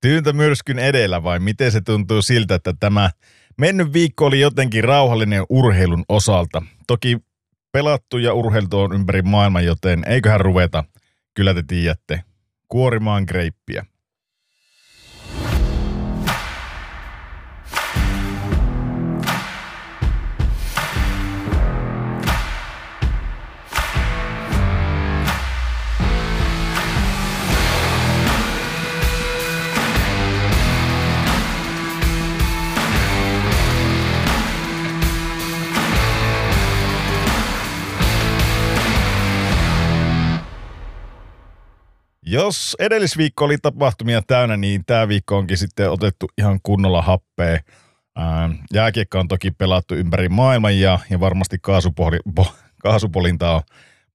tyyntämyrskyn edellä vai miten se tuntuu siltä, että tämä mennyt viikko oli jotenkin rauhallinen urheilun osalta. Toki pelattu ja urheiltu on ympäri maailman, joten eiköhän ruveta, kyllä te tiedätte, kuorimaan greippiä. Jos edellisviikko oli tapahtumia täynnä, niin tämä viikko onkin sitten otettu ihan kunnolla happea. Jääkiekka on toki pelattu ympäri maailman ja, ja varmasti kaasupoli, po, kaasupolinta on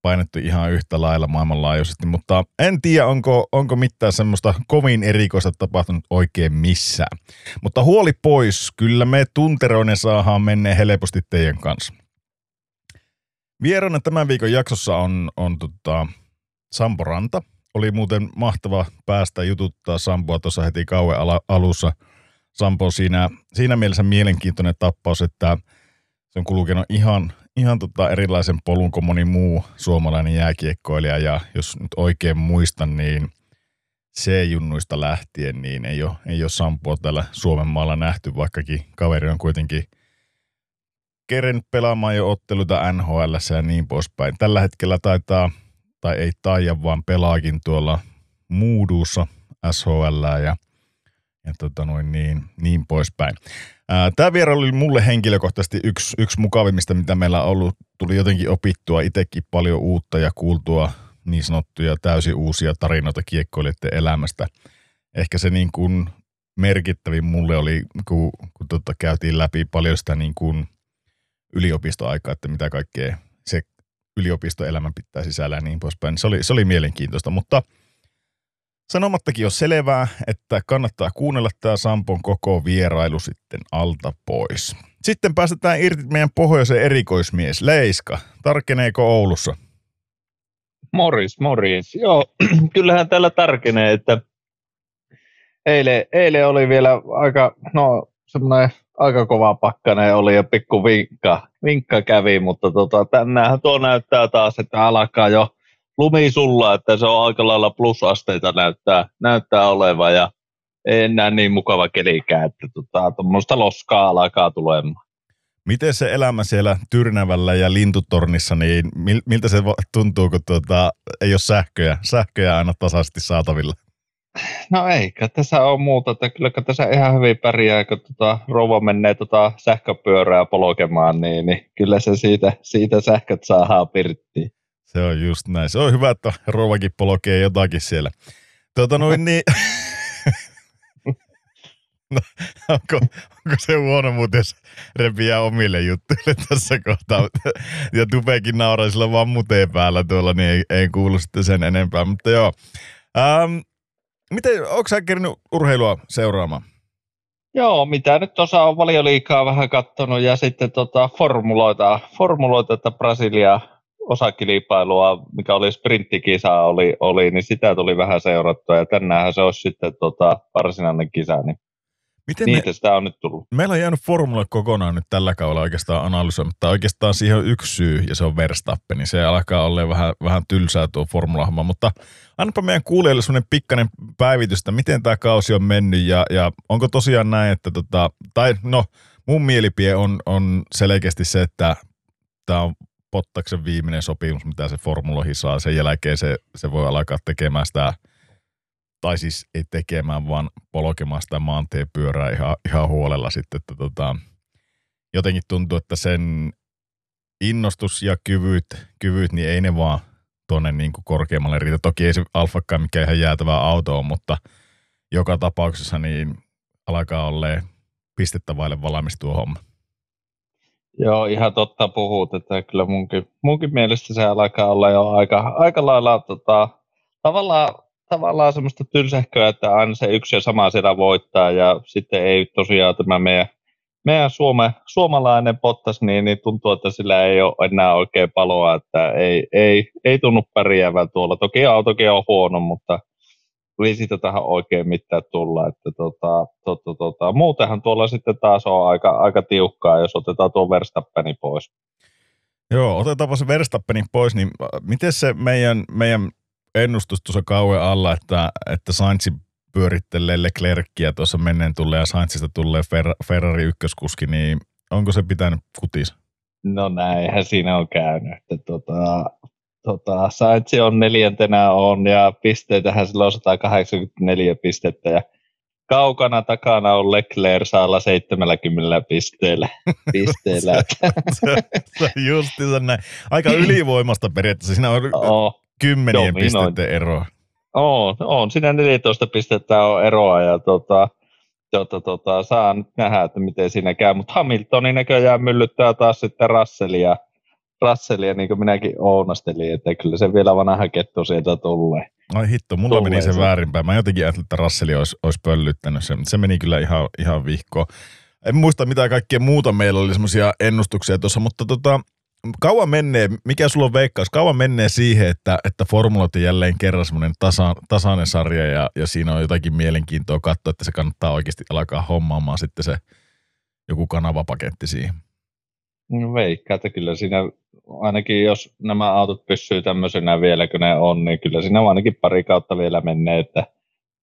painettu ihan yhtä lailla maailmanlaajuisesti, mutta en tiedä, onko, onko mitään semmoista kovin erikoista tapahtunut oikein missään. Mutta huoli pois, kyllä me tunteroinen saadaan mennä helposti teidän kanssa. Vierana tämän viikon jaksossa on, on tota, Sampo Ranta – oli muuten mahtava päästä jututtaa Sampoa tuossa heti kauan alussa. Sampo siinä, siinä mielessä mielenkiintoinen tappaus, että se on kulkenut ihan, ihan tota erilaisen polun kuin moni muu suomalainen jääkiekkoilija. Ja jos nyt oikein muistan, niin C-junnuista lähtien, niin ei ole, ei ole Sampoa täällä Suomen maalla nähty, vaikkakin kaveri on kuitenkin keren pelaamaan jo otteluita NHL ja niin poispäin. Tällä hetkellä taitaa – tai ei taija, vaan pelaakin tuolla Mooduussa SHL ja, ja tota noin niin, niin poispäin. Tämä vierailu oli mulle henkilökohtaisesti yksi, yksi mukavimmista, mitä meillä on ollut. Tuli jotenkin opittua itsekin paljon uutta ja kuultua niin sanottuja täysin uusia tarinoita kiekkoilijoiden elämästä. Ehkä se niin kuin merkittävin mulle oli, kun, kun tota käytiin läpi paljon sitä niin kuin yliopistoaikaa, että mitä kaikkea yliopistoelämän pitää sisällä ja niin poispäin. Se oli, se oli mielenkiintoista, mutta sanomattakin on selvää, että kannattaa kuunnella tämä Sampon koko vierailu sitten alta pois. Sitten päästetään irti meidän pohjoisen erikoismies Leiska. Tarkeneeko Oulussa? Morris, morris. Joo, kyllähän täällä tarkenee, että eilen, eilen oli vielä aika, no semmoinen aika kova pakkanen oli ja pikku vinkka, vinkka kävi, mutta tota, tänään tuo näyttää taas, että alkaa jo lumi sulla, että se on aika lailla plusasteita näyttää, näyttää olevan ja ei enää niin mukava kelikään, että tota, tuommoista loskaa alkaa tulemaan. Miten se elämä siellä Tyrnävällä ja Lintutornissa, niin miltä se tuntuu, kun tuota, ei ole sähköjä, sähköjä aina tasaisesti saatavilla? No eikä tässä ole muuta, että kyllä tässä ihan hyvin pärjää, kun tota, rouva menee tota sähköpyörää polkemaan, niin, niin kyllä se siitä, siitä sähköt saa pirttiin. Se on just näin. Se on hyvä, että rouvakin polkee jotakin siellä. Tuota noin niin... no, onko, onko, se huono muuten, jos repiää omille juttuille tässä kohtaa. ja Tupekin nauraa sillä vaan muteen päällä tuolla, niin ei, ei kuulu sitten sen enempää. Mutta joo. Ähm, Miten, onko sä kerännyt urheilua seuraamaan? Joo, mitä nyt tuossa on valioliikaa vähän kattonut ja sitten tota formuloita, formuloita, että Brasilia osakilpailua, mikä oli sprinttikisa, oli, oli, niin sitä tuli vähän seurattua ja tänäänhän se olisi sitten tota varsinainen kisa, niin Miten Niitä me, sitä on nyt tullut. Meillä on jäänyt formula kokonaan nyt tällä kaudella oikeastaan analysoimatta. Oikeastaan siihen on yksi syy ja se on Verstappen, niin se alkaa olla vähän, vähän tylsää tuo formula mutta annapa meidän kuulijoille sellainen pikkainen päivitys, että miten tämä kausi on mennyt ja, ja onko tosiaan näin, että tota, tai no mun mielipie on, on selkeästi se, että tämä on Pottaksen viimeinen sopimus, mitä se formuloihin saa. Sen jälkeen se, se voi alkaa tekemään sitä – tai siis ei tekemään, vaan polkemaan sitä maantiepyörää ihan, ihan huolella sitten, että tota, jotenkin tuntuu, että sen innostus ja kyvyt, kyvyt niin ei ne vaan tuonne niin kuin korkeammalle riitä. Toki ei se Alfakaan mikä ihan jäätävä auto on, mutta joka tapauksessa niin alkaa olla pistettä vaille valmis tuo homma. Joo, ihan totta puhut, että kyllä munkin, munkin mielestä se alkaa olla jo aika, aika lailla tota, tavallaan tavallaan semmoista tylsähköä, että aina se yksi ja sama siellä voittaa ja sitten ei tosiaan tämä meidän, meidän Suome, suomalainen pottas, niin, niin tuntuu, että sillä ei ole enää oikein paloa, että ei, ei, ei tunnu pärjäävän tuolla. Toki autokin on huono, mutta ei siitä tähän oikein mitään tulla. Että tota, tota, tota. Muutenhan tuolla sitten taas on aika, aika tiukkaa, jos otetaan tuo Verstappeni pois. Joo, otetaanpa se Verstappenin pois, niin miten se meidän, meidän ennustus tuossa kauan alla, että, että Sainz pyörittelee Leclerckiä tuossa menneen tulee ja Sainzista tulee Fer- Ferrari ykköskuski, niin onko se pitänyt kutis? No näinhän siinä on käynyt. Että tota, tota, Sainz on neljäntenä on ja pisteitähän sillä on 184 pistettä ja kaukana takana on Leclerc saalla 70 pisteellä. pisteellä. Justiinsa näin. Aika ylivoimasta periaatteessa. Siinä on oh, kymmenien pisteiden eroa. On, on. Siinä 14 pistettä on eroa ja tota, tota, tota, saa nyt nähdä, että miten siinä käy. Mutta Hamiltoni näköjään myllyttää taas sitten Russellia, Russellia niin kuin minäkin ounastelin, että kyllä se vielä vanha kettu sieltä tulee. Ai hitto, mulla meni se väärinpäin. Mä jotenkin ajattelin, että Russell olisi, olisi pöllyttänyt sen, se meni kyllä ihan, ihan vihkoon. En muista mitä kaikkea muuta meillä oli semmoisia ennustuksia tuossa, mutta tota, kauan menee, mikä sulla on veikkaus, kauan menee siihen, että, että formulat on jälleen kerran semmoinen tasa, tasainen sarja ja, ja siinä on jotakin mielenkiintoa katsoa, että se kannattaa oikeasti alkaa hommaamaan sitten se joku kanavapaketti siihen. No veikkaa, että kyllä siinä ainakin jos nämä autot pysyy tämmöisenä vielä kun ne on, niin kyllä siinä on ainakin pari kautta vielä menee, että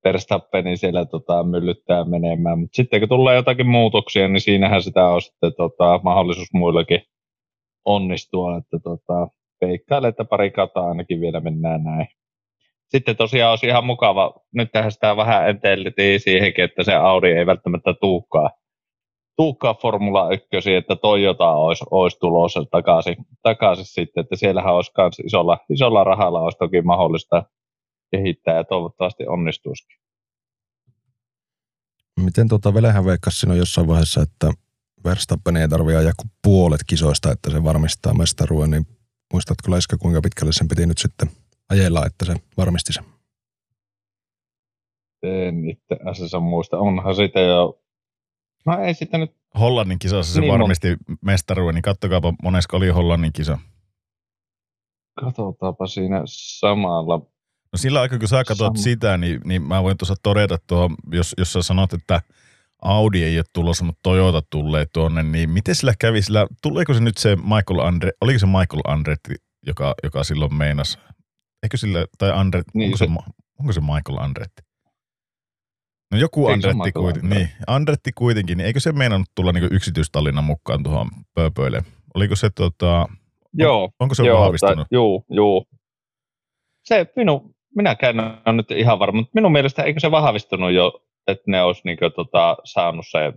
Verstappeni siellä tota, myllyttää menemään. Mutta sitten kun tulee jotakin muutoksia, niin siinähän sitä on sitten tota, mahdollisuus muillakin onnistua, että tota, veikkaile, että pari kautta ainakin vielä mennään näin. Sitten tosiaan olisi ihan mukava, nyt tähän sitä vähän enteltiin siihenkin, että se Audi ei välttämättä tuukkaa, tuukkaa Formula 1, että Toyota olisi, olisi tulossa takaisin, takaisin sitten, että siellähän olisi myös isolla, isolla rahalla olisi toki mahdollista kehittää ja toivottavasti onnistuisikin. Miten tuota Velehän veikkasi sinun jossain vaiheessa, että Verstappen ei tarvitse ajaa kuin puolet kisoista, että se varmistaa mestaruuden, niin muistatko Laiska, kuinka pitkälle sen piti nyt sitten ajella, että se varmisti sen? En itse asiassa muista. Onhan sitä jo... No ei sitä nyt... Hollannin kisassa se niin varmisti mon... mestaruuden, niin kattokaapa monesko oli Hollannin kisa. Katsotaanpa siinä samalla. No sillä aikaa, kun sä katsot Sam... sitä, niin, niin mä voin tuossa todeta tuo, jos, jos sä sanot, että – Audi ei ole tulossa, mutta Toyota tulee tuonne, niin miten sillä kävi? Sillä, tuleeko se nyt se Michael Andre, oliko se Michael Andretti, joka, joka silloin meinas? Eikö sillä, tai Andre, niin onko, se, se, onko se Michael Andretti? No joku Eikö Andretti, kuitenkin, niin, Andretti kuitenkin, niin eikö se meinannut tulla niin yksityistallinnan mukaan tuohon pööpöille? Oliko se tota, joo, on, onko se joo, vahvistunut? Joo, joo. Se minun, minäkään on nyt ihan varma, mutta minun mielestä eikö se vahvistunut jo että ne olisi niin kuin, tota, saanut se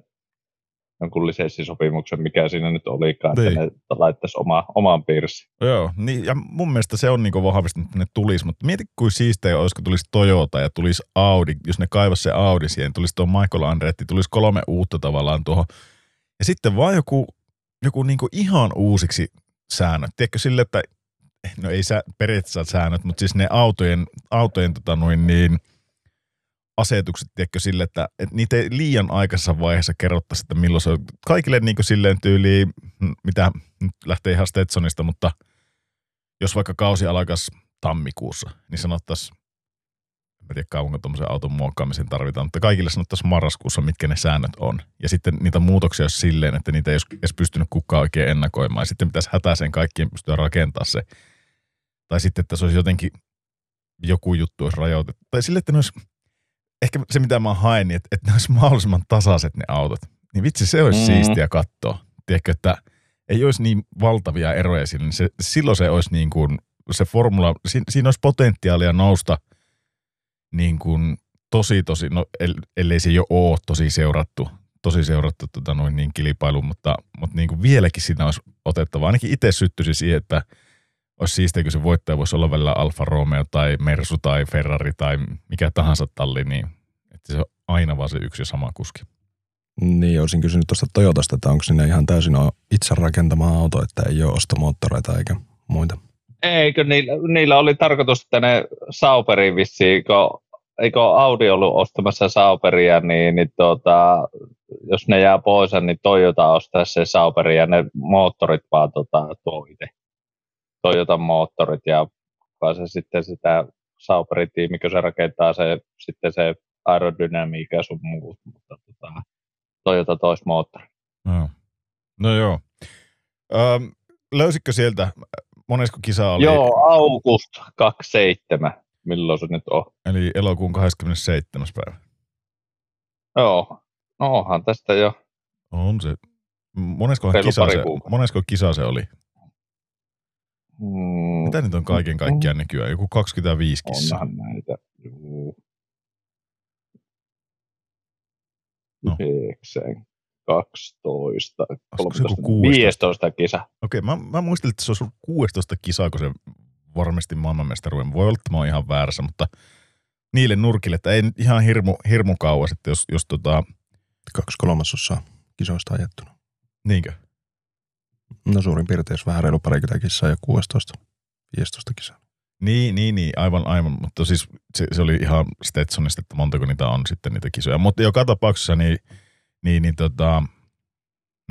jonkun lisenssisopimuksen, mikä siinä nyt olikaan, niin. että ne laittaisi oma, oman piirsi. Joo, niin, ja mun mielestä se on niin vahvistunut, että ne tulisi, mutta mieti kuin siistejä olisiko tulisi Toyota ja tulisi Audi, jos ne kaivasi se Audi siihen, tulisi tuo Michael Andretti, tulisi kolme uutta tavallaan tuohon, ja sitten vaan joku, joku niin ihan uusiksi säännöt, tiedätkö sille, että no ei sä, periaatteessa säännöt, mutta siis ne autojen, autojen tota noin niin – asetukset, tiedätkö, sille, että, että niitä ei liian aikaisessa vaiheessa kerrottaisi, että milloin se on. Kaikille niin kuin silleen tyyliin, mitä nyt lähtee ihan Stetsonista, mutta jos vaikka kausi alkaisi tammikuussa, niin sanottaisiin, en tiedä kauanko tuommoisen auton muokkaamiseen tarvitaan, mutta kaikille sanottaisiin marraskuussa, mitkä ne säännöt on. Ja sitten niitä muutoksia olisi silleen, että niitä ei olisi edes pystynyt kukaan oikein ennakoimaan. Ja sitten pitäisi hätäisen kaikkien pystyä rakentamaan se. Tai sitten, että se olisi jotenkin joku juttu olisi rajoitettu. Tai sille, että ne olisi ehkä se, mitä mä haen, niin että, että ne olisi mahdollisimman tasaiset ne autot. Niin vitsi, se olisi mm. siistiä katsoa. Tiedätkö, että ei olisi niin valtavia eroja sillä, niin se, silloin se olisi niin kuin, se formula, siinä, siinä olisi potentiaalia nousta niin kuin tosi, tosi, no ellei se jo ole tosi seurattu, tosi seurattu tota noin niin kilpailu, mutta, mutta niin kuin vieläkin siinä olisi otettava. Ainakin itse syttyisi siihen, että olisi siistiä, kun se voittaja voisi olla välillä Alfa Romeo tai Mersu tai Ferrari tai mikä tahansa talli, niin että se on aina vaan se yksi ja sama kuski. Niin, olisin kysynyt tuosta Toyotasta, että onko sinne ihan täysin itse rakentama auto, että ei ole ostomoottoreita eikä muita. Eikö niillä, niillä oli tarkoitus, että ne Sauperiin vissiin, kun, eikö Audi ollut ostamassa Sauperia, niin, niin tuota, jos ne jää pois, niin Toyota ostaa se Sauperi ja ne moottorit vaan tuota, tuo itse. Toyotan moottorit ja kuka se sitten sitä Sauberin tiimi, kun se rakentaa se, sitten se aerodynamiikka ja sun muut, mutta tota, Toyota tois moottori. No, no joo. Öm, löysitkö sieltä, monesko kisa oli? Joo, august 27, milloin se nyt on. Eli elokuun 27. päivä. Joo, no onhan tästä jo. On se. Monesko kisa, se, monesko kisa se oli? Mm, Mitä nyt on kaiken kaikkiaan nykyään? Joku 25 kissaa. onhan näitä. Juu. No. 9, 12, Olisiko se joku 13, 16? 15 kisa. Okei, mä, mä muistelin, että se olisi ollut 16 kisaa, kun se varmasti maailmanmestaruuden. Voi olla, että mä oon ihan väärässä, mutta niille nurkille, että ei nyt ihan hirmu, hirmu kauas, että jos, jos tota, Kaksi kolmasosaa kisoista ajettuna. niinkö? No suurin piirtein, jos vähän reilu parikymmentä kissaa ja 16, 15 kisaa. Niin, niin, niin, aivan, aivan, mutta siis se, se oli ihan Stetsonista, että montako niitä on sitten niitä kisoja. Mutta joka tapauksessa niin, niin, niin tota,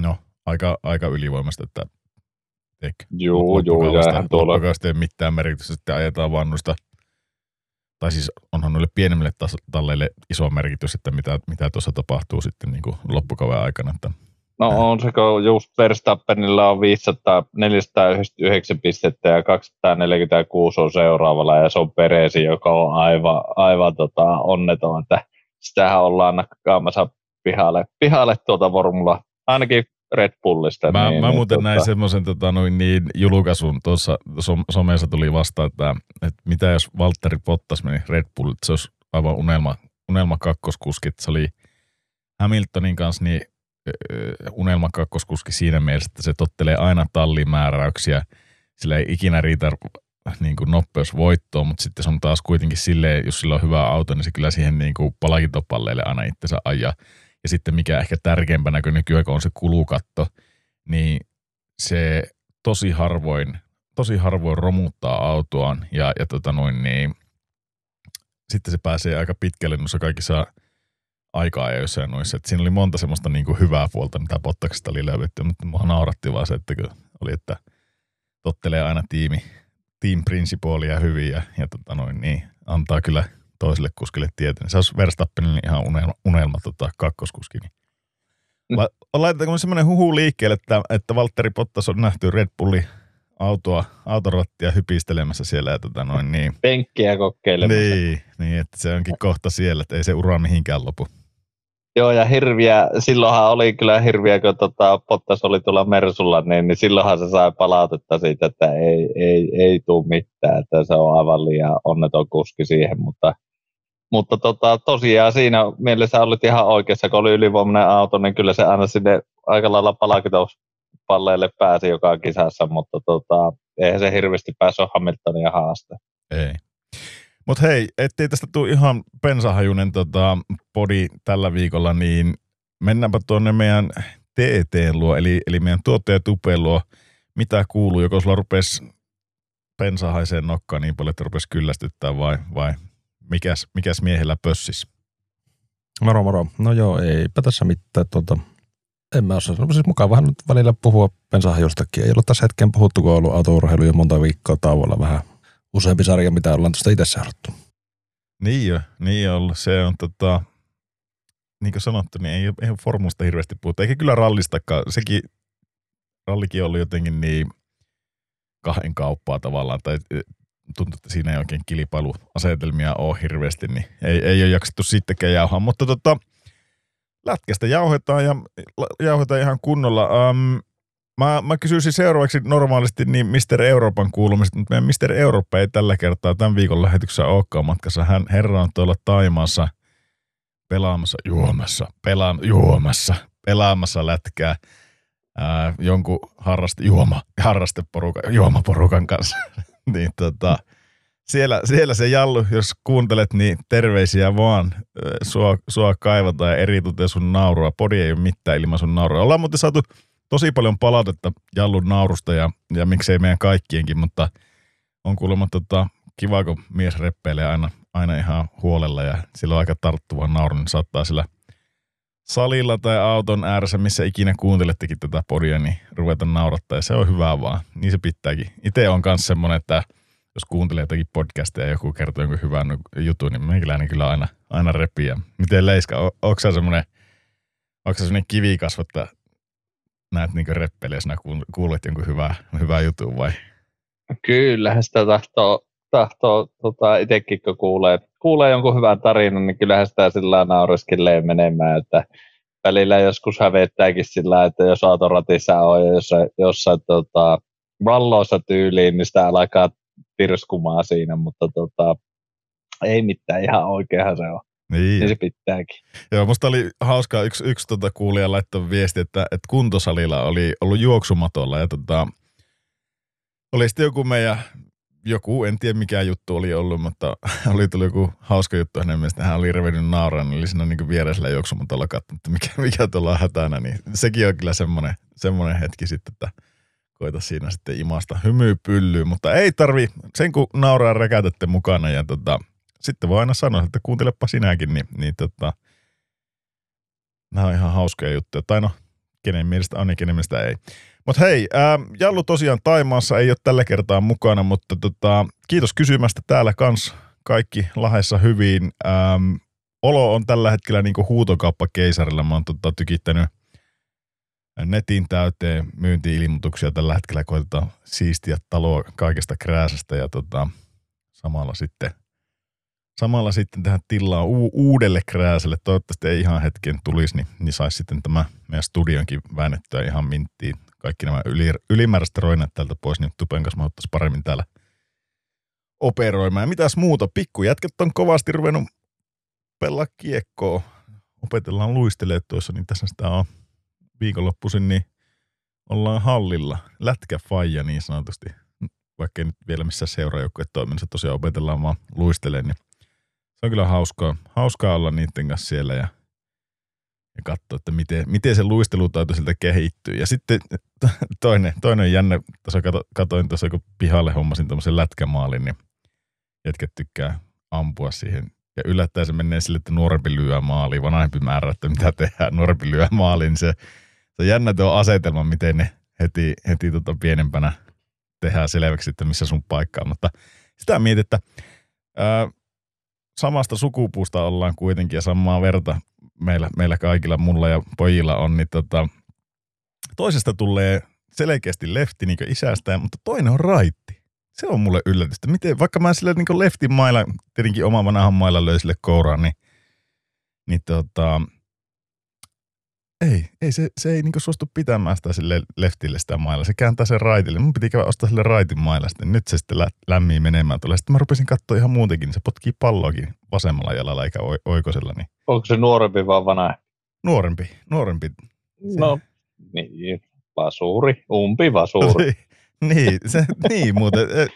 no, aika, aika ylivoimasta, että eikö? Juu, juu, ja Loppukaudesta- eihän tuolla ei mitään merkitystä, sitten ajetaan vaan noista, tai siis onhan noille pienemmille tas- talleille iso merkitys, että mitä, mitä tuossa tapahtuu sitten niin kuin loppukauden aikana. Että, No on se, kun just Verstappenilla on 500, 499 pistettä ja 246 on seuraavalla ja se on Peresi, joka on aivan, aivan tota, onneton, että sitähän ollaan nakkaamassa pihalle, pihalle tuota formula, ainakin Red Bullista. mä, niin, mä niin, muuten tota, näin semmoisen tota, noin niin julkaisun tuossa som, somessa tuli vastaan, että, että mitä jos Valtteri Bottas meni Red Bull, että se olisi aivan unelma, unelma kakkoskuski, se oli Hamiltonin kanssa niin öö, unelma kakkoskuski siinä mielessä, että se tottelee aina tallimääräyksiä, sillä ei ikinä riitä niin kuin nopeusvoittoon, mutta sitten se on taas kuitenkin silleen, jos sillä on hyvä auto, niin se kyllä siihen niin kuin palakintopalleille aina itsensä ajaa. Ja sitten mikä ehkä tärkeimpänä, kun nykyään on se kulukatto, niin se tosi harvoin, tosi harvoin romuttaa autoaan ja, ja tota noin, niin sitten se pääsee aika pitkälle noissa kaikissa aikaa ja jossain noissa. Et siinä oli monta semmoista niin kuin hyvää puolta, mitä Bottaksesta oli löydetty, mutta mua nauratti vaan se, että oli, että tottelee aina tiimi, team principaalia hyvin ja, ja tota noin, niin antaa kyllä toiselle kuskille tietä. Niin se olisi Verstappenille ihan unelma, unelma tota, kakkoskuski. Niin. Mm. La, laitetaanko me semmoinen huhu liikkeelle, että, että Valtteri Bottas on nähty Red Bullin autoa, autorattia hypistelemässä siellä ja tota noin, niin, Penkkiä kokeilemassa. niin, niin, että se onkin kohta siellä, että ei se ura mihinkään lopu. Joo, ja hirviä, silloinhan oli kyllä hirviä, kun tota, Pottas oli tuolla Mersulla, niin, niin silloinhan se sai palautetta siitä, että ei, ei, ei tule mitään, että se on aivan liian onneton kuski siihen, mutta, mutta tota, tosiaan siinä mielessä olit ihan oikeassa, kun oli ylivoimainen auto, niin kyllä se aina sinne aika lailla palakituspalleille pääsi joka kisassa, mutta tota, eihän se hirveästi päässyt Hamiltonia haastaa. Ei. Mutta hei, ettei tästä tule ihan pensahajunen tota, podi tällä viikolla, niin mennäänpä tuonne meidän TT luo, eli, eli meidän tuottaja Tupeen luo. Mitä kuuluu, joko sulla rupesi pensahaiseen nokkaan niin paljon, että rupesi kyllästyttää vai, vai mikäs, mikäs miehellä pössis? Moro moro. No joo, eipä tässä mitään. Tuota, en mä osaa. No, siis mukavahan nyt välillä puhua bensahajustakin. Ei ollut tässä hetken puhuttu, kun on ollut autourheilu jo monta viikkoa tauolla vähän useampi sarja, mitä ollaan tuosta itse seurattu. Niin jo, niin jo. Se on tota, niin kuin sanottu, niin ei, ei formusta hirveästi puhuta. Eikä kyllä rallistakaan. Sekin, rallikin ollut jotenkin niin kahden kauppaa tavallaan. Tai eh, tuntuu, että siinä ei oikein kilpailuasetelmia ole hirveästi, niin ei, ei ole jaksettu sittenkään jauhaa. Mutta tota, lätkästä jauhetaan ja jauhetaan ihan kunnolla. Um, Mä, mä kysyisin seuraavaksi normaalisti niin Mr. Euroopan kuulumista, mutta meidän Mr. Eurooppa ei tällä kertaa tämän viikon lähetyksessä olekaan matkassa. Hän herra on tuolla Taimaassa pelaamassa, juomassa, pelaa, juomassa, pelaamassa lätkää ää, jonkun harraste, juoma, harrasteporukan, juomaporukan kanssa. niin tota, siellä, siellä se Jallu, jos kuuntelet, niin terveisiä vaan. Sua, sua kaivataan ja eritoten sun naurua. Podi ei ole mitään ilman sun naurua. Ollaan muuten saatu tosi paljon palautetta Jallun naurusta ja, ja miksei meidän kaikkienkin, mutta on kuulemma tota, kiva, kun mies reppeilee aina, aina ihan huolella ja sillä on aika tarttuva nauru, niin saattaa sillä salilla tai auton ääressä, missä ikinä kuuntelettekin tätä podia, niin ruveta naurattaa ja se on hyvä vaan. Niin se pitääkin. Itse on myös semmoinen, että jos kuuntelee jotakin podcastia ja joku kertoo jonkun hyvän jutun, niin meikäläinen kyllä aina, aina repiä. Miten Leiska, o, onko sä semmoinen, onko semmoinen näet niin reppeleä, kuulet jonkun hyvää, hyvää jutun vai? Kyllähän sitä tahtoo, tahtoo tota, itsekin kun kuulee, kuulee jonkun hyvän tarinan, niin kyllähän sitä sillä naureskelee menemään, että välillä joskus hävettääkin sillä, että jos autoratissa on ja jossain, jossain tota, valloissa tyyliin, niin sitä alkaa pirskumaan siinä, mutta tota, ei mitään, ihan oikeahan se on. Niin. niin se pitääkin. Joo, musta oli hauskaa, yksi, yksi tota kuulija laittoi viesti, että, että kuntosalilla oli ollut juoksumatolla ja tota, oli sitten joku meidän, joku, en tiedä mikä juttu oli ollut, mutta oli tullut joku hauska juttu hänen mielestä. Hän oli revennyt nauraan, niin oli siinä niin vieressä juoksumatolla katsonut, että mikä, mikä tuolla on hätänä. Niin sekin on kyllä semmoinen, semmoinen hetki sitten, että koita siinä sitten imasta hymypyllyyn, mutta ei tarvi, sen kun nauraa rekätätte mukana ja tota, sitten voi aina sanoa, että kuuntelepa sinäkin, niin, niin tota, nämä on ihan hauskoja juttuja. Tai no, kenen mielestä on ja kenen mielestä ei. Mutta hei, ää, Jallu tosiaan Taimaassa ei ole tällä kertaa mukana, mutta tota, kiitos kysymästä täällä kans kaikki lahessa hyvin. Ähm, olo on tällä hetkellä niinku huutokauppa keisarilla. Mä oon tota, tykittänyt netin täyteen myynti-ilmoituksia. Tällä hetkellä koitetaan siistiä taloa kaikesta krääsästä ja tota, samalla sitten samalla sitten tehdä tilaa u- uudelle krääselle. Toivottavasti ei ihan hetken tulisi, niin, niin saisi sitten tämä meidän studionkin väännettyä ihan minttiin. Kaikki nämä yli, ylimääräiset roinat täältä pois, niin Tupen kanssa me paremmin täällä operoimaan. Ja mitäs muuta? Pikkujätket on kovasti ruvennut pelaa kiekkoa. Opetellaan luistelee tuossa, niin tässä sitä on viikonloppuisin, niin ollaan hallilla. Lätkäfaija niin sanotusti. Vaikka ei nyt vielä missään seuraajoukkueen toiminnassa tosiaan opetellaan vaan luistelee, niin on kyllä hauskaa, hauskaa olla niiden kanssa siellä ja, ja katsoa, että miten, miten se luistelutaito siltä kehittyy. Ja sitten toinen, toinen jännä, tuossa katoin tuossa, kun pihalle hommasin tuommoisen lätkämaalin, niin jätkät tykkää ampua siihen. Ja yllättäen se menee sille, että nuorempi lyö maaliin, vanhempi määrä, että mitä tehdään, nuorempi lyö maaliin. Niin se, se on jännä tuo asetelma, miten ne heti, heti tota pienempänä tehdään selväksi, että missä sun paikka on. Mutta sitä mietit, että ää, samasta sukupuusta ollaan kuitenkin ja samaa verta meillä, meillä kaikilla, mulla ja pojilla on, niin tota, toisesta tulee selkeästi lefti niin isästä, mutta toinen on raitti. Se on mulle yllätystä. Miten, vaikka mä sille niin leftin mailla, tietenkin oma vanhan mailla löin sille kouraan, niin, niin tota, ei, ei se, se ei niinku suostu pitämään sitä sille leftille sitä mailla. Se kääntää sen raitille. Mun piti käydä ostaa sille raitin mailla. Sitten nyt se sitten lä- lämmii menemään tulee. Sitten mä rupesin katsoa ihan muutenkin. Niin se potkii palloakin vasemmalla jalalla eikä oikosella. Niin. Onko se nuorempi vai vanha? Nuorempi, nuorempi. No, niin, vasuri, umpi vasuri. niin, se, niin muuten.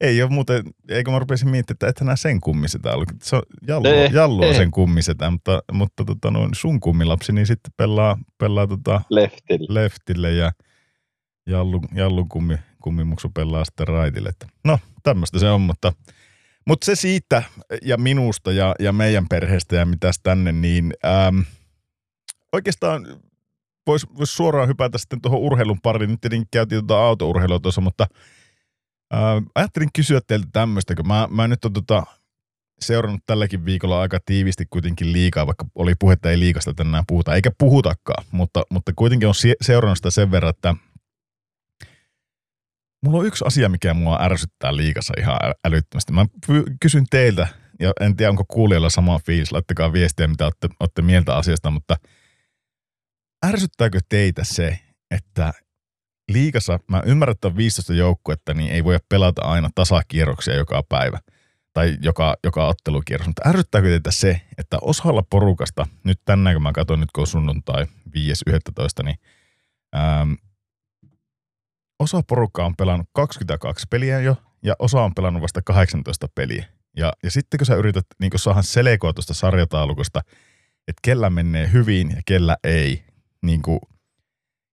Ei ole muuten, eikö mä rupesin miettimään, että ethän sen kummisetä ollut. Se on, jallu, ei, jallu on ei. sen kummisetä, mutta, mutta tota, no, sun kummilapsi niin sitten pelaa, pelaa tota, leftille. leftille ja jallu, jallun kummi, kummimuksu pelaa sitten raitille. No, tämmöistä se on, mutta, mutta se siitä ja minusta ja, ja meidän perheestä ja mitäs tänne, niin ähm, oikeastaan voisi vois suoraan hypätä sitten tuohon urheilun pariin. Nyt tietenkin käytiin tuota autourheilua tuossa, mutta – Äh, ajattelin kysyä teiltä tämmöistä, kun mä, mä nyt on tota, seurannut tälläkin viikolla aika tiivisti kuitenkin liikaa, vaikka oli puhetta ei liikasta tänään puhuta, eikä puhutakaan, mutta, mutta kuitenkin on seurannut sitä sen verran, että mulla on yksi asia, mikä mua ärsyttää liikassa ihan älyttömästi. Mä kysyn teiltä, ja en tiedä onko kuulijalla sama fiilis, laittakaa viestiä, mitä olette, olette mieltä asiasta, mutta ärsyttääkö teitä se, että liikassa, mä ymmärrän, että on 15 joukkuetta, niin ei voi pelata aina tasakierroksia joka päivä tai joka, joka ottelukierros. Mutta ärsyttääkö teitä se, että osalla porukasta, nyt tänään kun mä katson nyt kun on sunnuntai 5.11, niin ähm, osa porukkaa on pelannut 22 peliä jo ja osa on pelannut vasta 18 peliä. Ja, ja sitten kun sä yrität niin saada selkoa tuosta sarjataulukosta, että kellä menee hyvin ja kellä ei, niin kuin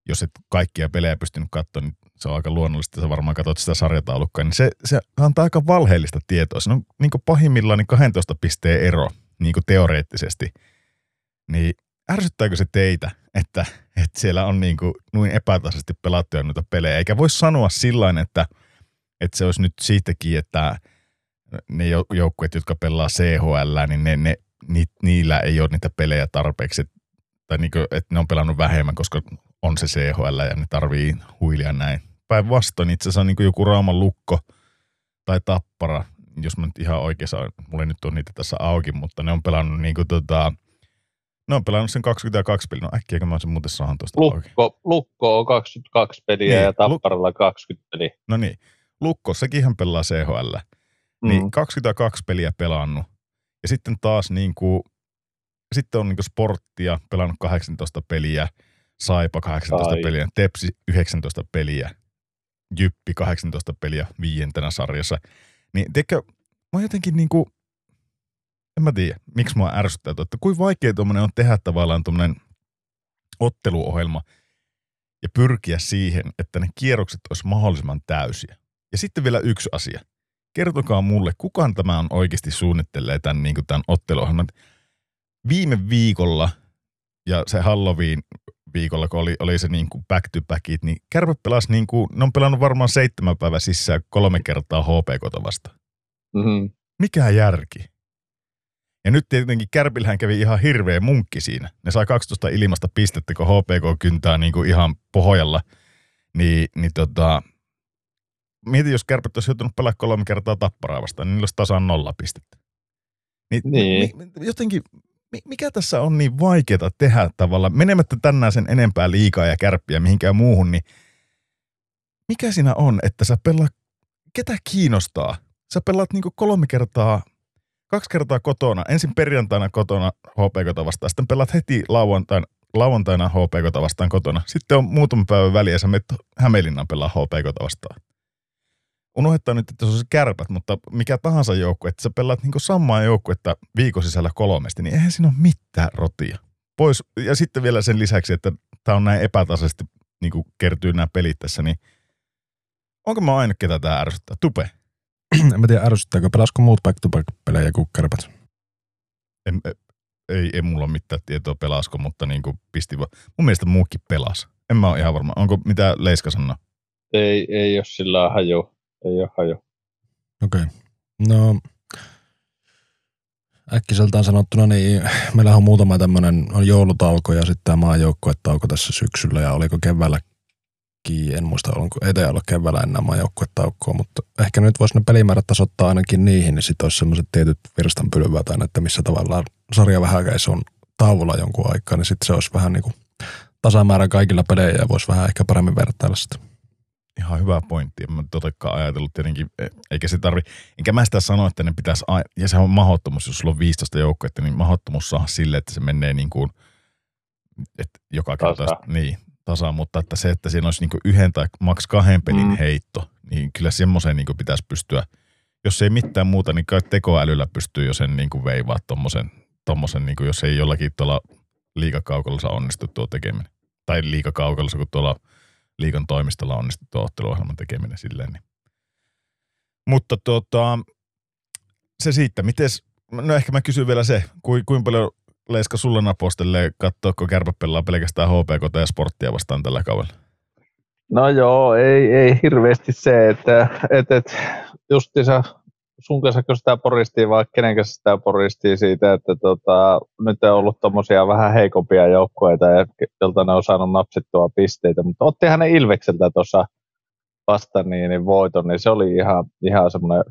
jos et kaikkia pelejä pystynyt katsoa, niin se on aika luonnollista, että sä varmaan katsot sitä sarjataulukkaa, niin se, se antaa aika valheellista tietoa. Se on niin pahimmillaan niin 12 pisteen ero niin teoreettisesti. Niin ärsyttääkö se teitä, että, että siellä on niin kuin noin epätasaisesti pelattuja noita pelejä? Eikä voi sanoa sillä että, että se olisi nyt siitäkin, että ne joukkueet, jotka pelaa CHL, niin ne, ne, ni, niillä ei ole niitä pelejä tarpeeksi, tai niin kuin, että ne on pelannut vähemmän, koska on se CHL ja ne tarvii huilia näin. Päinvastoin itse asiassa niin joku Rauman lukko tai Tappara, jos mä nyt ihan oikeassa, mulla ei nyt ole niitä tässä auki, mutta ne on pelannut niin kuin, tota, ne on pelannut sen 22 peliä. No äkkiä, mä sen muuten saan tuosta lukko, auki. Lukko on 22 peliä niin, ja Tapparalla luk- 20 peliä. No niin, Lukko, sekin hän pelaa CHL. Niin mm. 22 peliä pelannut. Ja sitten taas niin kuin, sitten on niin kuin sporttia pelannut 18 peliä, Saipa 18 Ai. peliä, Tepsi 19 peliä, Jyppi 18 peliä viientenä sarjassa. Niin tiedätkö, mä jotenkin niin kuin, en mä tiedä, miksi mua ärsyttää, että kuin vaikea tuommoinen on tehdä tavallaan tuommoinen otteluohjelma ja pyrkiä siihen, että ne kierrokset olisi mahdollisimman täysiä. Ja sitten vielä yksi asia. Kertokaa mulle, kukaan tämä on oikeasti suunnittelee tämän, niin tämän otteluohjelman. Viime viikolla ja se Halloween viikolla, kun oli, oli se niin kuin back to backit, niin Kärpä pelasi niin kuin, ne on pelannut varmaan seitsemän päivää sisään kolme kertaa HPK vasta. Mm-hmm. Mikä järki? Ja nyt tietenkin Kärpillähän kävi ihan hirveä munkki siinä. Ne sai 12 ilmasta pistettä, kun HPK kyntää niin kuin ihan pohjalla. Niin, niin tota, mieti, jos Kärpät olisi joutunut pelaa kolme kertaa tapparaa vastaan, niin niillä olisi tasan nolla pistettä. Niin, niin. Jotenkin, mikä tässä on niin vaikeaa tehdä tavallaan, menemättä tänään sen enempää liikaa ja kärppiä mihinkään muuhun, niin mikä siinä on, että sä pelaat, ketä kiinnostaa? Sä pelaat niinku kolme kertaa, kaksi kertaa kotona, ensin perjantaina kotona HPK vastaan, sitten pelaat heti lauantaina, lauantaina HPK vastaan kotona. Sitten on muutama päivä väliä, sä menet Hämeenlinnan pelaa HPK vastaan unohdetaan nyt, että se on se kärpät, mutta mikä tahansa joukkue, että sä pelaat niin samaa joukkuetta viikon sisällä kolmesti, niin eihän siinä ole mitään rotia. Pois, ja sitten vielä sen lisäksi, että tämä on näin epätasaisesti niin kertyy nämä pelit tässä, niin onko mä aina ketä tämä ärsyttää? Tupe. en mä tiedä ärsyttääkö. Pelasko muut back-to-back-pelejä kuin kärpät? En, ei, ei mulla ole mitään tietoa pelasko, mutta niin kuin pisti vaan. Mun mielestä muukin pelas. En mä ole ihan varma. Onko mitä Leiska sanoo? Ei, ei ole sillä haju ei ole haju. Okei. Okay. No, äkkiseltään sanottuna, niin meillä on muutama tämmöinen, on joulutauko ja sitten tämä maajoukkuetauko tässä syksyllä ja oliko keväälläkin, en muista, onko ei ollut keväällä enää maajoukkuetaukoa, mutta ehkä nyt voisi ne pelimäärät tasoittaa ainakin niihin, niin sitten olisi semmoiset tietyt virstanpylvät aina, että missä tavallaan sarja vähän on tauolla jonkun aikaa, niin sitten se olisi vähän niin kuin tasamäärä kaikilla peleillä ja voisi vähän ehkä paremmin vertailla sitä ihan hyvä pointti. En mä totakaan ajatellut tietenkin, e, eikä se tarvi, enkä mä sitä sano, että ne pitäisi, ja se on mahdottomuus, jos sulla on 15 joukkuetta, niin mahdottomuus saa sille, että se menee niin kuin, että joka kerta, niin, tasa, mutta että se, että siinä olisi niin kuin yhden tai maks kahden pelin mm. heitto, niin kyllä semmoiseen niin pitäisi pystyä, jos ei mitään muuta, niin kai tekoälyllä pystyy jo sen niin kuin veivaa tommosen, tommosen niin kuin, jos ei jollakin tuolla liikakaukalla onnistu tuo tekeminen. Tai liikakaukalla, kun tuolla liikan toimistolla onnistuttu otteluohjelman tekeminen silleen. Niin. Mutta tota, se siitä, mites, no ehkä mä kysyn vielä se, kuin, kuinka paljon Leiska sulle napostelee katsoako kärpä pelaa pelkästään HPK ja sporttia vastaan tällä kaudella? No joo, ei, ei hirveästi se, että et, et, justiinsa sun kanssa kun sitä poristiin, vai kenen kanssa sitä poristiin siitä, että tota, nyt on ollut tommosia vähän heikompia joukkueita, jolta ne on saanut napsittua pisteitä, mutta otti hänen Ilvekseltä tuossa vasta niin, niin voiton, niin se oli ihan, ihan semmoinen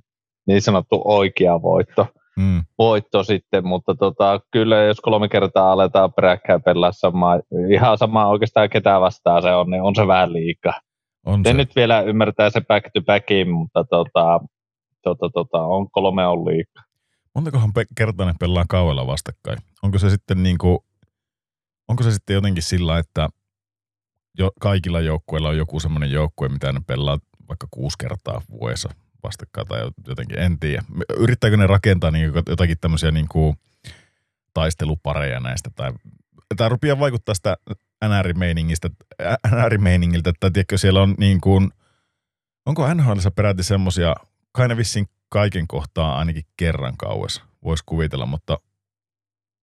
niin sanottu oikea voitto. Mm. voitto sitten, mutta tota, kyllä jos kolme kertaa aletaan peräkkäin pelaa samaa, ihan sama oikeastaan ketä vastaan se on, niin on se vähän liikaa. On se. nyt vielä ymmärtää se back to backin, mutta tota, tota, tota, on kolme on liikaa. Montakohan pe- kertaa ne pelaa kauella vastakkain? Onko se sitten niin kuin, onko se sitten jotenkin sillä, että jo, kaikilla joukkueilla on joku semmoinen joukkue, mitä ne pelaa vaikka kuusi kertaa vuodessa vastakkain tai jotenkin, en tiedä. Yrittääkö ne rakentaa niin jotakin tämmöisiä niin kuin taistelupareja näistä tai tämä rupeaa vaikuttaa sitä NR-meiningiltä, että tiedätkö, siellä on niin kuin, onko NHL peräti semmoisia kai ne vissiin kaiken kohtaa ainakin kerran kauas voisi kuvitella, mutta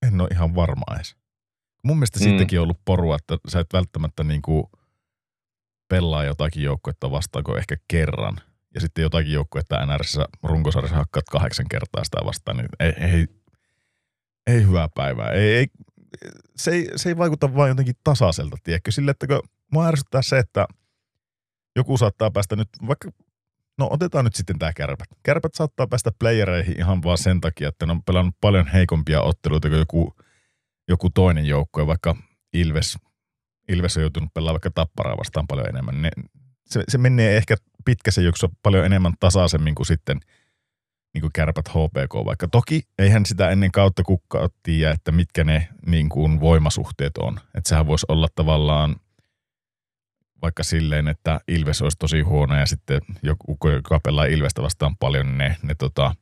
en ole ihan varma edes. Mun mielestä mm. siitäkin on ollut porua, että sä et välttämättä niin kuin pelaa jotakin joukkuetta vastaan kuin ehkä kerran. ja sitten jotakin joukkuetta NRissä runkosarjassa hakkaat kahdeksan kertaa sitä vastaan, niin ei, ei, ei hyvää päivää. Ei, ei, se, ei, se ei vaikuta vain jotenkin tasaiselta, tiedätkö? Sille, että kun mua ärsyttää se, että joku saattaa päästä nyt, vaikka, no otetaan nyt sitten tämä kärpät. Kärpät saattaa päästä playereihin ihan vaan sen takia, että ne on pelannut paljon heikompia otteluita kuin joku, joku toinen joukkue, vaikka Ilves, Ilves on joutunut pelaamaan vaikka Tapparaa vastaan paljon enemmän. Ne, se, se menee ehkä pitkässä juoksussa paljon enemmän tasaisemmin kuin sitten niin kuin kärpät HPK, vaikka toki eihän sitä ennen kautta kukkaa tiedä, että mitkä ne niin kuin voimasuhteet on. Että sehän voisi olla tavallaan vaikka silleen, että Ilves olisi tosi huono ja sitten joku, joka pelaa Ilvestä vastaan paljon, niin ne, ne tota,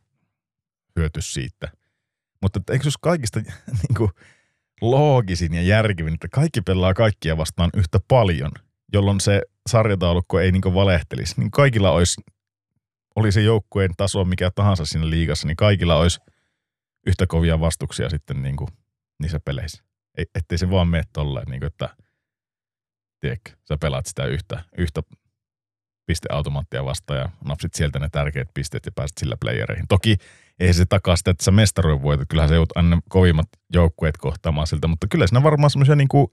hyötyisi siitä. Mutta eikö se olisi kaikista niin kuin, loogisin ja järkevin, että kaikki pelaa kaikkia vastaan yhtä paljon, jolloin se sarjataulukko ei niin valehtelisi. Niin kaikilla olisi, oli se joukkueen taso mikä tahansa siinä liigassa, niin kaikilla olisi yhtä kovia vastuksia sitten niin kuin niissä peleissä. Ei, ettei se vaan mene tolleen, niin kuin, että tiedätkö, sä pelaat sitä yhtä, yhtä pisteautomaattia vastaan ja napsit sieltä ne tärkeät pisteet ja pääset sillä playereihin. Toki ei se takaa sitä, että sä mestaruuden voitat. Kyllähän se joudut aina kovimmat joukkueet kohtaamaan siltä, mutta kyllä siinä varmaan semmoisia niinku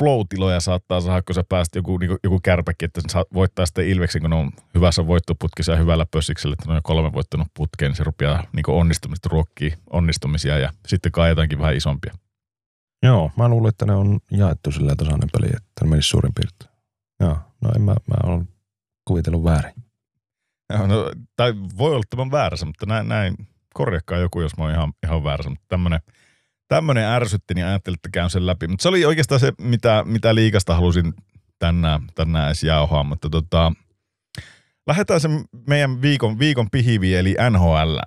flow-tiloja saattaa saada, kun sä pääst joku, niinku, joku kärpäkin, että sä voittaa sitten Ilveksen, kun on hyvässä voittoputkissa ja hyvällä pössiksellä, että ne on kolme voittanut putkeen, niin se rupeaa niinku onnistumista ruokkii onnistumisia ja sitten kaajataankin vähän isompia. Joo, mä luulen, että ne on jaettu silleen tasainen peli, että ne menisi suurin piirtein. Joo, no en mä, mä olen kuvitellut väärin. Joo, no, tai voi olla tämän väärässä, mutta näin, näin korjakkaa joku, jos mä oon ihan, ihan väärässä, mutta tämmönen, tämmönen ärsytti, niin ajattelin, että käyn sen läpi. Mutta se oli oikeastaan se, mitä, mitä liikasta halusin tänään, tänään edes jauhaa, mutta tota, lähdetään sen meidän viikon, viikon pihivi, eli NHL.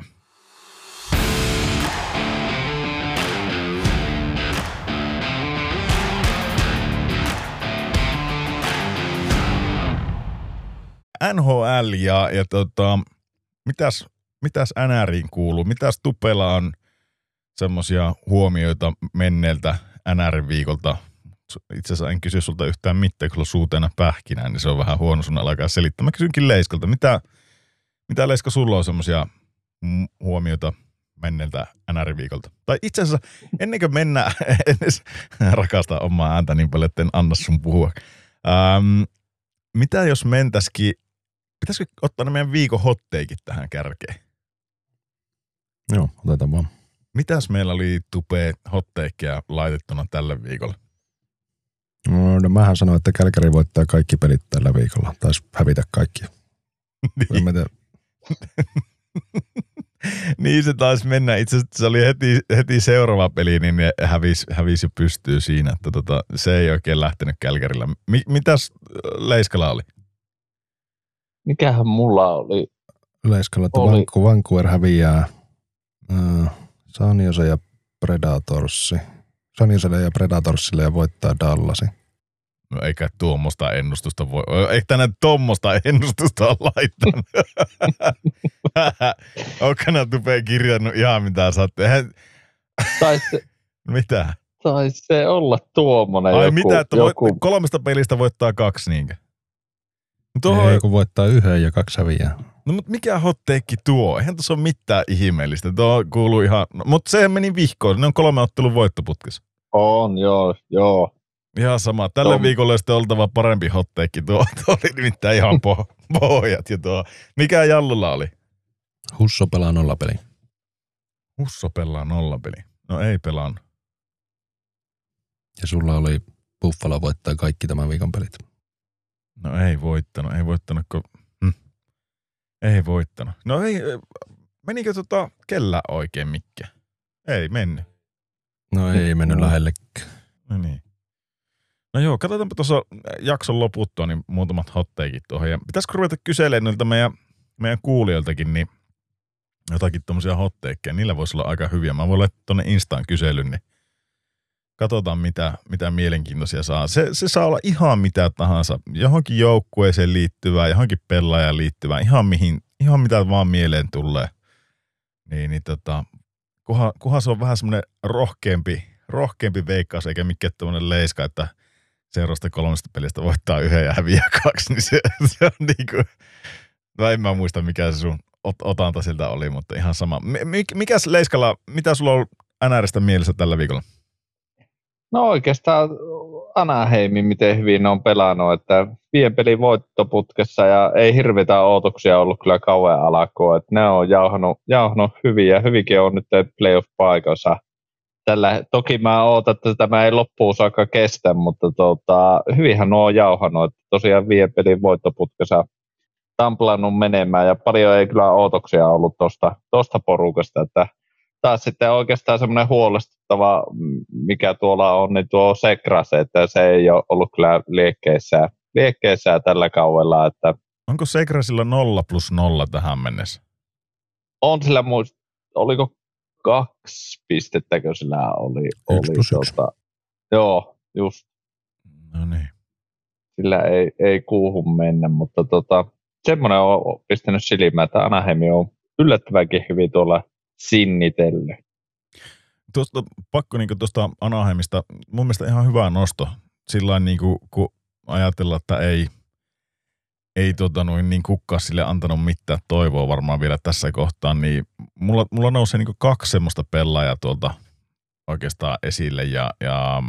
NHL ja, ja tota, mitäs, mitäs NRiin kuuluu? Mitäs Tupela on semmoisia huomioita menneeltä NRin viikolta? Itse asiassa en kysy sulta yhtään mitään, kun suuteena pähkinään, niin se on vähän huono sun alkaa selittää. Mä kysynkin Leiskalta, mitä, mitä Leiska sulla on semmoisia huomioita menneeltä NRin viikolta? Tai itse asiassa ennen kuin mennään, en edes rakasta omaa ääntä niin paljon, että en anna sun puhua. Ähm, mitä jos mentäisikin Pitäisikö ottaa ne meidän viikon hotteikit tähän kärkeen? Joo, otetaan vaan. Mitäs meillä oli tupee hotteikkeja laitettuna tälle viikolle? No, no mähän sanoin, että Kälkäri voittaa kaikki pelit tällä viikolla. Taisi hävitä kaikki. niin. niin se taisi mennä. Itse asiassa se oli heti, heti seuraava peli, niin ne hävisi, hävisi pystyy siinä. Että tota, se ei oikein lähtenyt Kälkärillä. Mi, mitäs Leiskala oli? Mikähän mulla oli? Yleiskalla, että oli. Vancouver häviää uh, San Jose ja Predatorsi. San Joselle ja Predatorsille ja voittaa Dallasi. No eikä tuommoista ennustusta voi, eikä tänne tuommoista ennustusta ole laittanut. Onko nämä tupeen kirjannut ihan mitä sä oot Tai se, mitä? Tai se olla tuommoinen Ai joku, mitä, että joku... Voit, kolmesta pelistä voittaa kaksi niinkö? Tuohon... Ei, kun voittaa yhden ja kaksi häviää. No mutta mikä hotteekki tuo? Eihän tuossa ole mitään ihmeellistä. Tuo kuuluu ihan... No, mutta se meni vihkoon. Ne on kolme ottelun voittoputkissa. On, joo, joo. Ihan sama. Tällä Tom. viikolla olisi oltava parempi hotteekki. Tuo, tuo oli nimittäin ihan po- pohjat. Ja tuo. Mikä Jallulla oli? Husso pelaa nollapeli. Husso pelaa nollapeli. No ei pelaan. Ja sulla oli Buffalo voittaa kaikki tämän viikon pelit. No ei voittanut, ei voittanut, kun... Hm. Ei voittanut. No ei, menikö tota kellä oikein mikke? Ei mennyt. No ei mennyt no. lähellekään. No niin. No joo, katsotaanpa tuossa jakson loputtua niin muutamat hotteikit tuohon. Ja pitäisikö ruveta kyselemään noilta meidän, meidän kuulijoiltakin, niin jotakin tuommoisia hotteikkeja. Niillä voisi olla aika hyviä. Mä voin laittaa tuonne Instaan kyselyn, niin katsotaan mitä, mitä mielenkiintoisia saa. Se, se saa olla ihan mitä tahansa, johonkin joukkueeseen liittyvää, johonkin pelaajan liittyvää, ihan, mihin, ihan mitä vaan mieleen tulee. Niin, niin tota, kunhan, kunhan se on vähän semmoinen rohkeampi, rohkeampi veikkaus, eikä mikään tämmöinen leiska, että seuraavasta kolmesta pelistä voittaa yhden ja häviää kaksi, niin se, se on niinku, no en mä muista mikä se sun ot- otanta siltä oli, mutta ihan sama. Mik, mikäs Leiskalla, mitä sulla on NRistä mielessä tällä viikolla? No oikeastaan Anaheimi, miten hyvin ne on pelannut, että viien pelin voittoputkessa ja ei hirveitä ootoksia ollut kyllä kauan alkoa, että ne on jauhanut, jauhanut hyvin ja hyvinkin on nyt playoff-paikoissa. Tällä, toki mä ootan, että tämä ei loppuun saakka kestä, mutta tota, hyvinhän nuo on jauhanut, että tosiaan viien pelin voittoputkessa tamplannut menemään ja paljon ei kyllä ootoksia ollut tuosta porukasta, että taas sitten oikeastaan semmoinen huolestuttava, mikä tuolla on, niin tuo Sekras, että se ei ole ollut kyllä liekkeissä, liekkeissä tällä kaudella. Että Onko Sekrasilla nolla plus nolla tähän mennessä? On sillä muist, oliko kaksi pistettäkö sillä oli? Yksi oli plus yksi. tota, joo, just. No niin. Sillä ei, ei kuuhun mennä, mutta tota, semmoinen on pistänyt silmään, että Anaheim on yllättävänkin hyvin tuolla sinnitellyt. Tuosta, pakko niin tuosta Anaheimista, mun mielestä ihan hyvä nosto. Sillä niin kuin, kun ajatellaan, että ei, ei tota noin, niin kukkaa sille antanut mitään toivoa varmaan vielä tässä kohtaa, niin mulla, mulla nousee niin kaksi semmoista pelaajaa tuolta oikeastaan esille ja, ja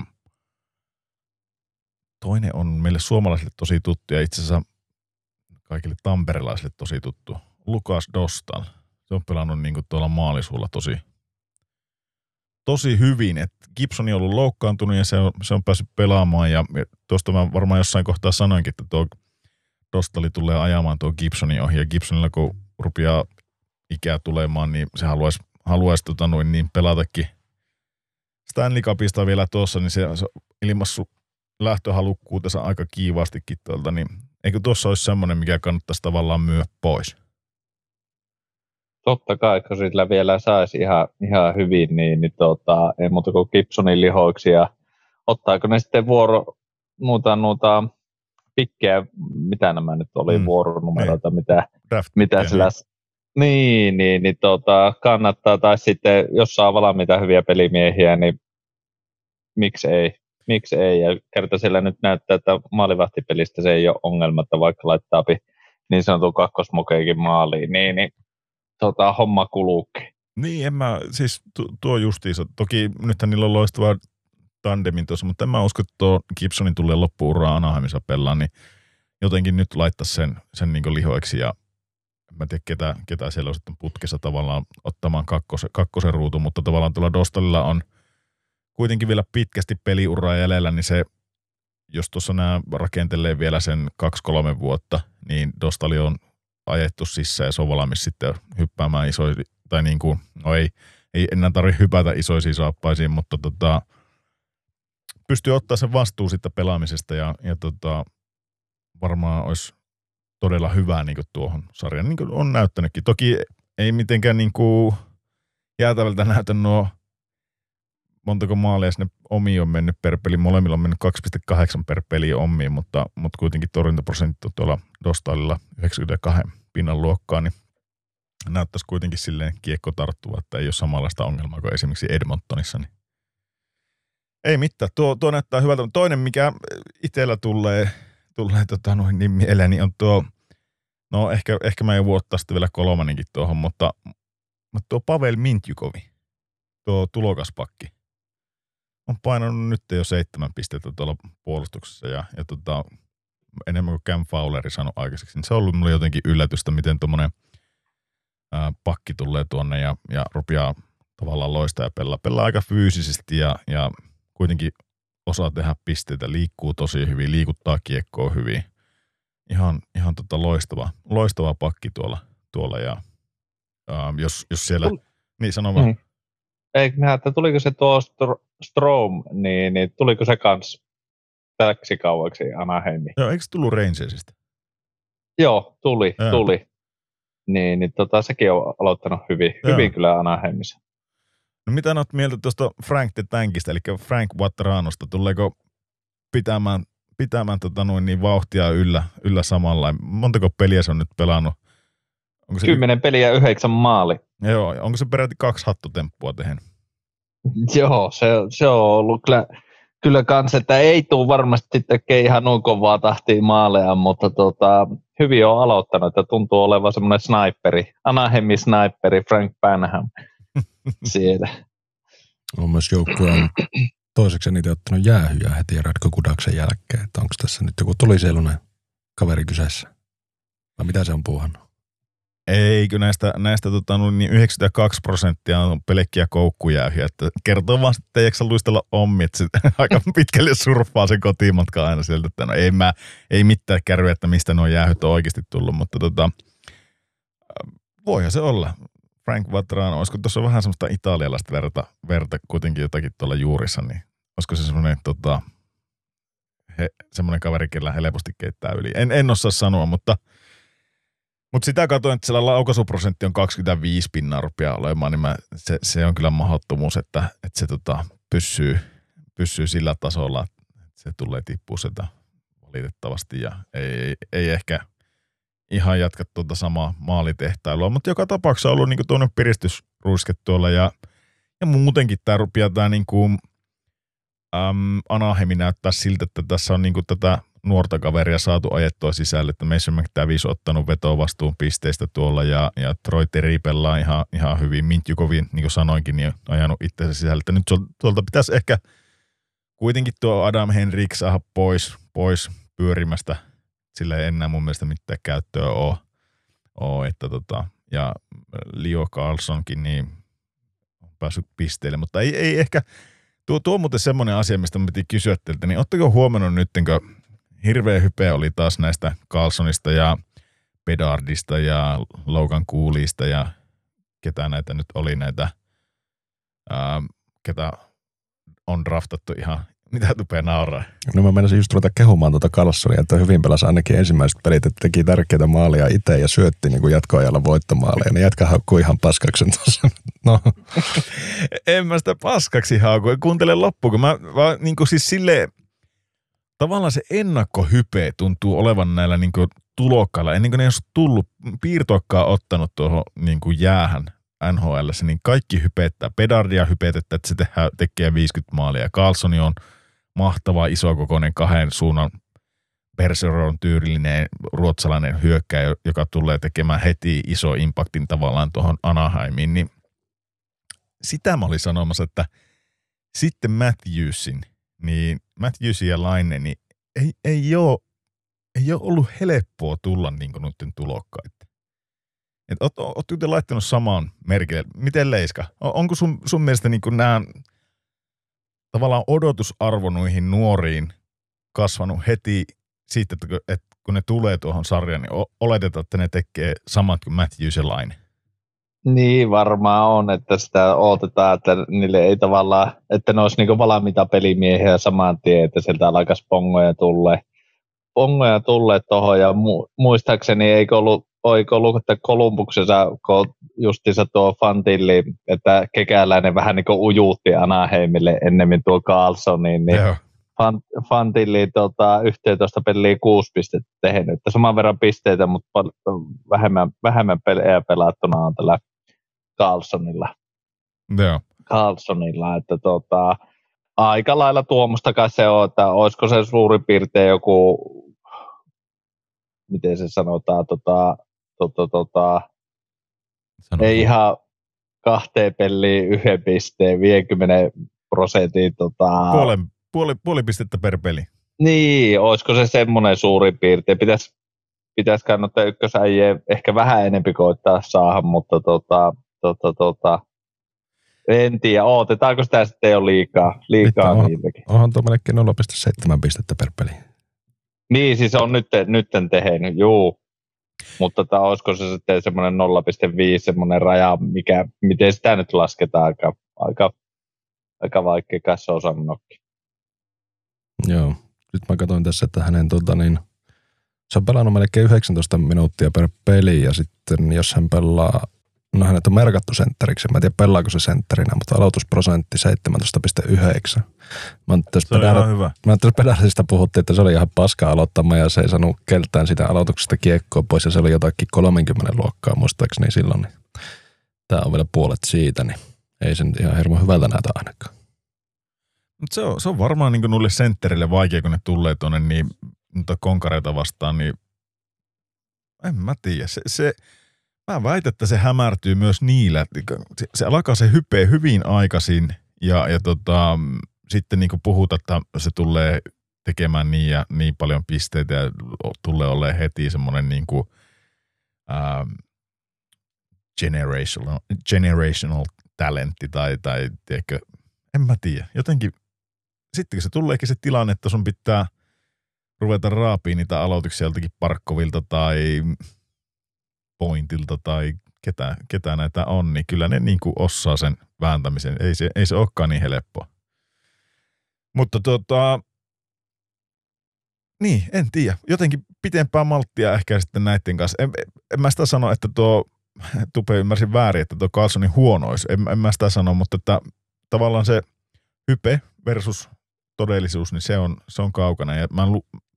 toinen on meille suomalaisille tosi tuttu ja itse asiassa kaikille tamperelaisille tosi tuttu. Lukas Dostal. Se on pelannut niin tuolla maalisuulla tosi, tosi hyvin. Et Gibson on ollut loukkaantunut ja se on, se on päässyt pelaamaan. Ja tuosta mä varmaan jossain kohtaa sanoinkin, että tuo Dostali tulee ajamaan tuo Gibsonin ohi. Ja Gibsonilla kun rupeaa ikää tulemaan, niin se haluaisi, haluaisi tota noin, niin pelatakin Stanley Cupista vielä tuossa, niin se, se ilmassu lähtöhalukkuutensa aika kiivaastikin tuolta, niin eikö tuossa olisi semmoinen, mikä kannattaisi tavallaan myö pois? Totta kai, kun sillä vielä saisi ihan, ihan hyvin, niin, niin tota, ei muuta kuin Gibsonin lihoiksi ja ottaako ne sitten vuoro, muuta, muuta pikkejä, mitä nämä nyt oli, Mm, vuoronumeroita, mitä, Draft mitä sillä... Niin, niin, niin tota, kannattaa, tai sitten jos saa valmiita hyviä pelimiehiä, niin miksi ei, miksi ei, ja kerta siellä nyt näyttää, että maalivahtipelistä se ei ole ongelma, että vaikka laittaa niin sanotun kakkosmokeikin maaliin, niin, niin tota, homma kuluukin. Niin, en mä, siis tu, tuo justiinsa. Toki nythän niillä on loistava tandemin tuossa, mutta en mä usko, että tuo Gibsonin tulee loppuuraa Anaheimissa pelaa, niin jotenkin nyt laittaisi sen, sen niin lihoiksi ja mä en tiedä, ketä, ketä siellä on sitten putkessa tavallaan ottamaan kakkosen, kakkosen ruutu, mutta tavallaan tuolla Dostalilla on kuitenkin vielä pitkästi peliuraa jäljellä, niin se, jos tuossa nämä rakentelee vielä sen kaksi-kolme vuotta, niin Dostali on ajettu sisään ja valmis sitten hyppäämään isoja, tai niin kuin, no ei, ei enää tarvitse hypätä isoisiin saappaisiin, mutta tota, pystyy ottaa sen vastuun sitten pelaamisesta ja, ja tota, varmaan olisi todella hyvää niin tuohon sarjaan, niin kuin on näyttänytkin. Toki ei mitenkään niin kuin jäätävältä näytä nuo montako maalia sinne omiin on mennyt per peli. Molemmilla on mennyt 2,8 per peli omiin, mutta, mutta kuitenkin torjuntaprosentti on tuolla Dostalilla 92 pinnan luokkaa, niin näyttäisi kuitenkin silleen kiekko tarttuva, että ei ole samanlaista ongelmaa kuin esimerkiksi Edmontonissa. Niin. Ei mitään, tuo, tuo näyttää hyvältä. Toinen, mikä itsellä tulee, tulee tota, noin niin mieleen, niin on tuo, no ehkä, ehkä mä en vuottaa sitten vielä kolmanenkin tuohon, mutta, mutta tuo Pavel Mintjukovi, tuo tulokaspakki, on painanut nyt jo seitsemän pistettä tuolla puolustuksessa ja, ja tota, enemmän kuin Cam Fowleri saanut aikaiseksi. Niin se on ollut mulle jotenkin yllätystä, miten tuommoinen pakki tulee tuonne ja, ja rupeaa tavallaan loistaa ja pelaa. Pelaa aika fyysisesti ja, ja kuitenkin osaa tehdä pisteitä, liikkuu tosi hyvin, liikuttaa kiekkoa hyvin. Ihan, ihan tota loistava, loistava pakki tuolla, tuolla ja ää, jos, jos siellä, Tul- niin sano vaan. Mm. Eikö nähdä, että tuliko se tuo Str- Strom, niin, niin tuliko se kans täksi kauaksi Anaheimiin? Joo, eikö se tullut Rangersista? Joo, tuli, Joo. tuli. Niin, niin tota, sekin on aloittanut hyvin, Joo. hyvin kyllä Anaheimissa. No mitä olet mieltä tuosta Frank the Tankista, eli Frank Vatranosta? Tuleeko pitämään, pitämään tota noin niin vauhtia yllä, yllä samalla? Montako peliä se on nyt pelannut? Onko se, Kymmenen peliä, yhdeksän maali. joo, onko se peräti kaksi hattutemppua tehnyt? Joo, se, se on ollut kyllä kyllä kans, että ei tule varmasti tekemään ihan noin kovaa tahtia maaleja, mutta tota, hyvin on aloittanut, että tuntuu olevan semmoinen sniperi, Anahemi sniperi Frank Panham siellä. On myös joukkueen toiseksi eniten ottanut jäähyjä heti Radko Kudaksen jälkeen, että onko tässä nyt joku tulisielunen kaveri kyseessä? Vai mitä se on puuhannut? Eikö näistä, näistä tota, niin 92 prosenttia on pelkkiä koukkujäähyjä, että kertoo vaan, että ei luistella ommi, että sit aika pitkälle surffaa se kotimatka aina sieltä, että no ei, mä, ei mitään kärryä, että mistä nuo jäähyt on oikeasti tullut, mutta tota, voihan se olla. Frank Vatrano, olisiko tuossa vähän semmoista italialaista verta, verta kuitenkin jotakin tuolla juurissa, niin olisiko se semmoinen tota, he, semmoinen kaveri, kellä helposti keittää yli. En, en osaa sanoa, mutta – mutta sitä katsoin, että siellä laukaisuprosentti on 25 pinnaa rupeaa olemaan, niin mä, se, se, on kyllä mahdottomuus, että, että se tota, pysyy, pysyy sillä tasolla, että se tulee tippua sitä valitettavasti ja ei, ei, ei ehkä ihan jatka tuota samaa maalitehtailua, mutta joka tapauksessa on ollut niin tuonne piristysruiske tuolla ja, ja muutenkin tämä rupeaa tämä niin kuin, äm, Anahemi näyttää siltä, että tässä on niin kuin tätä nuorta kaveria saatu ajettua sisälle, että Mason McTavish ottanut vetovastuun pisteistä tuolla ja, ja Troy Terry pelaa ihan, ihan hyvin. Mintjukovin, niin kuin sanoinkin, niin ajanut itsensä sisälle. Että nyt tuolta pitäisi ehkä kuitenkin tuo Adam Henrik saada pois, pois pyörimästä. Sillä ei enää mun mielestä mitään käyttöä ole. ole että tota, ja Leo Carlsonkin niin on päässyt pisteille, mutta ei, ei ehkä, tuo, tuo on muuten semmoinen asia, mistä mä piti kysyä teiltä, niin ootteko huomannut nyt, kun hirveä hype oli taas näistä Carlsonista ja Pedardista ja Logan Coolista ja ketä näitä nyt oli näitä, ää, ketä on draftattu ihan, mitä tupee nauraa. No mä menisin just ruveta kehumaan tuota Carlsonia, että hyvin pelasi ainakin ensimmäiset pelit, että teki tärkeitä maalia itse ja syötti niin kuin jatkoajalla voittomaaleja. Niin jätkä haukkuu ihan paskaksen tuossa. No. en mä sitä paskaksi hauku. Kuuntele loppuun, kun mä vaan niin kuin siis silleen, tavallaan se ennakkohype tuntuu olevan näillä niin kuin tulokkailla, ennen kuin ne olisi tullut, piirtoikkaa ottanut tuohon niin kuin jäähän NHL, niin kaikki hypettää. Pedardia hypetettä, että se tehdään, tekee 50 maalia. Carlsoni on mahtava, isokokoinen, kahden suunnan Perseron tyylinen ruotsalainen hyökkäjä, joka tulee tekemään heti iso impaktin tavallaan tuohon Anaheimiin, niin sitä mä olin sanomassa, että sitten Matthewsin – niin Matthews ja Laine, niin ei, ei, ole, ei ole ollut helppoa tulla niin kuin nyt tulokkaita. Et oot, oot te laittanut samaan merkille. Miten Leiska? Onko sun, sun mielestä niin nämä tavallaan odotusarvo noihin nuoriin kasvanut heti siitä, että kun ne tulee tuohon sarjaan, niin oletetaan, että ne tekee samat kuin Matthews ja Laine? Niin varmaan on, että sitä odotetaan, että niille ei tavallaan, että ne olisi niin valmiita pelimiehiä saman tien, että sieltä alkaisi pongoja tulee. Pongoja tulee tuohon ja mu- muistaakseni eikö ollut, oiko ollut, että Kolumbuksessa, kun justiinsa tuo Fantilli, että kekäläinen vähän niin kuin ujuutti Anaheimille ennemmin tuo Carlsoniin, niin Joo. Fantilli tota, 11 peliä kuusi pistettä tehnyt. Että saman verran pisteitä, mutta vähemmän, vähemmän pelejä pelattuna on tällä Carlsonilla. Joo. Carlsonilla, että tota, aika lailla tuomusta kai se on, että olisiko se suurin piirtein joku, miten se sanotaan, tota, tota, tota, ei ihan kahteen peliin yhden pisteen, 50 prosentin. Tota, puoli, puoli, puoli pistettä per peli. Niin, olisiko se semmoinen suurin piirtein. Pitäisi pitäis kannattaa ykkösäjiä ehkä vähän enempi koittaa saada, mutta tota, tota, tota, en tiedä, ootetaanko sitä sitten jo liikaa, liikaa on, niiltäkin. Onhan tuo melkein 0,7 pistettä per peli. Niin, siis on nyt, nytten tehnyt, juu. Mutta tota, olisiko se sitten semmoinen 0,5 semmoinen raja, mikä, miten sitä nyt lasketaan aika, aika, aika vaikea kanssa osannokin. Joo. Nyt mä katsoin tässä, että hänen tota, niin, se on pelannut melkein 19 minuuttia per peli ja sitten jos hän pelaa No hänet on merkattu sentteriksi. Mä en tiedä pelaako se sentterinä, mutta aloitusprosentti 17,9. Mä se hyvä. Mä pedalista puhuttiin, että se oli ihan paska aloittama ja se ei saanut keltään sitä aloituksesta kiekkoa pois ja se oli jotakin 30 luokkaa muistaakseni silloin. Niin tää on vielä puolet siitä, niin ei sen ihan hirveän hyvältä näytä ainakaan. Mut se, on, se on varmaan niin nulle sentterille vaikea, kun ne tulee tuonne niin konkareita vastaan, niin en mä tiedä. Se, se, mä väitän, että se hämärtyy myös niillä. Se, alkaa se hypeä hyvin aikaisin ja, ja tota, sitten niin puhutaan, että se tulee tekemään niin ja niin paljon pisteitä ja tulee olemaan heti semmoinen niin kuin, ähm, generational, generational talentti tai, tai tiedätkö, en mä tiedä. Jotenkin, sitten kun se tuleekin se tilanne, että sun pitää ruveta raapiin niitä aloituksia joltakin Parkkovilta tai Pointilta tai ketä, ketä näitä on, niin kyllä ne niin kuin osaa sen vääntämisen. Ei se, ei se olekaan niin helppoa. Mutta tota, niin, en tiedä. Jotenkin pitempää malttia ehkä sitten näiden kanssa. En, en mä sitä sano, että tuo, Tupe ymmärsin väärin, että tuo Carlsonin huonois. En, en mä sitä sano, mutta että tavallaan se hype versus todellisuus, niin se on, se on kaukana. Ja mä,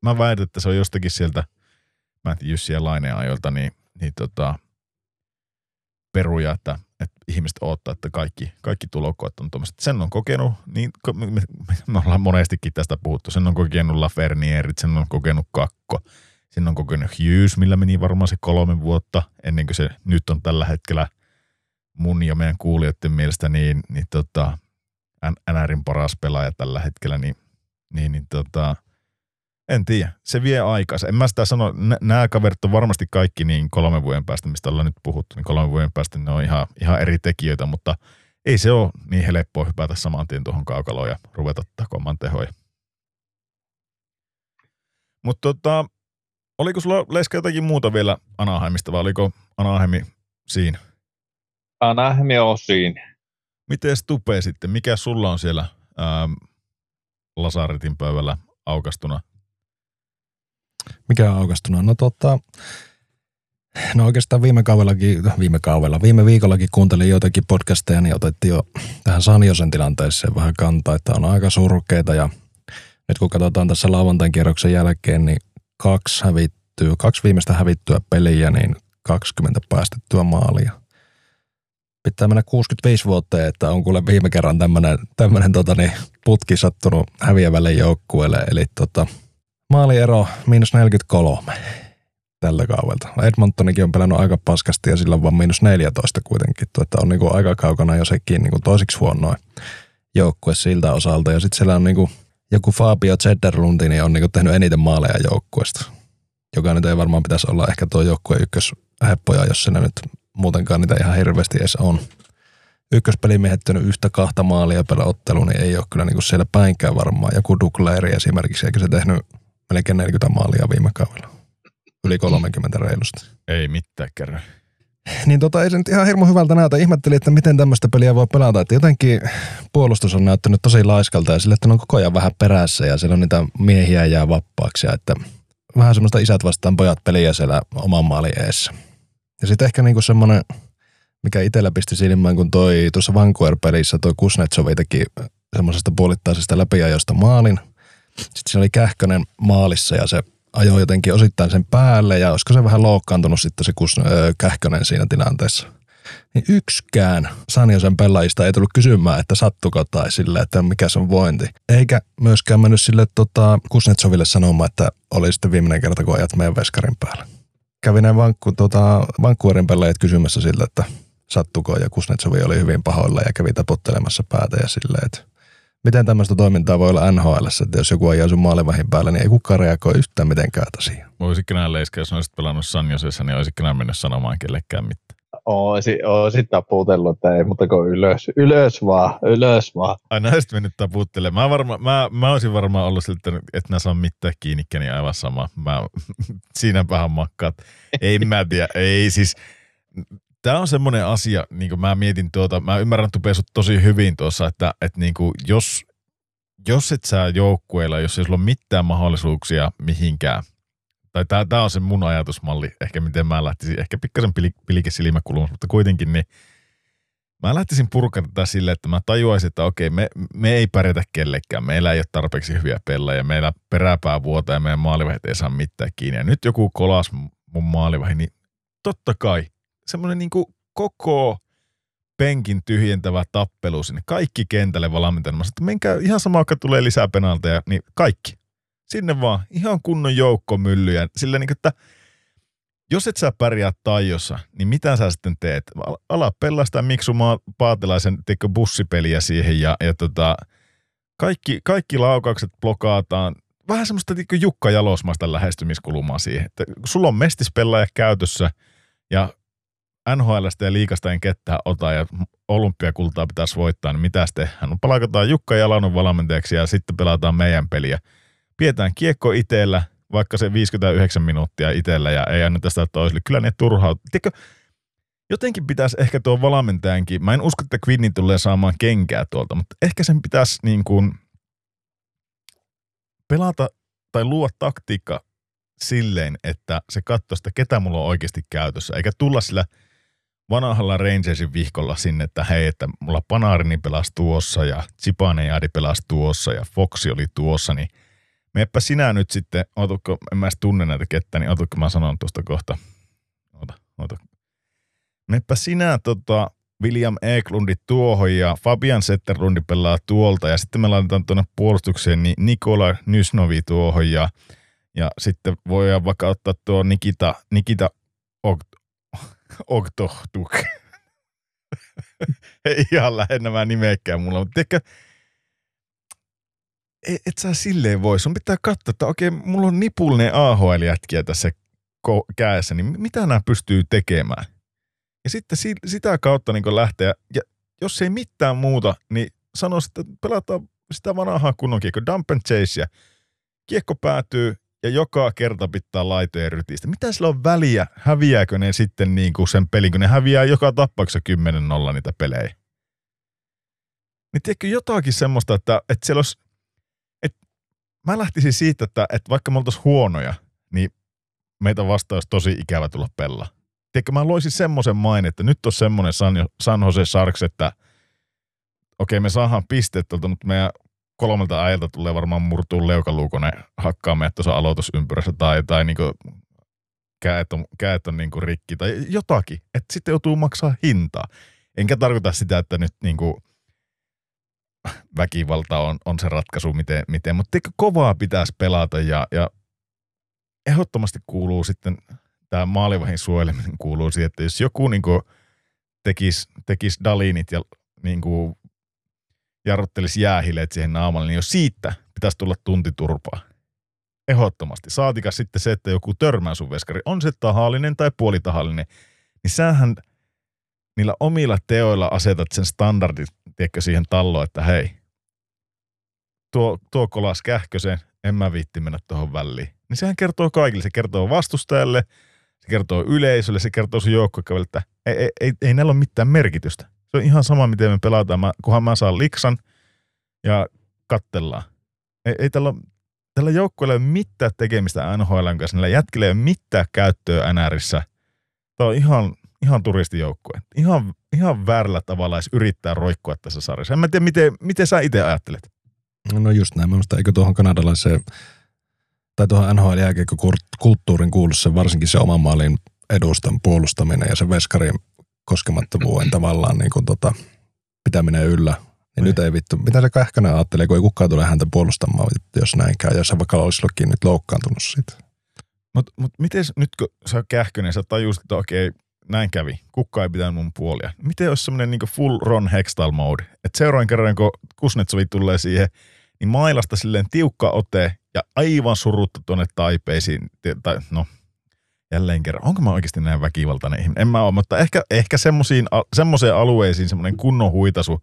mä väitän, että se on jostakin sieltä, mä en tiedä, Jussi ja Laineen ajoilta, niin, niin tota, peruja, että, että ihmiset odottaa, että kaikki, kaikki tulokoet on tuommoiset. Sen on kokenut, niin me, me, me ollaan monestikin tästä puhuttu, sen on kokenut Lafernierit, sen on kokenut Kakko, sen on kokenut Hughes, millä meni varmaan se kolme vuotta, ennen kuin se nyt on tällä hetkellä mun ja meidän kuulijoiden mielestä niin, niin tota, NRin paras pelaaja tällä hetkellä, niin, niin, niin tota, en tiedä. Se vie aikaa. En mä sitä sano, nämä kaverit on varmasti kaikki niin kolmen vuoden päästä, mistä ollaan nyt puhuttu, niin kolmen vuoden päästä ne on ihan, ihan eri tekijöitä, mutta ei se ole niin helppoa hypätä saman tien tuohon kaukaloon ja ruveta takomaan tehoja. Mutta tota, oliko sulla Leska jotakin muuta vielä Anaheimista vai oliko Anaheimi siinä? Anaheimi on siinä. Miten Stupe sitten? Mikä sulla on siellä ää, Lasaretin pöydällä aukastuna? Mikä on aukastuna? No tota, no oikeastaan viime kaudellakin, viime kaudella, viime viikollakin kuuntelin joitakin podcasteja, niin otettiin jo tähän Sanjosen tilanteeseen vähän kantaa, että on aika surkeita ja nyt kun katsotaan tässä lauantain kierroksen jälkeen, niin kaksi hävittyä, kaksi viimeistä hävittyä peliä, niin 20 päästettyä maalia pitää mennä 65 vuotta, että on kuule viime kerran tämmöinen tota, niin, putki sattunut häviävälle joukkueelle. Eli tota, maaliero miinus 43 tällä kaudelta. Edmontonikin on pelannut aika paskasti ja sillä on vaan miinus 14 kuitenkin. Että on niinku aika kaukana jo sekin niinku toisiksi huonoin joukkue siltä osalta. Ja sitten siellä on niinku, joku Fabio Zedderlundi niin on niinku tehnyt eniten maaleja joukkueesta. Joka nyt ei varmaan pitäisi olla ehkä tuo joukkue ykkös heppoja, jos se nyt muutenkaan niitä ihan hirveästi edes on. Ykköspelimiehet yhtä kahta maalia per ottelu, niin ei ole kyllä niin kuin siellä päinkään varmaan. Joku Dukleri esimerkiksi, eikö se tehnyt melkein 40 maalia viime kaudella? Yli 30 reilusti. Ei mitään kerran. Niin tota, ei se nyt ihan hirmu hyvältä näytä. Ihmettelin, että miten tämmöistä peliä voi pelata. Että jotenkin puolustus on näyttänyt tosi laiskalta ja sille, että ne on koko ajan vähän perässä ja siellä on niitä miehiä jää vappaaksi. Ja että vähän semmoista isät vastaan pojat peliä siellä oman maalin eessä. Ja sitten ehkä niinku semmoinen, mikä itsellä pisti silmään, kun toi tuossa Vancouver-pelissä toi Kuznetsovi teki semmoisesta puolittaisesta läpiajosta maalin. Sitten siinä oli Kähkönen maalissa ja se ajoi jotenkin osittain sen päälle ja olisiko se vähän loukkaantunut sitten se Kus, öö, Kähkönen siinä tilanteessa. Niin yksikään Sanjosen pelaajista ei tullut kysymään, että sattuko tai sille, että mikä se on vointi. Eikä myöskään mennyt sille tota, Kusnetsoville sanomaan, että oli sitten viimeinen kerta, kun ajat meidän veskarin päällä kävi näin vankku, tota, Vancouverin pelaajat kysymässä siltä, että sattuko ja Kusnetsovi oli hyvin pahoilla ja kävi taputtelemassa päätä ja silleen, että miten tämmöistä toimintaa voi olla NHL, että jos joku ajaa sun maalivahin päälle, niin ei kukaan reagoi yhtään mitenkään asiaan. Voisitko näin leiska, jos olisit pelannut Sanjosessa, niin olisitko näin mennyt sanomaan kellekään mitään? Oisin, oisin taputellut, että ei mutta kuin ylös, ylös vaan, ylös vaan. Ai näistä mennyt taputtelemaan. Mä, varma, mä, mä olisin varmaan ollut siltä, että nää saa mitään kiinni, niin aivan sama. Mä, siinä vähän makkaat. Ei mä tiedä, ei siis, tämä on semmoinen asia, niin kuin mä mietin tuota, mä ymmärrän Tupesut tosi hyvin tuossa, että, että niin kuin jos, jos et sä joukkueella, jos ei sulla ole mitään mahdollisuuksia mihinkään, tai tämä on se mun ajatusmalli, ehkä miten mä lähtisin, ehkä pikkasen pilike silmäkulmassa, mutta kuitenkin, niin mä lähtisin purkamaan tätä silleen, että mä tajuaisin, että okei, me, me ei pärjätä kellekään, meillä ei ole tarpeeksi hyviä pelaajia, meillä peräpää vuota ja meidän maalivahit ei saa mitään kiinni. Ja nyt joku kolas mun maalivahi, niin totta kai semmoinen niin koko penkin tyhjentävä tappelu sinne. Kaikki kentälle valmentelemassa. Että menkää ihan sama, vaikka tulee lisää penalteja, niin kaikki. Sinne vaan ihan kunnon joukkomyllyjä. Sillä niin, että jos et sä pärjää tajossa, niin mitä sä sitten teet? Ala pellastaa Miksu Paatilaisen teikö bussipeliä siihen ja, ja tota, kaikki, kaikki laukaukset blokaataan. Vähän semmoista Jukka Jalosmaista lähestymiskulmaa siihen, että sulla on mestispelaaja käytössä ja NHLstä ja liikasta en kettää ota ja olympiakultaa pitäisi voittaa, niin mitä tehdään? No palakataan Jukka Jalanon valmentajaksi ja sitten pelataan meidän peliä. Pidetään kiekko itsellä, vaikka se 59 minuuttia itsellä ja ei anneta sitä toiselle. Kyllä ne turhaa. Tiedätkö, jotenkin pitäisi ehkä tuo valmentajankin, mä en usko, että Quinnin tulee saamaan kenkää tuolta, mutta ehkä sen pitäisi niin kuin pelata tai luoda taktiikka silleen, että se katsoo sitä, ketä mulla on oikeasti käytössä, eikä tulla sillä vanhalla Rangersin vihkolla sinne, että hei, että mulla Panarini pelasi tuossa ja Zibanejadi pelasi tuossa ja Foxi oli tuossa, niin meepä sinä nyt sitten, otukko, en mä edes tunne näitä kettä, niin otukko mä sanon tuosta kohta. Ota, ota. Meppä sinä tota, William Eklundit tuohon ja Fabian Setterlundi pelaa tuolta ja sitten me laitetaan tuonne puolustukseen niin Nikola Nysnovi tuohon ja, ja sitten voidaan vaikka ottaa tuo Nikita, Nikita Oktohtuk. Ei ihan lähde nämä nimekkään mulla, mutta tiedätkö, et, et sä silleen voi. Sun pitää katsoa, että okei, mulla on nipullinen AHL-jätkiä tässä kädessä, niin mitä nämä pystyy tekemään? Ja sitten si, sitä kautta niin lähteä, ja jos ei mitään muuta, niin sano, että pelataan sitä vanhaa kunnon kiekko, dump and chase, ja kiekko päätyy, ja joka kerta pitää laitojen rytistä. Mitä sillä on väliä? Häviääkö ne sitten niin kuin sen pelin, kun ne häviää joka tappauksessa 10-0 niitä pelejä? Niin tiedätkö jotakin semmoista, että, että siellä olisi, että mä lähtisin siitä, että, että vaikka me oltaisiin huonoja, niin meitä vastaan olisi tosi ikävä tulla pelaa. Tiedätkö, mä loisin semmoisen main, että nyt on semmoinen San, San Jose Sharks, että okei, me saadaan pisteet mutta meidän kolmelta ajalta tulee varmaan murtuu leukaluukonen hakkaa meidät tuossa aloitusympyrässä tai, tai niinku käet on, käet on niinku rikki tai jotakin. Että sitten joutuu maksaa hintaa. Enkä tarkoita sitä, että nyt niinku väkivalta on, on se ratkaisu, miten, miten mutta kovaa pitäisi pelata ja, ja ehdottomasti kuuluu sitten tämä maalivahin suojeleminen kuuluu siihen, että jos joku niinku tekisi tekis Dalinit ja niinku jarruttelisi jäähileet siihen naamalle, niin jos siitä pitäisi tulla tuntiturpaa. Ehdottomasti. Saatikas sitten se, että joku törmää sun veskari, on se tahallinen tai puolitahallinen, niin sähän niillä omilla teoilla asetat sen standardin, tiedätkö, siihen talloon, että hei, tuo, tuo kolas kähkösen, en mä viitti mennä tuohon väliin. Niin sehän kertoo kaikille. Se kertoo vastustajalle, se kertoo yleisölle, se kertoo sun joukkueelle, että ei, ei, ei, ei näillä ole mitään merkitystä. Se on ihan sama, miten me pelataan, mä, kunhan mä saan liksan ja kattellaan. Ei, ei tällä, tällä joukkueella ole mitään tekemistä NHL kanssa, niillä jätkillä ei ole mitään käyttöä NRissä. Tämä on ihan, ihan turistijoukkue. Ihan, ihan väärällä tavalla edes yrittää roikkua tässä sarjassa. En mä tiedä, miten, miten sä itse ajattelet? No just näin. Minusta eikö tuohon kanadalaiseen tai tuohon NHL kulttuurin kuulu se varsinkin se oman maalin edustan puolustaminen ja se veskarin koskemattomuuden tavallaan niin kuin tota, pitäminen yllä. Niin nyt ei vittu, mitä se Kähkönen ajattelee, kun ei kukaan tule häntä puolustamaan, jos näin käy, jos hän vaikka olisi nyt loukkaantunut siitä. Mutta mut miten nyt kun sä Kähkönen, sä tajusit, että okei, näin kävi, kukaan ei pitänyt mun puolia. Miten jos semmoinen niin full Ron Hextall mode, että seuraavan kerran kun Kusnetsovi tulee siihen, niin mailasta silleen tiukka ote ja aivan surutta tuonne taipeisiin, tai no jälleen kerran, onko mä oikeasti näin väkivaltainen ihminen? En mä ole, mutta ehkä, ehkä semmoiseen alueisiin semmoinen kunnon huitasu,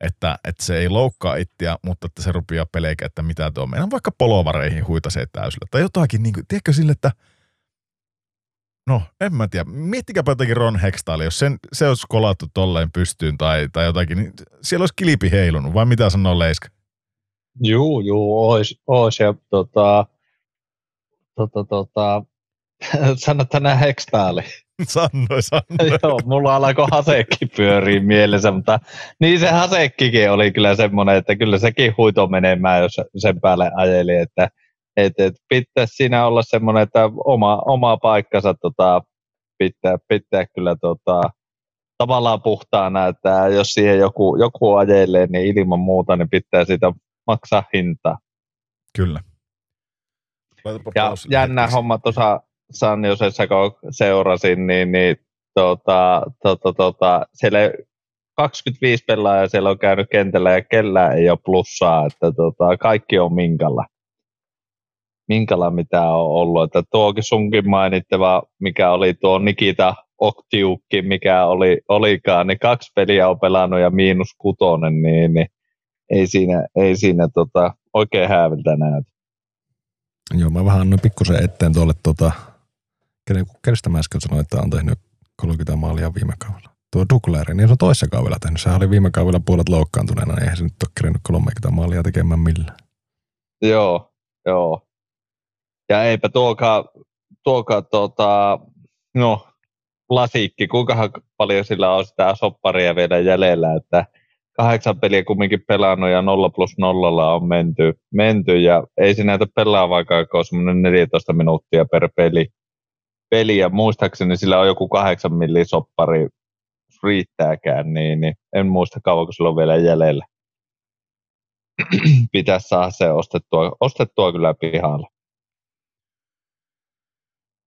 että, että se ei loukkaa ittiä, mutta että se rupeaa peleikä, että mitä tuo meidän vaikka polovareihin huitasee täysillä. Tai jotakin, niin kuin, tiedätkö sille, että no en mä tiedä, miettikääpä jotakin Ron Hextall, jos sen, se olisi kolattu tolleen pystyyn tai, tai jotakin, niin siellä olisi kilpi heilunut, vai mitä sanoo Leiska? Juu, juu, ois, ois ja tota, tota, tota, Sano tänään hekstaali. Sannoi, sannoi. Joo, mulla alkoi hasekki pyörii mielessä, mutta niin se hasekkikin oli kyllä semmoinen, että kyllä sekin huito menemään, jos sen päälle ajeli, että et, et pitäisi siinä olla semmoinen, että oma, oma paikkansa tota, pitää, pitää kyllä tota, tavallaan puhtaana, että jos siihen joku, joku ajelee, niin ilman muuta niin pitää siitä maksaa hintaa. Kyllä. Laitapa ja jännä homma tuossa San Josessa, kun seurasin, niin, niin tota, tota, tota, siellä 25 pelaajaa siellä on käynyt kentällä ja kellään ei ole plussaa, että tota, kaikki on minkalla. Minkalla mitä on ollut. Että tuokin sunkin mainittava, mikä oli tuo Nikita Oktiukki, mikä oli, olikaan, niin kaksi peliä on pelannut ja miinus kutonen, niin, niin ei siinä, ei siinä tota, oikein hääviltä näytä. Joo, mä vähän annoin pikkusen eteen tuolle, tota, kenestä mä äsken sanoin, että on tehnyt 30 maalia viime kaudella. Tuo Dukleri, niin se on toisessa kaudella tehnyt. Sehän oli viime kaudella puolet loukkaantuneena, niin eihän se nyt ole kerennyt 30 maalia tekemään millään. Joo, joo. Ja eipä tuokaan, tuokaan tota, no, lasikki, kuinka paljon sillä on sitä sopparia vielä jäljellä, että kahdeksan peliä kumminkin pelannut ja 0 plus 0 on menty, menty ja ei se näytä pelaa vaikka on semmoinen 14 minuuttia per peli. Peli ja muistaakseni sillä on joku kahdeksan millin soppari riittääkään, niin, niin en muista kauanko sillä on vielä jäljellä. Pitäisi saada se ostettua, ostettua kyllä pihalle.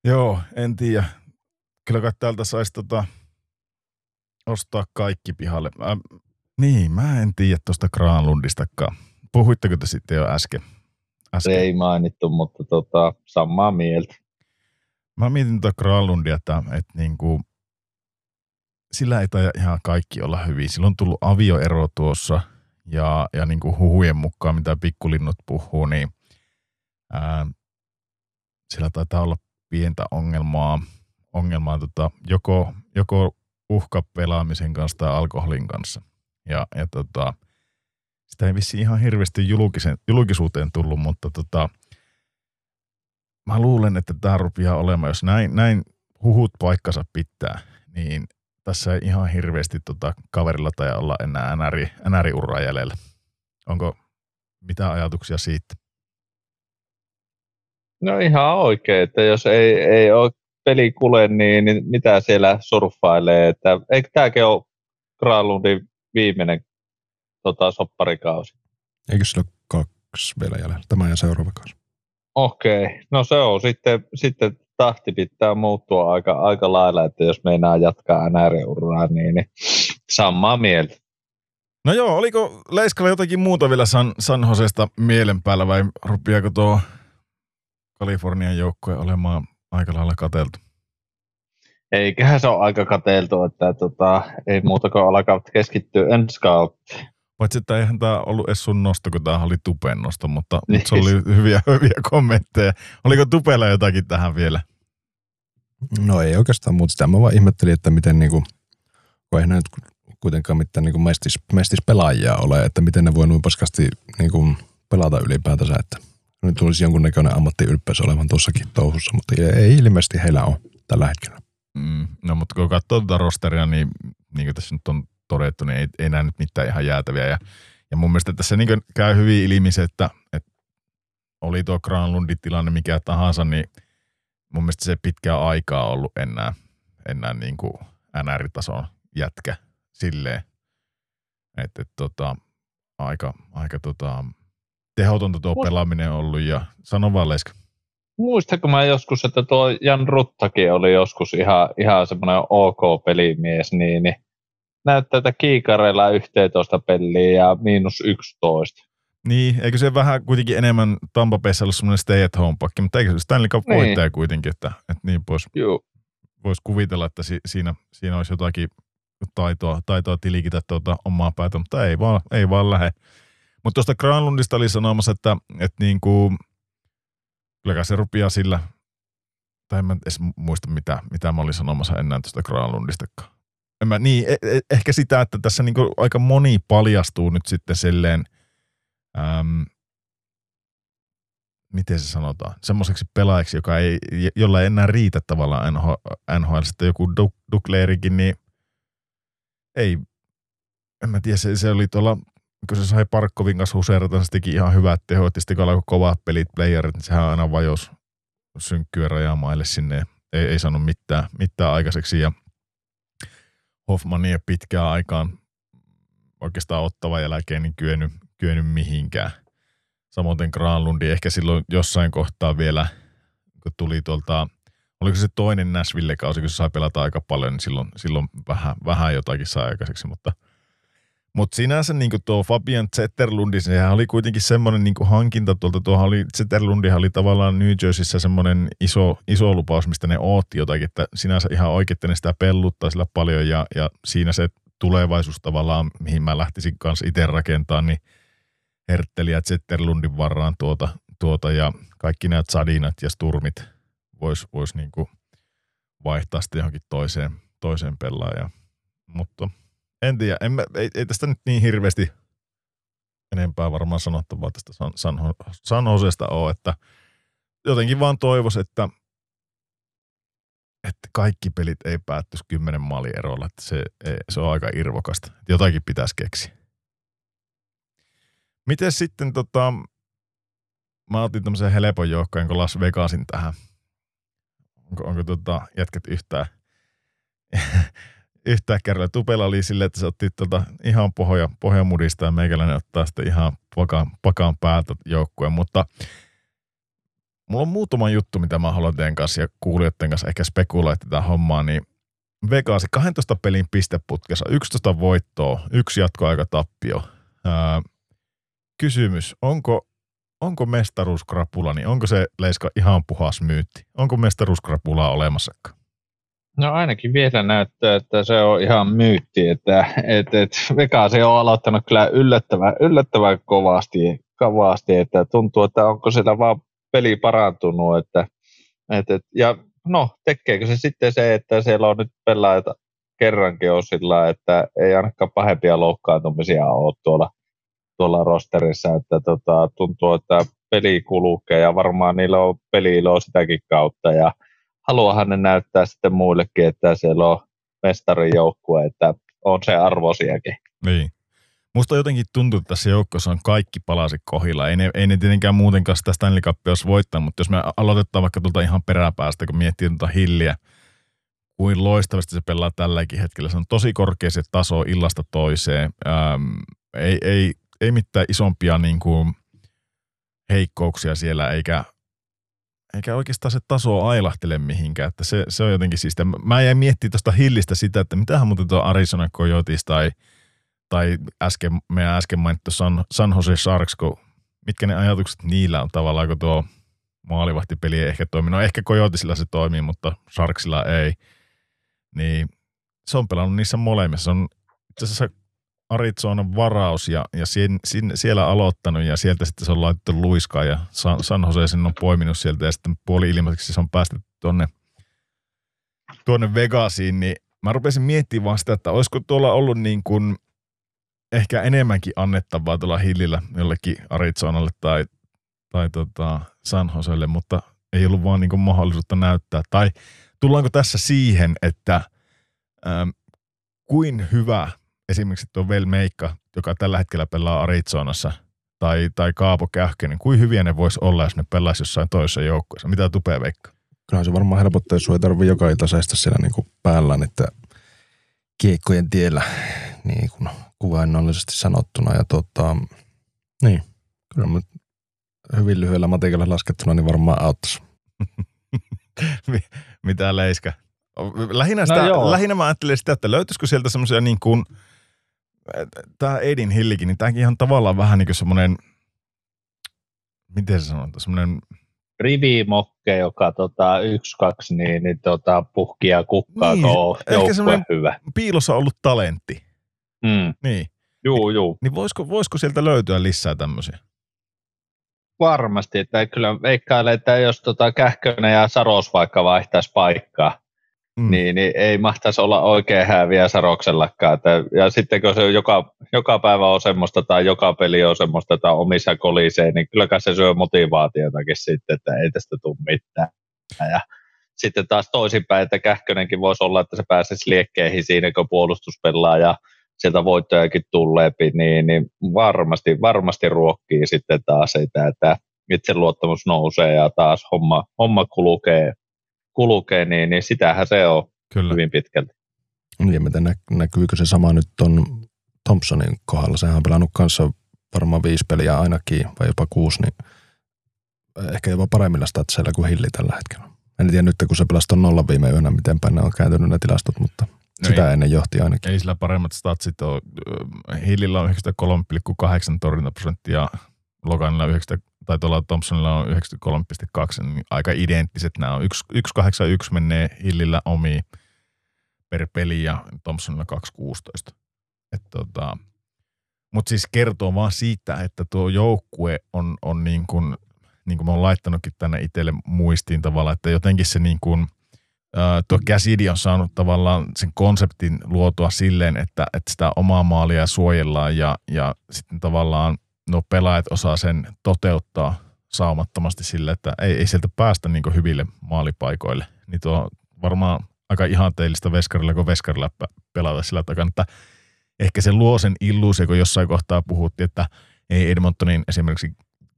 Joo, en tiedä kyllä kai täältä saisi tota, ostaa kaikki pihalle. Mä, niin, mä en tiedä tuosta Granlundistakaan. Puhuitteko te sitten jo äsken? äsken? Ei mainittu, mutta tota, samaa mieltä. Mä mietin tuota Granlundia, että, että niinku, sillä ei taida ihan kaikki olla hyvin. Sillä on tullut avioero tuossa ja, ja niinku huhujen mukaan, mitä pikkulinnut puhuu, niin ää, sillä taitaa olla pientä ongelmaa – ongelmaa tota, joko, joko uhkapelaamisen kanssa tai alkoholin kanssa. Ja, ja tota, sitä ei vissi ihan hirveästi julkisuuteen tullut, mutta tota, mä luulen, että tämä rupeaa olemaan, jos näin, näin huhut paikkansa pitää, niin tässä ei ihan hirveästi tota kaverilla tai olla enää NR, NR-uraa jäljellä. Onko mitä ajatuksia siitä? No ihan oikein, että jos ei, ei ole peli kule, niin, niin mitä siellä surffailee. Että, eikö tämäkin ole Kralundin viimeinen tota, sopparikausi? Eikö sillä ole kaksi vielä jäljellä? Tämä ja seuraava kausi. Okei, okay. no se on sitten, sitten tahti pitää muuttua aika, aika lailla, että jos meinaa jatkaa NR-uraa, niin, niin samaa mieltä. No joo, oliko Leiskalla jotakin muuta vielä San, San Josesta mielen päällä vai rupiako tuo Kalifornian joukkue olemaan aika lailla kateltu. Eiköhän se ole aika kateltu, että tota, ei muuta kuin alkaa keskittyä ensi kautta. Paitsi, että eihän tämä ollut edes sun nosto, kun tämä oli Tupen nosto, mutta, niin. mutta se oli hyviä, hyviä kommentteja. Oliko Tupella jotakin tähän vielä? No ei oikeastaan, mutta sitä mä vaan ihmettelin, että miten niinku, kun ei nyt kuitenkaan mitään niinku mestis, mestis pelaajia ole, että miten ne voi noin paskasti niinku pelata ylipäätänsä, että nyt tulisi jonkunnäköinen ammattiylpeys olevan tuossakin touhussa, mutta ei ilmeisesti heillä ole tällä hetkellä. Mm, no mutta kun katsoo tuota rosteria, niin niin kuin tässä nyt on todettu, niin ei, ei näe nyt mitään ihan jäätäviä. Ja, ja mun mielestä tässä niin käy hyvin ilmi se, että, että oli tuo Granlundin tilanne mikä tahansa, niin mun mielestä se pitkää aikaa ollut enää, enää niin kuin NR-tason jätkä silleen, että, että tota, aika, aika tota, tehotonta tuo Mut... pelaaminen ollut ja sano vaan Leska. Muistako mä joskus, että tuo Jan Ruttakin oli joskus ihan, ihan semmoinen ok pelimies, niin, niin näyttää, että kiikareilla 11 peliä ja miinus 11. Niin, eikö se vähän kuitenkin enemmän Tampa Bayssa ollut semmoinen stay at home pakki, mutta eikö se Stanley Cup niin. voittaja kuitenkin, että, että niin pois. Voisi kuvitella, että si, siinä, siinä olisi jotakin taitoa, taitoa tilikitä tuota omaa päätä, mutta ei vaan, ei vaan lähde. Mutta tuosta Granlundista oli sanomassa, että, että niin kuin, kyllä se rupeaa sillä, tai en mä edes muista mitä, mitä mä olin sanomassa enää tuosta Granlundistakaan. En mä, niin, e, e, ehkä sitä, että tässä niin aika moni paljastuu nyt sitten silleen, äm, miten se sanotaan, semmoiseksi pelaajaksi, joka ei, jolla ei enää riitä tavallaan NHL, sitten joku Dukleerikin, niin ei, en mä tiedä, se, se oli tuolla kun se sai Parkkovin kanssa huseerata, se teki ihan hyvät tehot, ja sitten kun alkoi kovat pelit, playerit, niin sehän aina vajos synkkyä rajamaille sinne, ei, ei saanut mitään, mitään aikaiseksi, ja Hoffmania pitkään aikaan oikeastaan ottava jälkeen niin kyennyt, kyennyt mihinkään. Samoin Granlundi ehkä silloin jossain kohtaa vielä, kun tuli tuolta, oliko se toinen Nashville-kausi, kun se sai pelata aika paljon, niin silloin, silloin vähän, vähän jotakin sai aikaiseksi, mutta – mutta sinänsä niin tuo Fabian Zetterlundi, sehän oli kuitenkin semmoinen niin hankinta tuolta, tuohan oli, Zetterlundihan oli tavallaan New Jerseyssä semmoinen iso, iso lupaus, mistä ne ootti jotakin, että sinänsä ihan oikein ne sitä pelluttaa sillä paljon ja, ja siinä se tulevaisuus tavallaan, mihin mä lähtisin kanssa itse rakentamaan, niin Hertteli ja Zetterlundin varraan tuota, tuota ja kaikki nämä Zadinat ja Sturmit vois, vois niin vaihtaa sitten johonkin toiseen, toiseen pelaajaan. Mutta en tiedä, en mä, ei, ei, tästä nyt niin hirveästi enempää varmaan sanottavaa tästä San, San, San Josesta ole, että jotenkin vaan toivois, että, että kaikki pelit ei päättyisi kymmenen maalin erolla, että se, se on aika irvokasta. Jotakin pitäisi keksiä. Miten sitten tota, mä otin tämmöisen helpon joukkojen kuin Las Vegasin tähän. Onko, onko tota, jätket yhtään yhtään kerralla. Tupella oli silleen, että se otti tuota ihan pohja, pohjamudista ja meikäläinen ottaa sitten ihan pakan, pakan päältä joukkueen. Mutta mulla on muutama juttu, mitä mä haluan teidän kanssa ja kuulijoiden kanssa ehkä spekuloida tätä hommaa, niin Vegasi 12 pelin pisteputkessa, 11 voittoa, yksi jatkoaika tappio. Ää, kysymys, onko, onko mestaruuskrapula, niin onko se Leiska ihan puhas myytti? Onko mestaruuskrapulaa olemassakaan? No ainakin vielä näyttää, että se on ihan myytti, että et, et Vegas on aloittanut kyllä yllättävän, yllättävän kovasti, kovasti, että tuntuu, että onko siellä vaan peli parantunut, että et, et, ja no tekeekö se sitten se, että siellä on nyt pelaajat kerrankin on sillä, että ei ainakaan pahempia loukkaantumisia ole tuolla, tuolla rosterissa, että tota, tuntuu, että peli kulkee ja varmaan niillä on peli sitäkin kautta ja haluahan ne näyttää sitten muillekin, että siellä on mestarijoukkue, että on se arvosiakin. Niin. Musta jotenkin tuntuu, että tässä joukkossa on kaikki palasi kohilla. Ei ne, ei ne tietenkään muutenkaan sitä Stanley Cupia olisi voittanut, mutta jos me aloitetaan vaikka tuolta ihan peräpäästä, kun miettii tuota hilliä, kuin loistavasti se pelaa tälläkin hetkellä. Se on tosi korkea se taso illasta toiseen. Ähm, ei, ei, ei mitään isompia niin kuin, heikkouksia siellä, eikä eikä oikeastaan se taso ailahtele mihinkään, että se, se on jotenkin siis, mä jäin miettimään tuosta hillistä sitä, että mitähän muuten tuo Arizona Coyotes tai, tai äsken, meidän äsken mainittu San, San Jose Sharks, kun mitkä ne ajatukset niillä on tavallaan, kun tuo maalivahtipeli ei ehkä toimi. No ehkä Coyotesilla se toimii, mutta Sharksilla ei. Niin se on pelannut niissä molemmissa. Se on itse asiassa Arizonan varaus ja, ja sien, sin, siellä aloittanut ja sieltä sitten se on laitettu luiskaan ja San, San Jose sen on poiminut sieltä ja sitten puoli ilmaiseksi se on päästetty tuonne, tuonne Vegasiin, niin mä rupesin miettimään vaan sitä, että olisiko tuolla ollut niin kuin ehkä enemmänkin annettavaa tuolla hillillä jollekin Arizonalle tai, tai tota San Joselle, mutta ei ollut vaan niin kuin mahdollisuutta näyttää. Tai tullaanko tässä siihen, että ähm, kuin hyvä – esimerkiksi tuo Vel Meikka, joka tällä hetkellä pelaa Arizonassa, tai, tai Kaapo Kähkönen, niin kuin hyviä ne voisi olla, jos ne pelaisi jossain toisessa joukkueessa? Mitä tupee Veikka? Kyllä se varmaan helpottaa, jos ei tarvitse joka ilta seistä siellä niin kuin päällään, että kiekkojen tiellä, niin kuin kuvainnollisesti sanottuna. Ja tota, niin, kyllä mä hyvin lyhyellä matikalla laskettuna, niin varmaan auttaisi. Mitä Leiska? Lähinnä, sitä, no lähinnä mä ajattelin sitä, että löytyisikö sieltä semmoisia niin kuin – tämä Edin Hillikin, niin tämäkin ihan tavallaan vähän niin kuin semmoinen, miten se sanotaan, semmoinen rivimokke, joka tota, yksi, kaksi, niin, niin tota, puhkia kukkaa niin, ehkä semmoinen hyvä. piilossa ollut talentti. Mm. Niin. Juu, juu. Niin voisiko, voisiko sieltä löytyä lisää tämmöisiä? Varmasti, että kyllä veikkailen, että jos tota Kähkönen ja Saros vaikka vaihtaisi paikkaa, Mm. Niin, niin, ei mahtaisi olla oikein häviä Saroksellakaan. Että, ja sitten kun se joka, joka päivä on semmoista tai joka peli on semmoista tai omissa kolisee, niin kyllä se syö motivaatiotakin sitten, että ei tästä tule mitään. Ja sitten taas toisinpäin, että Kähkönenkin voisi olla, että se pääsisi liekkeihin siinä, kun puolustus pelaa ja sieltä voittojakin tulee, niin, niin varmasti, varmasti ruokkii sitten taas sitä, että itseluottamus nousee ja taas homma, homma kulkee kulkee, niin, niin sitähän se on Kyllä. hyvin pitkälti. Niin, miten nä- näkyykö se sama nyt ton Thompsonin kohdalla? Sehän on pelannut kanssa varmaan viisi peliä ainakin, vai jopa kuusi, niin ehkä jopa paremmilla statseilla kuin Hilli tällä hetkellä. En tiedä nyt, kun se pelasi ton nollan viime yönä, miten päin ne on kääntynyt ne tilastot, mutta no sitä ei, ennen johti ainakin. Ei sillä paremmat statsit ole. Hillillä on 93,8 torjuntaprosenttia, Loganilla 9, tai tuolla Thompsonilla on 93,2, niin aika identtiset nämä on. 1,81 menee Hillillä omiin per peli ja Thompsonilla 2,16. Tota, Mutta siis kertoo vaan siitä, että tuo joukkue on, on niin kuin, niin kuin mä oon laittanutkin tänne itselle muistiin tavallaan, että jotenkin se niin kuin, tuo Käsidi on saanut tavallaan sen konseptin luotua silleen, että, että sitä omaa maalia suojellaan ja, ja sitten tavallaan nuo pelaajat osaa sen toteuttaa saumattomasti sille, että ei, ei sieltä päästä niin hyville maalipaikoille. Niin tuo varmaan aika ihanteellista veskarilla, kun veskarilla pelata sillä takana, että ehkä se luo sen illuusio, kun jossain kohtaa puhuttiin, että ei Edmontonin esimerkiksi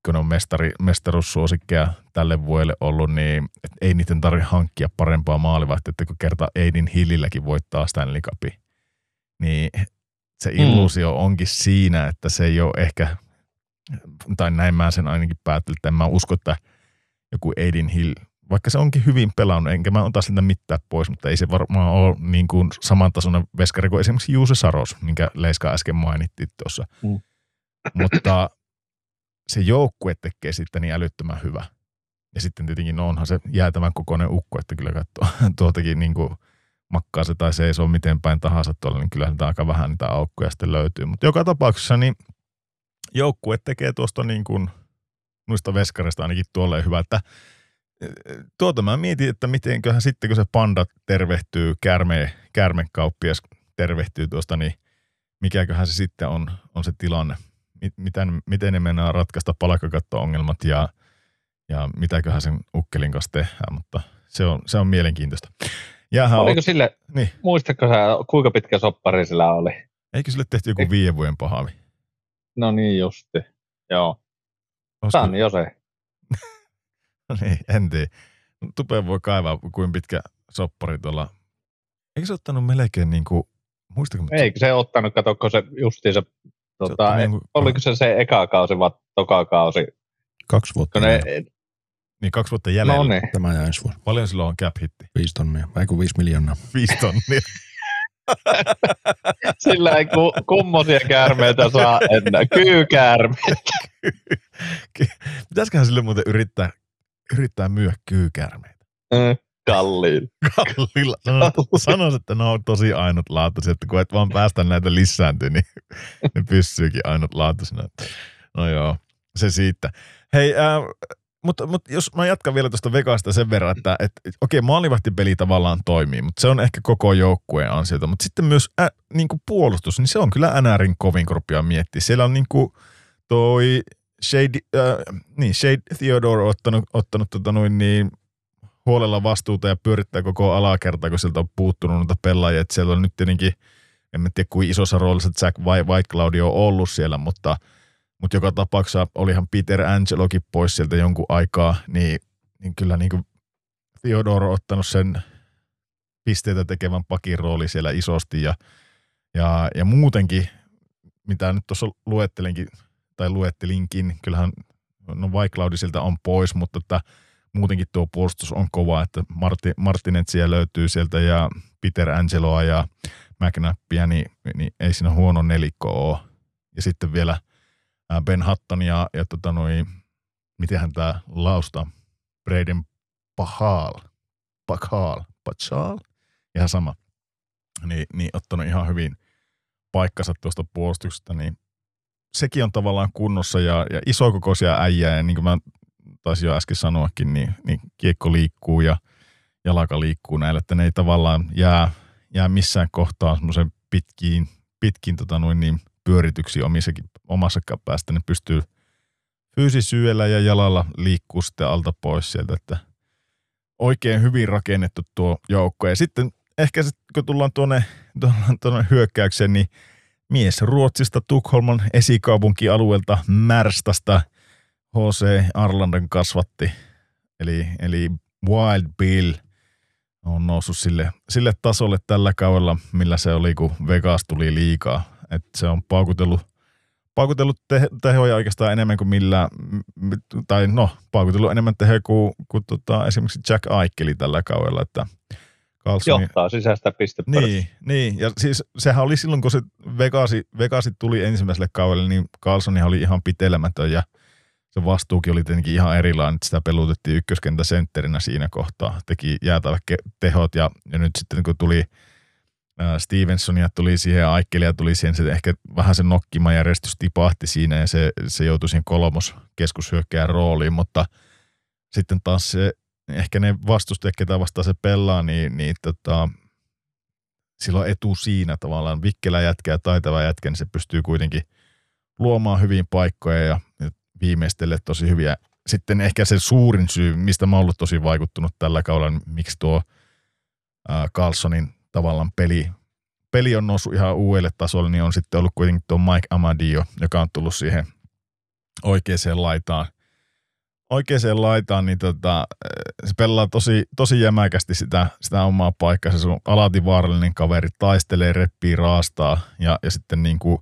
kun on mestari, mestaruussuosikkeja tälle vuodelle ollut, niin et ei niiden tarvitse hankkia parempaa maalivahtia, että kun kerta Eidin Hillilläkin voittaa Stanley Cupin, niin se mm. illuusio mm. onkin siinä, että se ei ole ehkä, tai näin mä sen ainakin päättelin, että en mä usko, että joku Aidin Hill vaikka se onkin hyvin pelannut, enkä mä ota siltä mitään pois, mutta ei se varmaan ole niin kuin samantasoinen veskari kuin esimerkiksi Juuse Saros, minkä Leiska äsken mainittiin tuossa. Mm. Mutta se joukkue tekee sitten niin älyttömän hyvä. Ja sitten tietenkin no onhan se jäätävän kokoinen ukko, että kyllä katsoo tuoltakin niin kuin makkaa se tai seisoo miten päin tahansa tuolla, niin kyllä aika vähän niitä aukkoja sitten löytyy. Mutta joka tapauksessa niin joukkue tekee tuosta niin kuin noista veskareista ainakin tuolle hyvä, että tuota mä mietin, että mitenköhän sitten kun se panda tervehtyy, kärme, kärmekauppias tervehtyy tuosta, niin mikäköhän se sitten on, on se tilanne. Miten, miten ne mennään ratkaista palkkakatto-ongelmat ja, ja mitäköhän sen ukkelin kanssa tehdään, mutta se on, se on mielenkiintoista. Jäähän Oliko on... sille, niin. muistatko sä, kuinka pitkä soppari sillä oli? Eikö sille tehty joku viiden vuoden pahavi? No niin justi, joo. Olisiko... Sanni Jose. niin, en tiedä. Tupeen voi kaivaa, kuin pitkä soppari tuolla. Eikö se ottanut melkein niin kuin, muistako? Eikö se ottanut, katsokko se justiinsa, tota, se niin kuin, oliko se se eka kausi vai toka kausi? Kaksi vuotta. Ne, niin kaksi vuotta jäljellä. No niin. Tämä ja ensi vuonna. Paljon silloin on cap hitti? Viisi tonnia, vai kuin viisi miljoonaa. Viisi tonnia. Sillä ei ku, kummosia käärmeitä saa enää. Kyykäärmeitä. Pitäisiköhän sille muuten yrittää yrittää myyä kyykärmeitä. Mm, kalliilla. Kalliilla. Sanois, että ne on tosi ainutlaatuisia, että kun et vaan päästä näitä lisääntyä, niin ne pysyykin ainutlaatuisena. No joo, se siitä. Hei, äh, mutta, mutta jos mä jatkan vielä tuosta Vegasta sen verran, että et, okei, maalivahtipeli tavallaan toimii, mutta se on ehkä koko joukkueen ansiota. Mutta sitten myös ä, niin kuin puolustus, niin se on kyllä NRin kovin korpia miettiä. Siellä on niin kuin toi Shade, äh, niin, Shade Theodore ottanut, ottanut tota noin niin, huolella vastuuta ja pyörittää koko alakertaa, kun sieltä on puuttunut noita pelaajia. Että siellä on nyt tietenkin, en mä tiedä kuin isossa roolissa Jack White on ollut siellä, mutta, mutta joka tapauksessa olihan Peter Angelokin pois sieltä jonkun aikaa, niin, niin kyllä niin kuin Theodore on ottanut sen pisteitä tekevän pakin rooli siellä isosti ja, ja, ja muutenkin, mitä nyt tuossa luettelinkin tai luettelinkin, kyllähän no Vaiklaudi siltä on pois, mutta että muutenkin tuo puolustus on kova, että Marti, Martinetsiä löytyy sieltä ja Peter Angeloa ja McNappia, niin, niin ei siinä huono nelikko ole. Ja sitten vielä Ben Hutton ja, ja tota noi, mitenhän tämä lausta, Braden Pahal, Pahal, Pachal, ihan sama. Niin, niin ottanut ihan hyvin paikkansa tuosta puolustuksesta, niin sekin on tavallaan kunnossa ja, ja isokokoisia äijää, ja niin kuin mä taisin jo äsken sanoakin, niin, niin kiekko liikkuu ja jalaka liikkuu näillä, että ne ei tavallaan jää, jää missään kohtaa semmoisen pitkiin, pitkiin tota noin niin, pyörityksiin omissakin, omassakaan päästä. Ne pystyy fyysisyöllä ja jalalla liikkuu sitten alta pois sieltä, että oikein hyvin rakennettu tuo joukko. Ja sitten ehkä sit, kun tullaan tuonne, tuonne, tuonne hyökkäykseen, niin mies Ruotsista Tukholman esikaupunkialueelta Märstasta H.C. Arlanden kasvatti, eli, eli Wild Bill on noussut sille, sille tasolle tällä kaudella, millä se oli, kun Vegas tuli liikaa. Et se on paukutellut, paukutellut te, tehoja oikeastaan enemmän kuin millä, tai no, paukutellut enemmän tehoja kuin, kuin tota, esimerkiksi Jack Aikeli tällä kaudella, että Carlsoni, Johtaa sisäistä pistepörssiä. Niin, niin, ja siis sehän oli silloin, kun se Vegasi, Vegasi tuli ensimmäiselle kaudelle, niin Carlsoni oli ihan pitelemätön ja se vastuukin oli tietenkin ihan erilainen, että sitä pelutettiin ykköskentä sentterinä siinä kohtaa, teki jäätävät tehot ja, ja nyt sitten kun tuli Stevensonia tuli siihen ja Aikkelia tuli siihen, se ehkä vähän se nokkima järjestys tipahti siinä ja se, se joutui siihen kolmos keskushyökkään rooliin, mutta sitten taas se, ehkä ne vastustajat, ketä vastaan se pelaa, niin, niin tota, sillä on etu siinä tavallaan. Vikkelä jätkä ja taitava jätkä, niin se pystyy kuitenkin luomaan hyvin paikkoja ja, ja viimeistelle tosi hyviä. Sitten ehkä se suurin syy, mistä mä oon ollut tosi vaikuttunut tällä kaudella, niin miksi tuo äh, Carlsonin tavallaan peli, peli on noussut ihan uudelle tasolle, niin on sitten ollut kuitenkin tuo Mike Amadio, joka on tullut siihen oikeaan laitaan. Oikeaan laitaan, niin tota, se pelaa tosi, tosi jämäkästi sitä, sitä omaa paikkaa. Se on alati vaarallinen kaveri, taistelee, reppii, raastaa ja, ja sitten niin kuin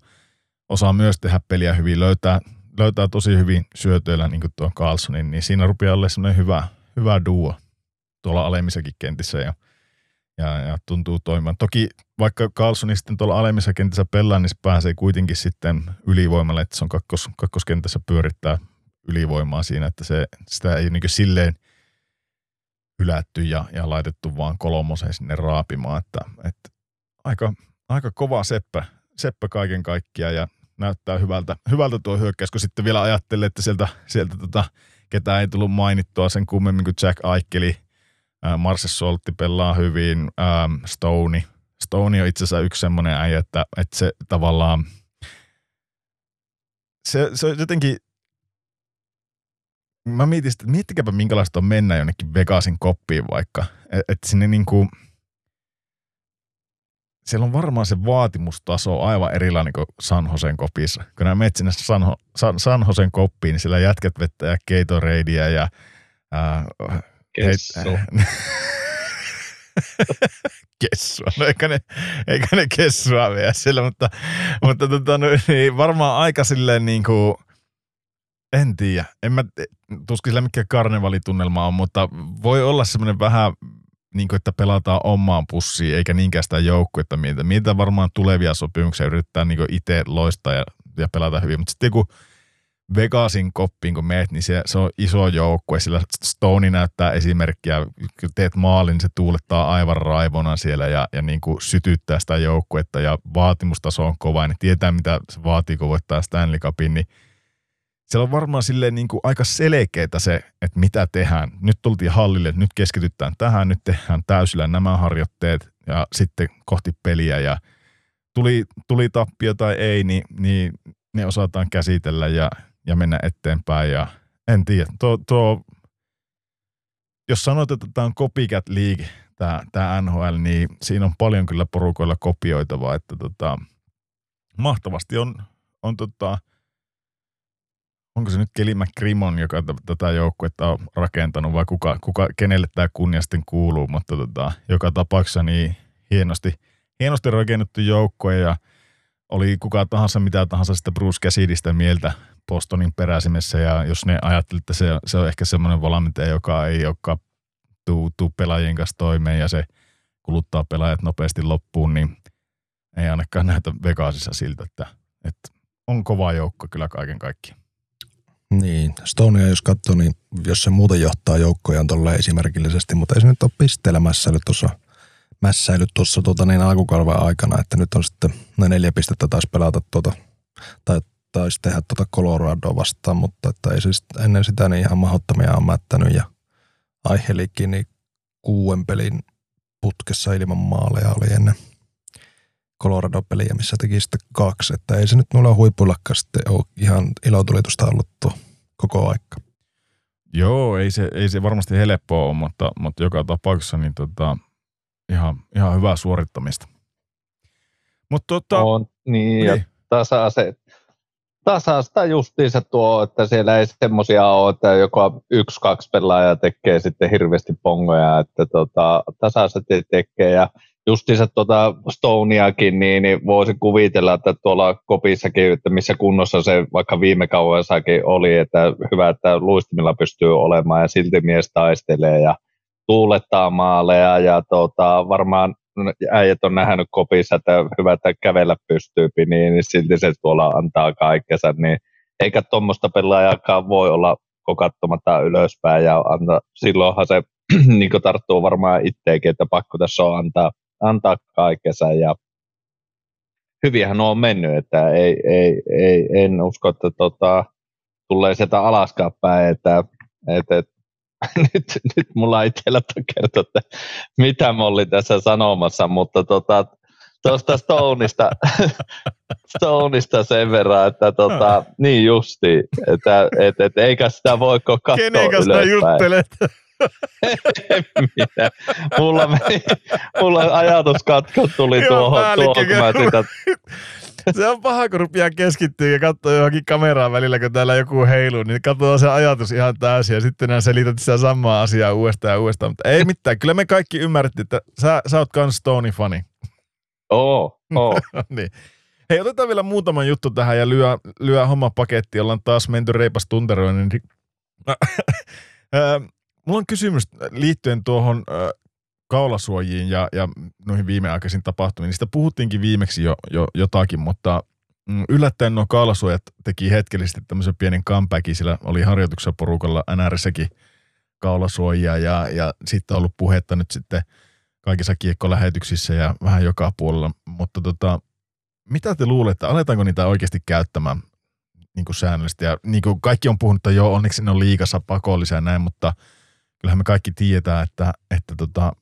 osaa myös tehdä peliä hyvin, löytää, löytää tosi hyvin syötöillä niin kuin tuo Carlsonin, niin siinä rupeaa olla semmoinen hyvä, hyvä duo tuolla alemmissakin kentissä ja, ja, ja tuntuu toimimaan. Toki vaikka Carlsoni sitten tuolla alemmissa kentissä pelaa, niin se pääsee kuitenkin sitten ylivoimalle, että se on kakkos, kakkoskentässä pyörittää ylivoimaa siinä, että se, sitä ei niin silleen hylätty ja, ja laitettu vaan kolmoseen sinne raapimaan, että, että aika, aika kova seppä, seppä kaiken kaikkiaan ja näyttää hyvältä, hyvältä tuo hyökkäys, kun sitten vielä ajattelee, että sieltä, sieltä tota, ketään ei tullut mainittua sen kummemmin kuin Jack Aikeli, Marse Soltti pelaa hyvin, ähm, Stone. Stone on itse asiassa yksi semmoinen äijä, että, että se tavallaan, se, se on jotenkin, mä mietin, että miettikääpä minkälaista on mennä jonnekin Vegasin koppiin vaikka, että et sinne niinku, siellä on varmaan se vaatimustaso aivan erilainen kuin San Josen kopissa. Kun nämä menet sinne San, San, San koppiin, niin siellä jätkät vettää Gatoradea ja... Ää, Kessu. kessua. No eikä ne, eikä ne kessua vielä siellä, mutta, mutta tota, no, niin varmaan aika silleen niin kuin, en tiedä. En mä, tuskin sillä mikä karnevalitunnelma on, mutta voi olla semmoinen vähän niin kuin, että pelataan omaan pussiin, eikä niinkään sitä joukkuetta mitä. Mitä varmaan tulevia sopimuksia yrittää niin itse loistaa ja, ja pelata hyvin. Mutta sitten kun Vegasin koppiin, kun meet, niin se, se on iso joukkue, sillä Stone näyttää esimerkkiä, kun teet maalin, niin se tuulettaa aivan raivona siellä ja, ja niin kuin sytyttää sitä joukkuetta ja vaatimustaso on kova, niin tietää mitä se vaatii, kun voittaa Stanley Cupin, niin siellä on varmaan silleen niin kuin aika selkeää se, että mitä tehdään. Nyt tultiin hallille, että nyt keskitytään tähän, nyt tehdään täysillä nämä harjoitteet ja sitten kohti peliä. Ja tuli, tuli tappio tai ei, niin, niin ne osataan käsitellä ja, ja mennä eteenpäin ja en tiedä. Tuo, tuo, jos sanot, että tämä on copycat league, tämä, tämä NHL, niin siinä on paljon kyllä porukoilla kopioitavaa, että tota, mahtavasti on, on tota, onko se nyt Kelly McCrimmon, joka t- tätä joukkuetta on rakentanut, vai kuka, kuka kenelle tämä kunnia sitten kuuluu, mutta tota, joka tapauksessa niin hienosti, hienosti rakennettu joukkue ja oli kuka tahansa, mitä tahansa sitä Bruce Cassidista mieltä Bostonin peräsimessä ja jos ne ajattelivat, että se, se on ehkä semmoinen valmentaja, joka ei olekaan tuu, tuu pelaajien kanssa toimeen ja se kuluttaa pelaajat nopeasti loppuun, niin ei ainakaan näytä Vegasissa siltä, että, että on kova joukko kyllä kaiken kaikkiaan. Niin, Stonia jos katsoo, niin jos se muuten johtaa joukkojaan tuolle esimerkillisesti, mutta ei se nyt ole pisteellä mässäily tuossa mässäily tuossa tuota niin alkukalven aikana, että nyt on sitten ne neljä pistettä taas pelata tuota, tai taisi tehdä tuota Coloradoa vastaan, mutta että ei siis ennen sitä niin ihan mahdottomia on mättänyt ja Aihelikin niin kuuden pelin putkessa ilman maaleja oli ennen Colorado-peliä, missä teki sitten kaksi. Että ei se nyt noilla huipuillakaan sitten ole ihan ilotulitusta ollut tuo koko aika. Joo, ei se, ei se varmasti helppoa ole, mutta, mutta joka tapauksessa niin tota, ihan, ihan hyvää suorittamista. Mutta tota, on, niin, niin. ja tasa-ase, tasasta justiinsa tuo, että siellä ei semmoisia ole, että joko yksi, kaksi pelaajaa tekee sitten hirveästi pongoja, että tota, tasaiset tekee ja justiinsa tuota Stoniakin, niin, niin voisi kuvitella, että tuolla kopissakin, että missä kunnossa se vaikka viime kauessakin oli, että hyvä, että luistimilla pystyy olemaan ja silti mies taistelee ja tuulettaa maaleja ja tota, varmaan äijät on nähnyt kopissa, että hyvä, että kävellä pystyy, niin, niin silti se tuolla antaa kaikkensa, niin eikä tuommoista pelaajakaan voi olla kokattomatta ylöspäin ja antaa, silloinhan se niin tarttuu varmaan itseäkin, että pakko tässä on antaa, antaa kaikkensa ja hyviähän on mennyt, että ei, ei, ei, en usko, että tota, tulee sieltä alaskaan päin, että, että, että nyt, nyt mulla ei itsellä kertoa, että mitä mä olin tässä sanomassa, mutta tota, tuosta Stoneista, Stoneista sen verran, että tota, niin justi, että et, et, eikä sitä voi katsoa Kenen kanssa juttelet? Minä. Mulla, meni, mulla ajatuskatko tuli tuohon, tuohon kun mä sitä se on paha, kun rupeaa keskittyä ja katsoo johonkin kameraan välillä, kun täällä joku heiluu, niin katsoo se ajatus ihan täysin ja sitten nämä selität sitä samaa asiaa uudestaan ja uudestaan. Mutta ei mitään, kyllä me kaikki ymmärrettiin, että sä, sä oot kans Stony-fani. Oo, oo. niin. Hei, otetaan vielä muutama juttu tähän ja lyö, lyö homma paketti. Ollaan taas menty reipas tunteroinen. Mulla on kysymys liittyen tuohon kaulasuojiin ja, ja noihin viimeaikaisiin tapahtumiin. Niistä puhuttiinkin viimeksi jo, jo jotakin, mutta mm, yllättäen nuo kaulasuojat teki hetkellisesti tämmöisen pienen comebackin, sillä oli harjoituksessa porukalla NRSsäkin kaulasuojia ja, ja sitten on ollut puhetta nyt sitten kaikissa kiekkolähetyksissä ja vähän joka puolella, mutta tota, mitä te luulette, aletaanko niitä oikeasti käyttämään niin kuin säännöllisesti? Ja niin kuin kaikki on puhunut, että joo, onneksi ne on liikassa pakollisia ja näin, mutta kyllähän me kaikki tietää, että, että tota,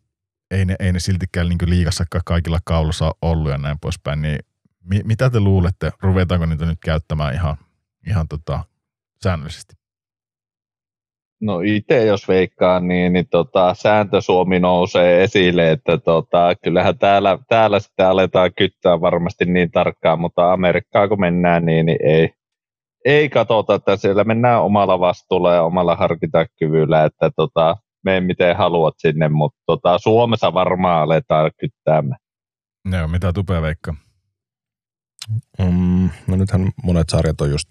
ei ne, ei ne siltikään niin liikassakaan kaikilla kaulassa ollut ja näin poispäin, niin mi, mitä te luulette, ruvetaanko niitä nyt käyttämään ihan, ihan tota, säännöllisesti? No itse jos veikkaan, niin, niin tota, sääntö Suomi nousee esille, että tota, kyllähän täällä, täällä sitä aletaan kyttää varmasti niin tarkkaan, mutta Amerikkaa kun mennään, niin, niin ei, ei katsota, että siellä mennään omalla vastuulla ja omalla harkintakyvyllä, että tota, mene miten haluat sinne, mutta tota, Suomessa varmaan aletaan kyttäämään. Joo, mitä tupea veikka? Mm, no nythän monet sarjat on just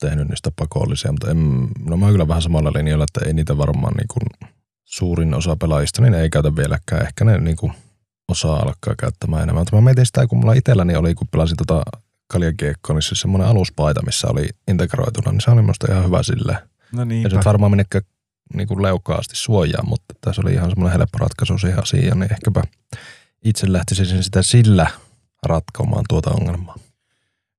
tehnyt niistä pakollisia, mutta en, no mä oon kyllä vähän samalla linjalla, että ei niitä varmaan niin kuin suurin osa pelaajista, niin ei käytä vieläkään. Ehkä ne niin kuin osaa alkaa käyttämään enemmän. Mutta mä mietin sitä, kun mulla itselläni oli, kun pelasin tota kaljakiekkoa, niin se semmoinen aluspaita, missä oli integroituna, niin se oli minusta ihan hyvä silleen. No niin. Ei se varmaan menekään niin kuin leukaasti suojaa, mutta tässä oli ihan semmoinen helppo ratkaisu siihen asiaan, niin ehkäpä itse lähtisin sitä sillä ratkomaan tuota ongelmaa.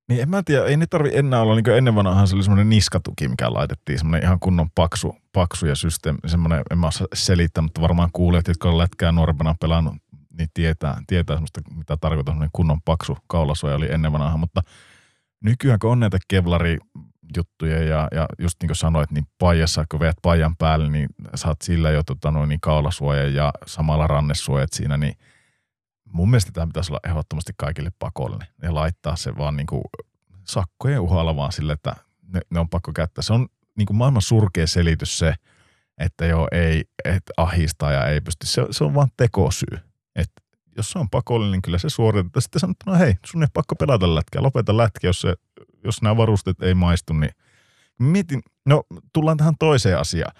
Niin en mä tiedä, ei ne tarvi enää olla, niin kuin ennen vanhaan se oli semmoinen niskatuki, mikä laitettiin, semmoinen ihan kunnon paksu, paksu ja systeemi, semmoinen, en mä selittää, mutta varmaan kuulijat, jotka on lätkää nuorempana pelannut, niin tietää, tietää semmoista, mitä tarkoittaa semmoinen kunnon paksu kaulasuoja oli ennen vanhaan, mutta nykyään kun on näitä kevlari juttuja ja, ja just niin kuin sanoit, niin paijassa, kun veet paijan päälle, niin saat sillä jo tota, noin, niin kaulasuoja ja samalla rannesuojat siinä, niin mun mielestä tämä pitäisi olla ehdottomasti kaikille pakollinen ja laittaa se vaan niin kuin sakkojen uhalla vaan sille, että ne, ne on pakko käyttää. Se on niin kuin maailman surkea selitys se, että joo, ei, että ahistaa ja ei pysty. Se, se on vaan tekosyy. Että jos se on pakollinen, niin kyllä se suoritetaan. Sitten sanoo, no hei, sun ei pakko pelata lätkää, lopeta lätkä, jos, se, jos nämä varusteet ei maistu, niin mietin, no tullaan tähän toiseen asiaan.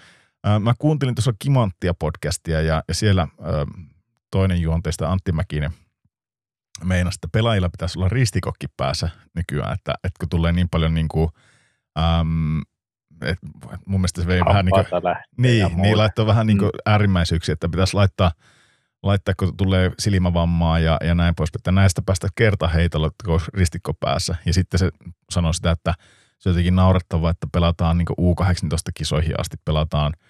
Mä kuuntelin tuossa Kimanttia podcastia ja, ja siellä toinen juonteista Antti Mäkinen meinasi, että pelaajilla pitäisi olla ristikokki päässä nykyään, että, että kun tulee niin paljon niin kuin, äm, et mun mielestä se vei vähän niin kuin, niin, niin laittoi vähän niin kuin mm. äärimmäisyyksiä, että pitäisi laittaa, laittaa, kun tulee silmävammaa ja, ja näin pois, että näistä päästä kertaheitolla ristikko päässä. Ja sitten se sanoi sitä, että se on jotenkin naurettavaa, että pelataan niin U18-kisoihin asti, pelataan –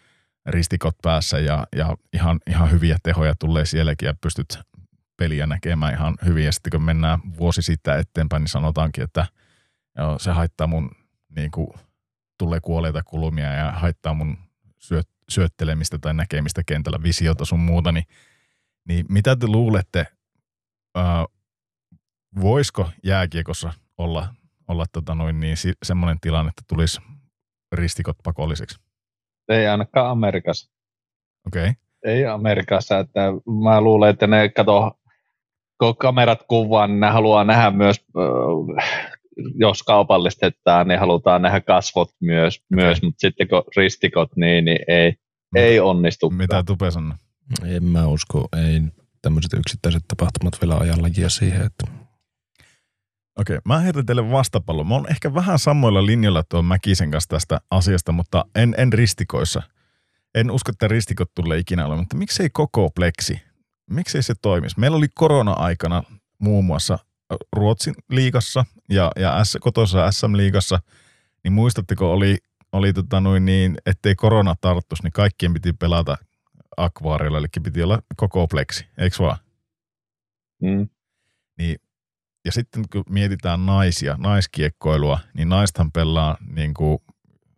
ristikot päässä ja, ja ihan, ihan hyviä tehoja tulee sielläkin ja pystyt peliä näkemään ihan hyvin. Ja sitten kun mennään vuosi sitten eteenpäin, niin sanotaankin, että joo, se haittaa mun, niin kuin, tulee kuolleita kulumia ja haittaa mun syöt, syöttelemistä tai näkemistä kentällä, visiota sun muuta, niin, niin mitä te luulette, ää, voisiko jääkiekossa olla olla tota noin, niin, si- semmoinen tilanne, että tulisi ristikot pakolliseksi? Ei ainakaan Amerikassa. Okei. Okay. Ei Amerikassa, että mä luulen, että ne kato, kun kamerat kuvaa, niin ne haluaa nähdä myös, jos kaupallistetaan, niin halutaan nähdä kasvot myös, okay. myös mutta sitten kun ristikot, niin, niin ei, mitä, ei onnistu. Mitä Tupe sanoo? En mä usko, ei tämmöiset yksittäiset tapahtumat vielä ajan lajia siihen, että Okei, mä heitän teille vastapallo. Mä oon ehkä vähän samoilla linjoilla tuon Mäkisen kanssa tästä asiasta, mutta en, en ristikoissa. En usko, että ristikot tulee ikinä olemaan, mutta miksei koko pleksi? Miksei se toimisi? Meillä oli korona-aikana muun muassa Ruotsin liigassa ja, ja S, kotossa SM-liigassa, niin muistatteko oli, oli tota noin niin, ettei korona tarttuisi, niin kaikkien piti pelata akvaarilla, eli piti olla koko pleksi, eikö vaan? Mm. Niin ja sitten kun mietitään naisia, naiskiekkoilua, niin naistahan pelaa niin kuin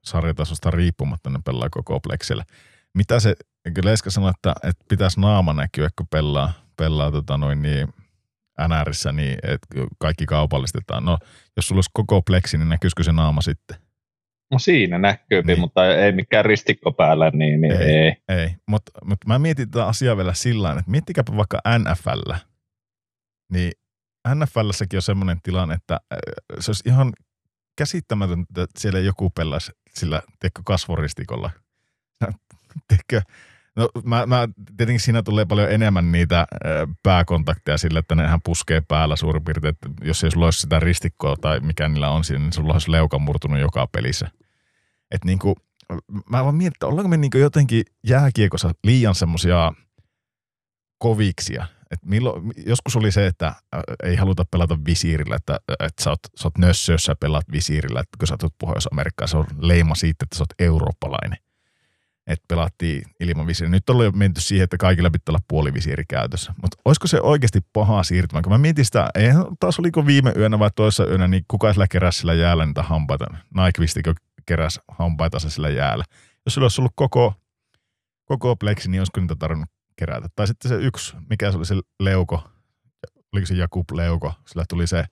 sarjatasosta riippumatta, ne pelaa koko pleksillä. Mitä se, Leska sanoi, että, että pitäisi naama näkyä, kun pelaa, pelaa tota noin niin, NRissä, niin että kaikki kaupallistetaan. No, jos sulla olisi koko pleksi, niin näkyisikö se naama sitten? No siinä näkyy, niin. mutta ei mikään ristikko päällä, niin, niin ei. Ei, ei. mutta mut mä mietin tätä asiaa vielä sillä että miettikääpä vaikka NFL, niin NFLssäkin on semmoinen tilanne, että äh, se olisi ihan käsittämätöntä, että siellä joku pelaisi sillä tiedätkö, kasvoristikolla. Tiedätkö, no mä, mä, tietenkin siinä tulee paljon enemmän niitä äh, pääkontakteja sillä, että nehän puskee päällä suurin piirtein, että jos ei sulla olisi sitä ristikkoa tai mikä niillä on siinä, niin sulla olisi leuka murtunut joka pelissä. Että niin kuin, mä vaan mietin, että ollaanko me niin jotenkin jääkiekossa liian semmoisia koviksia, et milloin, joskus oli se, että ei haluta pelata visiirillä, että, että sä, oot, sä oot nössössä pelaat visiirillä, että kun sä tulet Pohjois-Amerikkaan, se on leima siitä, että sä oot eurooppalainen. Että pelattiin ilman visiiriä. Nyt on jo menty siihen, että kaikilla pitää olla puolivisiiri käytössä. Mutta olisiko se oikeasti paha siirtymä? Kun mä mietin sitä, ei, taas oliko viime yönä vai toisessa yönä, niin kuka sillä keräsi sillä jäällä niitä hampaita? Naikvistikö keräsi hampaita sillä jäällä? Jos sulla olisi ollut koko, koko pleksi, niin olisiko niitä tarvinnut kerätä. Tai sitten se yksi, mikä se oli se leuko, oliko se Jakub Leuko, sillä tuli se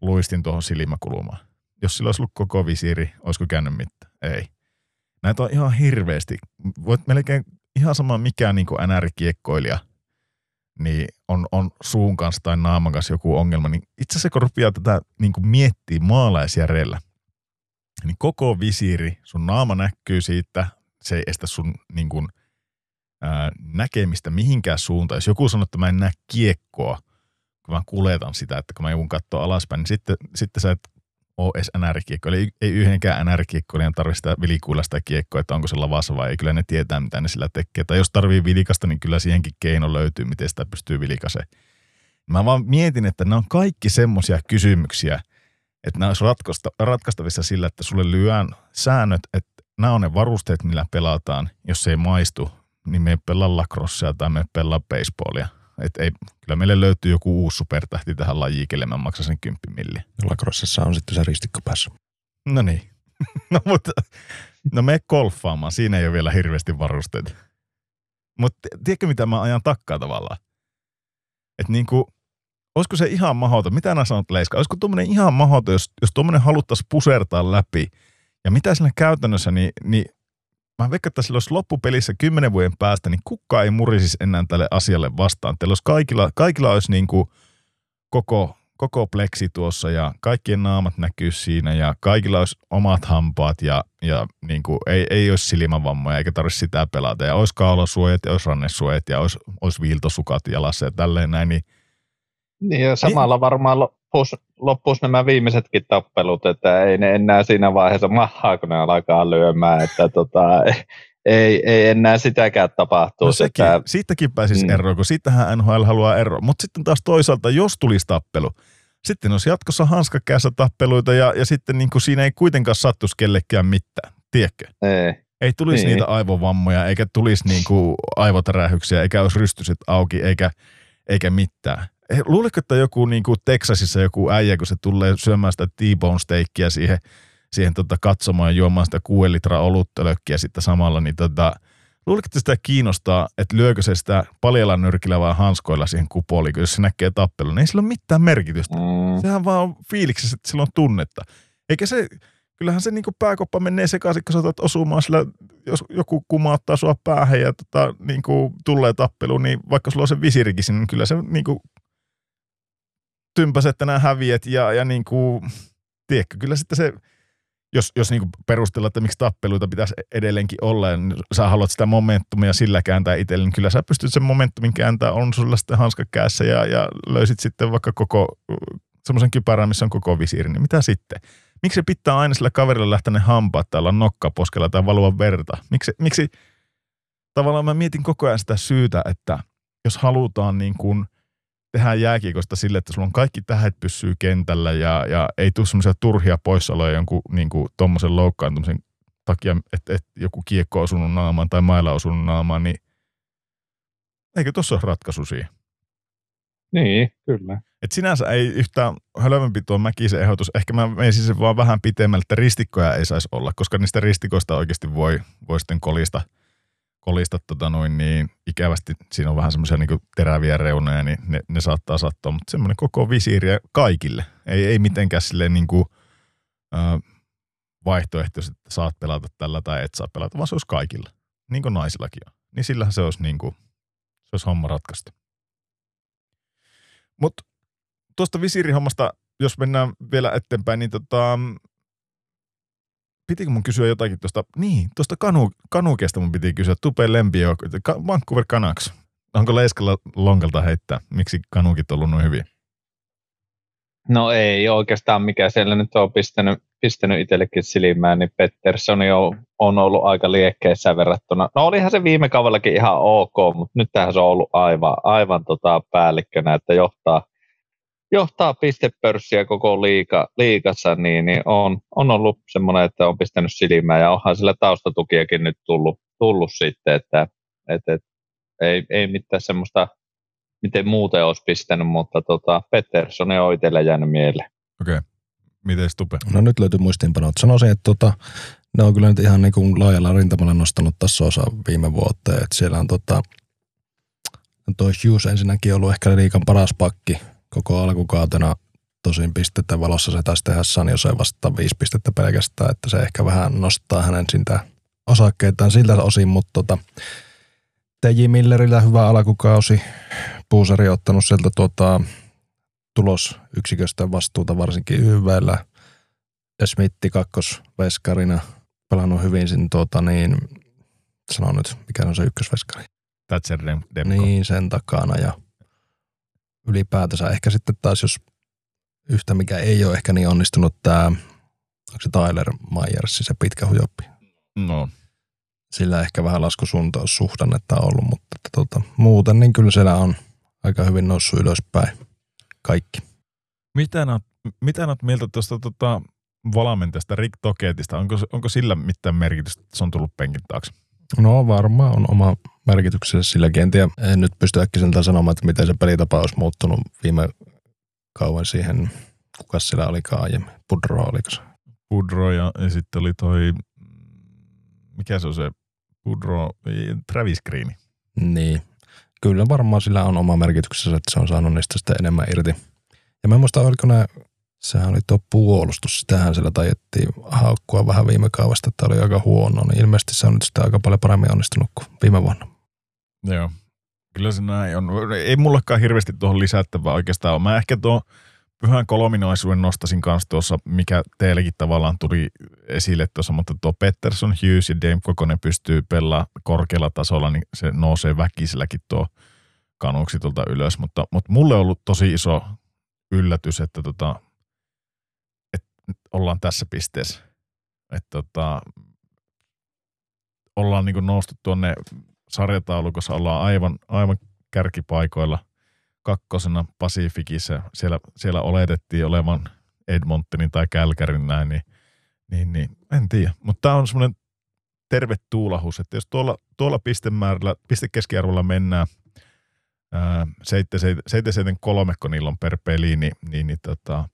luistin tuohon silmäkulmaan. Jos sillä olisi ollut koko visiiri, olisiko käynyt mitään? Ei. Näitä on ihan hirveästi. Voit melkein ihan sama mikä niin kuin NR-kiekkoilija, niin on, on suun kanssa tai naaman kanssa joku ongelma, niin itse asiassa kun rupeaa tätä niin kuin miettiä maalaisjärjellä, niin koko visiiri, sun naama näkyy siitä, se ei estä sun niin kuin – ää, näkemistä mihinkään suuntaan. Jos joku sanoo, että mä en näe kiekkoa, kun mä kuljetan sitä, että kun mä joudun katsoa alaspäin, niin sitten, sitten sä et ole edes NR-kiekko. Eli ei yhdenkään NR-kiekkoilijan tarvitse sitä vilikuilla sitä kiekkoa, että onko se lavassa vai ei. Kyllä ne tietää, mitä ne sillä tekee. Tai jos tarvii vilikasta, niin kyllä siihenkin keino löytyy, miten sitä pystyy vilikaseen. Mä vaan mietin, että nämä on kaikki semmoisia kysymyksiä, että nämä olisi ratkaistavissa sillä, että sulle lyön säännöt, että nämä on ne varusteet, millä pelataan, jos se ei maistu niin me ei pelaa lacrossea tai me ei pelaa baseballia. Et ei, kyllä meille löytyy joku uusi supertähti tähän lajiin, kelle mä maksan sen kymppimilliä. Lacrossessa on sitten se ristikko päässä. No niin. no mutta, no me golfaamaan, siinä ei ole vielä hirveästi varusteita. Mutta tiedätkö mitä mä ajan takkaa tavallaan? Että niinku, olisiko se ihan mahdoton, mitä nää sanot Leiska, olisiko tuommoinen ihan mahdoton, jos, jos tuommoinen haluttaisiin pusertaa läpi, ja mitä siinä käytännössä, niin, niin mä veikkaan, että sillä olisi loppupelissä kymmenen vuoden päästä, niin kukaan ei murisisi enää tälle asialle vastaan. Teillä olisi kaikilla, kaikilla olisi niin kuin koko, koko pleksi tuossa ja kaikkien naamat näkyy siinä ja kaikilla olisi omat hampaat ja, ja niin kuin ei, ei olisi silmävammoja eikä tarvitse sitä pelata. Ja olisi kaulasuojat ja olisi rannesuojat ja olisi, olisi viiltosukat jalassa ja tälleen näin. Niin, niin ja samalla niin, varmaan loppuisi, loppuisi nämä viimeisetkin tappelut, että ei ne enää siinä vaiheessa mahaa, kun ne alkaa lyömään, että tota, ei, ei enää sitäkään tapahtuu. No sekin, että, siitäkin pääsisi mm. eroon, kun siitähän NHL haluaa eroa. Mutta sitten taas toisaalta, jos tulisi tappelu, sitten olisi jatkossa hanskakäässä tappeluita ja, ja sitten niin kuin siinä ei kuitenkaan sattuisi kellekään mitään, tiedätkö? Ei. Ei tulisi niin. niitä aivovammoja, eikä tulisi niin kuin aivotärähyksiä, eikä olisi rystyset auki, eikä, eikä mitään. Luuletko, että joku niin kuin Texasissa joku äijä, kun se tulee syömään sitä T-bone steikkiä siihen, siihen tota katsomaan ja juomaan sitä 6 litraa oluttölökkiä sitten samalla, niin tota, luuletko, että sitä kiinnostaa, että lyökö se sitä paljalla nyrkillä vai hanskoilla siihen kupoliin, jos se näkee tappelun, niin ei sillä ole mitään merkitystä. Mm. Sehän vaan on fiiliksessä, että sillä on tunnetta. Eikä se, kyllähän se niinku pääkoppa menee sekaisin, kun sä osumaan sillä, jos joku kumauttaa sua päähän ja tota, niinku, tulee tappelu, niin vaikka sulla on se visirikin niin kyllä se niinku, tympäs, että nämä häviät ja, ja niinku, tiedätkö, kyllä sitten se, jos, jos niinku perustellaan, että miksi tappeluita pitäisi edelleenkin olla, niin sä haluat sitä momentumia sillä kääntää itselle, niin kyllä sä pystyt sen momentumin kääntää, on sulla sitten hanskakäässä ja, ja löysit sitten vaikka koko semmoisen kypärän, missä on koko visiiri, niin mitä sitten? Miksi se pitää aina sillä kaverilla lähteä ne hampaat tai olla nokka poskella tai valua verta? Miksi, miksi tavallaan mä mietin koko ajan sitä syytä, että jos halutaan niin kuin tehdä jääkiekosta sille, että sulla on kaikki tähdet pysyy kentällä ja, ja ei tule semmoisia turhia poissaoloja jonkun niin kuin tommosen loukkaantumisen takia, että, että joku kiekko on osunut naamaan tai mailla on osunut naamaan, niin eikö tuossa ole ratkaisu siihen? Niin, kyllä. Et sinänsä ei yhtään hölmempi tuo Mäkisen ehdotus. Ehkä mä menisin sen vaan vähän pitemmälle, että ristikkoja ei saisi olla, koska niistä ristikoista oikeasti voi, voi sitten kolista, kolista tota noin, niin ikävästi. Siinä on vähän semmoisia niin teräviä reunoja, niin ne, ne saattaa sattua. Mutta semmoinen koko visiiri kaikille. Ei, ei mitenkään silleen niin kuin, äh, vaihtoehtoisesti, että saat pelata tällä tai et saa pelata, vaan se olisi kaikilla. Niin kuin naisillakin on. Niin sillähän se olisi, niin kuin, se olisi homma ratkaista. Mutta tuosta visiirihommasta, jos mennään vielä eteenpäin, niin tota, pitikö mun kysyä jotakin tuosta, niin, tuosta kanu, kanukesta mun piti kysyä, Tupe Lempio, Vancouver Canucks. Onko Leiskalla lonkalta heittää, miksi kanukit on ollut hyviä? No ei oikeastaan mikä siellä nyt on pistänyt, pistänyt itsellekin silmään, niin Pettersson on, on ollut aika liekkeissä verrattuna. No olihan se viime kaudellakin ihan ok, mutta nyt tähän se on ollut aivan, aivan tota päällikkönä, että johtaa, johtaa pistepörssiä koko liika, liikassa, niin, niin on, on ollut semmoinen, että on pistänyt silmään ja onhan sillä taustatukiakin nyt tullut, tullut sitten, että et, et, ei, ei mitään semmoista, miten muuten olisi pistänyt, mutta tota, Pettersson on itselle jäänyt mieleen. Okei. Okay. Miten Stupe? No nyt löytyy muistiinpanot. Sanoisin, että tota, ne on kyllä nyt ihan niin kuin laajalla rintamalla nostanut tässä osa viime vuoteen. Että siellä on tota, toi Hughes ensinnäkin ollut ehkä liikan paras pakki koko alkukautena. Tosin pistettä valossa se taisi tehdä San Jose vasta viisi pistettä pelkästään, että se ehkä vähän nostaa hänen sitä osakkeitaan siltä osin, mutta tota, T.J. Millerillä hyvä alkukausi. Puusari ottanut sieltä tuota, tulosyksiköstä vastuuta varsinkin YVllä. Ja Smitti kakkosveskarina pelannut hyvin sin tuota niin, sano nyt, mikä on se ykkösveskari. Thatcher Demko. Niin, sen takana ja ylipäätänsä ehkä sitten taas, jos yhtä mikä ei ole ehkä niin onnistunut tämä, onko se Tyler Myers, se pitkä hujoppi. No, Sillä ehkä vähän laskusuhdannetta on ollut, mutta että tota, muuten niin kyllä siellä on aika hyvin noussut ylöspäin kaikki. mitä näet, mitä mieltä tuosta tota, valmentajasta Rick Toketista? Onko, onko sillä mitään merkitystä, että se on tullut penkin taakse? No varmaan on oma merkityksensä silläkin. En, tiedä, en nyt pysty äkkiseltään sanomaan, että miten se pelitapa olisi muuttunut viime kauan siihen, kuka siellä olikaan aiemmin. Pudro oliko se? Pudro ja, ja sitten oli toi, mikä se on se Pudro, Travis Green. Niin. Kyllä varmaan sillä on oma merkityksensä, että se on saanut niistä sitten enemmän irti. Ja mä en muista, oliko ne, sehän oli tuo puolustus, sitähän siellä tajettiin haukkua vähän viime kaudesta, että oli aika huono, niin ilmeisesti se on nyt sitten aika paljon paremmin onnistunut kuin viime vuonna. Joo. Kyllä se näin on. Ei mullakaan hirveästi tuohon lisättävää oikeastaan ole. Mä ehkä tuo pyhän kolminaisuuden nostasin kanssa tuossa, mikä teillekin tavallaan tuli esille tuossa, mutta tuo Pettersson, Hughes ja Dame Kokonen pystyy pelaamaan korkealla tasolla, niin se nousee väkiselläkin tuo kanuksi tuolta ylös, mutta, mutta mulle on ollut tosi iso yllätys, että, tota, että ollaan tässä pisteessä. Että tota, ollaan niin noustu tuonne sarjataulukossa, ollaan aivan, aivan kärkipaikoilla kakkosena Pasifikissa. Siellä, siellä oletettiin olevan Edmontonin tai Kälkärin näin, niin, niin, niin en tiedä. Mutta tämä on semmoinen terve tuulahus, että jos tuolla, tuolla pistemäärällä, pistekeskiarvolla mennään ää, 773, kun niillä on per peli, niin, niin, niin tota,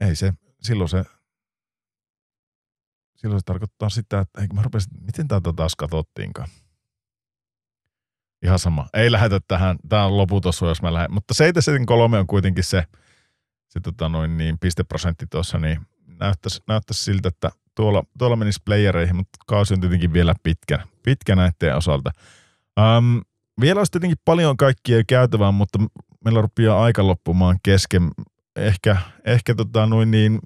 ei se, silloin se, silloin se tarkoittaa sitä, että eikö mä rupesin, miten tätä taas katsottiinkaan. Ihan sama. Ei lähetä tähän, tämä on loputon jos mä lähden. Mutta 73 on kuitenkin se, se tota noin niin, pisteprosentti tuossa, niin näyttäisi, näyttäisi siltä, että tuolla, tuolla menisi playereihin, mutta kausi on tietenkin vielä pitkä, pitkä näiden osalta. Um, vielä olisi tietenkin paljon kaikkia käytävää, mutta meillä rupeaa aika loppumaan kesken. Ehkä, ehkä tota noin niin,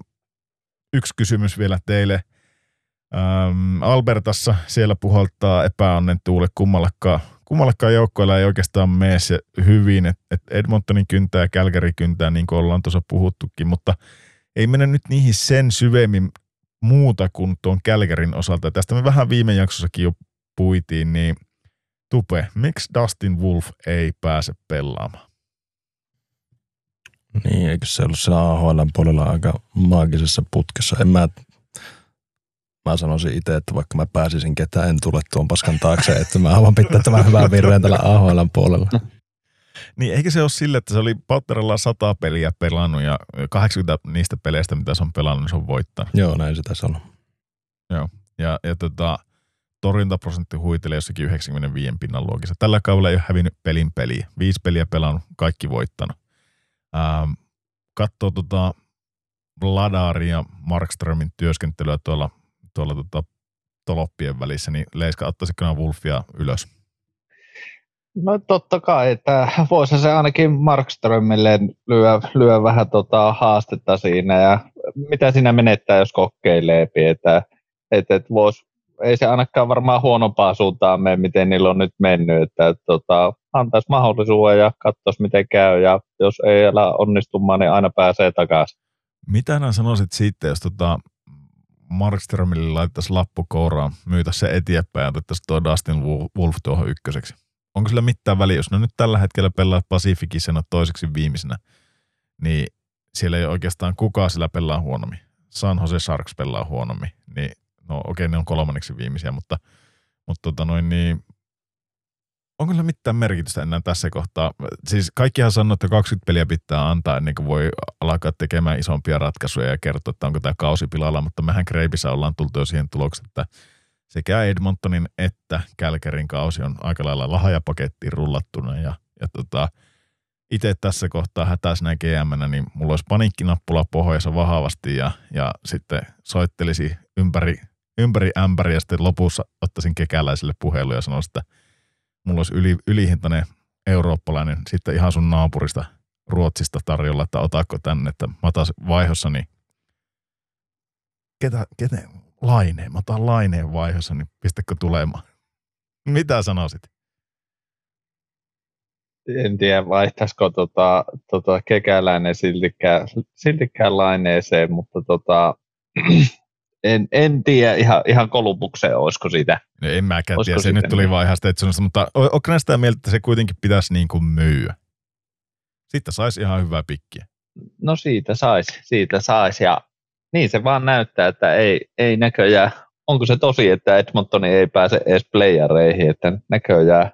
yksi kysymys vielä teille. Um, Albertassa siellä puhaltaa epäonnen tuule kummallakaan, kummallakaan joukkoilla ei oikeastaan mene se hyvin. Et, et Edmontonin kyntää ja Kälkäri kyntää, niin kuin ollaan tuossa puhuttukin, mutta ei mennä nyt niihin sen syvemmin muuta kuin tuon Kälkärin osalta. Tästä me vähän viime jaksossakin jo puitiin, niin Tupe, miksi Dustin Wolf ei pääse pelaamaan? Niin, eikö se ollut siellä AHL puolella aika maagisessa putkessa? En mä, mä sanoisin itse, että vaikka mä pääsisin ketään, en tule tuon paskan taakse, että mä haluan pitää tämän hyvän virreen tällä AHL puolella. Niin, eikä se ole sille, että se oli Potterilla 100 peliä pelannut ja 80 niistä peleistä, mitä se on pelannut, niin se on voittanut. Joo, näin se tässä on. Joo, ja, ja tota, torjuntaprosentti huitelee jossakin 95 pinnan luokissa. Tällä kaudella ei ole hävinnyt pelin peliä. Viisi peliä pelannut, kaikki voittanut. Ähm, katsoo tota Ladarin ja Markströmin työskentelyä tuolla, tuolla tota, toloppien välissä, niin Leiska ottaisiko nämä Wolfia ylös? No totta kai, että voisi se ainakin Markströmille lyö, lyö vähän tota haastetta siinä ja mitä siinä menettää, jos kokeilee, että, että, että vois, ei se ainakaan varmaan huonompaa suuntaan mene, miten niillä on nyt mennyt, että, että tota, antaisi mahdollisuuden ja katsoisi miten käy ja jos ei ala onnistumaan, niin aina pääsee takaisin. Mitä nämä sanoisit siitä, jos tota Markströmille laittaisi lappu kouraan, myytäisi se eteenpäin ja otettaisiin tuo Dustin Wolf tuohon ykköseksi? Onko sillä mitään väliä, jos ne nyt tällä hetkellä pelaa Pacificissa toiseksi viimeisenä, niin siellä ei oikeastaan kukaan sillä pelaa huonommin. San Jose Sharks pelaa huonommin, niin no okei, okay, ne on kolmanneksi viimeisiä, mutta, mutta tota noin, niin onko sillä mitään merkitystä enää tässä kohtaa? Siis kaikkihan sanoo, että 20 peliä pitää antaa ennen kuin voi alkaa tekemään isompia ratkaisuja ja kertoa, että onko tämä kausi pilalla, mutta mehän Kreipissä ollaan tultu jo siihen tulokseen, että sekä Edmontonin että Kälkärin kausi on aika lailla lahjapakettiin rullattuna ja, ja tota, itse tässä kohtaa hätäisenä gm niin mulla olisi paniikkinappula pohjassa vahvasti ja, ja sitten soittelisi ympäri, ympäri ämpäri ja sitten lopussa ottaisin kekäläiselle puhelu ja sanoisin, että mulla olisi yli, ylihintainen eurooppalainen sitten ihan sun naapurista Ruotsista tarjolla, että otaako tänne, että mä taas vaihossa, niin ketä, ketä, laineen, mä otan laineen vaiheessa, niin pistäkö tulemaan? Mitä sanoisit? En tiedä, vaihtaisiko tota, tota kekäläinen siltikään, siltikään laineeseen, mutta tota, en, en tiedä ihan, ihan kolumbukseen, olisiko sitä. No en mäkään tiedä, se nyt tuli vaan ihan Stetsonista, mutta onko sitä mieltä, että se kuitenkin pitäisi niin kuin myyä? Sitten saisi ihan hyvää pikkiä. No siitä saisi, siitä saisi ja niin se vaan näyttää, että ei, ei näköjään, onko se tosi, että Edmontoni ei pääse edes playereihin, että näköjään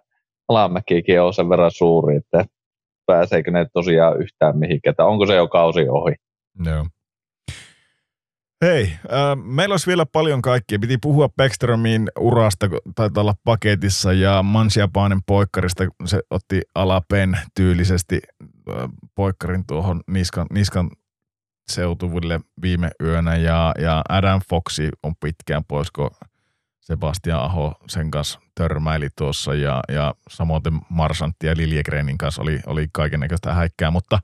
alamäkikin on sen verran suuri, että pääseekö ne tosiaan yhtään mihinkään, onko se jo kausi ohi. Joo. Hei, äh, meillä olisi vielä paljon kaikkia. Piti puhua Beckstromin urasta, taitaa olla paketissa, ja Mansiapaanen poikkarista. Se otti alapen tyylisesti äh, poikkarin tuohon niskan, niskan seutuville viime yönä ja, ja Adam Foxi on pitkään pois, kun Sebastian Aho sen kanssa törmäili tuossa ja, ja samoin Marsantti ja Liljegrenin kanssa oli, oli näköistä häikkää, mutta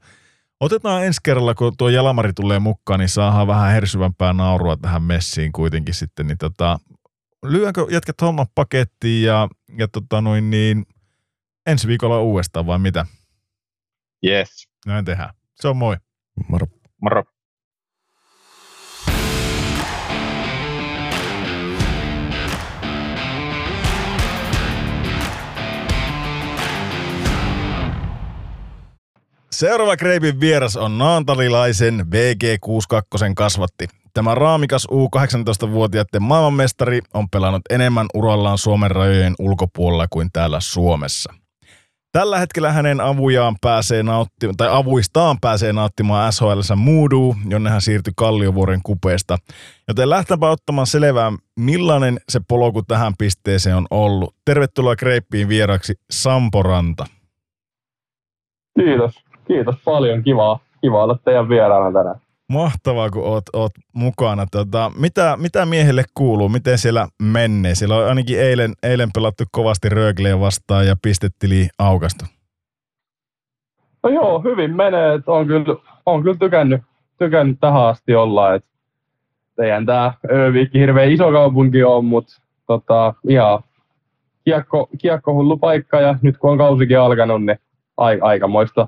otetaan ensi kerralla, kun tuo Jalamari tulee mukaan, niin saadaan vähän hersyvämpää naurua tähän messiin kuitenkin sitten, niin tota, lyönkö jätkät homman pakettiin ja, ja tota noin niin, ensi viikolla uudestaan vai mitä? Yes. Näin tehdään. Se on moi. Moro. Moro. Seuraava Kreipin vieras on naantalilaisen VG62 kasvatti. Tämä raamikas U18-vuotiaiden maailmanmestari on pelannut enemmän urallaan Suomen rajojen ulkopuolella kuin täällä Suomessa. Tällä hetkellä hänen avujaan pääsee nauttimaan, tai avuistaan pääsee nauttimaan SHLssä Moodu, jonne hän siirtyi Kalliovuoren kupeesta. Joten lähtäpä ottamaan selvää, millainen se polku tähän pisteeseen on ollut. Tervetuloa Kreippiin vieraksi Sampo Ranta. Kiitos. Kiitos paljon. Kiva, kiva olla teidän vieraana tänään. Mahtavaa, kun oot, oot mukana. Tota, mitä, mitä miehelle kuuluu? Miten siellä menee? Siellä on ainakin eilen, eilen pelattu kovasti Rögleä vastaan ja pistettili aukastu. No joo, hyvin menee. Et on, kyllä, on kyllä tykännyt, tykännyt tähän asti olla. Et eihän tämä Öviikki hirveän iso kaupunki on, mutta tota, ihan kiekko, kiekko hullu paikka ja nyt kun on kausikin alkanut, niin aikamoista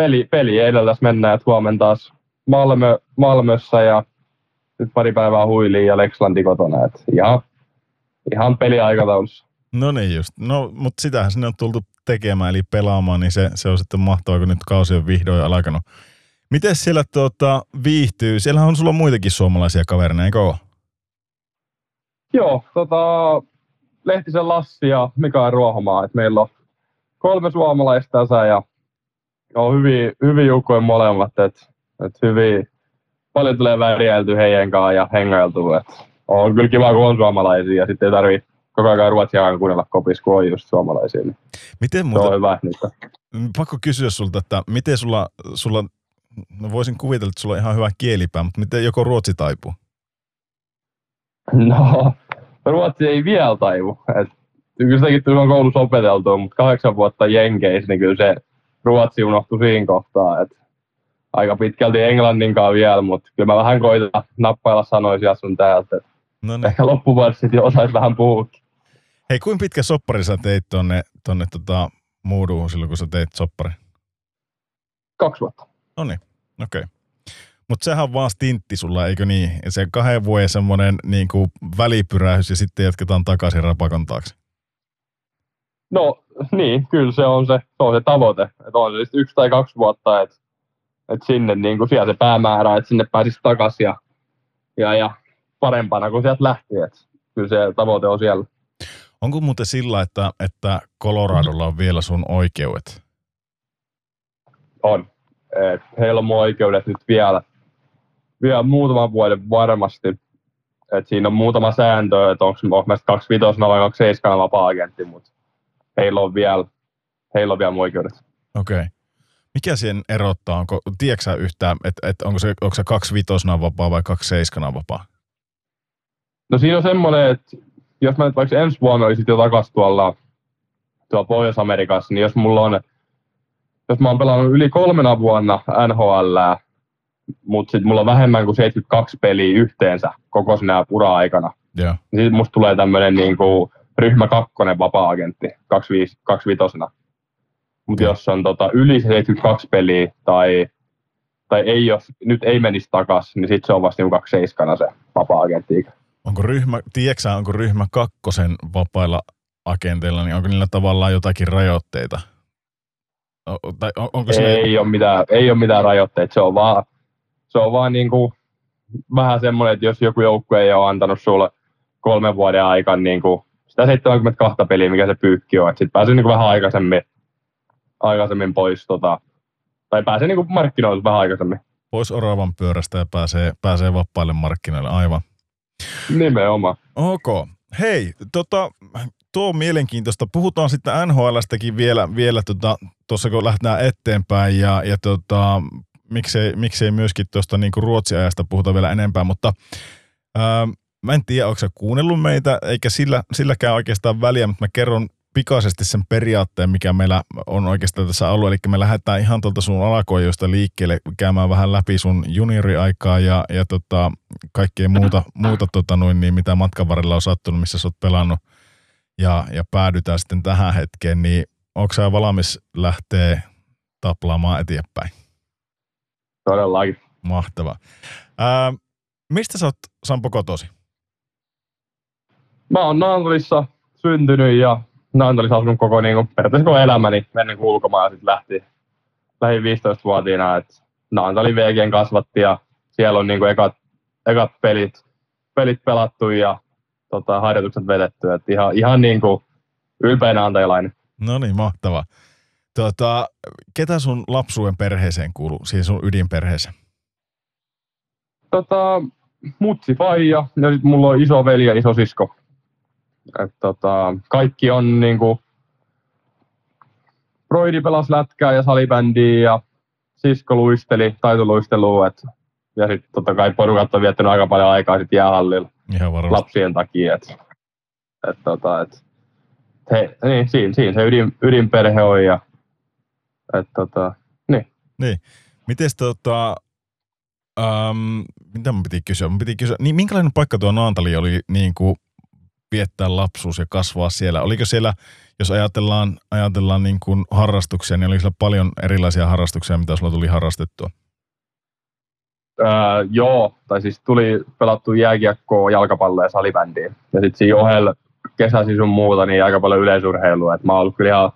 peli, peli edellä tässä mennään, että huomenna taas Malmö, Malmössä ja nyt pari päivää huiliin ja Lexlandi kotona. Et ihan, ihan peliaikataulussa. No niin just. No, mutta sitähän sinne on tultu tekemään, eli pelaamaan, niin se, se on sitten mahtavaa, kun nyt kausi on vihdoin alkanut. Miten siellä tuota, viihtyy? Siellä on sulla muitakin suomalaisia kavereita, eikö ole? Joo, tota, Lehtisen Lassi ja Mikael Ruohomaa. Et meillä on kolme suomalaista tässä ja on hyvin, hyvin joukkoja molemmat. Et et hyvin, paljon tulee värjäilty heidän kanssa ja hengailtu. Et on kyllä kiva, kun on suomalaisia ja sitten ei tarvi koko ajan ruotsia kuunnella kopissa, kun on just suomalaisia. Niin miten muuta, se on hyvä niitä. Pakko kysyä sulta, että miten sulla, sulla no voisin kuvitella, että sulla on ihan hyvä kielipää, mutta miten joko ruotsi taipuu? No, ruotsi ei vielä taivu. Et, kyllä sitäkin on koulussa opeteltu, mutta kahdeksan vuotta Jenkeissä, niin kyllä se ruotsi unohtui siinä kohtaa. Et aika pitkälti englannin kanssa vielä, mutta kyllä mä vähän koitan nappailla sanoisia sun täältä. No niin. Ehkä loppuvuodessa sitten jo osaisi vähän puhua. Hei, kuinka pitkä soppari sä teit tonne, tonne tota, muuduun silloin, kun sä teit soppari? Kaksi vuotta. No niin, okei. Okay. Mutta sehän on vaan stintti sulla, eikö niin? Se kahden vuoden semmoinen niin välipyrähys ja sitten jatketaan takaisin rapakon taakse. No niin, kyllä se on se, se, on se tavoite. Että on se yksi tai kaksi vuotta, että että sinne niin kuin siellä se päämäärä, että sinne pääsisi takaisin ja, ja, ja parempana kuin sieltä lähti. Että kyllä se tavoite on siellä. Onko muuten sillä, että, että Coloradolla on vielä sun oikeudet? On. Et heillä on mun oikeudet nyt vielä, vielä muutaman vuoden varmasti. Et siinä on muutama sääntö, että onko kaksi 25 vai 27 vapaa-agentti, mutta heillä on vielä, heillä on vielä oikeudet. Okei. Okay. Mikä siihen erottaa? Onko, tiedätkö yhtään, että, että onko, se, onko se kaksi vitosena vapaa vai kaksi seiskana vapaa? No siinä on semmoinen, että jos mä nyt vaikka ensi vuonna olisin jo takaisin tuolla, tuolla Pohjois-Amerikassa, niin jos mulla on, jos mä oon pelannut yli kolmena vuonna NHL, mutta sitten mulla on vähemmän kuin 72 peliä yhteensä koko sinä ura-aikana, yeah. niin sitten musta tulee tämmöinen niin kuin ryhmä kakkonen vapaa-agentti, 25 mutta jos on tota, yli 72 peliä tai, tai ei jos, nyt ei menisi takaisin, niin sitten se on vasta niinku seiskana se vapaa-agentti. Onko ryhmä, tiedätkö onko ryhmä kakkosen vapailla agenteilla, niin onko niillä tavallaan jotakin rajoitteita? O, tai on, onko ei, ei, ole mitään, ei ole mitään rajoitteita, se on vaan, se on vaan niinku vähän semmoinen, että jos joku joukkue ei ole antanut sulle kolmen vuoden aikana niin kuin sitä 72 peliä, mikä se pyykki on, että sitten pääsee niin vähän aikaisemmin aikaisemmin pois, tota, tai pääsee niin markkinoille vähän aikaisemmin. Pois oravan pyörästä ja pääsee, pääsee vapaille markkinoille, aivan. Nimenomaan. Ok. Hei, tota, tuo on mielenkiintoista. Puhutaan sitten NHLstäkin vielä, vielä tuossa, tota, kun lähdetään eteenpäin ja, ja tota, miksei, miksei myöskin tuosta niin Ruotsiajasta puhuta vielä enempää, mutta ää, mä en tiedä, onko sä kuunnellut meitä, eikä sillä, silläkään oikeastaan väliä, mutta mä kerron pikaisesti sen periaatteen, mikä meillä on oikeastaan tässä ollut. Eli me lähdetään ihan tuolta sun alakoijosta liikkeelle käymään vähän läpi sun junioriaikaa ja, ja tota, kaikkea muuta, muuta tota noin, niin mitä matkan varrella on sattunut, missä sä oot pelannut. Ja, ja päädytään sitten tähän hetkeen, niin onko sä valmis lähteä taplaamaan eteenpäin? Todellakin. Mahtavaa. Ää, mistä sä oot Sampo kotosi? Mä oon Naantalissa syntynyt ja Naantalissa asunut koko niin kuin, periaatteessa koko elämäni ennen kuin ulkomaan ja sitten lähti, lähi 15-vuotiaana, että Naantali VGn kasvatti ja siellä on niin kuin ekat, ekat pelit, pelit pelattu ja tota, harjoitukset vedetty. Et ihan, ihan niin kuin ylpeä naantalilainen. No niin, mahtava. Tota, ketä sun lapsuuden perheeseen kuuluu, siis sun ydinperheeseen? Tota, mutsi faija ja sit mulla on iso veli ja iso sisko. Et tota, kaikki on niinku, Broidi pelas lätkää ja salibändiä ja sisko luisteli, taitoluistelua. Et, ja sitten totta kai porukat on viettänyt aika paljon aikaa sit jäähallilla Ihan varmasti. lapsien takia. Et, et, tota, et, he, niin, siinä, siinä se ydin, ydinperhe on ja et, tota, niin. Mites tota, um, mitä mun piti kysyä? Mun piti kysyä, niin minkälainen paikka tuo Naantali oli niin kuin viettää lapsuus ja kasvaa siellä? Oliko siellä, jos ajatellaan, ajatellaan niin kuin harrastuksia, niin oliko siellä paljon erilaisia harrastuksia, mitä sulla tuli harrastettua? Öö, joo, tai siis tuli pelattu jääkiekkoa, jalkapalloa ja salibändiä. Ja sitten siinä ohella kesäsi sun muuta, niin aika paljon yleisurheilua. Et mä oon ollut kyllä ihan,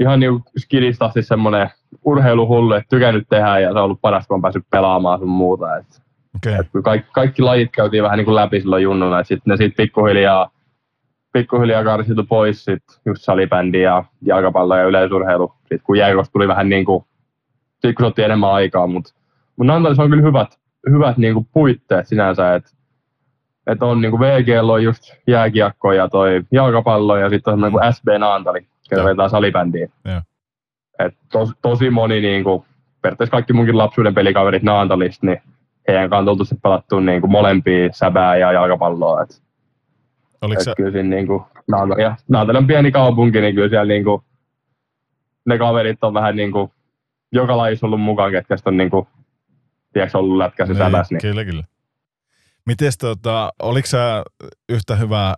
ihan niin skidistä asti semmoinen urheiluhullu, että tykännyt tehdä ja se on ollut parasta, kun on päässyt pelaamaan sun muuta. Et. Okay. et kaikki, kaikki, lajit käytiin vähän niin kuin läpi silloin junnuna, että sitten ne siitä pikkuhiljaa, pikkuhiljaa karsitu pois sit just salibändi ja jalkapallo ja yleisurheilu. Sitten kun jääkosta tuli vähän niin kuin, sit kun otti enemmän aikaa, mutta mut Nantalissa on kyllä hyvät, hyvät niin kuin puitteet sinänsä, että et on niin kuin VGL on just jääkiekko ja toi jalkapallo ja sitten on semmoinen kuin SB Naantali, Joo. vetää salibändiä. Joo. Et tos, tosi moni niin kuin, periaatteessa kaikki munkin lapsuuden pelikaverit Naantalista, niin heidän kanssa on tultu sit pelattua niin kuin molempia säbää ja jalkapalloa. Et, Oliko et se, kyllä siinä niin kuin, Naantali, ja Naantali on pieni kaupunki, niin kyllä siellä niin kuin, ne kaverit on vähän niin kuin, joka lajissa ollut mukaan, ketkä on niin kuin, tiedätkö, ollut lätkässä niin, säbäs. Niin. Kyllä, kyllä. Mites tota, oliko sä yhtä hyvä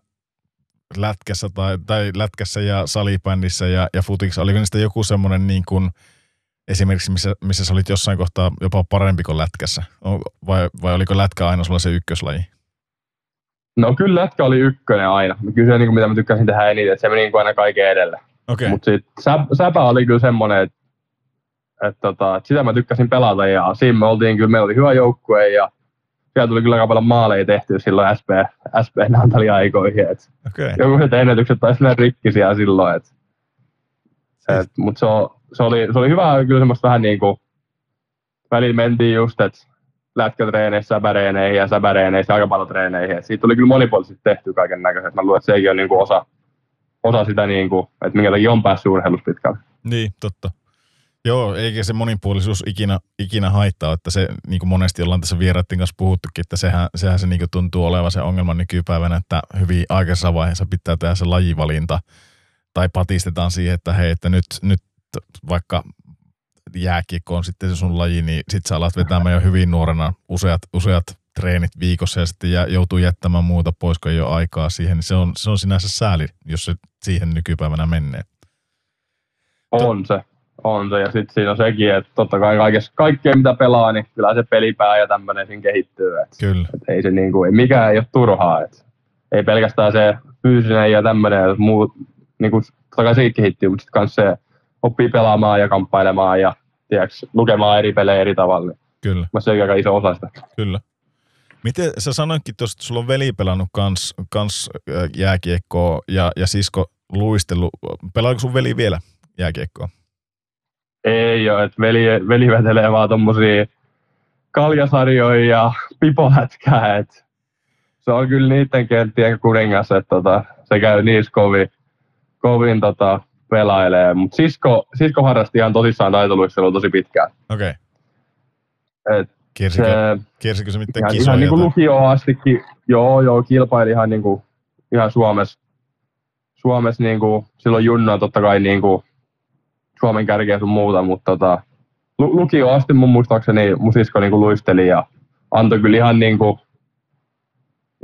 lätkässä tai, tai lätkässä ja salibändissä ja, ja futiksi? Oliko niistä joku semmoinen niin kuin, esimerkiksi missä, missä sä olit jossain kohtaa jopa parempi kuin lätkässä? Vai, vai oliko lätkä aina sulla se ykköslaji? No kyllä lätkä oli ykkönen aina. Kyllä se, niin kuin, mitä mä tykkäsin tehdä eniten, että se meni niin kuin aina kaiken edelle. Okei, okay. Mutta sitten säp, säpä oli kyllä semmoinen, että et, tota, et sitä mä tykkäsin pelata ja siinä me oltiin kyllä, meillä oli hyvä joukkue ja siellä tuli kyllä aika paljon maaleja tehtyä silloin SP, SP Naantali aikoihin. Et okay. jokuset ennätykset taisi mennä rikkisiä silloin. Et, et, Mutta se, on- se, oli, se oli hyvä kyllä semmoista vähän niin kuin, välillä mentiin just, että lätkätreeneissä säbäreeneihin ja säbäreeneissä jalkapallotreeneihin. Et siitä tuli kyllä monipuolisesti tehty kaiken näköiset. Mä luulen, että sekin on niin kuin osa, osa sitä, niin kuin, että minkä takia on päässyt urheilussa pitkälle. Niin, totta. Joo, eikä se monipuolisuus ikinä, ikinä haittaa, että se niin kuin monesti ollaan tässä vieraiden kanssa puhuttukin, että sehän, sehän se niin kuin tuntuu olevan se ongelma nykypäivänä, että hyvin aikaisessa vaiheessa pitää tehdä se lajivalinta tai patistetaan siihen, että hei, että nyt, nyt vaikka jääkiekko on sitten se sun laji, niin sit sä alat vetämään jo hyvin nuorena useat, useat treenit viikossa ja sitten jä, joutuu jättämään muuta pois, kun ei ole aikaa siihen, niin se on, se on sinänsä sääli, jos se siihen nykypäivänä menee. On se, on se. Ja sitten siinä on sekin, että totta kai kaikessa, kaikkea mitä pelaa, niin kyllä se pelipää ja tämmöinen siinä kehittyy. Et, Kyllä. et ei se niinku, ei mikään ei ole turhaa. Et, ei pelkästään se fyysinen ja tämmöinen, muut, niinku, totta kai sekin kehittyy, mutta sitten myös se oppii pelaamaan ja kamppailemaan ja tiedätkö, lukemaan eri pelejä eri tavalla. Niin Kyllä. mä sekin aika iso osa sitä. Kyllä. Miten sä sanoitkin tuossa, että sulla on veli pelannut kans, kans jääkiekkoa ja, ja sisko luistelu. Pelaako sun veli vielä jääkiekkoa? Ei ole, että veli, veli vetelee vaan tommosia kaljasarjoja ja pipolätkää, et se on kyllä niiden kenttien kuningas, että tota, se käy niissä kovin, kovin tota, pelailee. Mutta sisko, sisko harrasti ihan tosissaan taitoluistelua tosi pitkään. Okei. Et Kiersikö, se, kiersikö se mitään ihan, kisoja? ihan niin kuin lukioon astikin, joo, joo, kilpaili ihan, niin kuin, ihan Suomessa. Suomessa niin kuin, silloin Junna totta kai niin kuin, Suomen kärkeä sun muuta, mutta tota, lu- lukioon asti mun muistaakseni mun sisko niin kuin, luisteli ja antoi kyllä ihan, niin kuin,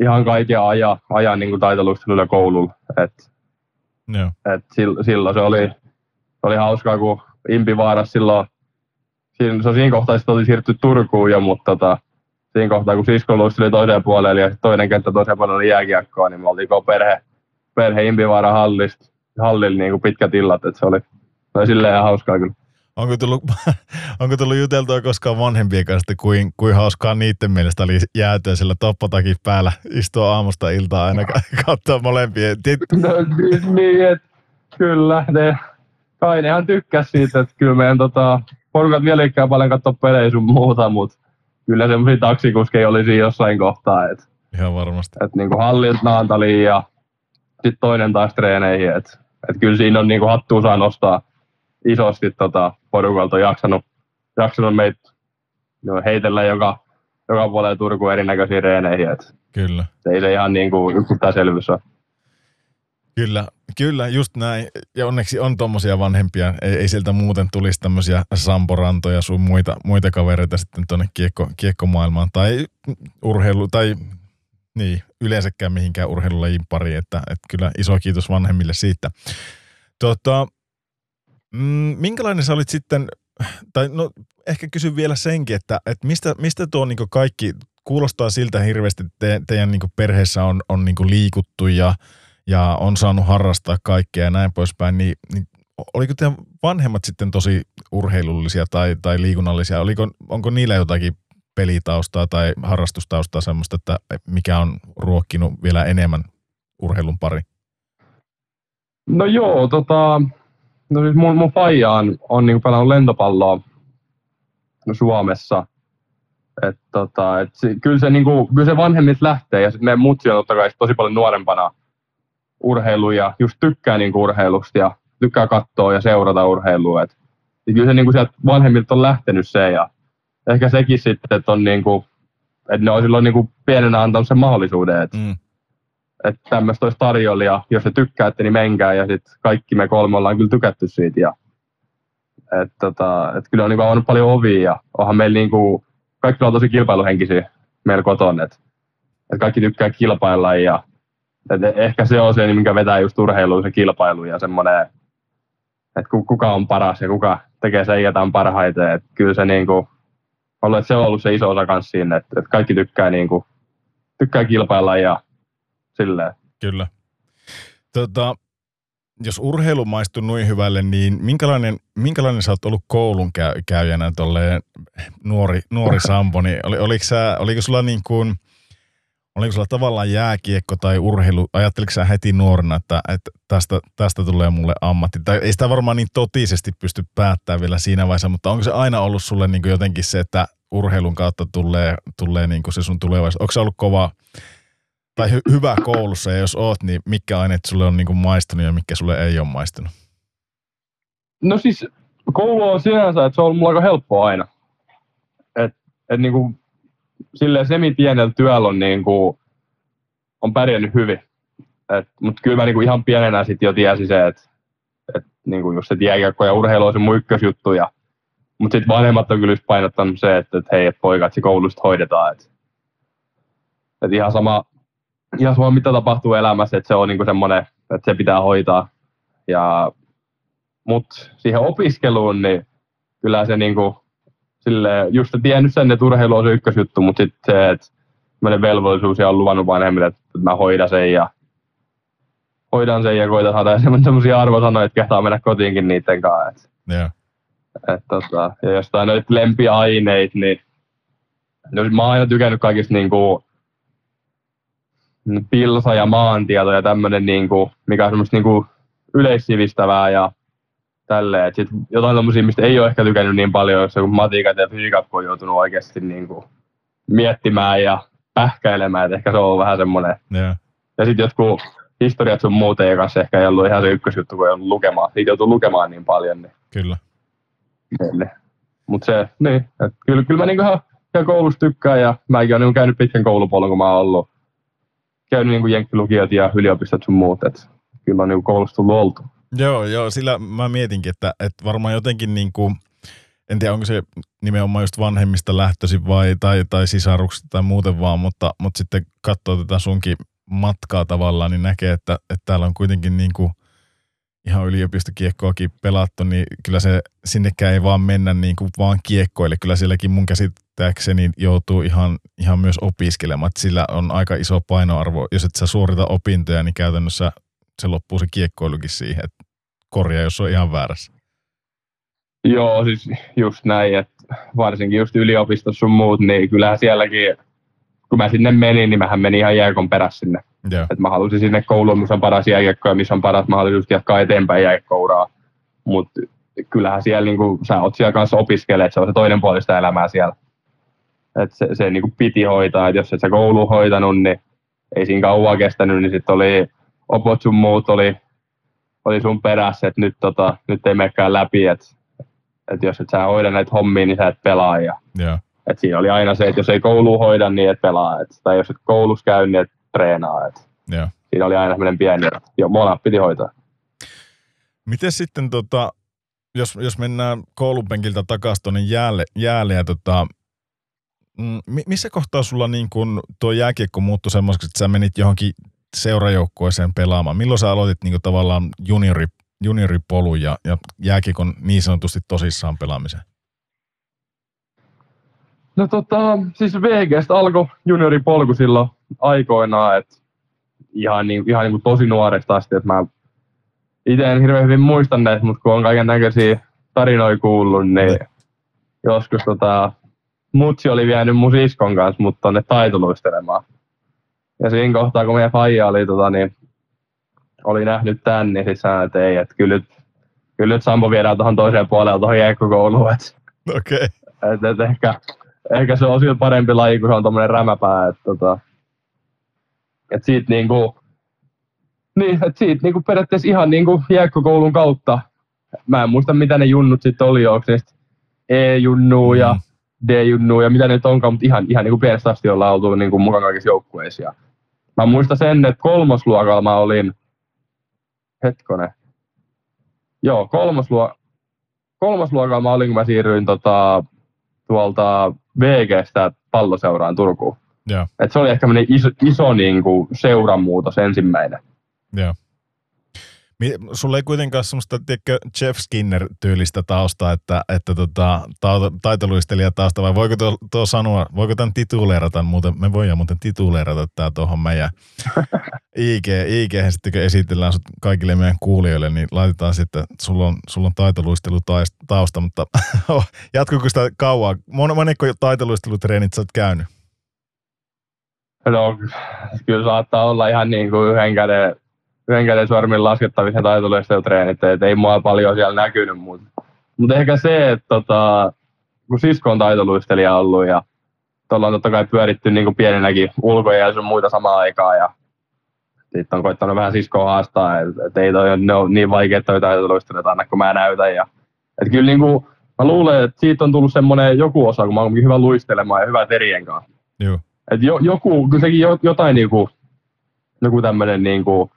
ihan kaiken ajan, ajan niin kuin, taitoluistelulla koululla. Et, Joo. et sil- silloin se oli, oli hauskaa, kun Impivaaras silloin, siinä, se siinä kohtaa sitten oli siirtyy Turkuun jo, mutta tota, siinä kohtaa, kun sisko luisteli toiseen puolelle ja toinen kenttä toiseen puolelle oli jääkiekkoa, niin me oltiin koko perhe, perhe Impivaaran hallista, hallilla niin kuin pitkät illat, että se oli, se oli silleen hauskaa kyllä. Onko tullut, onko tullut juteltua koskaan vanhempien kanssa, kuin, kuin hauskaa niiden mielestä oli jäätyä sillä toppatakin päällä, istua aamusta iltaa aina ka- katsoa molempien. No, niin, et, kyllä, ne, kai ne ihan tykkäs siitä, että kyllä meidän tota, porukat vieläkään paljon katsoa pelejä sun muuta, mutta kyllä semmoisia taksikuskeja oli siinä jossain kohtaa, että Ihan varmasti. et niinku hallilta Naantaliin ja sitten toinen taas treeneihin, että et kyllä siinä on niinku hattua saa nostaa isosti tota, porukalta on jaksanut, jaksanut meitä no, heitellä joka, joka puolella Turkuun erinäköisiin reeneihin, että Kyllä. ei se ihan niinku yksittäiselvyys ole. Kyllä, kyllä, just näin. Ja onneksi on tommosia vanhempia. Ei, ei sieltä muuten tulisi tämmöisiä samporantoja sun muita, muita kavereita sitten tuonne kiekko, kiekkomaailmaan tai urheilu tai niin, yleensäkään mihinkään urheilulajin pariin. Että, että kyllä iso kiitos vanhemmille siitä. Tota, mm, minkälainen sä olit sitten, tai no ehkä kysyn vielä senkin, että, että mistä, mistä tuo niin kaikki, kuulostaa siltä hirveästi, että te, teidän niin perheessä on, on niin liikuttu ja ja on saanut harrastaa kaikkea ja näin poispäin, niin, niin oliko teidän vanhemmat sitten tosi urheilullisia tai, tai liikunnallisia? Oliko, onko niillä jotakin pelitaustaa tai harrastustaustaa semmoista, että mikä on ruokkinut vielä enemmän urheilun pari? No joo, tota, no siis mun, mun faija on, on niin pelannut lentopalloa Suomessa. Et tota, et se, kyllä, se, niinku, kyllä se vanhemmit lähtee ja sitten meidän mutsi on totta kai tosi paljon nuorempana urheilu ja just tykkää niinku urheilusta ja tykkää katsoa ja seurata urheilua. Et, ja kyllä se niinku sieltä vanhemmilta on lähtenyt se ja ehkä sekin sitten, että niinku, että ne on silloin niinku pienenä antanut sen mahdollisuuden, että Mm. Että tämmöistä olisi tarjolla ja jos te tykkäätte, niin menkää ja sitten kaikki me kolme ollaan kyllä tykätty siitä. Ja, et, tota, et kyllä on niinku avannut paljon ovia ja onhan meillä niinku, kaikki on tosi kilpailuhenkisiä meillä kotona, että et kaikki tykkää kilpailla ja et ehkä se on se, mikä vetää just urheiluun se kilpailu ja semmoinen, että kuka on paras ja kuka tekee sen jotain parhaiten. Et kyllä se niinku, ollut, että se on ollut se iso osa kanssa siinä, että, että kaikki tykkää, niinku, tykkää kilpailla ja silleen. Kyllä. Tota, jos urheilu maistuu noin hyvälle, niin minkälainen, minkälainen sä oot ollut koulun käy, käyjänä tolleen nuori, nuori Sampo, niin oli, oliko, sä, oliko sulla niin kuin, oliko sulla tavallaan jääkiekko tai urheilu, ajatteliko sä heti nuorena, että, että tästä, tästä tulee mulle ammatti? Tai ei sitä varmaan niin totisesti pysty päättämään vielä siinä vaiheessa, mutta onko se aina ollut sulle niin kuin jotenkin se, että urheilun kautta tulee, tulee niin kuin se sun tulevaisuus? Onko se ollut kova, tai hy- hyvä koulussa, ja jos oot, niin mitkä aineet sulle on niin kuin maistunut ja mitkä sulle ei ole maistunut? No siis koulu on sinänsä, että se on ollut mulla aika helppoa aina. Et, et niinku, silleen semi-pienellä työllä on, niinku, on pärjännyt hyvin. Mutta kyllä mä niinku ihan pienenä sit jo tiesin se, että et, niinku just se jääkiekko ja urheilu on se mun ykkösjuttu. Mutta sitten vanhemmat on kyllä painottanut se, että et, hei, et poika, että se koulusta hoidetaan. Että et ihan sama, ihan sama, mitä tapahtuu elämässä, että se on niinku semmoinen, että se pitää hoitaa. Ja mutta siihen opiskeluun, niin kyllä se niinku, sille, just tiennyt sen, että urheilu on se ykkösjuttu, mutta sitten se, että velvollisuus ja on luvannut vanhemmille, että mä hoidan sen ja hoidan sen ja koitan saada semmoisia arvosanoja, että kehtaa mennä kotiinkin niiden kanssa. Et, Joo. et, tota, ja jostain noita lempiaineita, niin no, mä oon aina tykännyt kaikista niinku, pilsa ja maantieto ja tämmöinen, niinku, mikä on semmoista niinku, yleissivistävää ja tälleen. Sit jotain tommosia, mistä ei ole ehkä tykännyt niin paljon, jos joku matikat ja fysiikat on joutunut oikeasti niinku miettimään ja pähkäilemään, että ehkä se on vähän semmoinen. Joo. Ja sitten jotkut historiat sun muuten ei kanssa ehkä ei ollut ihan se ykkösjuttu, kun ei ollut lukemaan. Siitä joutuu lukemaan niin paljon. Niin, Kyllä. niin. Mutta se, niin, et kyllä, kyllä mä niinku ihan, ihan koulussa tykkään ja mäkin olen niinku käynyt pitkän koulupolun, kun mä oon ollut käynyt niinku jenkkilukiot ja yliopistot sun muut. Et kyllä mä oon niinku koulussa tullut oltu. Joo, joo, sillä mä mietinkin, että, että varmaan jotenkin niin kuin, en tiedä onko se nimenomaan just vanhemmista lähtöisin vai tai, tai sisaruksista tai muuten vaan, mutta, mutta sitten katsoo tätä sunkin matkaa tavallaan, niin näkee, että, että täällä on kuitenkin niin kuin ihan yliopistokiekkoakin pelattu, niin kyllä se sinnekään ei vaan mennä niin kuin vaan kiekkoille. Kyllä sielläkin mun käsittääkseni joutuu ihan, ihan myös opiskelemaan. Että sillä on aika iso painoarvo. Jos et sä suorita opintoja, niin käytännössä se loppuu se kiekkoilukin siihen. Että korjaa, jos on ihan väärässä. Joo, siis just näin, että varsinkin just yliopistossa sun muut, niin kyllähän sielläkin, kun mä sinne menin, niin mähän menin ihan jääkon perässä sinne. Joo, Et mä halusin sinne kouluun, missä on paras jääkiekko ja missä on paras mahdollisuus jatkaa eteenpäin jääkouraa. mutta kyllähän siellä niinku, sä oot siellä kanssa opiskelee, että se on se toinen puoli sitä elämää siellä. Et se, se niinku piti hoitaa, että jos et sä koulu hoitanut, niin ei siinä kauan kestänyt, niin sitten oli opot sun muut oli, oli sun perässä, että nyt, tota, nyt ei menekään läpi, että et jos et sä hoida näitä hommia, niin sä et pelaa. Ja, Joo. et siinä oli aina se, että jos ei koulu hoida, niin et pelaa. Et, tai jos et koulussa käy, niin et treenaa. Et Joo. siinä oli aina sellainen pieni, jo, molemmat piti hoitaa. Miten sitten, tota, jos, jos mennään koulunpenkiltä takaisin tuonne jäälle, jäälle ja tota, mm, mi- missä kohtaa sulla niin kun tuo jääkiekko muuttui semmoiseksi, että sä menit johonkin seurajoukkueeseen pelaamaan? Milloin sä aloitit niin tavallaan juniori, junioripolun ja, ja jääkiekon niin sanotusti tosissaan pelaamisen? No tota, siis VGstä alkoi junioripolku silloin aikoinaan, että ihan, niin, ihan niin kuin tosi nuoresta asti, että mä itse en hirveän hyvin muista näitä, mutta kun on kaiken näköisiä tarinoita kuullut, niin joskus tota, mutsi oli vienyt mun siskon kanssa mut tonne taitoluistelemaan. Ja siinä kohtaa, kun meidän faija oli, tota, niin, oli nähnyt tän, niin sit sanoi, että ei, että kyllä kyllä nyt Sampo viedään tuohon toiseen puolelle tuohon jääkkokouluun, että Okei. Okay. et, et ehkä, ehkä se on sillä parempi laji, kun se on tommonen rämäpää. Et, tota, et siitä niinku, niin, et siitä niinku periaatteessa ihan niinku jääkkökoulun kautta. Mä en muista, mitä ne junnut sitten oli, onko ne sit E-junnuu ja Mm. D-junnuu ja mitä ne nyt onkaan, mutta ihan, ihan niinku pienestä asti ollaan oltu niinku mukaan kaikissa joukkueissa. Ja Mä muistan sen, että kolmosluokalla mä olin, hetkonen, joo, kolmosluo, kolmosluokalla mä olin, kun mä siirryin tota, tuolta VGstä palloseuraan Turkuun. Joo. Et se oli ehkä iso, iso niin kuin, seuramuutos ensimmäinen. Joo. Sulla ei kuitenkaan semmoista, tiedätkö, Jeff Skinner-tyylistä tausta, että, että tota, ta- taitoluistelija tausta, vai voiko tuo, tuo sanoa, voiko tämän tituleerata, muuten, me voidaan muuten tituleerata tämä tuohon meidän IG, IG sitten kun esitellään sut kaikille meidän kuulijoille, niin laitetaan sitten, että sulla on, sulla on taitoluistelutausta, mutta jatkuuko sitä kauan? Mon, moniko taitoluistelutreenit sä oot käynyt? No, kyllä saattaa olla ihan niin kuin yhden käden, yhden käden sormin laskettavissa taitoluistelutreenit, että ei mua paljon siellä näkynyt, mutta mut ehkä se, että tota, kun sisko on taitoluistelija ollut ja tuolla on totta kai pyöritty niin kuin pienenäkin ulkoja ja sun muita samaan aikaan ja sitten on koittanut vähän siskoa haastaa, että et ei toi, ne ole niin vaikea toi taitoluistelijat anna, kun mä näytän. Ja, et kyllä niin kuin, mä luulen, että siitä on tullut semmoinen joku osa, kun mä oon hyvä luistelemaan ja hyvä terien kanssa. Joo. Et jo, joku, kyllä sekin jo, jotain niinku, joku tämmöinen niinku,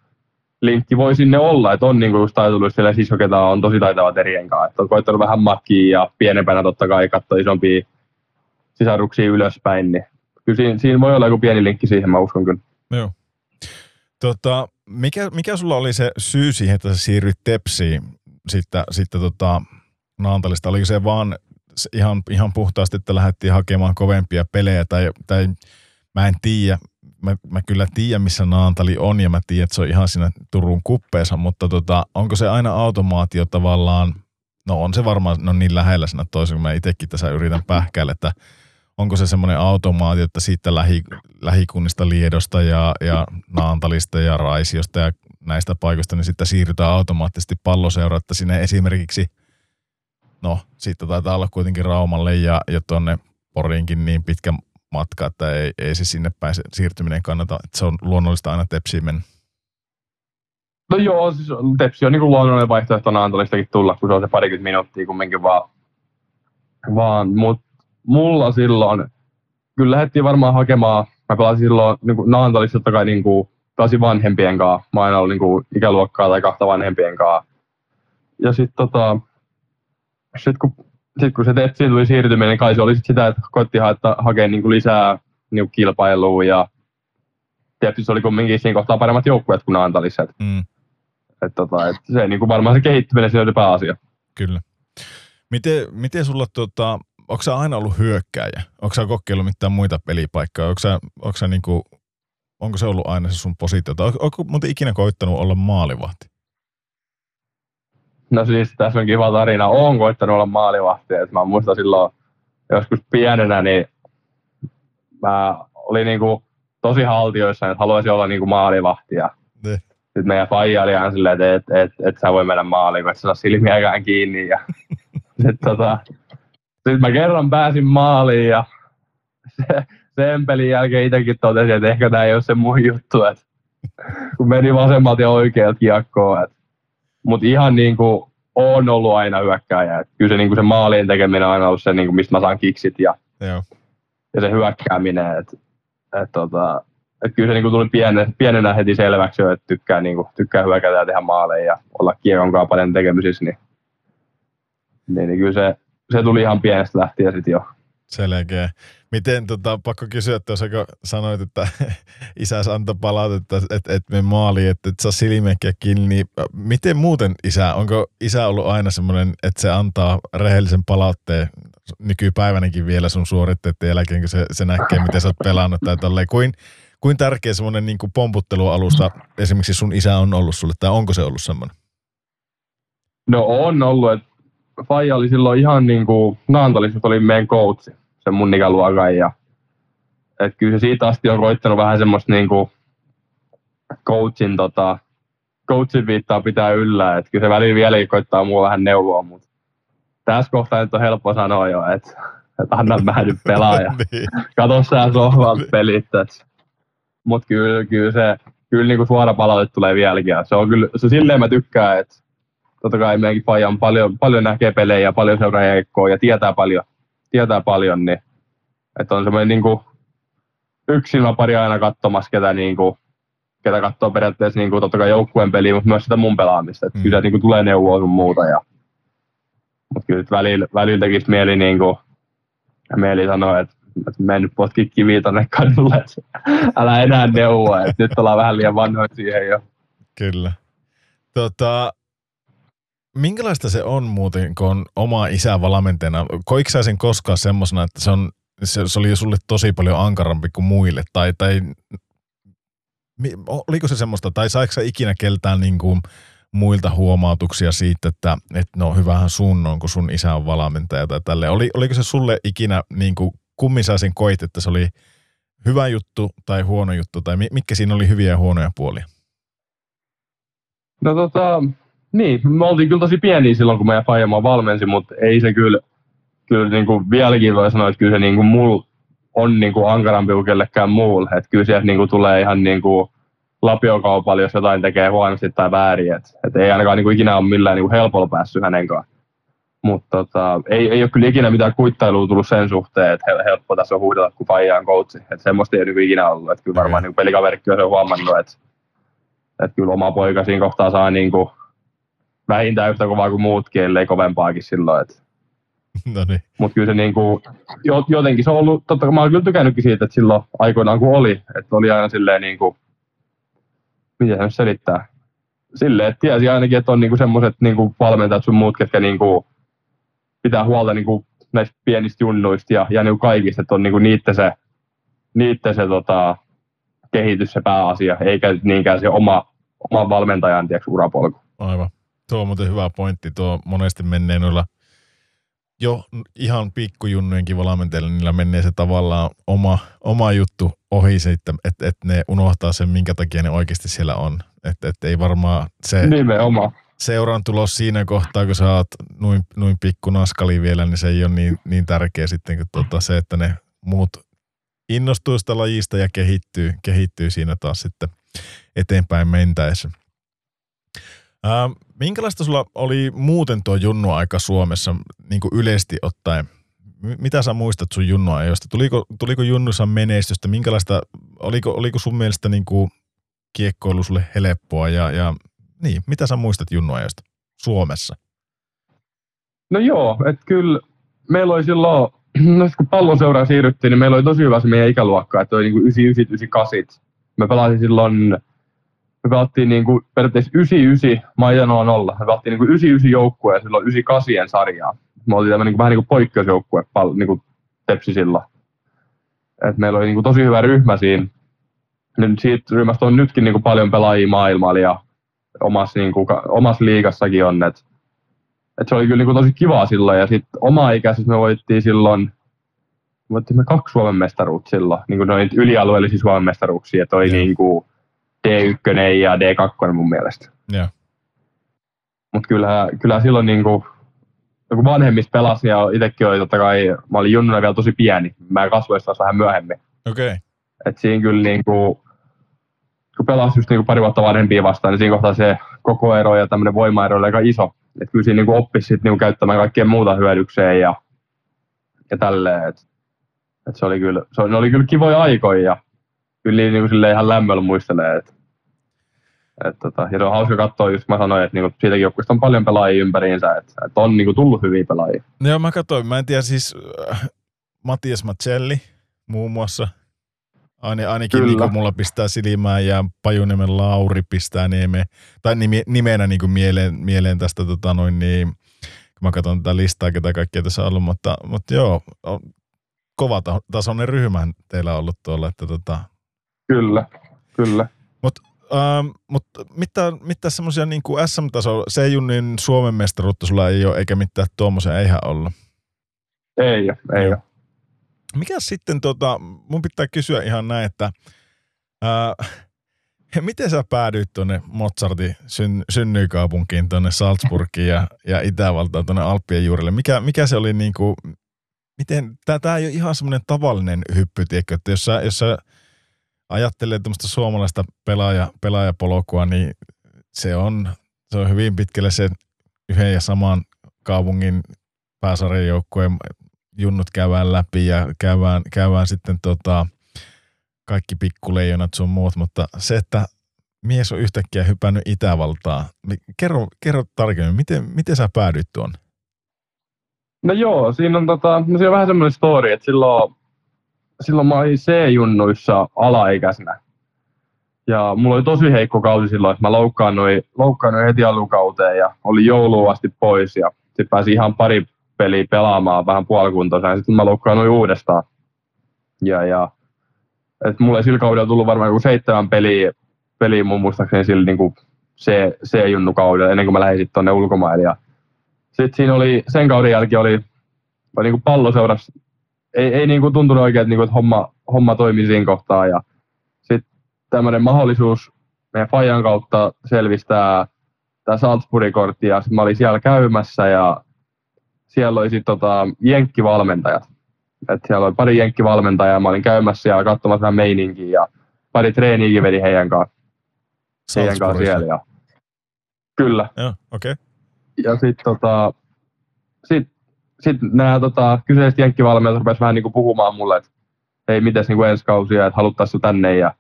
linkki voi sinne olla, että on niinku just taitoluistelija sisko, ketä on tosi taitava terien kanssa. Että on koittanut vähän makkia ja pienempänä totta kai katsoa isompia sisaruksia ylöspäin, niin kyllä siinä, siinä voi olla joku pieni linkki siihen, mä uskon kyllä. Joo. Tota, mikä, mikä sulla oli se syy siihen, että sä siirryt Tepsiin sitten, sitten tota Naantalista? Oliko se vaan ihan, ihan puhtaasti, että lähdettiin hakemaan kovempia pelejä tai, tai mä en tiedä, mä, mä kyllä tiedän, missä Naantali on ja mä tiedän, että se on ihan siinä Turun kuppeessa, mutta tota, onko se aina automaatio tavallaan, no on se varmaan, no niin lähellä siinä toisen, kun mä itsekin tässä yritän pähkäillä, että onko se semmoinen automaatio, että siitä lähi, lähikunnista Liedosta ja, ja Naantalista ja Raisiosta ja näistä paikoista, niin sitten siirrytään automaattisesti palloseura, että sinne esimerkiksi, no sitten taitaa olla kuitenkin Raumalle ja, ja tuonne Poriinkin niin pitkä matka, että ei, ei se sinne päin se siirtyminen kannata, että se on luonnollista aina Tepsiin mennä. No joo, siis Tepsi on niinku luonnollinen vaihtoehto Naantalistakin tulla, kun se on se parikymmentä minuuttia kumminkin vaan. vaan mut mulla silloin, kyllä lähdettiin varmaan hakemaan, mä pelasin silloin niin Naantalissa totta kai niin kuin, pelasin vanhempien kanssa. Mä aina ollut niin kuin, ikäluokkaa tai kahta vanhempien kanssa. Ja sitten tota, sit kun, sit kun se Tepsiin tuli siirtyminen, niin kai se oli sit sitä, että koitti haeta, hakea niin kuin lisää niin kuin kilpailua ja Tepsissä oli kumminkin siinä kohtaa paremmat joukkueet kuin Naantalissa. Et, Mm, et, tota, et se niin kuin varmaan se kehittyminen siinä oli pääasia. kyllä. Miten, miten sulla, tota, onko sä aina ollut hyökkääjä? Onko sä kokeillut mitään muita pelipaikkoja? Onko, sä, onko, sä niinku, onko se ollut aina se sun positio? Tai onko, onko muuten ikinä koittanut olla maalivahti? No siis tässä on kiva tarina. Oon koittanut olla maalivahti. Et mä muistan silloin joskus pienenä, niin mä olin niinku tosi haltioissa, että haluaisin olla niinku maalivahti. Ja Ne. sitten meidän faija oli ihan silleen, että et, et, et sä voi mennä maaliin, kun et sä saa silmiäkään kiinni. Ja sitten tota, sit mä kerran pääsin maaliin ja se, sen pelin jälkeen itsekin totesin, että ehkä tämä ei ole se mun juttu, että kun meni vasemmalta ja oikealta kiekkoon. Mutta ihan niin kuin on ollut aina hyökkääjä. Et kyllä se, niin kuin se maalien tekeminen on aina ollut se, niin kuin mistä mä saan kiksit ja, Joo. ja se hyökkääminen. Et, et tota, et kyllä se niin kuin tuli pienen, pienenä heti selväksi että tykkää, niin kuin, tykkää hyökätä ja tehdä maaleja ja olla kiekon kanssa paljon tekemisissä. Niin, niin, niin kyllä se, se tuli ihan pienestä lähtien sitten jo. Selkeä. Miten, tota, pakko kysyä, että jos sanoit, että isäs antoi palautetta, että et, et me maali, että et saa silmiäkkiä kiinni, niin miten muuten isä, onko isä ollut aina semmoinen, että se antaa rehellisen palautteen nykypäivänäkin vielä sun suoritteiden jälkeen, kun se, se näkee, miten sä oot pelannut tai tolleen. Kuin, kuin tärkeä semmoinen niin pomputtelualusta esimerkiksi sun isä on ollut sulle, tai onko se ollut semmoinen? No on ollut, että Faija oli silloin ihan niin kuin, Naantalissa oli meidän coachi sen mun ikäluokan. Ja, et kyllä se siitä asti on koittanut vähän semmoista niinku coachin, tota, coachin viittaa pitää yllä. Et kyllä se välillä vieläkin koittaa mua vähän neuvoa, mutta tässä kohtaa nyt on helppo sanoa jo, että et anna mä nyt pelaa ja niin. kato sä sohvalta pelit. Mutta kyllä, kyllä se kyllä niinku suora palaute tulee vieläkin. Se on kyllä, se silleen mä tykkään, että totta kai meidänkin paljon, paljon näkee pelejä, paljon seuraa ja tietää paljon, tietää paljon, niin että on semmoinen niin kuin, yksi silmäpari aina katsomassa, ketä, niin kuin, ketä katsoo periaatteessa niin kuin, totta kai joukkueen peliä, mutta myös sitä mun pelaamista. Että mm. Kyllä niin kuin, tulee neuvoa sun muuta. Ja, mutta kyllä välillä, välillä tekisi mieli, niin kuin, mieli sanoa, että, että mene nyt potki kiviä tonne kadulle, että älä enää neuvoa, että nyt ollaan vähän liian vanhoja siihen jo. Kyllä. Tota, minkälaista se on muuten, kun on oma isä valmentajana? Koiko sä sen koskaan semmoisena, että se, on, se, se oli sulle tosi paljon ankarampi kuin muille? Tai, tai oliko se semmoista, tai saiko sä ikinä keltään niin kuin muilta huomautuksia siitä, että, että no hyvähän sun on, kun sun isä on valmentaja tai tälle. Oli, oliko se sulle ikinä, niin kuin, kummin sä sen koit, että se oli hyvä juttu tai huono juttu, tai mitkä siinä oli hyviä ja huonoja puolia? No tota, niin, me oltiin kyllä tosi pieniä silloin, kun meidän Fajamaa valmensi, mutta ei se kyllä, kyllä niin kuin vieläkin voi sanoa, että kyllä se niin kuin mul on niin kuin ankarampi kuin kellekään muulle. Että kyllä sieltä niin kuin tulee ihan niin kuin lapiokaupalla, jos jotain tekee huonosti tai väärin. Että et ei ainakaan niin kuin ikinä ole millään niin kuin helpolla päässyt hänen kanssa. Mutta tota, ei, ei ole kyllä ikinä mitään kuittailua tullut sen suhteen, että helppo tässä on huudella, kun Faija on coachi. Että semmoista ei ole ikinä ollut. Että kyllä varmaan niin pelikaverikin on huomannut, että, että kyllä oma poika siinä kohtaa saa niin kuin vähintään yhtä kovaa kuin muutkin, ellei kovempaakin silloin. Että. No niin. Mutta kyllä se niinku, jotenkin se on ollut, totta kai mä oon kyllä tykännytkin siitä, että silloin aikoinaan kun oli, että oli aina silleen niinku, miten se nyt selittää, silleen, että tiesi ainakin, että on niinku semmoiset niinku valmentajat sun muut, ketkä niinku pitää huolta niinku näistä pienistä junnuista ja, ja niinku kaikista, että on niinku niitä se, niitä se tota, kehitys se pääasia, eikä niinkään se oma, oma valmentajan tiiäks, urapolku. Aivan. Tuo on muuten hyvä pointti. Tuo monesti menee noilla jo ihan pikkujunnujenkin valmentajilla, niillä menee se tavallaan oma, oma juttu ohi se, että et, et ne unohtaa sen, minkä takia ne oikeasti siellä on. Että et ei varmaan se Nimenomaan. seuran tulos siinä kohtaa, kun sä oot noin, noin pikku naskali vielä, niin se ei ole niin, niin tärkeä sitten kuin tuota, se, että ne muut innostuu sitä lajista ja kehittyy, kehittyy siinä taas sitten eteenpäin mentäessä. Ää, minkälaista sulla oli muuten tuo junnu-aika Suomessa niin kuin yleisesti ottaen? Mitä sä muistat sun junnuajoista? Tuliko, tuliko junnussa menestystä? Minkälaista, oliko, oliko sun mielestä niin kuin kiekkoilu sulle helppoa? Ja, ja niin, mitä sä muistat junnuajoista Suomessa? No joo, että kyllä meillä oli silloin, no kun pallon seuraan siirryttiin, niin meillä oli tosi hyvä se meidän ikäluokka, että oli niin kuin 99, 98. Me pelasin silloin me pelattiin niin kuin periaatteessa 99 Maijanoa nolla. Me pelattiin niin kuin 99 joukkueen ja silloin 98 sarjaa. Me oltiin tämmöinen niin vähän niin kuin poikkeusjoukkue niin kuin Tepsi silloin. Et meillä oli niin kuin tosi hyvä ryhmä siinä. Nyt siitä ryhmästä on nytkin niin kuin paljon pelaajia maailmalla ja omassa, niin kuin, omassa liigassakin on. Et, et se oli kyllä niin kuin tosi kivaa silloin. Ja sitten oma ikäisessä me voittiin silloin me voittiin me kaksi Suomen mestaruutta silloin, niin kuin noin ylialueellisia Suomen mestaruuksia, että oli niin kuin, D1 ja D2 mun mielestä. Joo. Mutta kyllä, kyllä silloin niinku, kun vanhemmista pelasi ja itsekin oli totta kai, mä olin junnuna vielä tosi pieni. Mä kasvoin taas vähän myöhemmin. Okei. Okay. Et siinä kyllä niinku, kun pelasi just niinku pari vuotta vanhempia vastaan, niin siinä kohtaa se koko ero ja tämmöinen voimaero oli aika iso. Et kyllä siinä niinku oppisi sit niinku käyttämään kaikkea muuta hyödykseen ja, ja tälleen. Et, et se oli kyllä, se oli, ne oli kyllä kivoja aikoja ja kyllä niin niinku ihan lämmöllä muistelee. Et, et tota, ja se on hauska katsoa, just mä sanoin, että niinku siitäkin joukkueesta on paljon pelaajia ympäriinsä, että et on niinku tullut hyviä pelaajia. Joo, mä katsoin. Mä en tiedä siis äh, Matias Macelli muun muassa. Aine, ainakin Kyllä. niin mulla pistää silmään ja Pajuniemen Lauri pistää nieme, tai nime, nimenä niin kuin mieleen, mieleen tästä tota noin niin, kun mä katson tätä listaa, ketä kaikkia tässä on ollut, mutta, mutta joo, on kova ta- tasoinen ryhmä teillä on ollut tuolla, että tota, Kyllä, kyllä. Ähm, mutta mitä, mitä semmoisia niin SM-tasolla, se Junnin Suomen mestaruutta sulla ei ole, eikä mitään tuommoisia eihän ollut. Ei ole, ei ole. Mikä sitten, tota, mun pitää kysyä ihan näin, että ää, miten sä päädyit tuonne Mozartin syn, synnyikaupunkiin, tuonne Salzburgiin ja, ja Itävaltaan tuonne Alppien juurelle? Mikä, mikä se oli niin kuin, miten, tämä ei ole ihan semmoinen tavallinen hyppy, tiedätkö, että jos sä, jos sä ajattelee tämmöistä suomalaista pelaaja, pelaajapolkua, niin se on, se on hyvin pitkälle se yhden ja saman kaupungin pääsarjajoukkueen junnut käydään läpi ja käydään, käydään sitten tota, kaikki pikkuleijonat sun muut, mutta se, että mies on yhtäkkiä hypännyt Itävaltaa, kerro, kerro tarkemmin, miten, miten sä päädyit tuon? No joo, siinä on, tota, siinä on vähän semmoinen story, että silloin, silloin mä olin C-junnuissa alaikäisenä. Ja mulla oli tosi heikko kausi silloin, että mä loukkaannuin, loukkaannuin heti alukauteen ja oli jouluun asti pois. Ja sitten pääsin ihan pari peliä pelaamaan vähän puolikuntoisena ja sitten mä loukkaannuin uudestaan. Ja, ja et mulla ei sillä kaudella tullut varmaan joku seitsemän peliä, peliä mun muistaakseni sillä niin C, C-junnukaudella ennen kuin mä lähdin sitten ulkomaille. Sitten siinä oli, sen kauden jälkeen oli, oli niin kuin palloseurassa, ei, ei niin kuin tuntunut oikein, että, niin kuin, että homma, homma toimi siinä kohtaa. Ja sitten tämmöinen mahdollisuus meidän Fajan kautta selvistää tämä Salzburgin kortti ja sit mä olin siellä käymässä ja siellä oli sitten tota, jenkkivalmentajat. Et siellä oli pari jenkkivalmentajaa ja mä olin käymässä siellä katsomassa vähän meininkiä ja pari treeniäkin vedi heidän kanssa, heidän kanssa siellä. Ja, kyllä Joo, okei. Okay. ja sitten tota, sit, sit nämä tota, kyseiset jenkkivalmennajat rupesivat vähän niinku puhumaan mulle, että hei, mites niinku ensi kausia, että haluttaisiin tänne. Ja,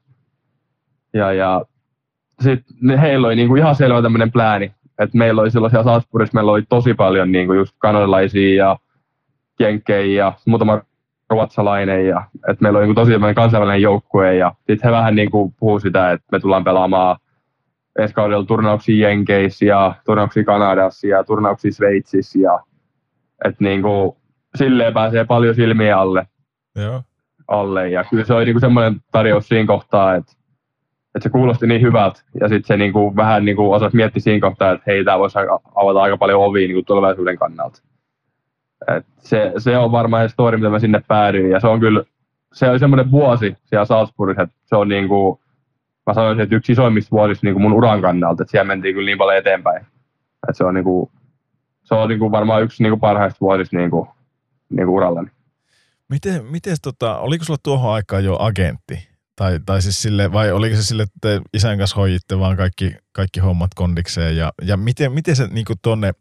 ja, ja sitten heillä oli niinku ihan selvä tämmöinen plääni, että meillä oli silloin siellä Salzburgissa, meillä oli tosi paljon niinku just kanadalaisia ja jenkkejä ja muutama ruotsalainen ja että meillä oli niinku tosi kansainvälinen joukkue ja sitten he vähän niinku puhuu sitä, että me tullaan pelaamaan ensi kaudella turnauksia Jenkeissä ja turnauksia Kanadassa ja turnauksia Sveitsissä ja että niinku, silleen pääsee paljon silmiä alle, Joo. alle. ja kyllä se oli niinku semmoinen tarjous siinä kohtaa, että, että se kuulosti niin hyvältä ja sitten se niinku, vähän niinku osasi miettiä siinä kohtaa, että hei, tämä voisi avata aika paljon ovia niinku tulevaisuuden kannalta. Et se, se on varmaan se story, mitä mä sinne päädyin ja se on kyllä, se oli semmoinen vuosi siellä Salzburgissa, että se on niinku, mä sanoisin, että yksi isoimmista vuosista niin kuin mun uran kannalta, että siellä mentiin kyllä niin paljon eteenpäin. Että se on, niin kuin, se on niin kuin varmaan yksi niin kuin parhaista vuosista niin kuin, niin kuin urallani. Miten, miten tota, oliko sulla tuohon aikaan jo agentti? Tai, tai siis sille, vai oliko se sille, että te isän kanssa hoiditte vaan kaikki, kaikki hommat kondikseen? Ja, ja miten, miten se niin tonne,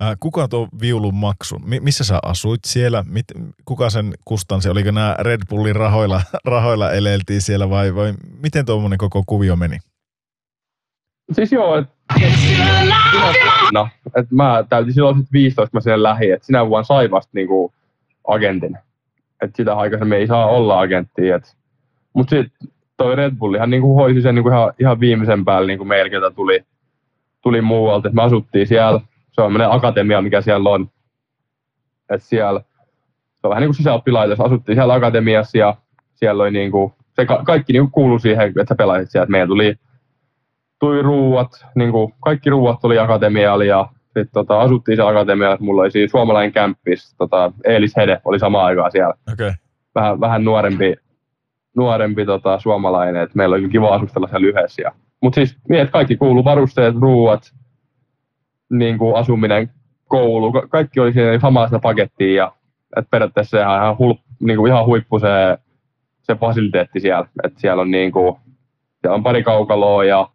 ää, kuka tuo viulun maksu? Mi, missä sä asuit siellä? Mit, kuka sen kustansi? Oliko nämä Red Bullin rahoilla, rahoilla eleltiin siellä vai, vai miten tuommoinen koko kuvio meni? Siis joo, että no, et mä täytin silloin sit 15, kun mä sinne lähdin, että sinä vuonna sai vasta niinku agentin. Että sitä aikaisemmin ei saa olla agenttia. Et. Mut sitten toi Red Bullihan niinku hoisi sen niinku ihan, ihan viimeisen päälle niinku meillä, ketä tuli, tuli muualta. Et me asuttiin siellä. Se on akatemia, mikä siellä on. Et siellä, se on vähän niin kuin sisäoppilaitos. Asuttiin siellä akatemiassa ja siellä oli niinku, se ka- kaikki niinku kuului siihen, että sä pelaisit siellä. Et meidän tuli tuli ruuat, niin kuin kaikki ruuat tuli akatemialle ja sitten tota, asuttiin siellä akatemialla. Mulla oli siinä suomalainen kämppis, tota, Eelis Hede oli sama aikaa siellä. Okay. Vähän, vähän nuorempi, nuorempi tota, suomalainen, että meillä oli kiva asustella siellä yhdessä. Mutta siis että kaikki kuuluu, varusteet, ruuat, niin kuin asuminen, koulu, ka- kaikki oli siinä samassa pakettiin ja että periaatteessa se on ihan, hulp, niin kuin ihan huippu se, se fasiliteetti siellä. Että siellä on niin kuin, siellä on pari kaukaloa ja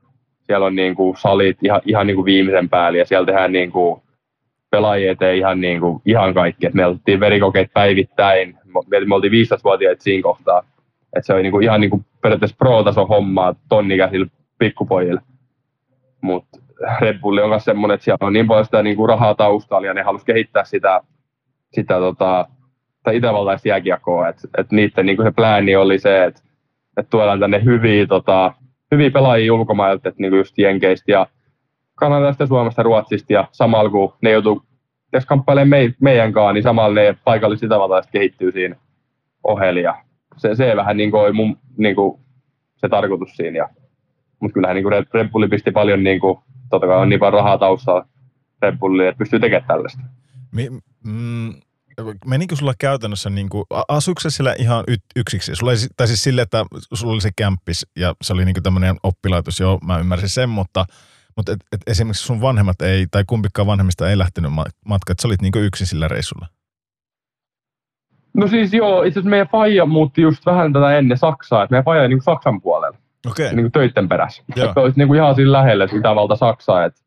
siellä on niin kuin salit ihan, ihan niin kuin viimeisen päälle ja siellä tehdään niin kuin pelaajia eteen ihan, niin kuin, ihan kaikki. Et me otettiin verikokeet päivittäin, me, me oltiin 15-vuotiaita siinä kohtaa. Et se oli niin kuin, ihan niin kuin periaatteessa pro-tason hommaa tonnikäisillä pikkupojille. Mutta Red Bull on myös semmoinen, että siellä on niin paljon sitä niin kuin rahaa taustalla ja ne halusi kehittää sitä, sitä tota, itävaltaista jääkiekkoa. Että et niiden niin kuin se plääni oli se, että et tuodaan tänne hyviä, tota, hyviä pelaajia ulkomailta, että niin kuin just Jenkeistä ja Kanadasta, Suomesta, Ruotsista ja samalla kun ne joutuu tässä kamppailemaan me, meidän kanssa, niin samalla ne paikalliset itävaltaiset kehittyy siinä ohella. Ja se, se vähän niin kuin mun niin kuin se tarkoitus siinä. Ja, mutta kyllähän niin Red, Red Bulli pisti paljon, niin kuin, totta kai on niin paljon rahaa taustalla Red että pystyy tekemään tällaista. Mi, mm, menikö sulla käytännössä, niin kuin, asuiko siellä ihan y, yksiksi? Sulla ei, tai siis sille, että sulla oli se kämppis ja se oli niin tämmöinen oppilaitos, joo, mä ymmärsin sen, mutta, mutta et, et esimerkiksi sun vanhemmat ei, tai kumpikaan vanhemmista ei lähtenyt matkaan, että sä olit niin yksin sillä reissulla. No siis joo, itse asiassa meidän faija muutti just vähän tätä ennen Saksaa, että meidän faija oli niin Saksan puolella. Okei. Okay. Niin töitten perässä. Joo. Että olisi niin kuin ihan siinä lähellä Itävalta Saksaa, että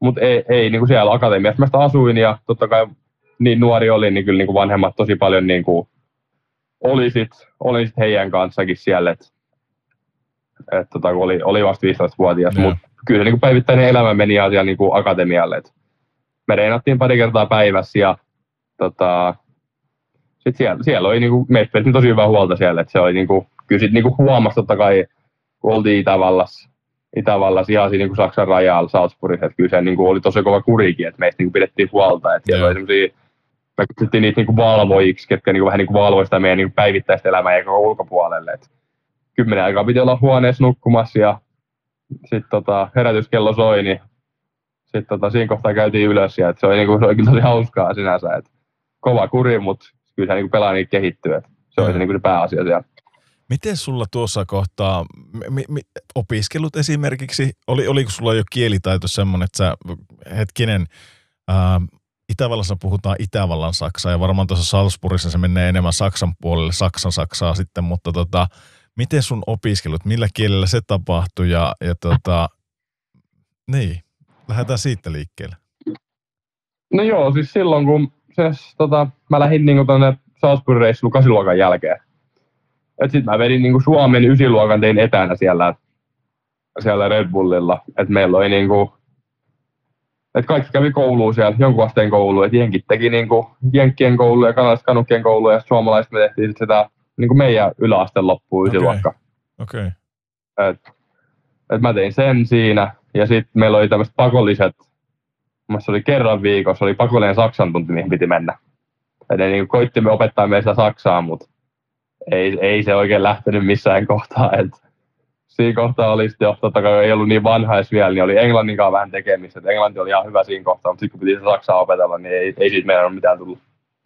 mutta ei, ei niin kuin siellä akatemiassa. Mä asuin ja totta kai niin nuori oli, niin kyllä niin kuin vanhemmat tosi paljon niin kuin olisit, olisit heidän kanssakin siellä, että et, tota, oli, oli vasta 15-vuotias, mutta kyllä se niin kuin päivittäinen elämä meni siellä niin kuin akatemialle. Et me reenattiin pari kertaa päivässä ja tota, sit siellä, siellä oli, niin kuin, meistä tosi hyvä huolta siellä, että se oli niin kuin, kyllä sit niin kuin huomasi totta kai, kun oltiin Itävallassa, Itävallassa ihan siinä niin kuin Saksan rajalla Salzburgissa, että kyllä se niin kuin, oli tosi kova kurikin, että meistä niin kuin, pidettiin huolta, että siellä oli sellaisia me kutsuttiin niitä niinku valvojiksi, ketkä niinku vähän niinku valvoi sitä meidän niinku päivittäistä elämää ja ulkopuolelle. Et kymmenen aikaa piti olla huoneessa nukkumassa ja sitten tota, herätyskello soi, niin sitten tota, siinä kohtaa käytiin ylös ja se, oli, niinku, se oli kyllä tosi hauskaa sinänsä. Et kova kuri, mutta kyllä se niinku pelaa niin kehittyy. Et se oli se, niinku se pääasia siellä. Miten sulla tuossa kohtaa, mi, mi, opiskelut esimerkiksi, oli, oliko sulla jo kielitaito semmoinen, että sä hetkinen, ää, Itävallassa puhutaan Itävallan Saksaa ja varmaan tuossa Salzburgissa se menee enemmän Saksan puolelle, Saksan Saksaa sitten, mutta tota, miten sun opiskelut, millä kielellä se tapahtui ja, ja tota, niin, lähdetään siitä liikkeelle. No joo, siis silloin kun se, tota, mä lähdin niinku tuonne Salzburgin reissuun kasiluokan jälkeen. Et sit mä vedin niinku Suomen ysiluokan tein etänä siellä, siellä Red Bullilla. Et meillä oli niinku että kaikki kävi kouluun siellä, jonkun asteen kouluun, että jenkit teki niin kuin jenkkien koulu ja kanalaiset kanukkien koulu ja suomalaiset me tehtiin sit sitä niin kuin meidän yläasteen loppuun okay. luokka. Okei. Okay. Et, et mä tein sen siinä ja sitten meillä oli tämmöiset pakolliset, se oli kerran viikossa, oli pakollinen saksan tunti, mihin piti mennä. Et ne niin koittimme opettaa meistä saksaa, mutta ei, ei se oikein lähtenyt missään kohtaa. Et siinä kohtaa oli sitten jo, totta kai ei ollut niin vanhais vielä, niin oli englannin kanssa vähän tekemistä. Et englanti oli ihan hyvä siinä kohtaa, mutta sitten kun piti saksaa opetella, niin ei, ei siitä meidän ole mitään tullut.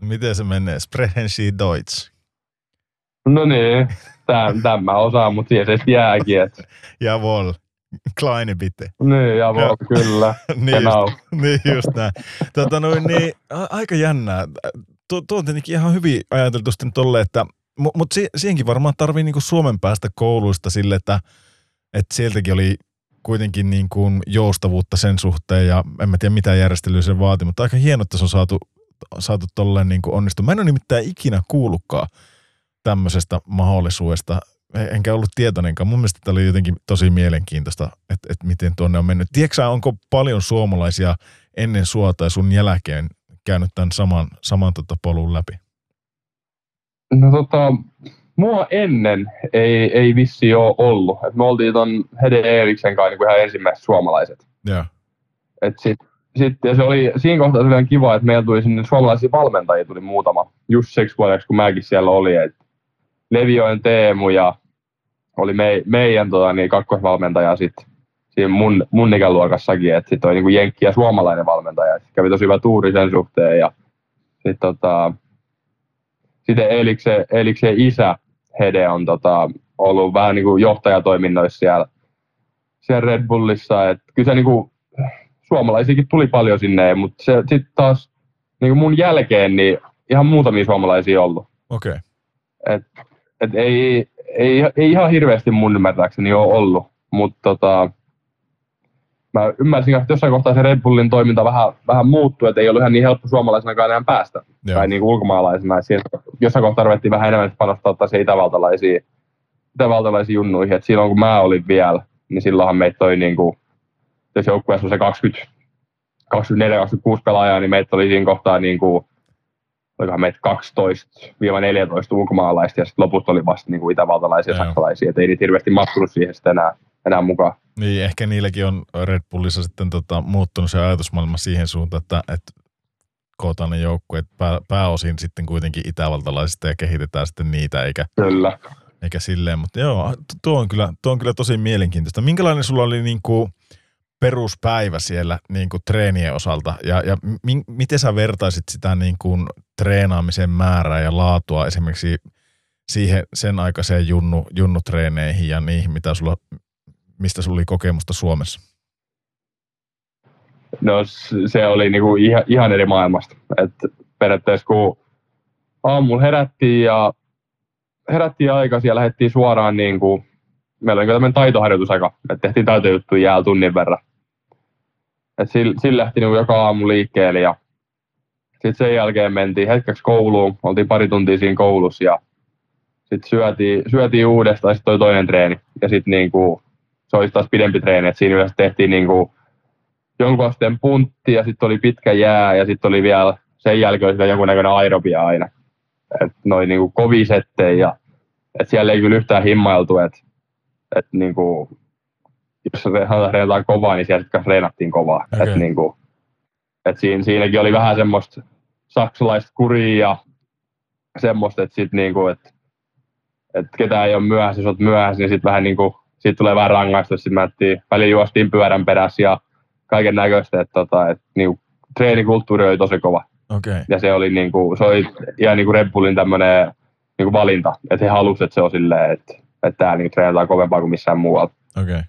Miten se menee? Sprechen Sie Deutsch? No niin, tämän, tämän mä osaan, mutta siihen se jääkin. Et... Jawohl. Kleine bitte. Niin, jawohl, kyllä. niin, just, niin just näin. Tota, noin, niin, a- aika jännää. Tuo, tuo on tietenkin ihan hyvin ajateltu sitten tolle, että mutta mut si- siihenkin varmaan tarvii niinku Suomen päästä kouluista sille, että et sieltäkin oli kuitenkin niin kuin joustavuutta sen suhteen ja en mä tiedä mitä järjestelyä se vaati, mutta aika hieno, että se on saatu, saatu tolleen niin onnistu. Mä en ole nimittäin ikinä kuullutkaan tämmöisestä mahdollisuudesta, enkä ollut tietoinenkaan. Mun mielestä tämä oli jotenkin tosi mielenkiintoista, että, että miten tuonne on mennyt. Tiedätkö onko paljon suomalaisia ennen sua tai sun jälkeen käynyt tämän saman, saman tota polun läpi? No tota, mua ennen ei, ei vissi ole ollut. Et me oltiin ton Hede Eriksen kanssa niin ihan ensimmäiset suomalaiset. Yeah. Et sit, sit, ja se oli siinä kohtaa se oli kiva, että meillä tuli sinne suomalaisia valmentajia tuli muutama. Just siksi vuodeksi, kun mäkin siellä oli. Et Levioen Teemu ja oli me, meidän tota, niin, kakkosvalmentaja sitten siinä mun, mun ikäluokassakin, että sitten oli niin Jenkki ja suomalainen valmentaja. Et kävi tosi hyvä tuuri sen suhteen ja sitten tota, sitten Eliksen, Eliksen isä Hede on tota, ollut vähän niin kuin johtajatoiminnoissa siellä, siellä Red Bullissa. Et kyllä se niin kuin, suomalaisiakin tuli paljon sinne, mutta se sitten taas niin kuin mun jälkeen niin ihan muutamia suomalaisia ollut. Okei. Okay. Et, et ei, ei, ei, ihan hirveästi mun ymmärtääkseni ole ollut, mutta tota, mä ymmärsin, että jossain kohtaa se Red Bullin toiminta vähän, vähän muuttui, että ei ollut ihan niin helppo suomalaisena enää päästä, Joo. tai niin kuin ulkomaalaisena. Siihen, jossain kohtaa ruvettiin vähän enemmän panostaa ottaa itävaltalaisiin, itävaltalaisiin junnuihin, että silloin kun mä olin vielä, niin silloinhan meitä toi niin kuin, jos joukkueessa on se 20, 24-26 pelaajaa, niin meitä oli siinä kohtaa niin kuin, olikohan meitä 12-14 ulkomaalaista, ja sitten loput oli vasta niin kuin itävaltalaisia ja saksalaisia, että ei niitä hirveästi mahtunut siihen sitten enää, enää mukaan. Niin, ehkä niilläkin on Red Bullissa sitten tota, muuttunut se ajatusmaailma siihen suuntaan, että, että kootaan ne joukkueet pää, pääosin sitten kuitenkin itävaltalaisista ja kehitetään sitten niitä, eikä, kyllä. eikä silleen. Mutta joo, tuo on, kyllä, tuo on kyllä tosi mielenkiintoista. Minkälainen sulla oli niin kuin peruspäivä siellä niin kuin treenien osalta ja, ja mi, miten sä vertaisit sitä niin kuin treenaamisen määrää ja laatua esimerkiksi siihen sen aikaiseen junnu, junnutreeneihin ja niihin, mitä sulla, mistä sulla oli kokemusta Suomessa? No se oli niinku ihan, ihan eri maailmasta. Et periaatteessa kun aamulla herättiin ja herättiin aikaisin ja lähdettiin suoraan niin kuin, meillä oli tämmöinen taitoharjoitusaika, että tehtiin taitojuttuja jäällä tunnin verran. Et sillä, sillä lähti niin joka aamu liikkeelle ja sitten sen jälkeen mentiin hetkeksi kouluun, oltiin pari tuntia siinä koulussa ja sitten syötiin, syötiin uudestaan sitten toi toinen treeni. Ja sitten niinku, se olisi taas pidempi treeni, että siinä yleensä tehtiin niinku jonkun asteen puntti ja sitten oli pitkä jää ja sitten oli vielä sen jälkeen oli jonkunnäköinen aerobia aina. Et noin niinku kovia settejä ja et siellä ei kyllä yhtään himmailtu, että et niinku, jos treenataan kovaa, niin siellä treenattiin kovaa. Okay. Et niinku, et siinä, siinäkin oli vähän semmoista saksalaista kuria ja semmoista, että sit niinku, et, et ketään ei ole myöhässä, jos olet myöhässä, niin sitten vähän niinku, siitä tulee vähän rangaistus, sitten mä välillä juostiin pyörän perässä ja kaiken näköistä, että tota, et, niinku, treenikulttuuri oli tosi kova. Okay. Ja se oli, niinku, se oli ihan niinku Red Bullin tämmöinen niinku valinta, että he halusivat, että se on silleen, että, että täällä niinku treenataan kovempaa kuin missään muualla. Okei. Okay.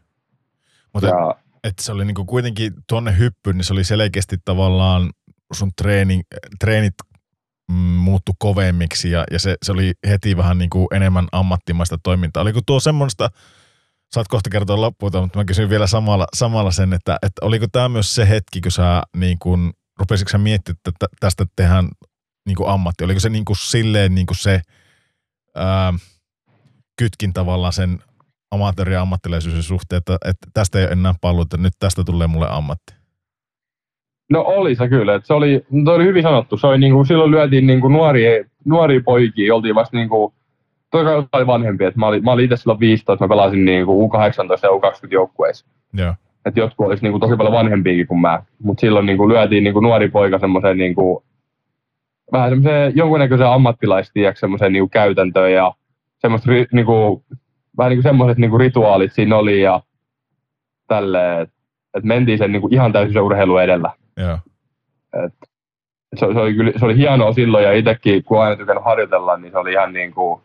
Mutta ja, et, et se oli niinku kuitenkin tuonne hyppy, niin se oli selkeästi tavallaan sun treeni, treenit mm, muuttu kovemmiksi ja, ja se, se, oli heti vähän niin kuin enemmän ammattimaista toimintaa. Oliko tuo semmoista, saat kohta kertoa loppuun, mutta mä kysyn vielä samalla, samalla sen, että, että oliko tämä myös se hetki, kun sä niin kuin, rupesitko sä miettimään, että tästä tehdään niin ammatti? Oliko se niin kuin silleen niin kuin se ää, kytkin tavallaan sen amatööri- ja ammattilaisuuden suhteen, että, että tästä ei ole enää paluu, että nyt tästä tulee mulle ammatti? No oli se kyllä, että se oli, se oli hyvin sanottu. Se oli niin kuin, silloin lyötiin niin kuin nuoria, nuoria poikia, oltiin vasta niin kuin, toi oli vanhempi, että mä olin, mä olin itse silloin 15, mä pelasin niin kuin U18 ja U20 joukkueissa. Joo. Että jotkut olisi niin kuin, tosi paljon vanhempiakin kuin mä. Mutta silloin niin kuin, lyötiin niin kuin, nuori poika semmoiseen niin kuin, vähän semmoiseen jonkunnäköiseen ammattilaistieksi semmoiseen niin käytäntöön ja semmoista niin kuin, vähän niin kuin semmoiset niin kuin rituaalit siinä oli ja tälleen, että et mentiin sen niin kuin ihan täysin se urheilu edellä. Yeah. Et, se, se, oli kyllä, se oli hienoa silloin ja itsekin, kun aina tykännyt harjoitella, niin se oli ihan niin kuin,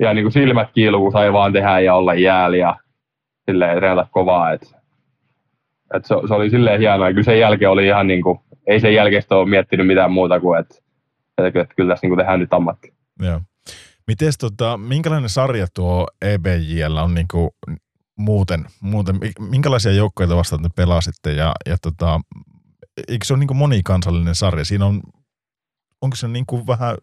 ihan niin kuin silmät kiilu, kun sai vaan tehdä ja olla jäällä ja silleen treenata kovaa. Et, et se, se, oli silleen hienoa ja kyllä sen jälkeen oli ihan niin kuin, ei sen jälkeen ole miettinyt mitään muuta kuin, että, että, että kyllä tässä niin kuin tehdään nyt ammatti. Yeah. Mites tota, minkälainen sarja tuo EBJL on niin kuin muuten, muuten, minkälaisia joukkoja vastaan te pelasitte ja, ja tota, eikö se ole niin kuin monikansallinen sarja? Siinä on, onko se niin kuin vähän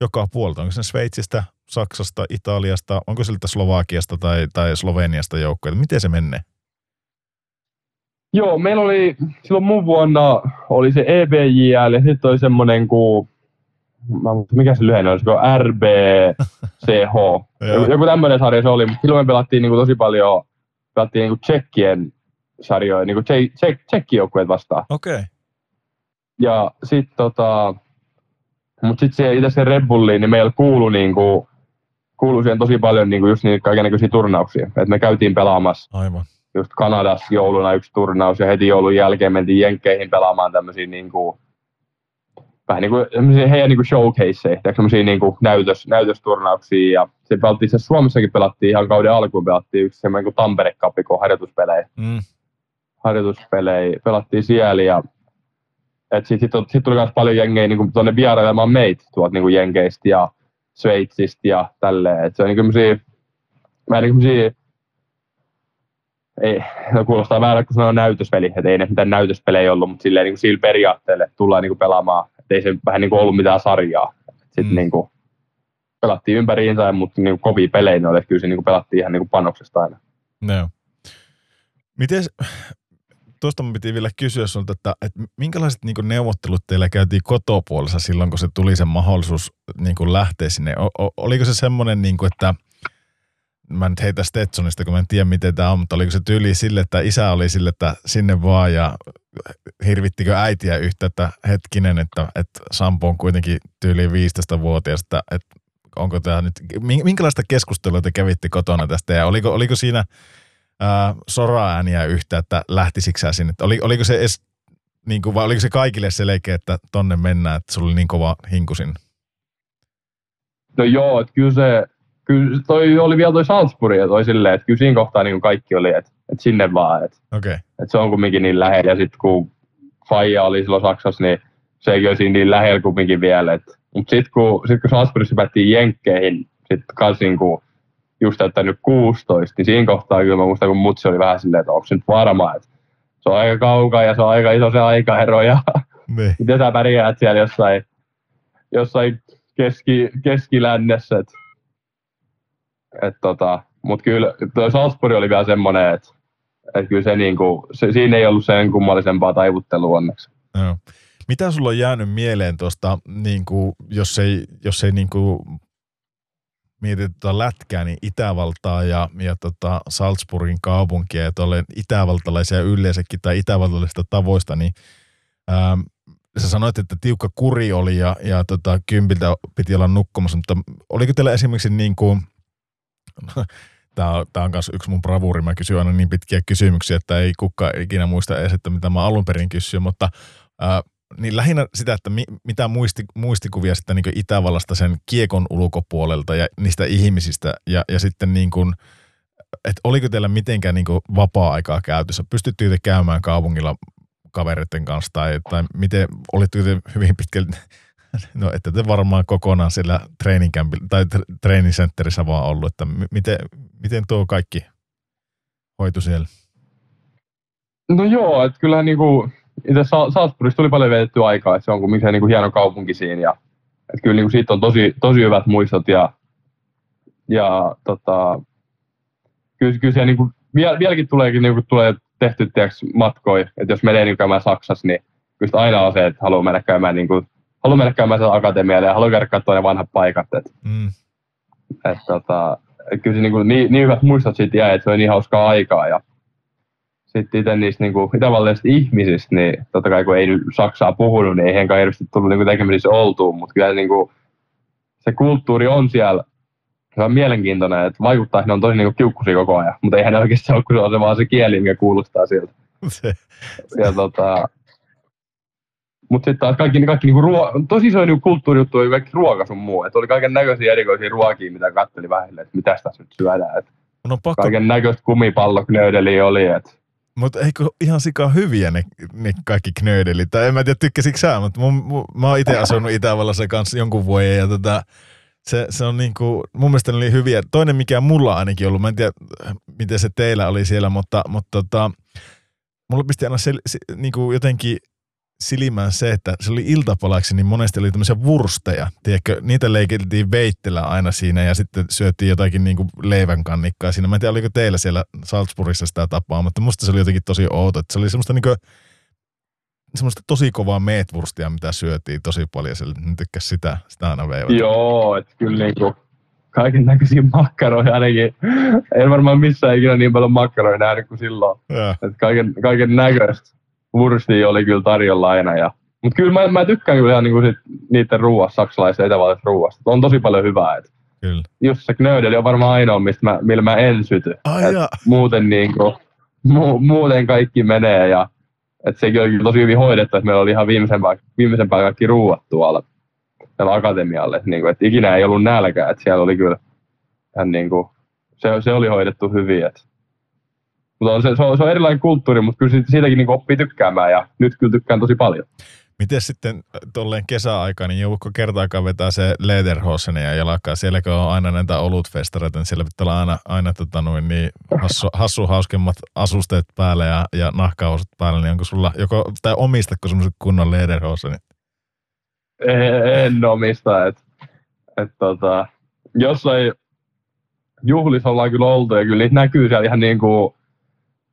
joka puolta? Onko se Sveitsistä, Saksasta, Italiasta, onko siltä Slovakiasta tai, tai Sloveniasta joukkoja? Miten se menee? Joo, meillä oli silloin mun vuonna oli se EBJL ja sitten oli semmoinen kuin mikä se lyhenne olisiko RBCH. Joku tämmöinen sarja se oli, mutta silloin me pelattiin niinku tosi paljon, pelattiin niinku tsekkien sarjoja, niinku tsek, tsekkijoukkueet vastaan. Okei. Okay. Ja sitten tota, mutta sitten se itse se Red Bulliin, niin meillä kuulu niinku, kuulu siihen tosi paljon niinku just niitä kaikenlaisia turnauksia. Et me käytiin pelaamassa Aivan. just Kanadassa jouluna yksi turnaus ja heti joulun jälkeen mentiin Jenkkeihin pelaamaan tämmöisiä niinku, vähän niin kuin heidän niin kuin showcaseja, semmoisia niin kuin näytös, näytösturnauksia. Ja sitten pelattiin, se Suomessakin pelattiin ihan kauden alkuun, pelattiin yksi semmoinen kuin Tampere Cup, kun harjoituspelejä. Mm. Harjoituspelejä pelattiin siellä ja sitten sit, sit tuli myös paljon jengejä niin tuonne vierailemaan meitä tuolta niin kuin Jenkeistä ja Sveitsistä ja tälleen. Et se on niin kuin vähän niin kuin ei, no kuulostaa vähän kun sanoo näytöspeli, että ei ne mitään näytöspelejä ollut, mutta silleen niin kuin sillä periaatteelle tullaan niin kuin pelaamaan, että ei se vähän niin kuin ollut mitään sarjaa. Sitten mm. niin kuin pelattiin ympäriinsä, mutta niin kuin kovia pelejä ne oli, että kyllä se niin kuin pelattiin ihan niin kuin panoksesta aina. No. Miten, tuosta piti vielä kysyä sinulta, että, että minkälaiset niin neuvottelut teillä käytiin kotopuolessa silloin, kun se tuli se mahdollisuus niin lähteä sinne? O, o, oliko se semmoinen, niin kuin, että mä nyt heitä Stetsonista, kun mä en tiedä miten tämä on, mutta oliko se tyyli sille, että isä oli sille, että sinne vaan ja hirvittikö äitiä yhtä, että hetkinen, että, että Sampo on kuitenkin tyyli 15-vuotias, että, että onko tämä nyt, minkälaista keskustelua te kävitte kotona tästä ja oliko, oliko siinä – äh, sora-ääniä yhtä, että lähtisikö sinne? Oli, oliko se edes, niin kuin, vai oliko se kaikille selkeä, että tonne mennään, että sulla oli niin kova hinkusin? No joo, että kyllä se, kyllä toi oli vielä toi Salzburg ja toi silleen, että kyllä siinä kohtaa niin kaikki oli, että, että sinne vaan, että, okay. että se on kumminkin niin lähellä ja sitten kun Faija oli silloin Saksassa, niin sekin oli siinä niin lähellä kumminkin vielä, että, mutta sitten kun, sit kun Salzburgissa päättiin Jenkkeihin, sitten kans niin kuin, just täyttänyt 16, niin siinä kohtaa kyllä mä muistan, kun mutsi oli vähän silleen, että onko se nyt varma, että se on aika kaukaa ja se on aika iso se aikaero ja miten sä pärjäät siellä jossain, jossain keski, keskilännessä. Et, et tota, Mutta kyllä tuo Salzburg oli vielä semmoinen, että et kyllä se, niinku, se, siinä ei ollut sen kummallisempaa taivuttelua onneksi. No. Mitä sulla on jäänyt mieleen tuosta, niin jos ei, jos ei niin kuin mietit tota lätkää, niin Itävaltaa ja, ja tota Salzburgin kaupunkia ja tuolle itävaltalaisia yleensäkin tai itävaltalaisista tavoista, niin ää, sä sanoit, että tiukka kuri oli ja, ja tota, kympiltä piti olla nukkumassa, mutta oliko teillä esimerkiksi niin kuin, Tämä on, on myös yksi mun bravuuri. Mä kysyn aina niin pitkiä kysymyksiä, että ei kukaan ikinä muista edes, että mitä mä alun perin kysyin, mutta ää, niin lähinnä sitä, että mi, mitä muisti, muistikuvia sitten niin Itävallasta sen kiekon ulkopuolelta ja niistä ihmisistä ja, ja sitten niin kuin, että oliko teillä mitenkään niin vapaa-aikaa käytössä? Pystyttyykö te käymään kaupungilla kavereiden kanssa tai, tai miten, olitteko te hyvin pitkälle, no että te varmaan kokonaan siellä tai treenicentterissä vaan ollut, että miten, miten tuo kaikki hoitu siellä? No joo, että kyllähän niinku, itse Salzburgissa tuli paljon vietetty aikaa, että se on kumminkin niin kuin hieno kaupunki siinä. Ja, että kyllä niin kuin siitä on tosi, tosi hyvät muistot ja, ja tota, kyllä, kyllä siellä niin kuin, viel, vieläkin tuleekin, niin kuin, tulee tehty tiiäks, matkoja, että jos menee niin käymään Saksassa, niin kyllä aina on se, että haluaa mennä käymään, niin kuin, haluaa mennä käymään sen akatemialle ja haluaa käydä katsoa ne vanhat paikat. Että, mm. että, tota, että kyllä se niin, kuin, niin, niin hyvät muistot siitä jäi, että se oli niin hauskaa aikaa ja sitten itse niistä niin itävaltaisista ihmisistä, niin totta kai kun ei nyt Saksaa puhunut, niin ei henkään hirveästi tullut niin tekemisissä oltuun, mutta kyllä niin kuin, se kulttuuri on siellä se on mielenkiintoinen, että vaikuttaa, että ne on tosi niin kiukkusia koko ajan, mutta eihän ne oikeasti ole, kun se on se vaan se kieli, mikä kuulostaa sieltä. ja tota, mutta sitten taas kaikki, kaikki niinku ruo- tosi iso niinku kulttuurijuttu oli kaikki ruoka sun muu. Et oli kaiken näköisiä erikoisia ruokia, mitä katteli vähille, että mitä tässä nyt syödään. Et no, pakko... Kaiken näköistä kumipalloknöydeliä oli. Et mutta eikö ihan sika hyviä ne, ne kaikki knöödelit? Tai en mä tiedä, tykkäsikö sä, mutta mun, mun, mä oon itse asunut Itävallassa kanssa jonkun vuoden ja tota, se, se on niinku, mun mielestä ne oli hyviä. Toinen, mikä mulla ainakin ollut, mä en tiedä, miten se teillä oli siellä, mutta, mutta tota, mulla pisti aina se, se niinku jotenkin silmään se, että se oli iltapalaksi, niin monesti oli tämmöisiä wursteja. Tiedätkö, niitä leikiteltiin veittelä aina siinä ja sitten syöttiin jotakin niin kuin leivän kannikkaa siinä. Mä en tiedä, oliko teillä siellä Salzburgissa sitä tapaa, mutta musta se oli jotenkin tosi outo. Että se oli semmoista niin kuin, semmoista tosi kovaa meetwurstia, mitä syötiin tosi paljon. Sille tykkäs sitä, sitä aina veivata. Joo, että kyllä niin kuin kaiken näköisiä makkaroja ainakin. En varmaan missään ikinä niin paljon makkaroja nähnyt kuin silloin. Kaiken, kaiken näköistä wursti oli kyllä tarjolla aina. Ja, mutta kyllä mä, mä tykkään kyllä ihan niinku sit, niiden ruuasta, saksalaisen etävaltaisesta ruuasta. On tosi paljon hyvää. Et kyllä. Just se knöydeli on varmaan ainoa, mistä mä, millä mä en syty. Ai muuten, niinku, mu, muuten kaikki menee ja että sekin oli tosi hyvin hoidettu, että meillä oli ihan viimeisen, viimeisen päivän kaikki ruuat tuolla tällä akatemialle. Että, niin kuin, että ikinä ei ollut nälkää, että siellä oli kyllä ihan niin kuin, se, se oli hoidettu hyvin. Että. Mutta on se, se, on, se on erilainen kulttuuri, mutta kyllä siitäkin niin oppii tykkäämään ja nyt kyllä tykkään tosi paljon. Miten sitten äh, tolleen kesäaikaan, niin joudutko kertaakaan vetää se Lederhosen ja jalkaa? Sielläkö on aina näitä olutfestareita, niin siellä pitää olla aina, aina tota noin, niin hassu, hassu hauskemmat asusteet päälle ja, ja nahkahousut päälle, niin onko sulla, joko, tai omistatko semmoiset kunnon Lederhosenit? En omista, että et, tota, jossain juhlissa ollaan kyllä oltu ja kyllä niitä näkyy siellä ihan niin kuin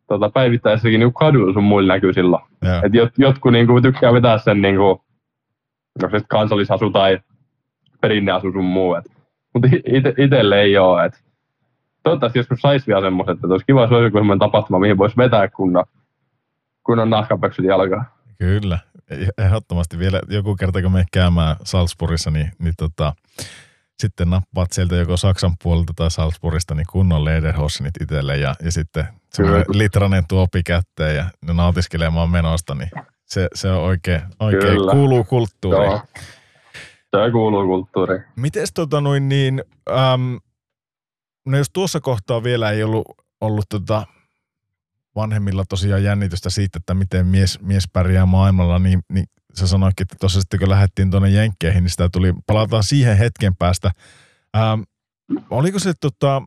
tota, päivittäisessäkin niin kaduilla sun muilla näkyy silloin. Et jot, jotkut niin kuin, tykkää vetää sen niin kuin, no, kansallisasu tai perinneasu sun muu. Mutta itselle ei ole. Et, toivottavasti joskus saisi vielä semmoiset, että olisi kiva, jos olisi semmoinen tapahtuma, mihin voisi vetää kunnon, kunnon nahkapöksyt jalkaan. Kyllä, ehdottomasti vielä joku kerta, kun me käymään Salzburgissa, niin, niin tota, sitten nappaat sieltä joko Saksan puolelta tai Salzburgista niin kunnon lederhosenit itselle ja, ja sitten litranen tuopi kätteen ja ne nautiskelemaan menosta, niin se, se on oikein, oikein kuuluu kulttuuriin. Joo. Se kuuluu kulttuuriin. Mites tota noin niin, äm, no jos tuossa kohtaa vielä ei ollut, ollut tota vanhemmilla tosiaan jännitystä siitä, että miten mies, mies pärjää maailmalla, niin, niin sä sanoitkin, että tuossa sitten kun lähdettiin tuonne Jenkkeihin, niin sitä tuli, palataan siihen hetken päästä. Ähm, oliko se tota,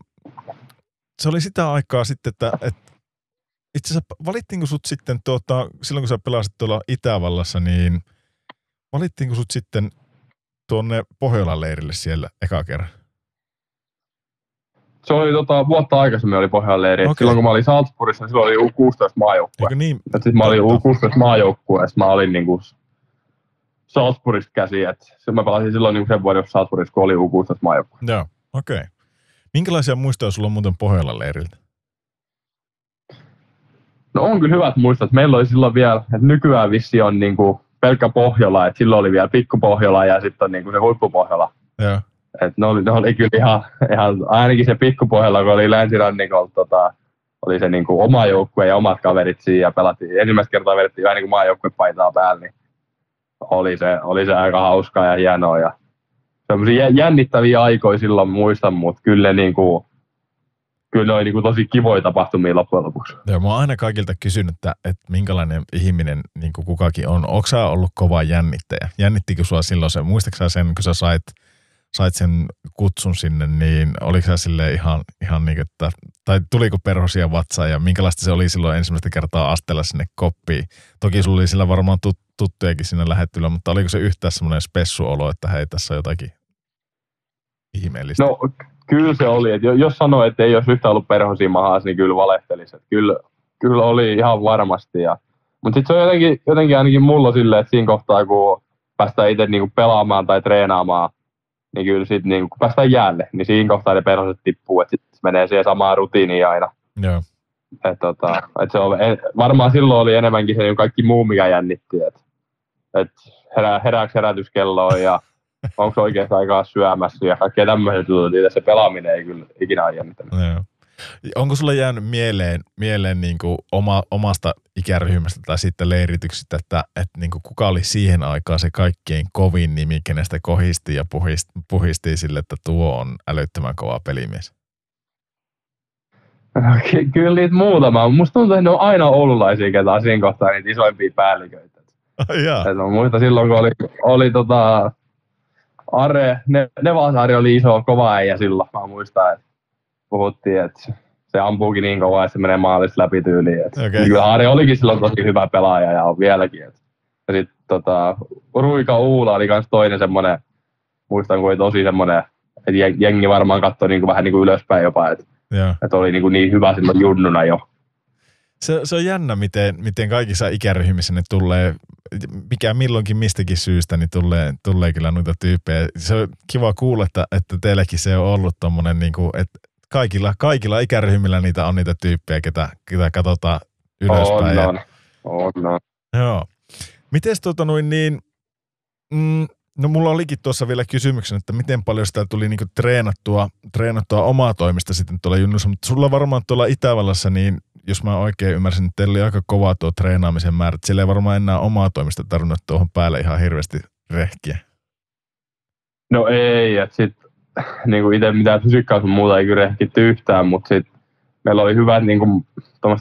se oli sitä aikaa sitten, että, että itse asiassa valittiinko sut sitten tuota, silloin kun sä pelasit tuolla Itävallassa, niin valittiinko sut sitten tuonne Pohjolan leirille siellä eka kerran? Se oli tota, vuotta aikaisemmin oli Pohjolan leiri. Okay. Silloin kun mä olin Salzburgissa, niin silloin oli U16 maajoukkue. Eikö niin? Mä olin U16 maajoukkue ja mä olin niin kuin Salzburgista käsi. Et mä pelasin silloin niin sen vuoden Salzburgissa, kun oli U16 maajoukkue. Joo, okei. Okay. Minkälaisia muistoja sulla on muuten Pohjolan leiriltä? No on kyllä hyvät muistot. Meillä oli silloin vielä, että nykyään vissi on niin kuin pelkkä Pohjola, että silloin oli vielä pikku Pohjola ja sitten on niin kuin se huippu Pohjola. Joo. Et ne, oli, ne oli kyllä ihan, ihan, ainakin se pikku Pohjola, kun oli länsirannikolla, tota, oli se niin kuin oma joukkue ja omat kaverit siinä ja pelattiin. Ensimmäistä kertaa vedettiin vähän niin kuin maajoukkuepaitaa päällä, niin oli se, oli se aika hauskaa ja hienoa. Ja semmoisia jännittäviä aikoja silloin muistan, mutta kyllä niin kuin, kyllä ne oli niin kuin tosi kivoja tapahtumia loppujen lopuksi. Joo, mä oon aina kaikilta kysynyt, että, että minkälainen ihminen niin kuin kukakin on. Onko sä ollut kova jännittäjä? Jännittikö sua silloin se? Muistatko sen, kun sä sait, sait sen kutsun sinne, niin oliko sä sille ihan, ihan niin, että, tai tuliko perhosia vatsaan ja minkälaista se oli silloin ensimmäistä kertaa astella sinne koppiin? Toki sulla oli sillä varmaan tut, tuttujakin sinne lähettyllä, mutta oliko se yhtään semmoinen spessuolo, että hei, tässä on jotakin ihmeellistä? No kyllä se oli, että jos sanoi, että ei olisi yhtään ollut perhosia mahas, niin kyllä valehtelisi. Että kyllä, kyllä oli ihan varmasti. Ja, mutta sitten se on jotenkin, jotenkin ainakin mulla silleen, että siinä kohtaa, kun päästään itse niinku pelaamaan tai treenaamaan, niin kyllä sitten niinku, kun päästään jäälle, niin siinä kohtaa ne perhoset tippuu, että sitten menee siihen samaan rutiiniin aina. Joo. Et, tota, et se on, et, varmaan silloin oli enemmänkin se kaikki muu, mikä jännitti. Että et herää, herääkö herätyskelloa ja onko oikeastaan aikaa syömässä ja kaikkea tämmöiset jutut, niin se pelaaminen ei kyllä ikinä jännittänyt. No, Onko sulle jäänyt mieleen, mieleen niin kuin oma, omasta ikäryhmästä tai sitten leirityksistä, että, että niin kuin kuka oli siihen aikaan se kaikkein kovin nimi, kenestä kohisti ja puhisti, puhisti sille, että tuo on älyttömän kova pelimies? Ky- kyllä niitä muutama. Musta tuntuu, että ne on aina oululaisia, ketä on siinä kohtaa niitä isoimpia päälliköitä. Oh, mä muistan silloin, kun oli, oli tota, Are, ne, Nevasaari oli iso, kova äijä silloin. Mä muistan, että puhuttiin, että se ampuukin niin kovaa, että se menee maalista läpi tyyliin. Et okay. Kyllä Are olikin silloin tosi hyvä pelaaja ja on vieläkin. Et. Ja sitten tota, Ruika Uula oli myös toinen semmoinen, muistan kun oli tosi semmoinen, että jengi varmaan katsoi niin kuin, vähän niin kuin ylöspäin jopa, että et oli niin, kuin niin hyvä silloin junnuna jo. Se, se on jännä, miten, miten kaikissa ikäryhmissä ne tulee, mikä milloinkin mistäkin syystä, niin tulee, tulee kyllä noita tyyppejä. Se on kiva kuulla, että, että teilläkin se on ollut tommonen, niin kuin, että kaikilla, kaikilla ikäryhmillä niitä on niitä tyyppejä, ketä, ketä katsotaan ylöspäin. On, on, on. Joo. Mites tota noin niin, mm, no mulla olikin tuossa vielä kysymyksen, että miten paljon sitä tuli niinku treenattua, treenattua omaa toimista sitten tuolla junnussa, mutta sulla varmaan tuolla Itävallassa niin jos mä oikein ymmärsin, että teillä oli aika kova tuo treenaamisen määrä. Että siellä ei varmaan enää omaa toimista tarvinnut tuohon päälle ihan hirveästi rehkiä. No ei, että sit niinku itse mitään fysiikkaa sun muuta ei kyllä rehkitty yhtään, mutta sit meillä oli hyvät niinku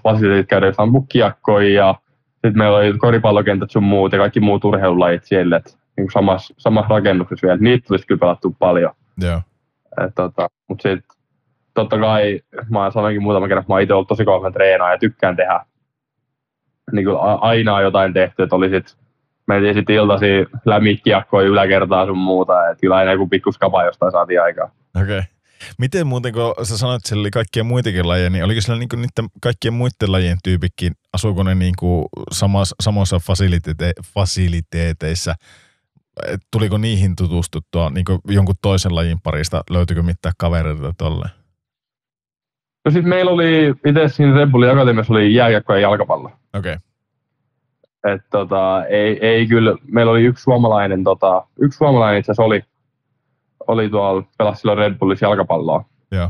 fasiliteetit käydä jossain kiekkoja ja sitten meillä oli koripallokentät sun muut ja kaikki muut urheilulajit siellä, että niinku samassa, samassa rakennuksessa vielä. Niitä tulisi kyllä pelattu paljon. Joo. Et, tota, mutta sitten totta kai, mä sanoinkin muutaman kerran, että mä itse ollut tosi kova treenaa ja tykkään tehdä niin kuin aina jotain tehty, että oli sit, mentiin sitten iltasi lämikkiakkoja yläkertaa sun muuta, että kyllä aina joku pikkus kapa jostain saatiin aikaa. Okei. Okay. Miten muuten, kun sä sanoit, että siellä oli kaikkia muitakin lajeja, niin oliko siellä niinku niiden kaikkien muiden lajien tyypikin, asuuko ne niinku samassa, samoissa fasiliteete, fasiliteeteissa, Et tuliko niihin tutustuttua niinku jonkun toisen lajin parista, löytyykö mitään kavereita tolle? No siis meillä oli, itse siinä Red Bullin Akatemiassa oli jääkiekko ja jalkapallo. Okei. Okay. Et tota, ei, ei kyllä, meillä oli yksi suomalainen, tota, yksi suomalainen itse asiassa oli, oli tuolla, pelasi silloin Red Bullissa jalkapalloa. Joo.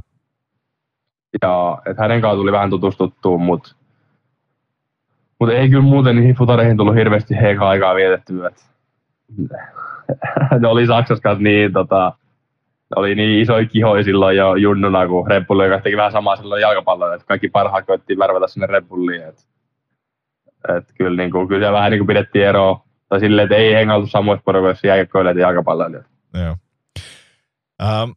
Ja et hänen kanssa tuli vähän tutustuttua, mutta mut ei kyllä muuten niihin futareihin tullut hirveästi heikaa aikaa vietettyä. Et, ne oli Saksassa kanssa niin, tota, oli niin isoja kihoja silloin jo junnuna, kun Red Bull joka teki vähän samaa silloin jalkapalloa, että kaikki parhaat koettiin värvätä sinne Red Bulliin. Et, et kyllä, niin kuin, kyllä vähän niin kuin pidettiin eroa, tai silleen, että ei hengautu samoissa porukoissa jääkiekkoilijat ja jalkapalloilijat. Joo. Ähm,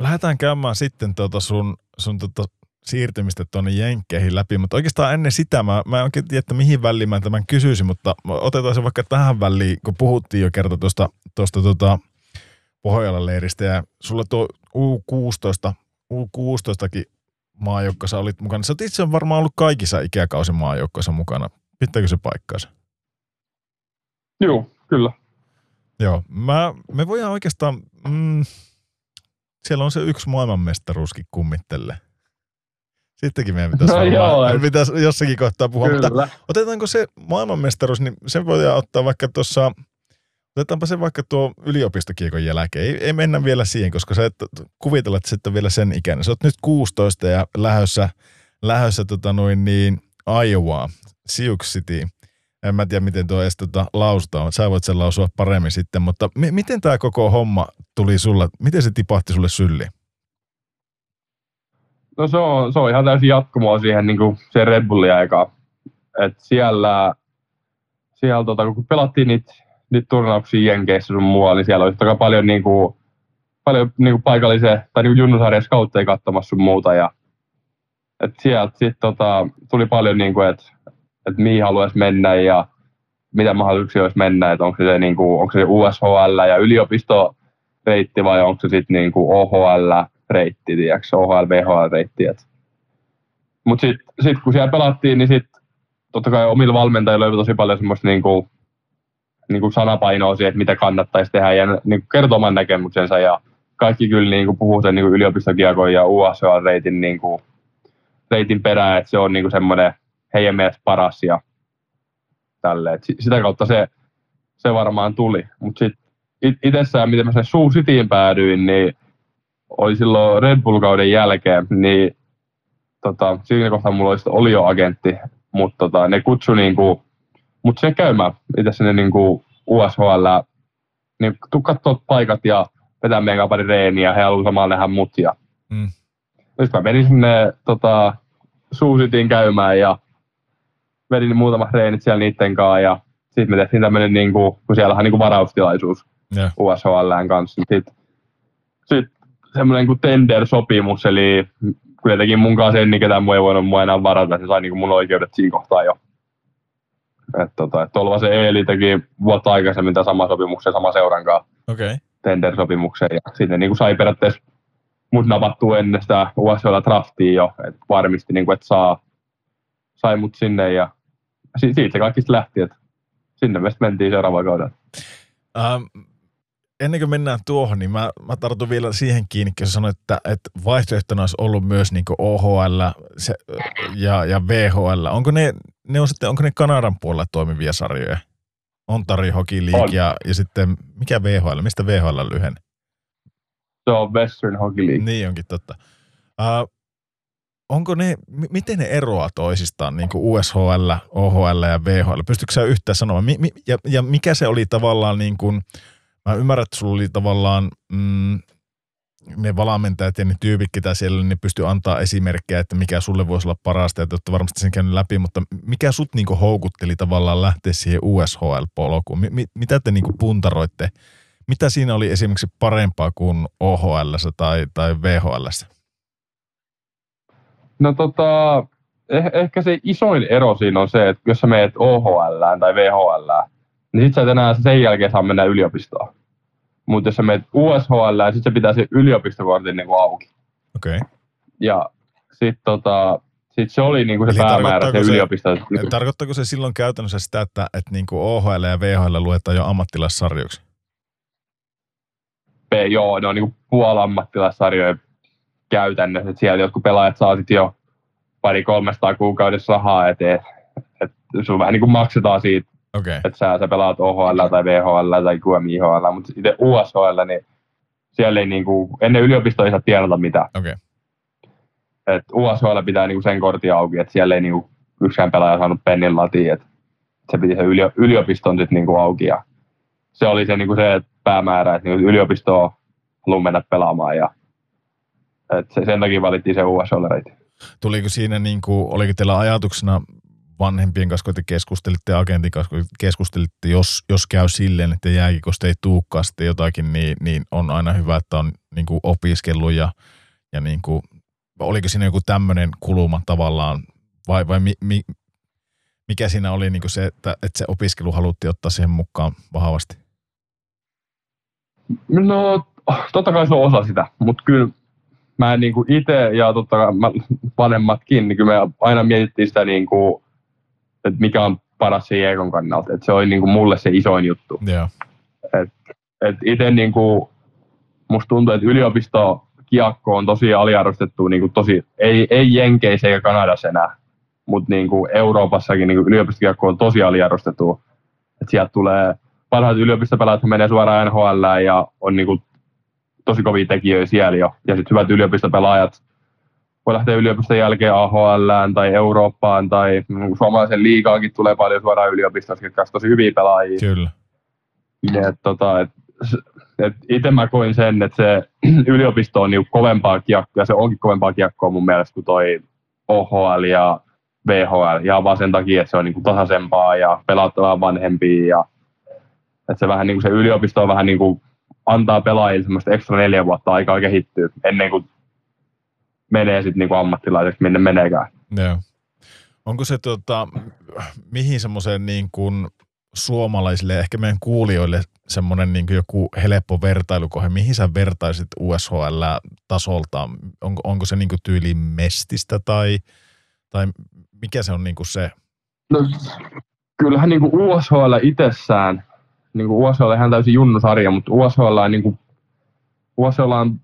lähdetään käymään sitten tuota sun, sun tuota siirtymistä tuonne Jenkkeihin läpi, mutta oikeastaan ennen sitä mä, mä en oikein tiedä, että mihin väliin mä tämän kysyisin, mutta otetaan se vaikka tähän väliin, kun puhuttiin jo kerta tuosta, tuosta tuota, Pohjolan leiristä ja sulla tuo U16, U16kin maajoukkoissa olit mukana. Sä oot itse varmaan ollut kaikissa ikäkausin maajoukkoissa mukana. Pitääkö se paikkaansa? Joo, kyllä. Joo, mä, me voidaan oikeastaan, mm, siellä on se yksi maailmanmestaruuskin kummittele. Sittenkin meidän pitäisi, no joo, et... pitäisi jossakin kohtaa puhua. Kyllä. Mutta otetaanko se maailmanmestaruus, niin sen voidaan ottaa vaikka tuossa Otetaanpa se vaikka tuo yliopistokiekon jälkeen. Ei, ei mennä vielä siihen, koska sä et kuvitella, että sitten vielä sen ikäinen. Sä oot nyt 16 ja lähössä, lähössä tota noin niin Iowa, Sioux City. En mä tiedä, miten tuo edes tota lausutaan. Sä voit sen lausua paremmin sitten, mutta m- miten tämä koko homma tuli sulle? Miten se tipahti sulle sylliin? No se on, se on ihan täysin jatkumoa siihen niin kuin se Red Bullin aikaan. Et siellä, siellä tota, kun pelattiin niitä nyt turnauksia Jenkeissä sun muualla, niin siellä olisi toki paljon, niin kuin, paljon niin kuin paikallisia tai niin junnusarjan skautteja katsomassa sun muuta. Ja, et sieltä sit, tota, tuli paljon, niin kuin, että et mihin haluaisi mennä ja mitä mahdollisuuksia olisi mennä, että onko se, niin kuin, onko se USHL ja yliopistoreitti vai onko se sitten niin OHL-reitti, tiedätkö, OHL-VHL-reitti. Mutta sitten sit, kun siellä pelattiin, niin sitten totta kai omilla valmentajilla oli tosi paljon semmoista niin kuin, niin kuin sanapainoa siihen, että mitä kannattaisi tehdä ja niin kuin kertoo oman näkemyksensa ja kaikki kyllä niin kuin puhuu sen niin yliopistokiekon ja USL-reitin, niin kuin, reitin perään, että se on niin kuin semmoinen heidän mielestä paras ja tälle. Et sitä kautta se, se varmaan tuli. Mutta sitten itsessään, miten mä sen Suu Cityin päädyin, niin oli silloin Red Bull-kauden jälkeen, niin tota, siinä kohtaa mulla oli, oli jo agentti, mutta tota, ne kutsui niin kuin, mutta se käymään itse sinne niin kuin USHL, niin tuu katsoa paikat ja vetää meidän pari reeniä, he haluavat samalla nähdä mut. Ja... Mm. Nyt mä menin sinne tota, Suusitiin käymään ja vedin muutamat reenit siellä niiden kanssa ja sitten me tehtiin tämmöinen, niin kuin, kun siellä on niin kuin varaustilaisuus yeah. USHLn kanssa. Sitten sit semmoinen kuin tender-sopimus, eli kuitenkin mun kanssa en niin ketään muu ei voinut mua enää varata, se sai niin kuin mun oikeudet siinä kohtaa jo. Et tota, et Tolvasen Eeli teki vuotta aikaisemmin tämän sama sopimuksen sama seuran kanssa. Okay. Tender-sopimuksen ja sitten niin kuin sai periaatteessa mut napattua ennen sitä USL draftia jo, että varmisti, niin kuin, että saa, sai mut sinne ja si- siitä se kaikista lähti, että sinne me mentiin seuraavaan kaudella. Ähm, ennen kuin mennään tuohon, niin mä, mä tartun vielä siihen kiinni, kun sanoit, että, että vaihtoehtona olisi ollut myös niin OHL se, ja, ja VHL. Onko ne, ne on sitten, onko ne Kanadan puolella toimivia sarjoja? Ontari Hockey League on. ja, ja sitten, mikä VHL? Mistä VHL lyhen? Se on Western Hockey League. Niin onkin totta. Uh, onko ne, miten ne eroaa toisistaan, niin kuin USHL, OHL ja VHL? Pystytkö sä yhtään sanomaan? Mi, mi, ja, ja mikä se oli tavallaan, niin kuin, mä ymmärrän, että sulla oli tavallaan mm, ne valamentajat ja ne tyypit, ketä siellä, niin pystyy antaa esimerkkejä, että mikä sulle voisi olla parasta, ja olette varmasti sen käynyt läpi, mutta mikä sut niin kuin houkutteli tavallaan lähteä siihen USHL-polkuun? Mi, mitä te niin kuin puntaroitte? Mitä siinä oli esimerkiksi parempaa kuin OHL tai, tai VHL? No tota, eh, ehkä se isoin ero siinä on se, että jos sä meet OHL tai VHL, niin sit sä et enää sen jälkeen saa mennä yliopistoon. Mutta jos sä meet USHL, niin sit se pitää se yliopistokortin niinku auki. Okei. Okay. Ja sit tota, sit se oli niinku se Eli päämäärä, se, se yliopisto. Tarkoittaako se silloin käytännössä sitä, että, että niinku OHL ja VHL luetaan jo ammattilaissarjoiksi? Joo, ne on niinku puolammattilaissarjoja käytännössä. Että siellä jotkut pelaajat saa sitten jo pari 300 kuukaudessa rahaa eteen. Että sun vähän niin kuin maksetaan siitä, okay. että sä, sä pelaat OHL tai VHL tai QMIHL, mutta itse USHL, niin siellä ei niin kuin, ennen yliopistoa ei saa tienata mitään. Okay. Et USHL pitää niin kuin sen kortin auki, että siellä ei niin kuin yksikään pelaaja saanut pennin latiin, että se piti se yliopiston sitten niin kuin auki ja se oli se, niin kuin se päämäärä, että niin yliopistoon haluaa mennä pelaamaan ja et se, sen takia valittiin se USL-reitti. Tuliko siinä, niin kuin, oliko teillä ajatuksena vanhempien kanssa, kun te keskustelitte ja agentin kanssa, kun keskustelitte, jos, jos käy silleen, että jääkikosta ei tuukkaa sitten jotakin, niin, niin on aina hyvä, että on niin kuin opiskellut ja, ja niin kuin, oliko siinä joku tämmöinen kuluma tavallaan vai, vai mi, mi, mikä siinä oli niin kuin se, että, että se opiskelu haluttiin ottaa siihen mukaan vahvasti? No, totta kai se on osa sitä, mutta kyllä mä niin itse ja totta kai mä, vanhemmatkin, niin kyllä me aina mietittiin sitä, niin kuin, että mikä on paras se Ekon kannalta. Että se oli niin kuin mulle se isoin juttu. Yeah. Et, et itse niin kuin, musta tuntuu, että yliopisto kiekko on tosi aliarvostettu, niin kuin tosi, ei, ei Jenkeissä eikä Kanadassa enää, mutta niin kuin Euroopassakin niin yliopistokiekko on tosi aliarvostettu. Että sieltä tulee parhaat yliopistopelaajat menee suoraan NHL ja on niin kuin tosi kovia tekijöitä siellä jo. Ja sitten hyvät yliopistopelaajat voi lähteä yliopiston jälkeen AHL tai Eurooppaan tai suomalaisen liigaakin tulee paljon suoraan yliopistossa, jotka on tosi hyviä pelaajia. Kyllä. Et, tota, et, et itse mä koin sen, että se yliopisto on niinku kovempaa kiekkoa, ja se onkin kovempaa kiekkoa mun mielestä kuin toi OHL ja VHL, ja vaan sen takia, että se on niinku tasaisempaa ja pelattavaa vanhempia, ja että se vähän niinku se yliopisto on vähän niinku antaa pelaajille semmoista ekstra neljä vuotta aikaa kehittyä ennen kuin menee sitten niinku ammattilaiseksi, minne meneekään. Joo. Onko se tota, mihin semmoiseen niin kuin suomalaisille, ehkä meidän kuulijoille semmoinen niin kuin joku helppo vertailukohe, mihin sä vertaisit USHL-tasolta? Onko, onko se niin kuin tyyli mestistä tai, tai mikä se on niin kuin se? No, kyllähän niin kuin USHL itsessään niin kuin USL on ihan täysin junnusarja, mutta USL on, niin kuin, USL on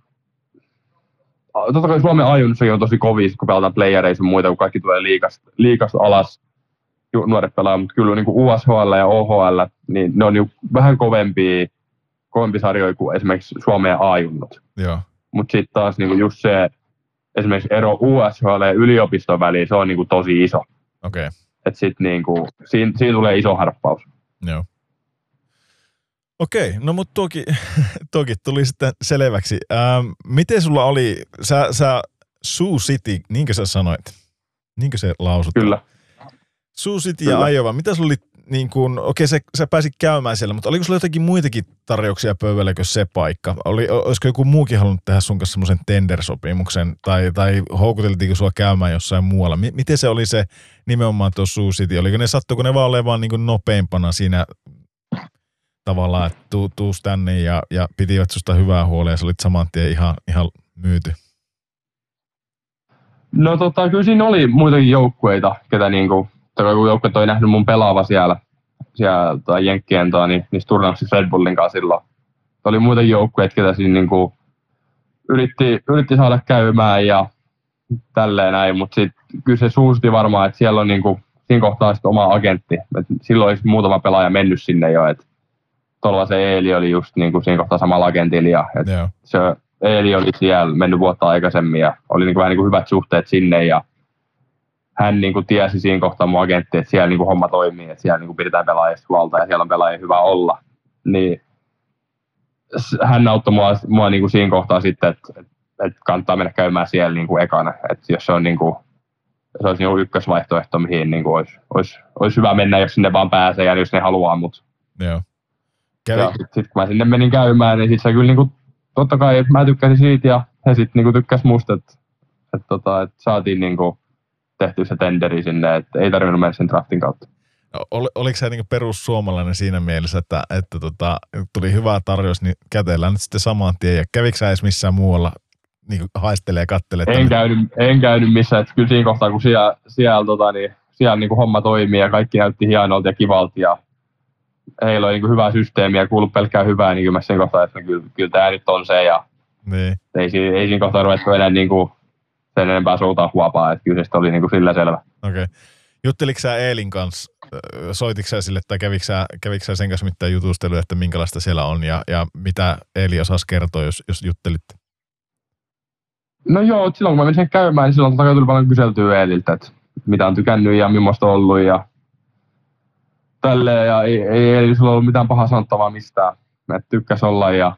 totta kai Suomen ajunnussakin on tosi kovia, kun pelataan playereissa ja muita, kun kaikki tulee liikasta, liikasta alas nuoret pelaajat, mutta kyllä niin kuin USHL ja OHL, niin ne on niin vähän kovempia, kovempia sarjoja kuin esimerkiksi Suomen ajunnut. Mutta sitten taas niin kuin just se, esimerkiksi ero USHL ja yliopiston väliin, se on niin kuin tosi iso. Okay. Et sit niin kuin, siinä, siinä tulee iso harppaus. Joo. Okei, no mutta toki, toki tuli sitten selväksi. Ähm, miten sulla oli, sä, sä Sioux City, niinkö sä sanoit? Niinkö se lausut? Kyllä. Sioux City Kyllä. ja Iowa, mitä sulla oli, niin kuin, okei sä, sä pääsit käymään siellä, mutta oliko sulla jotakin muitakin tarjouksia pöydällä kuin se paikka? Oli, olisiko joku muukin halunnut tehdä sun kanssa semmoisen tendersopimuksen tai, tai houkuteltiinko sua käymään jossain muualla? M- miten se oli se nimenomaan tuo Sioux City? Oliko ne, sattuiko ne vaan olemaan niin kuin nopeimpana siinä tavallaan, että tuu, tuus tänne ja, ja pitivät susta hyvää huolea ja sä olit saman tien ihan, ihan myyty? No tota, kyllä siinä oli muitakin joukkueita, ketä niinku, tai kun joukkueet oli nähnyt mun pelaava siellä, siellä tai Jenkkien tai niin, niissä turnauksissa Red Bullin kanssa silloin. Oli muitakin joukkueita, ketä siinä niinku, yritti, yritti saada käymään ja tälleen näin, mutta sitten kyllä se suusti varmaan, että siellä on niinku, siinä kohtaa sitten oma agentti. Et silloin olisi muutama pelaaja mennyt sinne jo, että tuolla se Eeli oli just niin kuin siinä kohtaa samalla agentilla ja et se Eeli oli siellä mennyt vuotta aikaisemmin ja oli niin kuin vähän niin kuin hyvät suhteet sinne ja hän niin kuin tiesi siinä kohtaa mun agentti, että siellä niin kuin homma toimii, että siellä niin kuin pidetään pelaajista huolta ja siellä on pelaajia hyvä olla. Niin hän auttoi mua, mua niin kuin siinä kohtaa sitten, että, että, kannattaa mennä käymään siellä niin kuin ekana. Että jos se on niin kuin, se olisi niin ykkösvaihtoehto, mihin niin kuin olisi, olisi, olisi, hyvä mennä, jos sinne vaan pääsee ja jos ne haluaa. Mutta Joo. Kävi. Ja sitten sit, kun mä sinne menin käymään, niin sitten se kyllä niinku, totta kai mä tykkäsin siitä ja he sitten niinku tykkäs musta, että et, tota, et saatiin niinku tehty se tenderi sinne, että ei tarvinnut mennä sen draftin kautta. No, ol, oliko se niin perussuomalainen siinä mielessä, että, että tota, tuli hyvä tarjous, niin kätellään nyt sitten saman tien. Ja kävikö sä edes missään muualla niin haistelee ja kattelee? En käynyt, en käynyt missään. Että kyllä siinä kohtaa, kun siellä, siellä, tota, niin, siellä niin homma toimii ja kaikki näytti hienolta ja kivalta ja heillä on niin hyvää systeemiä ja kuullut pelkkää hyvää, niin kyllä mä sen kohtaan, että kyllä, kyllä tämä nyt on se. Ja niin. ei, ei siinä kohtaa ruvettu enää niin kuin sen enempää suutaan huopaa, että kyllä se oli niin kuin sillä selvä. Okei. Okay. Jutteliko sä Eelin kanssa, soitiko sä sille tai kävikö sä, kävikö sä sen kanssa mitään jutustelua, että minkälaista siellä on ja, ja mitä Eeli osasi kertoa, jos, jos juttelitte? No joo, silloin kun mä menin sen käymään, niin silloin tuli paljon kyseltyä Eeliltä, että mitä on tykännyt ja millaista on ollut ja tälleen ja ei, ei, ei sulla ollut mitään pahaa sanottavaa mistään. Että tykkäs olla ja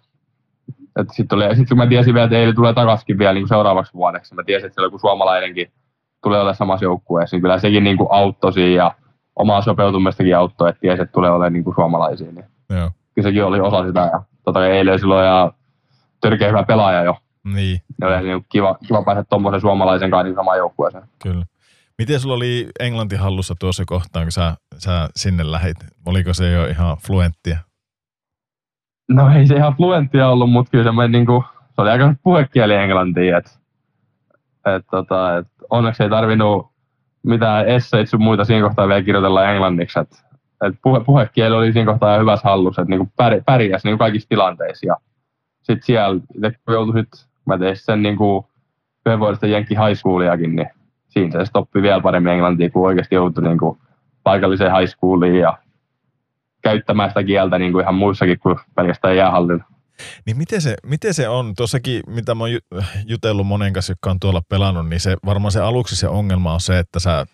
sitten sit kun mä tiesin vielä, että Eili tulee takaisin vielä niin seuraavaksi vuodeksi, mä tiesin, että siellä joku suomalainenkin tulee olla samassa joukkueessa, niin kyllä sekin niin kuin auttoi siinä ja omaa sopeutumistakin auttoi, että tiesi, että tulee olemaan niin kuin suomalaisia. Niin Joo. Kyllä sekin oli osa sitä ja tota eilen silloin ja törkeä hyvä pelaaja jo. Niin. Ja oli niin kiva, kiva päästä tuommoisen suomalaisen kanssa niin samaan joukkueeseen. Kyllä. Miten sulla oli Englanti hallussa tuossa kohtaan, kun sä, sä sinne lähit? Oliko se jo ihan fluenttia? No ei se ihan fluenttia ollut, mutta kyllä se, niin kuin, se oli aika puhekieli englantia. Et, et, tota, et onneksi ei tarvinnut mitään esseitä sun muita siinä kohtaa vielä kirjoitella englanniksi. Et, et puhe, puhekieli oli siinä kohtaa hyvässä hallussa, että niinku pär, pärjäs niinku kaikissa tilanteissa. Sitten siellä, kun joutui sit, mä tein sen niinku yhden vuodesta Jenkki High Schooliakin, niin siinä se stoppi vielä paremmin englantia, kun oikeasti joutui niin kuin paikalliseen high schooliin ja käyttämään sitä kieltä niin kuin ihan muissakin kuin pelkästään jäähallilla. Niin miten se, miten se on? Tuossakin, mitä mä oon jutellut monen kanssa, jotka on tuolla pelannut, niin se varmaan se aluksi se ongelma on se, että sä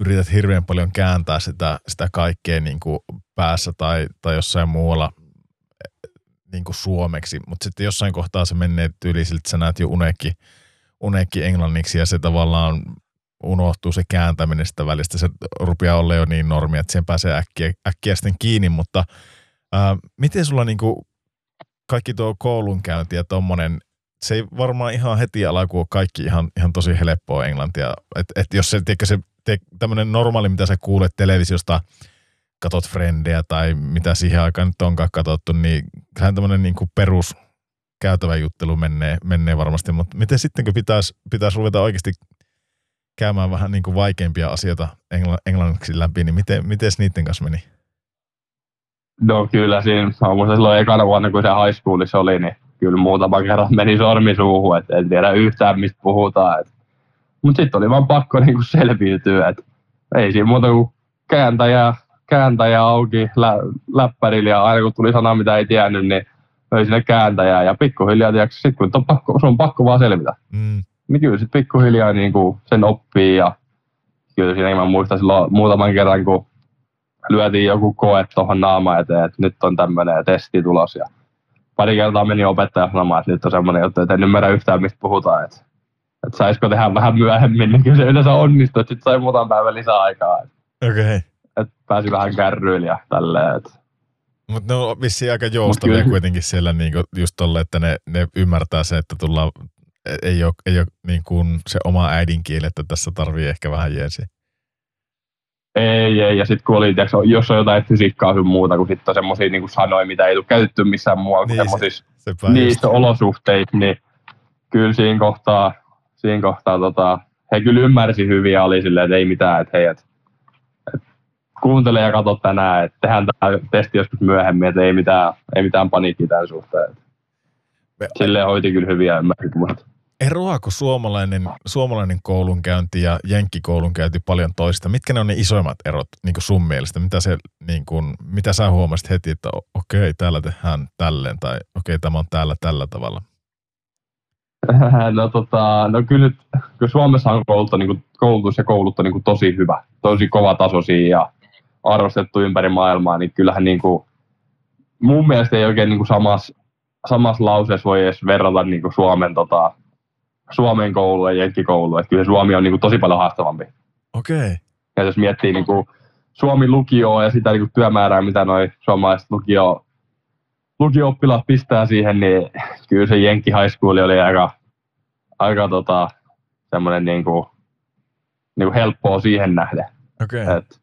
yrität hirveän paljon kääntää sitä, sitä kaikkea niin kuin päässä tai, tai jossain muualla niin kuin suomeksi, mutta sitten jossain kohtaa se menee tyyli siltä, sä näet jo unekki, unekki englanniksi ja se tavallaan unohtuu se kääntäminen sitä välistä. Se rupeaa olla jo niin normi, että siihen pääsee äkkiä, äkkiä sitten kiinni, mutta ää, miten sulla niinku kaikki tuo koulunkäynti ja tommonen, se ei varmaan ihan heti alkuun ole kaikki ihan, ihan tosi helppoa englantia. Et, et jos se, tiedätkö, se tämmöinen normaali, mitä sä kuulet televisiosta, katot Friendia tai mitä siihen aikaan nyt onkaan katsottu, niin sehän tämmöinen niin perus käytävä juttelu menee, menee varmasti, mutta miten sitten kun pitäisi, pitäisi ruveta oikeasti käymään vähän niin kuin vaikeampia asioita engl- englanniksi läpi, niin miten, miten niiden kanssa meni? No kyllä siinä, mä muistan silloin ekana vuonna, kun se high schoolissa oli, niin kyllä muutama kerran meni sormi suuhun, että en tiedä yhtään mistä puhutaan. Mutta sitten oli vaan pakko niinku selviytyä, että ei siinä muuta kuin kääntäjä, kääntäjä auki lä, läppärillä ja aina kun tuli sana, mitä ei tiennyt, niin löi sinne kääntäjää ja pikkuhiljaa, sitten kun on pakko, se on pakko vaan selvitä. Mm niin kyllä sitten pikkuhiljaa niin kuin sen oppii ja kyllä siinä mä muistan silloin muutaman kerran, kun lyötiin joku koe tuohon naama eteen, että nyt on tämmöinen testi tulos ja pari kertaa meni opettaja sanomaan, että nyt on semmoinen juttu, että en ymmärrä yhtään mistä puhutaan, että, että saisiko tehdä vähän myöhemmin, niin kyllä se yleensä onnistuu, että sitten sai muutaman päivän lisää aikaa. Okei. Okay. Että pääsi vähän kärryillä ja tälleen. Että. Mutta ne on vissiin aika joustavia kuitenkin siellä niinku just tolle, että ne, ne ymmärtää se, että tullaan ei ole, ei ole niin kuin se oma äidinkieli, että tässä tarvii ehkä vähän jeesiä. Ei, ei. Ja sitten kun oli, tiiäks, jos on jotain fysiikkaa sun muuta, kun sitten on semmoisia niin sanoja, mitä ei tule käytetty missään muualla niin, semmoisissa niissä olosuhteissa, niin kyllä siinä kohtaa, siinä kohtaa tota, he kyllä ymmärsi hyvin ja oli silleen, että ei mitään, että hei, et, et, kuuntele ja katso tänään, että tehdään tämä testi joskus myöhemmin, että ei mitään, ei mitään paniikkiä tämän suhteen. Silleen hoiti kyllä hyviä ymmärsi Eroaako suomalainen, suomalainen koulunkäynti ja jenkkikoulunkäynti paljon toista? Mitkä ne on ne isoimmat erot niin kuin sun mielestä? Mitä, se, niin kuin, mitä sä huomasit heti, että okei, täällä tehdään tälleen tai okei, tämä on täällä tällä tavalla? No, tota, no kyllä, nyt, kyllä Suomessa on koulutus, niin kuin, koulutus ja kouluttu niin kuin tosi hyvä, tosi kova tasoisia ja arvostettu ympäri maailmaa, niin kyllähän niin kuin, mun mielestä ei oikein niin kuin samassa, samassa lauseessa voi edes verrata niin kuin Suomen, tota, Suomen koulu ja Jenkkikoulu. Että kyllä Suomi on niin kuin tosi paljon haastavampi. Okei. Okay. Ja jos miettii niin kuin Suomi lukioa ja sitä niin kuin työmäärää, mitä noin suomalaiset lukio, lukio-oppilaat pistää siihen, niin kyllä se Jenkki High School oli aika, aika tota, semmoinen niin kuin, niin kuin helppoa siihen nähden. Okei. Okay. Et,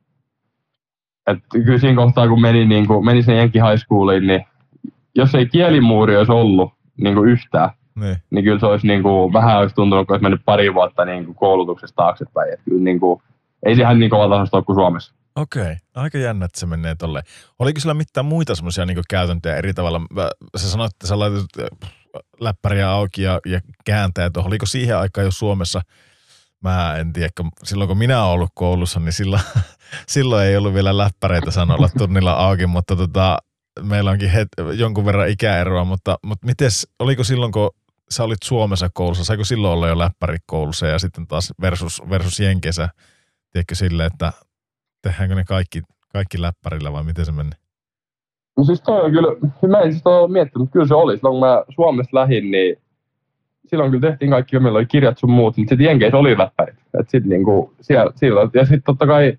et kyllä siinä kohtaa, kun meni, niin kuin, meni sen Jenkki High Schooliin, niin jos ei kielimuuri olisi ollut niin kuin yhtään, niin. niin kyllä se olisi niin kuin, vähän olisi tuntunut, kun olisi mennyt pari vuotta niin kuin koulutuksesta taaksepäin. Et kyllä niin kuin, ei se ihan niin kova tasosta ole kuin Suomessa. Okei, okay. aika jännä, että se menee tolleen. Oliko sillä mitään muita semmoisia niin käytäntöjä eri tavalla? Sä sanoit, että sä laitat äh, läppäriä auki ja, ja kääntää tuohon. Oliko siihen aikaan jo Suomessa, mä en tiedä, silloin kun minä olen ollut koulussa, niin silloin, silloin ei ollut vielä läppäreitä sanoilla tunnilla auki, mutta tota, meillä onkin het, jonkun verran ikäeroa, mutta, mutta mites, oliko silloin, kun sä olit Suomessa koulussa, saiko silloin olla jo läppäri koulussa ja sitten taas versus, versus Jenkesä, tiedätkö sille, että tehdäänkö ne kaikki, kaikki läppärillä vai miten se meni? No siis toi on kyllä, mä en siis ole miettinyt, mutta kyllä se oli. Silloin kun mä Suomesta lähdin, niin silloin kyllä tehtiin kaikki, meillä oli kirjat sun muut, mutta sitten Jenkeissä oli läppärit. Et sit niinku, siellä, siellä, ja sitten totta kai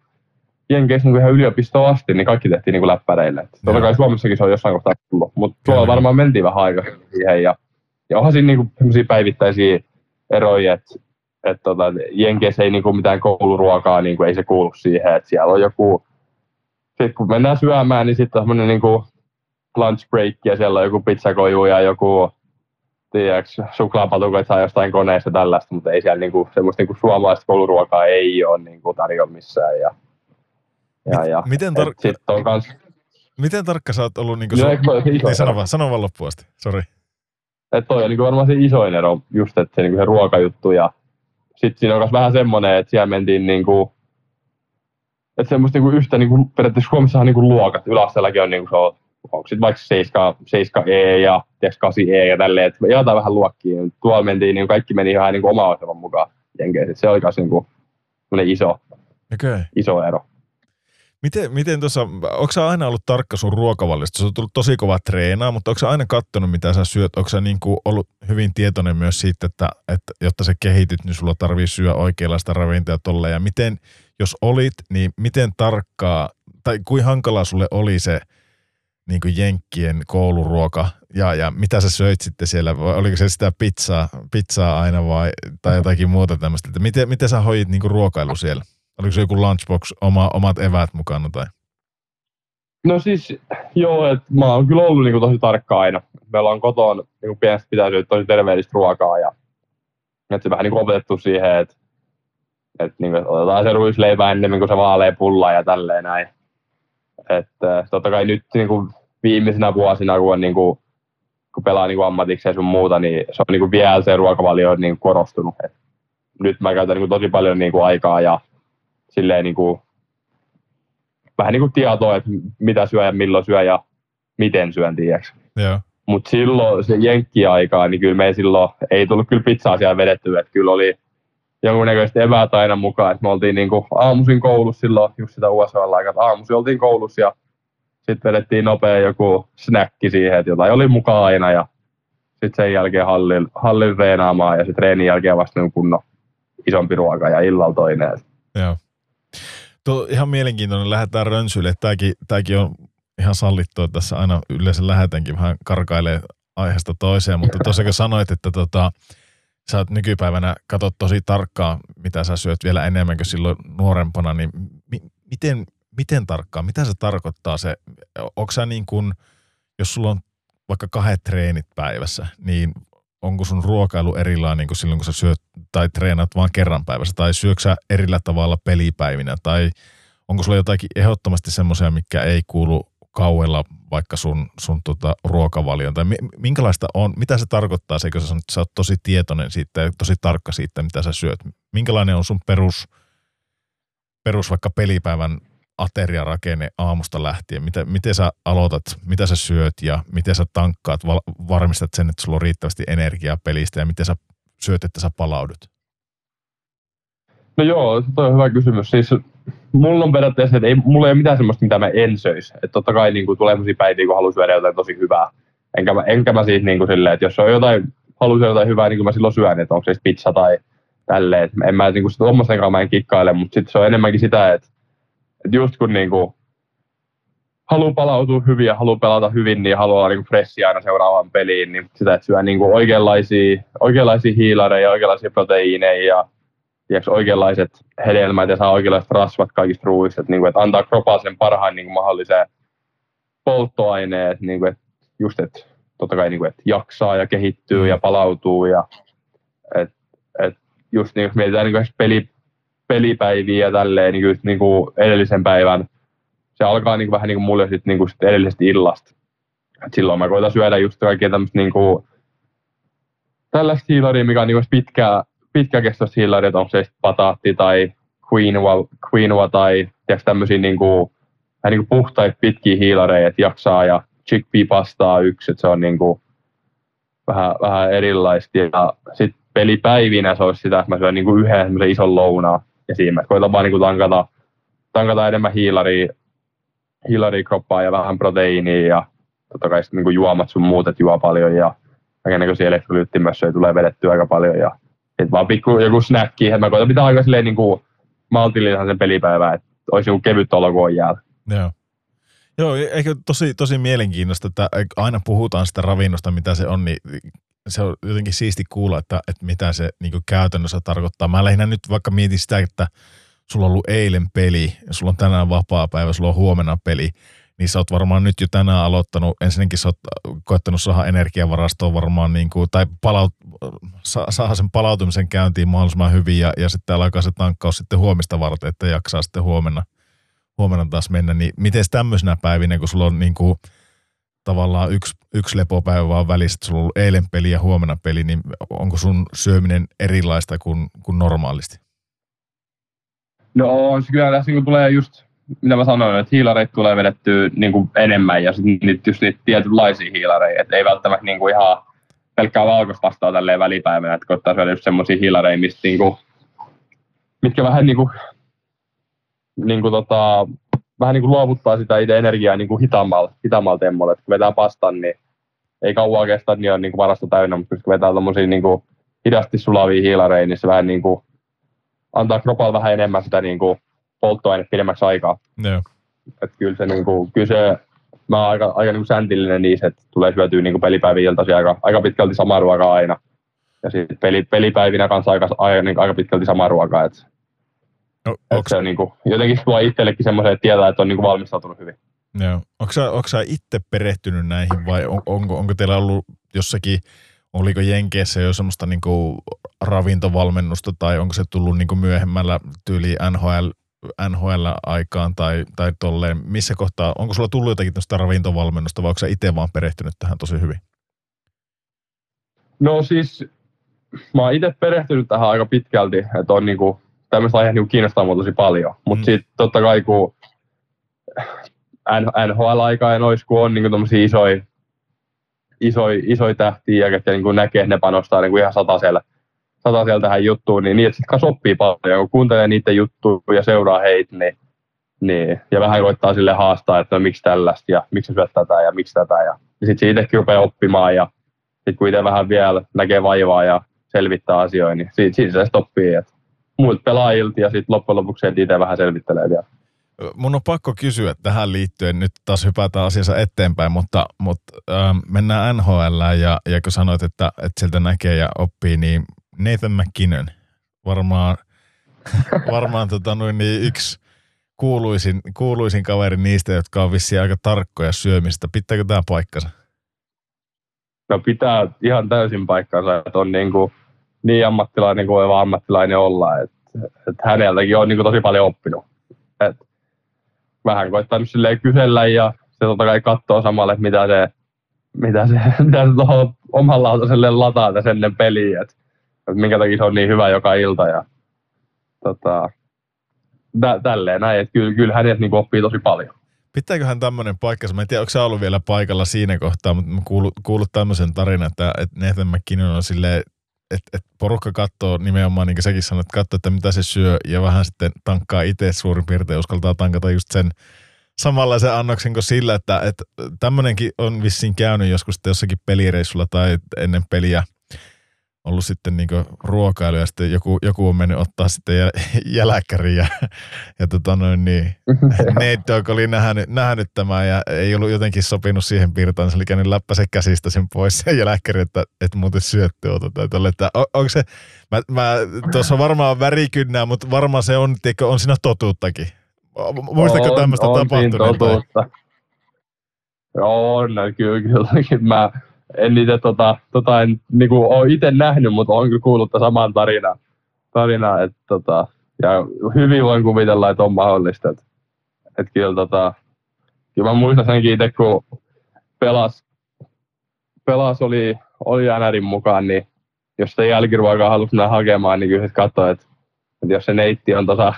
Jenkeissä niinku ihan yliopistoon asti, niin kaikki tehtiin niinku läppäreille. Et totta kai Suomessakin se on jossain kohtaa tullut, mutta tuolla varmaan mentiin vähän aikaa siihen. Ja, ja onhan siinä niinku päivittäisiä eroja, että että tota, Jenkeissä ei niinku mitään kouluruokaa, niinku, ei se kuulu siihen, että siellä on joku, sitten kun mennään syömään, niin sitten on semmoinen niinku lunch break ja siellä on joku pizzakoju ja joku tiedätkö, suklaapatukoita saa jostain koneesta tällaista, mutta ei siellä niinku, semmoista niinku suomalaista kouluruokaa ei ole niinku tarjolla missään. Ja, ja, ja, miten, tar- on kans... miten tarkka sä oot ollut niinku no, su- niin, sano vaan, sano vaan loppuasti, sori. Että toi on niinku varmaan se isoin ero, just että se, niinku se ruokajuttu ja sitten siinä on myös vähän semmoinen, että siellä mentiin niinku, että semmoista niinku yhtä niinku, periaatteessa Suomessahan niinku luokat, yläasteellakin on niinku se on, onko sitten vaikka 7, 7E ja 8E ja tälleen, että jaetaan vähän luokkia. Tuolla mentiin, niin kaikki meni ihan niin oma ohjelman mukaan Jenkeissä. Se oli myös niin iso, okay. iso ero. Miten, miten tuossa, onko sä aina ollut tarkka sun ruokavallista? Se on tullut tosi kova treenaa, mutta onko sä aina katsonut, mitä sä syöt? Onko sä niin kuin ollut hyvin tietoinen myös siitä, että, että jotta sä kehityt, niin sulla tarvii syödä oikeanlaista ravintoa tolle. Ja miten, jos olit, niin miten tarkkaa, tai kuin hankalaa sulle oli se niin kuin Jenkkien kouluruoka ja, ja mitä sä söit sitten siellä? Vai oliko se sitä pizzaa, pizzaa aina vai, tai jotakin muuta tämmöistä? Miten, miten sä hoidit niin kuin ruokailu siellä? Oliko se joku lunchbox, oma, omat eväät mukana tai? No siis, joo, että mä oon kyllä ollut niinku tosi tarkka aina. Meillä on kotoon niinku pienestä pitää syödä tosi terveellistä ruokaa ja että se vähän niinku opetettu siihen, että et niinku, otetaan se ruisleipä ennemmin kuin se vaalea pulla ja tälleen näin. Että totta kai nyt niinku viimeisenä vuosina, kun, on niinku, kun pelaa niinku ammatiksi ja sun muuta, niin se on niinku vielä se ruokavalio niinku korostunut. Et nyt mä käytän niinku tosi paljon niinku aikaa ja silleen niin kuin, vähän niin kuin tietoa, että mitä syö ja milloin syö ja miten syön, tiedäks. Mutta silloin se jenkki-aikaa, niin kyllä me silloin ei tullut kyllä pizzaa siellä vedetty, että kyllä oli jonkunnäköistä eväät aina mukaan, että me oltiin niin kuin aamuisin koulussa silloin, just sitä USA-aikaa, aamuisin oltiin koulussa ja sitten vedettiin nopea joku snäkki siihen, että jotain oli mukaan aina ja sitten sen jälkeen hallin, hallin treenaamaan ja sitten treenin jälkeen vasta niin kunnon isompi ruoka ja illalla toinen. Joo. Tuo ihan mielenkiintoinen, lähdetään rönsyille. Tämäkin, tämäkin on ihan sallittua, tässä aina yleensä lähetänkin vähän karkailee aiheesta toiseen, mutta tuossa kun sanoit, että tota, sä oot nykypäivänä katsot tosi tarkkaan, mitä sä syöt vielä enemmän kuin silloin nuorempana, niin mi- miten, miten tarkkaan, mitä se tarkoittaa se, onko sä niin kuin, jos sulla on vaikka kahdet treenit päivässä, niin onko sun ruokailu erilainen kuin silloin, kun sä syöt tai treenaat vain kerran päivässä, tai syöksä erillä tavalla pelipäivinä, tai onko sulla jotakin ehdottomasti semmoisia, mikä ei kuulu kauella vaikka sun, sun tota ruokavalion, tai minkälaista on, mitä se tarkoittaa? Se, kun sä, sanot, sä oot tosi tietoinen siitä ja tosi tarkka siitä, mitä sä syöt. Minkälainen on sun perus, perus vaikka pelipäivän ateriarakenne aamusta lähtien? Miten, miten sä aloitat, mitä sä syöt ja miten sä tankkaat, val, varmistat sen, että sulla on riittävästi energiaa pelistä ja miten sä syöt, että sä palaudut? No joo, toi on hyvä kysymys. Siis mulla on periaatteessa, että ei, mulla ei ole mitään semmoista, mitä mä en söisi. Että totta kai niin kuin, tulee sellaisia päiviä, kun haluaa syödä jotain tosi hyvää. Enkä mä, enkä mä siis niin kuin silleen, että jos on jotain, haluaa syödä jotain hyvää, niin kuin mä silloin syön, että onko se pizza tai tälleen. En mä niin kuin tuommoisenkaan mä en kikkaile, mutta sitten se on enemmänkin sitä, että, että just kun niin kuin, haluaa palautua hyvin ja haluaa pelata hyvin, niin haluaa niin freshiä aina seuraavaan peliin, niin sitä, että syö niin kuin oikeanlaisia, oikeanlaisia hiilareja, oikeanlaisia proteiineja ja tiedätkö, oikeanlaiset hedelmät ja saa oikeanlaiset rasvat kaikista ruuista, että, niin kuin, että antaa kropaa sen parhaan niin kuin mahdollisen polttoaineet, niin kuin, että just, että totta kai niin kuin, että jaksaa ja kehittyy ja palautuu ja että, että just niin, jos mietitään niin peli, pelipäiviä ja tälleen, niin, just, niin kuin edellisen päivän, se alkaa niin kuin, vähän niin kuin mulle sit, niin kuin sit edellisestä illasta. Et silloin mä koitan syödä just kaikkea tämmöistä niin kuin, tällaista hiilaria, mikä on niin pitkää, pitkäkestoista hiilaria, että onko se pataatti tai quinoa, quinoa tai tämmöisiä niin kuin, vähän niin kuin puhtaita pitkiä hiilareja, että jaksaa ja chickpea-pastaa yksi, että se on niin kuin, vähän, vähän erilaista. Ja sitten pelipäivinä se olisi sitä, että mä syön niin kuin yhden ison lounaa ja siinä mä koitan vaan niin tankata, tankata enemmän hiilaria, hiilaria kroppaa ja vähän proteiinia ja totta kai sitten niin juomat sun muut, että juo paljon ja kaikenlaisia elektrolyyttimössöjä tulee vedettyä aika paljon ja sitten vaan pikku joku snacki, että mä koitan pitää aika silleen niin kuin maltillinen sen pelipäivä, että olisi niin kevyt olo, kun on jäällä. Joo. Joo, eikö tosi, tosi mielenkiintoista, että aina puhutaan sitä ravinnosta, mitä se on, niin se on jotenkin siisti kuulla, että, että mitä se niin käytännössä tarkoittaa. Mä lähinnä nyt vaikka mietin sitä, että sulla on ollut eilen peli, ja sulla on tänään vapaa päivä, sulla on huomenna peli, niin sä oot varmaan nyt jo tänään aloittanut, ensinnäkin sä oot koettanut saada energiavarastoa varmaan, niin kuin, tai palaut, saa sen palautumisen käyntiin mahdollisimman hyvin, ja, ja sitten alkaa se tankkaus sitten huomista varten, että jaksaa sitten huomenna, huomenna taas mennä, niin miten tämmöisenä päivinä, kun sulla on niin kuin, tavallaan yksi, yksi lepopäivä vaan välissä, että sulla on ollut eilen peli ja huomenna peli, niin onko sun syöminen erilaista kuin, kuin normaalisti? No kyllä tässä niin tulee just, mitä mä sanoin, että hiilareita tulee vedettyä niin kuin enemmän ja sitten niitä, just niitä tietynlaisia hiilareita, että ei välttämättä niin kuin ihan pelkkää valkoista pastaa tälleen välipäivänä, että koittaa syödä just semmoisia hiilareita, mistä niin kuin, mitkä vähän niin kuin, niin kuin tota, vähän niin kuin luovuttaa sitä itse energiaa niin kuin hitaammalla, hitaammalla temmolla. Että kun vetää pastan, niin ei kauan kestä, niin on niin kuin varasto täynnä, mutta kun vetää tämmöisiä niin kuin hidasti sulavia hiilareja, niin se vähän niin kuin antaa kropalle vähän enemmän sitä niin kuin polttoaine pidemmäksi aikaa. Joo. Että kyllä se, niin kuin, kyllä se mä oon aika, aika niin kuin säntillinen niissä, että tulee syötyä niin pelipäivin iltaisin aika, aika pitkälti sama ruoka aina. Ja sitten peli, pelipäivinä kanssa aika, aika, niin, aika pitkälti sama ruoka. Että No, onko... se niin kuin, jotenkin tuo itsellekin semmoisen, että tietää, että on niin kuin valmistautunut hyvin. Joo. Onko sä, onko sä itse perehtynyt näihin vai on, onko, onko teillä ollut jossakin, oliko Jenkeissä jo semmoista niin kuin ravintovalmennusta tai onko se tullut niin kuin myöhemmällä tyyli NHL, NHL-aikaan tai, tai tolleen, missä kohtaa, onko sulla tullut jotakin tästä ravintovalmennusta vai onko sä itse vaan perehtynyt tähän tosi hyvin? No siis, mä oon itse perehtynyt tähän aika pitkälti, että on niinku tämmöistä aiheet niin kiinnostaa mua tosi paljon. Mutta mm. sitten totta kai kun NHL-aikaa ja nois, kun on niin tämmöisiä isoja isoja, isoja tähtiä, ja niin näkee, että ne panostaa niin kuin ihan satasella, satasella tähän juttuun, niin niitä sitten oppii paljon. Kun kuuntelee niiden juttuja ja seuraa heitä, niin, niin, ja vähän koittaa sille haastaa, että no, miksi tällaista ja miksi syöt tätä ja miksi tätä. Ja, ja sitten siitä itsekin rupeaa oppimaan ja sitten kun itse vähän vielä näkee vaivaa ja selvittää asioita, niin siitä, siitä se oppii. Että muilta pelaajilta ja sitten loppujen lopuksi itse vähän selvittelee vielä. Mun on pakko kysyä tähän liittyen, nyt taas hypätään asiassa eteenpäin, mutta, mutta äh, mennään NHL ja, ja kun sanoit, että, että sieltä näkee ja oppii, niin Nathan McKinnon, varmaan, varmaan tota, noin, niin yksi kuuluisin, kuuluisin kaveri niistä, jotka on vissiin aika tarkkoja syömistä. Pitääkö tämä paikkansa? No pitää ihan täysin paikkansa, että on niin kuin niin ammattilainen kuin voi ammattilainen olla. Et, et häneltäkin on niin tosi paljon oppinut. Et vähän koittanut silleen kysellä ja se totta kai katsoo samalle, mitä se, mitä se, mitä se oman lautaselle lataa tässä ennen peliä. Et, et minkä takia se on niin hyvä joka ilta. Ja, tota, tä, tälleen näin, että kyllä, kyllä hänet niin oppii tosi paljon. Pitääköhän tämmöinen paikka, mä en tiedä, onko sä ollut vielä paikalla siinä kohtaa, mutta mä kuullut, kuullut tämmöisen tarinan, että, että Nathan McKinnon on silleen, että, että porukka katsoo nimenomaan, niin kuin säkin sanoit, että katsoo, että mitä se syö ja vähän sitten tankkaa itse suurin piirtein, uskaltaa tankata just sen samanlaisen annoksen kuin sillä, että, että tämmöinenkin on vissiin käynyt joskus jossakin pelireissulla tai ennen peliä – ollut sitten niin ruokailu ja sitten joku, joku on mennyt ottaa sitten jäl, jälkkäriin ja, ja tota noin niin, Dogg oli nähnyt, nähnyt tämän ja ei ollut jotenkin sopinut siihen piirtaan, niin se oli käynyt läppäsen käsistä sen pois sen jälkkäri, että, että muuten syötti tai tolle, että on, onko se, mä, mä tuossa varmaan värikynnää, mutta varmaan se on, tiedätkö, on siinä totuuttakin. Muistatko tämmöistä tapahtunut? Joo, on, kyllä, kyllä. Mä, en niitä tota, tota en niinku, ole itse nähnyt, mutta olen kyllä kuullut saman tarinan. Tarina, tota, ja hyvin voin kuvitella, että on mahdollista. Että, että kyllä, tota, kyllä mä muistan senkin itse, kun pelas, pelas oli, oli NRin mukaan, niin jos sitä jälkiruokaa halusi mennä hakemaan, niin kyllä katsoi, että, että jos se neitti on tuossa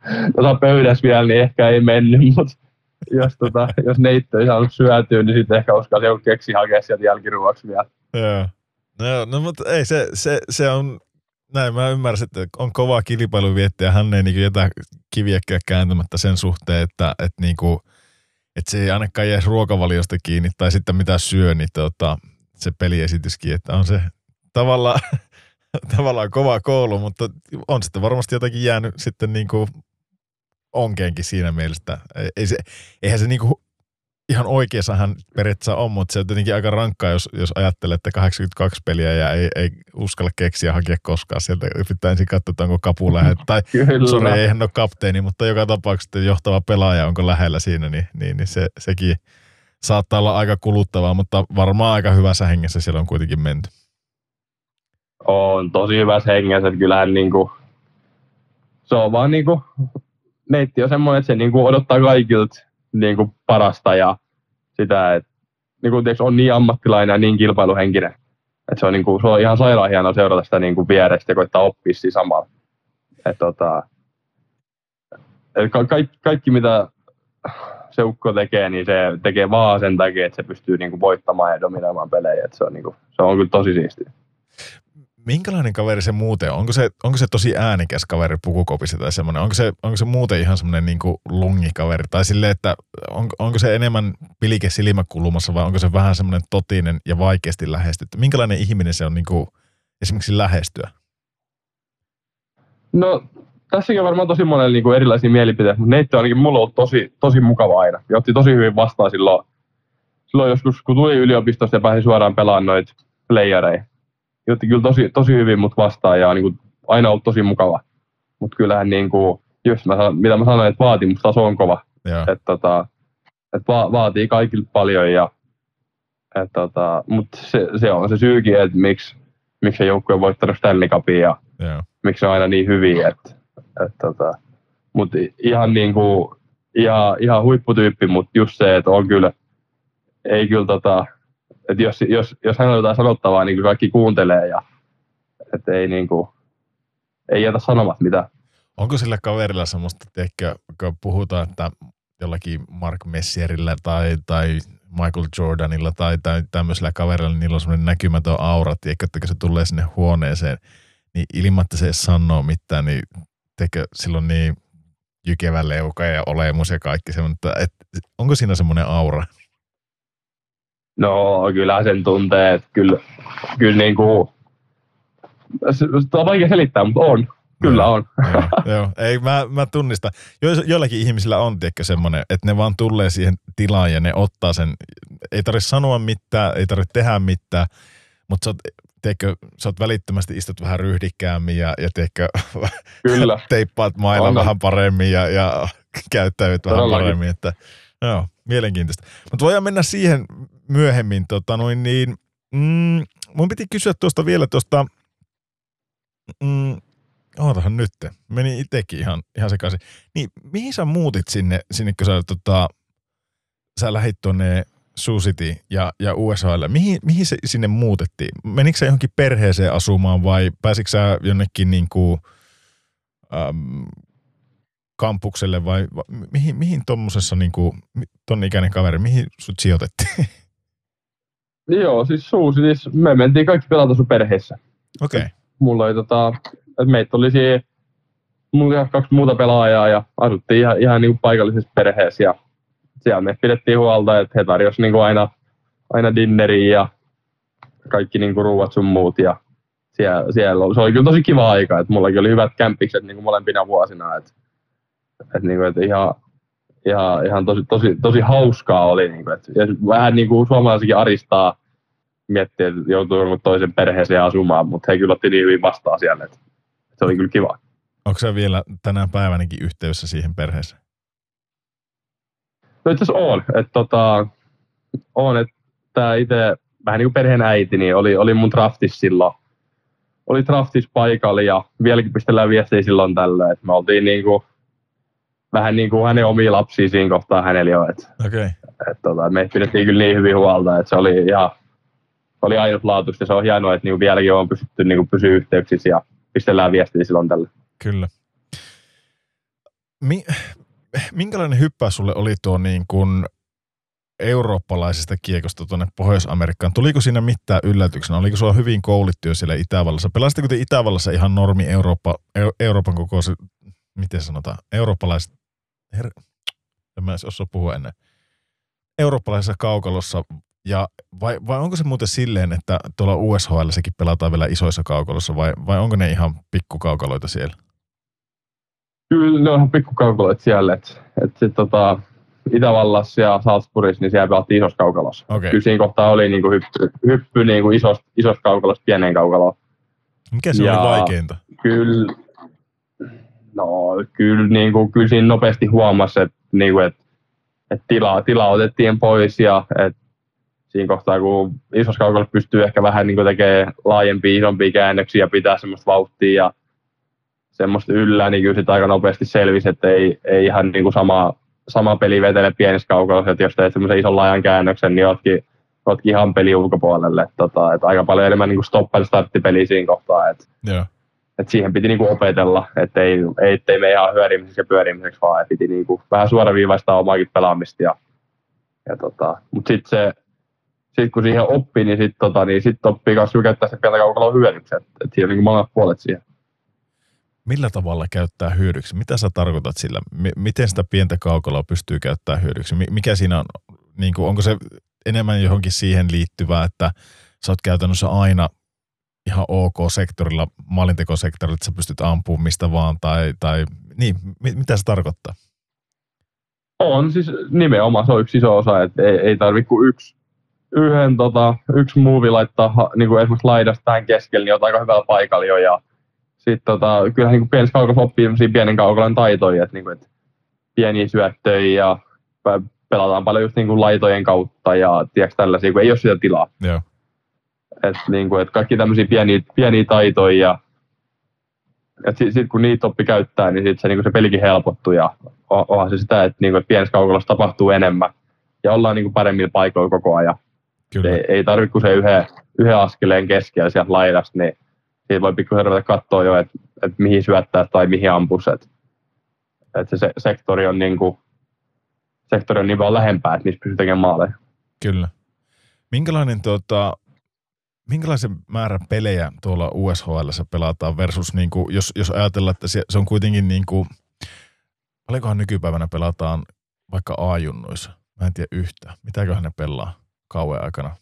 pöydässä vielä, niin ehkä ei mennyt, mutta jos, tota, jos neittö ei saanut syötyä, niin sitten ehkä uskalsi joku keksi hakea sieltä jälkiruoksi vielä. Joo. No, no mutta ei, se, se, se on, näin mä ymmärsin, että on kova kilpailu viettää, hän ei niin jätä kiviäkään kääntämättä sen suhteen, että, että, niin kuin, että se ei ainakaan jää ruokavaliosta kiinni tai sitten mitä syö, niin tota, se peliesityskin, että on se tavallaan, tavallaan kova koulu, mutta on sitten varmasti jotakin jäänyt sitten niin kuin onkeenkin siinä mielessä. Ei se, eihän se niinku ihan oikeassa hän periaatteessa on, mutta se on tietenkin aika rankkaa, jos, jos ajattelee, että 82 peliä ja ei, ei uskalla keksiä hakea koskaan sieltä. Pitää ensin katsoa, että onko kapu lähellä. Tai sori, ei hän ole kapteeni, mutta joka tapauksessa johtava pelaaja onko lähellä siinä, niin, niin, niin se, sekin saattaa olla aika kuluttavaa, mutta varmaan aika hyvässä hengessä siellä on kuitenkin menty. On tosi hyvässä hengessä, että kyllähän niin kuin, se on vaan niin kuin neitti on semmoinen, että se niin kuin odottaa kaikilta niin kuin parasta ja sitä, että niin kuin, tiiäks, on niin ammattilainen ja niin kilpailuhenkinen. Että se on, niin kuin, se on ihan sairaan hienoa seurata sitä niin kuin vierestä ja koittaa oppia siinä samalla. Et, tota, et ka- kaikki, kaikki, mitä se ukko tekee, niin se tekee vaan sen takia, että se pystyy niin kuin, voittamaan ja dominoimaan pelejä. Et se, on, niin kuin, se on kyllä tosi siistiä minkälainen kaveri se muuten on? Onko se, onko se tosi äänikäs kaveri pukukopissa tai semmoinen? Onko se, onko se muuten ihan semmoinen niin lungikaveri? Tai silleen, että on, onko se enemmän pilike silmäkulmassa vai onko se vähän semmoinen totinen ja vaikeasti lähestytty? Minkälainen ihminen se on niin kuin esimerkiksi lähestyä? No tässäkin on varmaan tosi monella niin erilaisia mielipiteitä, mutta Neitte on ainakin mulla ollut tosi, tosi mukava aina. Ja otti tosi hyvin vastaan silloin, silloin joskus, kun tuli yliopistosta ja pääsi suoraan pelaamaan noita playereja jotti kyllä tosi, tosi hyvin mut vastaan ja niin kuin aina ollut tosi mukava. Mutta kyllähän niin kuin, just mä, mitä mä sanoin, että vaatimustaso on kova. Että tota, et va, vaatii kaikilta paljon ja et tota, mutta se, se, on se syykin, että miksi, miksi se joukkue on voittanut Stanley Cupin ja yeah. miksi se on aina niin hyviä. Et, et tota, mutta ihan, niin kuin, ihan, ihan huipputyyppi, mutta just se, että on kyllä, ei kyllä tota, että jos, jos, jos hän on jotain sanottavaa, niin kaikki kuuntelee ja että ei, niin kuin, ei jätä sanomat mitä. Onko sillä kaverilla semmoista, tiedätkö, kun puhutaan, että jollakin Mark Messierillä tai, tai Michael Jordanilla tai, tai tämmöisellä kaverilla, niin niillä on semmoinen näkymätön aura, tiedätkö, että kun se tulee sinne huoneeseen, niin ilmatta se sanoo mitään, niin teikö silloin niin jykevä leuka ja olemus ja kaikki semmoinen, että, että onko siinä semmoinen aura? No kyllä sen tuntee, että kyllä, kyllä niin kuin, se on vaikea selittää, mutta on. Kyllä on. joo, joo, ei mä, mä tunnistan. Jo, joillakin ihmisillä on tiedätkö semmoinen, että ne vaan tulee siihen tilaan ja ne ottaa sen. Ei tarvitse sanoa mitään, ei tarvitse tehdä mitään, mutta sä oot, tiedätkö, sä oot välittömästi istut vähän ryhdikkäämmin ja, ja tiedätkö, Kyllä. teippaat mailla on. vähän paremmin ja, ja käyttäyt vähän paremmin. Että, joo, mielenkiintoista. Mutta voidaan mennä siihen myöhemmin. Tota, noin niin, mm, mun piti kysyä tuosta vielä tuosta, mm, ootahan nyt, meni itsekin ihan, ihan sekaisin. Niin mihin sä muutit sinne, sinne kun sä, tota, sä lähit tuonne City ja, ja USAlle, mihin, mihin se sinne muutettiin? Menikö sä johonkin perheeseen asumaan vai pääsitkö sä jonnekin niin kuin, äm, kampukselle vai va, mihin, mihin tuommoisessa niinku, ton ikäinen kaveri, mihin sut sijoitettiin? Joo, siis suusi, siis me mentiin kaikki pelata sun perheessä. Okei. Okay. Mulla oli tota, että meitä oli siinä mulla kaksi muuta pelaajaa ja asuttiin ihan, ihan niin kuin paikallisessa perheessä ja siellä me pidettiin huolta, että he tarjosivat niin aina, aina dinneriä ja kaikki niin kuin ruuat sun muut ja siellä, siellä oli, se oli kyllä tosi kiva aika, että mullakin oli hyvät kämpikset niin kuin molempina vuosina, että, että, niin kuin, että ihan, ihan, ihan tosi, tosi, tosi hauskaa oli, niin kuin, että, ja vähän niin kuin suomalaisikin aristaa miettiä, että joutuu toisen perheeseen asumaan, mutta he kyllä otti niin hyvin vastaan siellä, että, että se oli kyllä kiva. Onko se vielä tänä päivänäkin yhteydessä siihen perheeseen? No itse asiassa on. Että tota, on, että itse vähän niin kuin perheen äiti, niin oli, oli mun draftis silloin. Oli draftis paikalla ja vieläkin pistellään viestiä silloin tällöin, että me oltiin niin kuin, vähän niin kuin hänen omia lapsia siinä kohtaa hänellä jo. Että, okay. että, tota, me pidettiin kyllä niin hyvin huolta, että se oli ihan oli ainutlaatuista ja se on hienoa, että niin vieläkin on pystytty niin pysyä yhteyksissä ja pistellään viestiä silloin tällä. Kyllä. Mi- minkälainen hyppäys sulle oli tuo niin kuin eurooppalaisesta kiekosta tuonne Pohjois-Amerikkaan? Tuliko siinä mitään yllätyksenä? Oliko sulla hyvin koulittu jo siellä Itävallassa? Pelasitteko te Itävallassa ihan normi Eurooppa, Euroopan kokoiset, miten sanotaan, eurooppalaiset, her, en mä osaa puhua ennen, eurooppalaisessa kaukalossa ja vai, vai onko se muuten silleen, että tuolla USHL sekin pelataan vielä isoissa kaukalossa vai, vai onko ne ihan pikkukaukaloita siellä? Kyllä ne on ihan pikkukaukaloita siellä. Että et, et, tota, Itävallassa ja Salzburgissa, niin siellä pelattiin isossa kaukalossa. Okay. Kyllä siinä kohtaa oli niinku hyppy, hyppy niinku isosta, isosta kaukalosta pieneen kaukaloon. Mikä se ja oli vaikeinta? Kyllä, no kyllä, niinku, kyllä siinä nopeasti huomasi, että niinku, et, et tila, tila otettiin pois ja et siinä kohtaa, kun isossa kaukalossa pystyy ehkä vähän niin tekemään laajempia, isompia käännöksiä ja pitää semmoista vauhtia ja semmoista yllä, niin kyllä sitten aika nopeasti selvisi, että ei, ei ihan niin kuin sama, sama peli vetele pienessä kaukalossa, että jos teet semmoisen ison laajan käännöksen, niin ootkin, ootkin ihan peli ulkopuolelle. Että, tota, että aika paljon enemmän niin stop starttipeli siinä kohtaa. Että, yeah. Että siihen piti niin kuin opetella, että ei, ei, ettei me ihan hyödimiseksi ja pyörimiseksi, vaan piti niin kuin vähän suoraviivaistaa omaakin pelaamista. Ja, ja tota, mutta sitten se, sit kun siihen oppii, niin sitten tota, niin sit oppii myös käyttää se pientä kaukalon hyödyksi. Että, että siinä on niin molemmat puolet siihen millä tavalla käyttää hyödyksi? Mitä sä tarkoitat sillä? M- miten sitä pientä kaukaloa pystyy käyttämään hyödyksi? Mikä siinä on? Niin kuin, onko se enemmän johonkin siihen liittyvää, että sä oot käytännössä aina ihan ok sektorilla, maalintekosektorilla, että sä pystyt ampumaan mistä vaan, tai, tai niin, mitä se tarkoittaa? On siis nimenomaan, se on yksi iso osa, että ei, ei tarvitse kuin yksi, yhden, tota, yksi muuvi laittaa niin kuin esimerkiksi laidasta tähän keskelle, niin on aika hyvällä paikalla jo, ja sitten tota, kyllähän niin pienessä kaukossa oppii pienen kaukolan taitoja, että, niin kuin, että pieniä syöttöjä ja pelataan paljon just niin kuin laitojen kautta ja tiedätkö, tällaisia, kun ei ole sitä tilaa. Joo. Et, niin kuin, että kaikki tämmöisiä pieniä, pieniä taitoja ja sitten sit, kun niitä oppi käyttää, niin sit se, niin se pelikin helpottuu ja onhan se sitä, että, niin kuin, että pienessä kaukolossa tapahtuu enemmän ja ollaan niin kuin paremmilla paikoilla koko ajan. Kyllä. Ei, ei tarvitse kuin se yhden, yhden askeleen keskellä sieltä laidasta, niin siitä voi pikkusen ruveta katsoa jo, että, että mihin syöttää tai mihin ampus. Että, että se sektori on, niin kuin, sektori on niin vaan lähempää, että niissä pystyy tekemään maaleja. Kyllä. Minkälainen tota, minkälaisen määrän pelejä tuolla USHL pelataan versus, niin kuin, jos, jos ajatellaan, että se, se on kuitenkin niin kuin, paljonkohan nykypäivänä pelataan vaikka A-junnuissa? Mä en tiedä yhtä. Mitäköhän ne pelaa kauan aikana?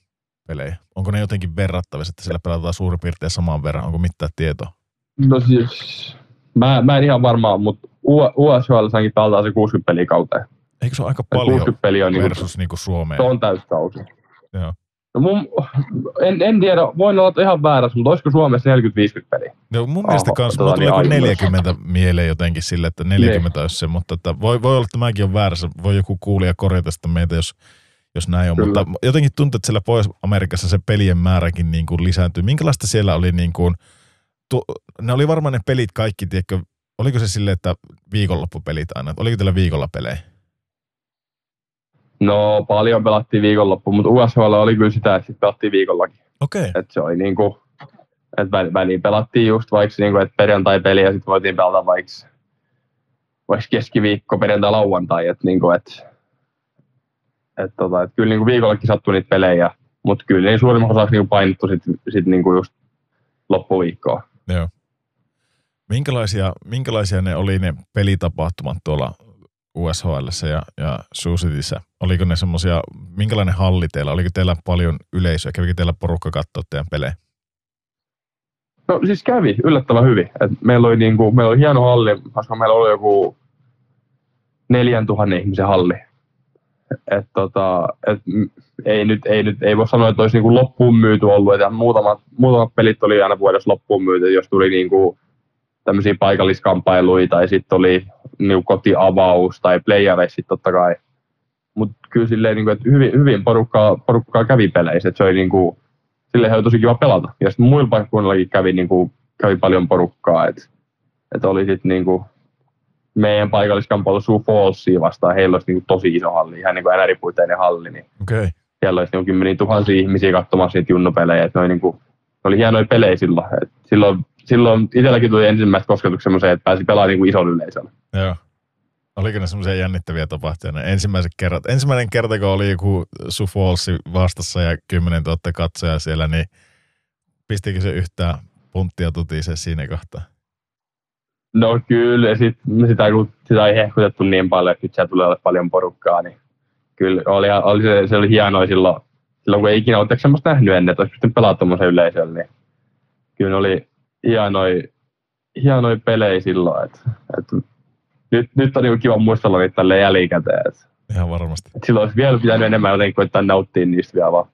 pelejä? Onko ne jotenkin verrattavissa, että siellä pelataan suurin piirtein saman verran? Onko mitään tietoa? No siis, mä, mä en ihan varmaan, mutta USHL sankin pelataan se 60 peliä kauteen. Eikö se ole aika paljon 60 peliä on niinku- versus niin kuin Suomeen? Se on täyskausi. Joo. No mun, en, en tiedä, voin olla ihan väärässä, mutta olisiko Suomessa 40-50 peliä? No mun mielestä kanssa, mulla tulee niin 40 mieleen jotenkin sille, että 40 niin. olisi se, mutta että voi, voi olla, että mäkin olen väärässä. Voi joku kuulija korjata sitä meitä, jos, jos näin on. Kyllä. Mutta jotenkin tuntuu, että siellä Pohjois-Amerikassa se pelien määräkin niin kuin lisääntyy. Minkälaista siellä oli niin kuin, tu, ne oli varmaan ne pelit kaikki, tiedätkö, oliko se silleen, että viikonloppupelit aina, oliko teillä viikolla pelejä? No paljon pelattiin viikonloppu, mutta USHL oli kyllä sitä, että sitten pelattiin viikollakin. Okei. Okay. Että se oli niin kuin, että väliin pelattiin just vaikka niin kuin, että perjantai-peli ja sitten voitiin pelata vaikka vaikka keskiviikko, perjantai, lauantai, että niinku, et, et, tota, et kyllä niinku viikollakin sattui niitä pelejä, mutta kyllä niin suurimman osaksi niinku painittu sitten sit niinku just loppuviikkoa. Joo. Minkälaisia, minkälaisia ne oli ne pelitapahtumat tuolla USHL ja, ja Suusitissä? Oliko ne semmoisia, minkälainen halli teillä? Oliko teillä paljon yleisöä? Kävikö teillä porukka katsoa teidän pelejä? No siis kävi yllättävän hyvin. Et meillä, oli niinku, meillä oli hieno halli, koska meillä oli joku 4000 ihmisen halli. Et tota, et ei, nyt, ei, nyt, ei voi sanoa, että olisi niinku loppuun myyty ollut. Et muutamat, muutamat pelit oli aina vuodessa loppuun myyty, jos tuli niinku tämmöisiä paikalliskamppailuja tai sitten oli niinku kotiavaus tai playereissa totta kai. Mutta kyllä silleen, niinku, että hyvin, hyvin porukkaa, porukkaa kävi peleissä. Et se oli niinku, silleen oli tosi kiva pelata. Ja sitten muilla paikkakunnillakin kävi, niinku, kävi paljon porukkaa. Että et oli sitten niinku, meidän paikalliskamppailu Sioux Fallsia vastaan, heillä olisi niinku tosi iso halli, ihan niin kuin NR-puiteinen halli, niin okay. siellä olisi niinku kymmeniä tuhansia ihmisiä katsomassa niitä junnupelejä, että ne oli, niinku, ne oli hienoja pelejä silloin. Et silloin, silloin itselläkin tuli ensimmäiset kosketukset semmoiseen, että pääsi pelaamaan niinku ison yleisöllä. Joo. Oliko ne semmoisia jännittäviä tapahtumia? Ensimmäiset kerrat, ensimmäinen kerta, kun oli joku Suffolsi vastassa ja 10 000 katsojaa siellä, niin pistikö se yhtään punttia tutisee siinä kohtaa? No kyllä, sit, sitä, kun sitä ei hehkutettu niin paljon, että nyt siellä tulee olla paljon porukkaa, niin kyllä oli, oli se, se, oli hienoa silloin, silloin kun ei ikinä ole semmoista nähnyt ennen, että olisi pystynyt pelaamaan tuommoisen yleisöllä, niin kyllä oli hienoja, hienoja pelejä silloin, että, että nyt, nyt on niin kiva muistella niitä tälleen jälkikäteen. Että, Ihan varmasti. Että silloin olisi vielä pitänyt enemmän jotenkin koittaa nauttia niistä vielä vaan.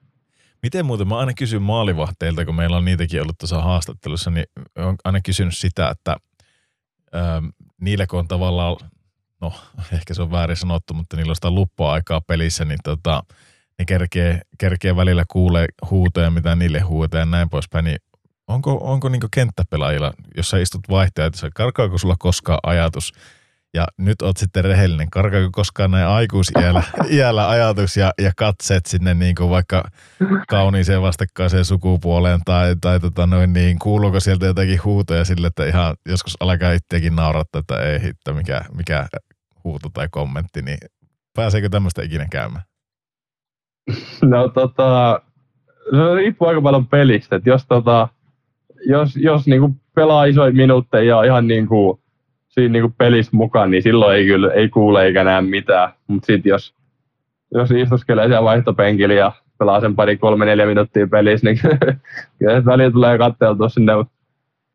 Miten muuten, mä aina kysyn maalivahteilta, kun meillä on niitäkin ollut tuossa haastattelussa, niin olen aina kysynyt sitä, että ähm, niille kun on tavallaan, no ehkä se on väärin sanottu, mutta niillä on sitä luppa-aikaa pelissä, niin tota, ne kerkee, kerkee välillä kuulee huutoja, mitä niille huutaa ja näin poispäin, niin onko, onko niin kenttäpelaajilla, jos sä istut vaihtajat, karkaako sulla koskaan ajatus, ja nyt oot sitten rehellinen. Karkaako koskaan näin aikuisiällä iällä ajatus ja, ja katseet sinne niin kuin vaikka kauniiseen vastakkaiseen sukupuoleen tai, tai tota noin niin, kuuluuko sieltä jotakin huutoja sille, että ihan joskus alkaa itsekin naurattaa, että ei hitto, mikä, mikä huuto tai kommentti, niin pääseekö tämmöistä ikinä käymään? No tota, se riippuu aika paljon pelistä, että jos tota, jos, jos niinku pelaa isoja minuutteja ja ihan niinku siinä niinku pelissä mukaan, niin silloin ei kyllä ei kuule eikä näe mitään. Mutta sitten jos, jos istuskelee siellä vaihtopenkillä ja pelaa sen pari, kolme, neljä minuuttia pelissä, niin kyllä välillä tulee katseltua sinne